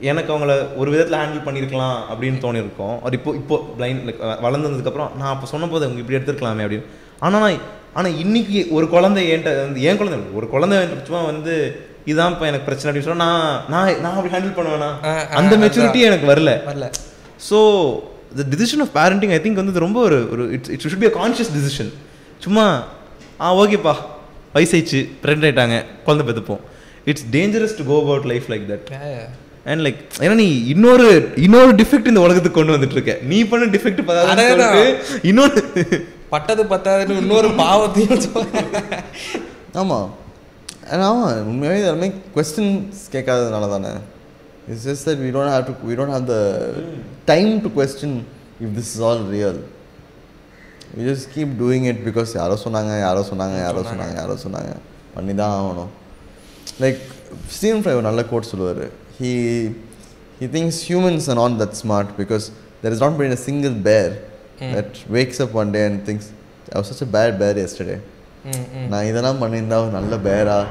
எனக்கு அவங்கள ஒரு விதத்தில் ஹேண்டில் பண்ணியிருக்கலாம் அப்படின்னு தோணியிருக்கோம் ஒரு இப்போ இப்போ பிளைண்ட் லைக் வளர்ந்ததுக்கப்புறம் நான் அப்போ சொன்னபோது அவங்க இப்படி எடுத்துருக்கலாமே அப்படின்னு. ஆனால் நான் ஆனால் இன்னைக்கு ஒரு குழந்தை என்கிட்ட வந்து என் குழந்தை ஒரு குழந்தை சும்மா வந்து இதான் இப்போ எனக்கு பிரச்சனை அப்படின்னு சொன்னா நான் நான் நான் அப்படி ஹேண்டில் பண்ணுவேனா அந்த. மெச்சூரிட்டி எனக்கு வரல. வரல. So the decision of parenting I think வந்து ரொம்ப ஒரு ஒரு it's it should be a conscious decision சும்மா ஆ ஓகேப்பா வயசாயிடுச்சு ப்ரெக்னென்ட் ஆயிட்டாங்க குழந்தை பெற்றுப்போம் it's dangerous to go about life like that and like ஏன்னா நீ இன்னொரு இன்னொரு டிஃபெக்ட் இந்த உலகத்துக்கு கொண்டு வந்துட்டு இருக்க நீ பண்ண டிஃபெக்ட் அதேதான். இன்னொரு பட்டது பத்தாதுன்னு இன்னொரு பாவத்தையும் சொல்ல ஆமாம் ஆமாம் உண்மையாகவே எல்லாமே கொஸ்டின்ஸ் கேட்காததுனால தானே. It's just that we don't have to we don't have the time to question if this is all real we just keep doing it because யாரோ சொன்னாங்க யாரோ சொன்னாங்க யாரோ சொன்னாங்க. யாரோ சொன்னாங்க. பண்ணி தான் ஆகணும். லைக் ஸ்டீவன் ஃப்ரை ஒரு நல்ல கோட் சொல்லுவார். He he things humans are not that smart because there has not been a single bear that wakes up one day and thinks I was such a bad bear yesterday. ம் ம் நான் இதெல்லாம் பண்ணியிருந்தா ஒரு நல்ல பேரா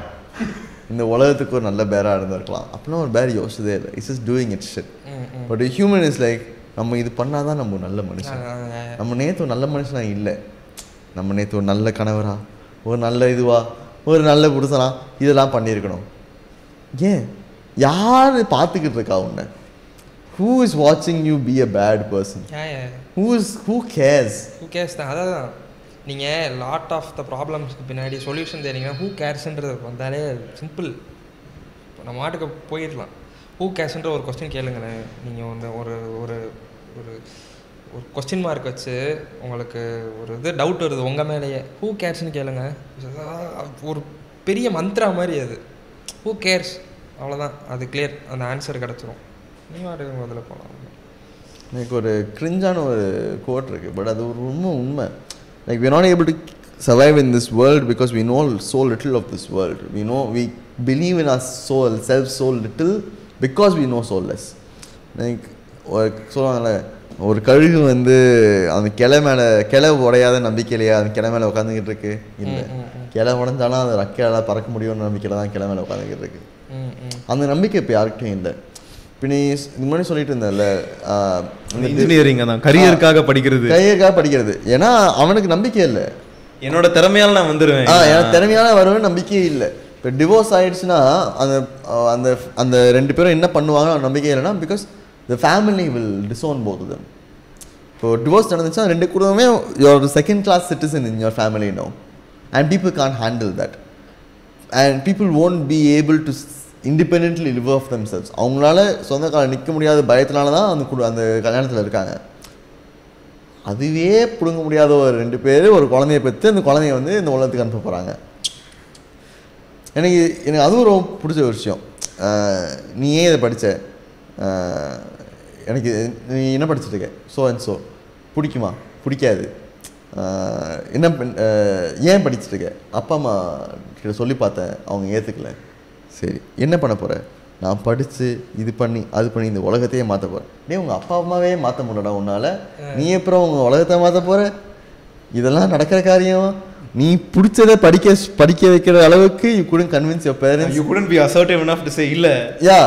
இந்த உலகத்துக்கு ஒரு நல்ல பேரா இருந்திருக்கலாம். அப்படிலாம் ஒரு பேர் யோசிச்சதே இல்லை. It's is doing it shit but human is like நம்ம இது பண்ணாதான் நம்ம நல்ல மனுஷன். நம்ம நேற்று ஒரு நல்ல மனுஷனா? இல்லை. நம்ம நேற்று ஒரு நல்ல கணவரா? ஒரு நல்ல இதுவா? ஒரு நல்ல புருஷனா? இதெல்லாம் பண்ணியிருக்கணும். ஏன்? யார் பார்த்துக்கிட்டு இருக்கா உன்னை? ஹூ இஸ் வாட்சிங் you be a bad person who is who cares who cares தான்? அதான் நீங்கள் லாட் ஆஃப் த ப்ராப்ளம்ஸ்க்கு பின்னாடி சொல்யூஷன் தெரியுங்கன்னா ஹூ கேர்ஸ்ன்றது வந்தாலே சிம்பிள் இப்போ நம்ம மாட்டுக்கு போயிடலாம். ஹூ கேர்ஸ்ன்ற ஒரு கொஸ்டின் கேளுங்களேன். நீங்கள் வந்து ஒரு ஒரு ஒரு ஒரு கொஸ்டின் மார்க் வச்சு உங்களுக்கு ஒரு இது டவுட் வருது உங்கள் மேலேயே. ஹூ கேர்ஸ்னு கேளுங்க. ஒரு பெரிய மந்த்ரா மாதிரி அது. ஹூ கேர்ஸ் அவ்வளோதான் அது கிளியர் அந்த ஆன்சர் கிடச்சிரும். நீ மாட்டுக்கு முதல்ல போகலாம் எனக்கு ஒரு கிரிஞ்சான ஒரு கோட் இருக்கு. பட் அது ஒரு உண்மை உண்மை. Like we not able to survive in this world because we know so little of this world we know we believe in us soul self soul little because we know soul less like ஒரு சொல்லுவாங்கல்ல ஒரு கழுகு வந்து அந்த கிளை மேலே கிளை உடையாத நம்பிக்கையிலையா அந்த கிளை மேலே உட்காந்துக்கிட்டு இருக்கு. இல்லை. கிளை உடஞ்சாலும் அது ரக்கையால பறக்க முடியும்னு நம்பிக்கையில் தான் கிளை மேலே உட்காந்துக்கிட்டு இருக்கு. அந்த நம்பிக்கை இப்போ யார்கிட்டையும் இல்லை. இப்போ நீ இது முன்னாடி சொல்லிட்டு இருந்தேன்ல இன்ஜினியரிங் தான் கரியருக்காக படிக்கிறது. கையக்காக படிக்கிறது. ஏன்னா அவனுக்கு நம்பிக்கை இல்லை. என்னோட திறமையால நான் வந்துருவேன். ஆ எனக்கு திறமையான வருவேன் நம்பிக்கையே இல்லை. இப்போ டிவோர்ஸ் ஆயிடுச்சுன்னா அந்த அந்த அந்த ரெண்டு பேரும் என்ன பண்ணுவாங்க நம்பிக்கை இல்லைன்னா because the family will disown both them இப்போ டிவோர்ஸ் நடந்துச்சுன்னா ரெண்டு குடும்பமே your second class citizen in your family no and people can handle that and people won't be able to independently live of themselves அவங்களால சொந்த காலம் நிற்க முடியாத பயத்தினால தான் அந்த குடு அந்த கல்யாணத்தில் இருக்காங்க. அதுவே பிடுங்க முடியாத ஒரு ரெண்டு பேர் ஒரு குழந்தைய பெற்று அந்த குழந்தைய வந்து இந்த உலகத்துக்கு அனுப்ப போகிறாங்க எனக்கு எனக்கு அதுவும் ரொம்ப பிடிச்ச ஒரு விஷயம். நீ ஏன் இதை படித்த எனக்கு நீ என்ன படிச்சிட்டு ஸோ அண்ட் ஸோ பிடிக்குமா? பிடிக்காது. என்ன பண்- ஏன் படிச்சிட்டு இருக்க? அப்பா அம்மா கிட்ட சொல்லி பார்த்தேன். அவங்க ஏற்றுக்கல சரி என்ன பண்ண போகிற நான் படித்து இது பண்ணி அது பண்ணி இந்த உலகத்தையே மாற்ற போகிறேன் டேய் உங்கள் அப்பா அம்மாவே மாற்ற முடியலடா உன்னால். நீ அப்புறம் உங்கள் உலகத்தை மாற்ற போகிற இதெல்லாம் நடக்கிற காரியம். நீ பிடிச்சதை படிக்க படிக்க வைக்கிற அளவுக்கு you couldn't convince your parents you couldn't be assertive enough to say இல்ல யா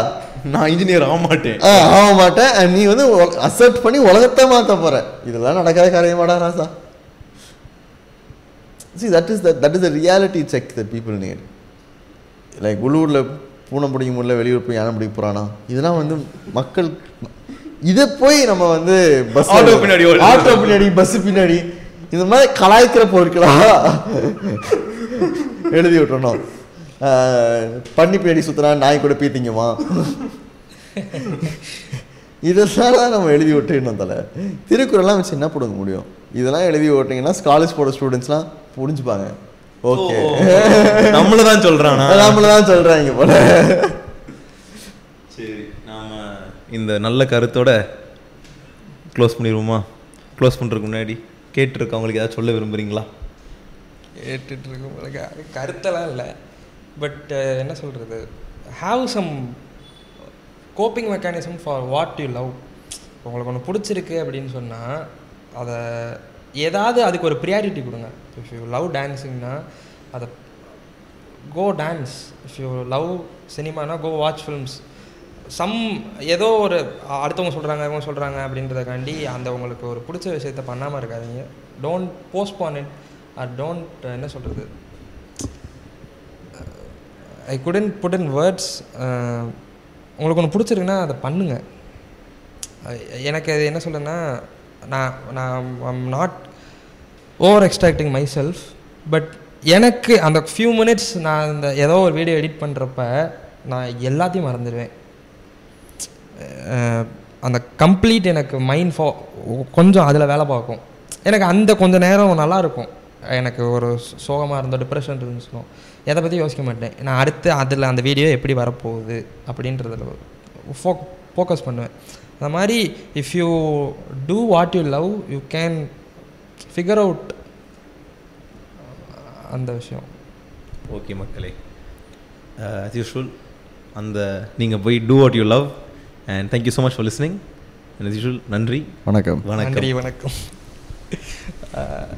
நான் இன்ஜினியர் ஆக மாட்டேன். ஆ ஆக மாட்டேன். நீ வந்து அசர்ட் பண்ணி உலகத்தை மாற்ற போற. இதெல்லாம் நடக்காத காரியமாடா ராசா. See that is the that is the reality check that people need. Like உள்ளூரில் பூனை பிடிக்க முடியல வெளியூர் போய் யானை பிடிக்க போகிறானா இதெல்லாம் வந்து மக்கள் இதை போய் நம்ம வந்து பஸ் Auto பின்னாடி. ஆட்டோ பின்னாடி பஸ் பின்னாடி இந்த மாதிரி கலாய்க்கிற பொருட்களா? எழுதி விட்டுறணும். பண்ணி பின்னாடி சுற்றுனா நாய் கூட பீத்திங்கம்மா இதெல்லாம் நம்ம எழுதி விட்டுணும் தலை. திருக்குறள்லாம் வச்சு என்ன போடுங்க முடியும்? இதெல்லாம் எழுதி விட்டீங்கன்னா காலேஜ் போட ஸ்டூடெண்ட்ஸ்லாம் புரிஞ்சுப்பாங்க. ஓகே. (laughs) நம்மள தான் சொல்றானா? நம்மள தான் சொல்கிறாங்க போல. சரி நாம இந்த நல்ல கருத்தோட க்ளோஸ் பண்ணிடுவோமா? க்ளோஸ் பண்றதுக்கு முன்னாடி கேட்டிருக்கவங்களுக்கு ஏதாவது சொல்ல விரும்புறீங்களா? கேட்டுட்டு அது கருத்தெல்லாம் இல்லை. பட் என்ன சொல்கிறது have some coping mechanism for what you love உங்களுக்கு ஒன்று பிடிச்சிருக்கு அப்படின்னு சொன்னால் அதை ஏதாவது அதுக்கு ஒரு ப்ரியாரிட்டி கொடுங்க. இஃப் யூ லவ் டான்ஸிங்னா அதை go dance if you love சினிமானா go watch films some ஏதோ ஒரு அடுத்தவங்க சொல்கிறாங்க இவங்க சொல்கிறாங்க அப்படின்றதுக்காண்டி அந்த உங்களுக்கு ஒரு பிடிச்ச விஷயத்த பண்ணாமல் இருக்காதீங்க. Don't postpone it or don't என்ன சொல்கிறது I couldn't put in words உங்களுக்கு ஒன்று பிடிச்சிருக்குன்னா அதை பண்ணுங்க. எனக்கு அது என்ன சொல்லுன்னா நான் நான் I'm not over extracting myself but எனக்கு அந்த ஃபியூ மினிட்ஸ் நான் இந்த ஏதோ ஒரு வீடியோ எடிட் பண்ணுறப்ப நான் எல்லாத்தையும் மறந்துடுவேன். அந்த கம்ப்ளீட் எனக்கு மைண்ட் ஃபோ கொஞ்சம் அதில் வேலை பார்க்கும். எனக்கு அந்த கொஞ்சம் நேரம் நல்லா இருக்கும். எனக்கு ஒரு சோகமாக இருந்தோம் டிப்ரெஷன் இருந்துச்சுனோ எதை பற்றி யோசிக்க மாட்டேன். நான் அடுத்து அதில் அந்த வீடியோ எப்படி வரப்போகுது அப்படின்றதில் ஃபோ ஃபோக்கஸ் பண்ணுவேன். அந்த மாதிரி if you do what you love you can figure out அந்த விஷயம். ஓகே மக்களே. ஆஸ் யூஷுவல் அந்த நீங்கள் போய் do what you love and thank you so much for listening and as usual நன்றி. வணக்கம். வணக்கம். நன்றி வணக்கம்.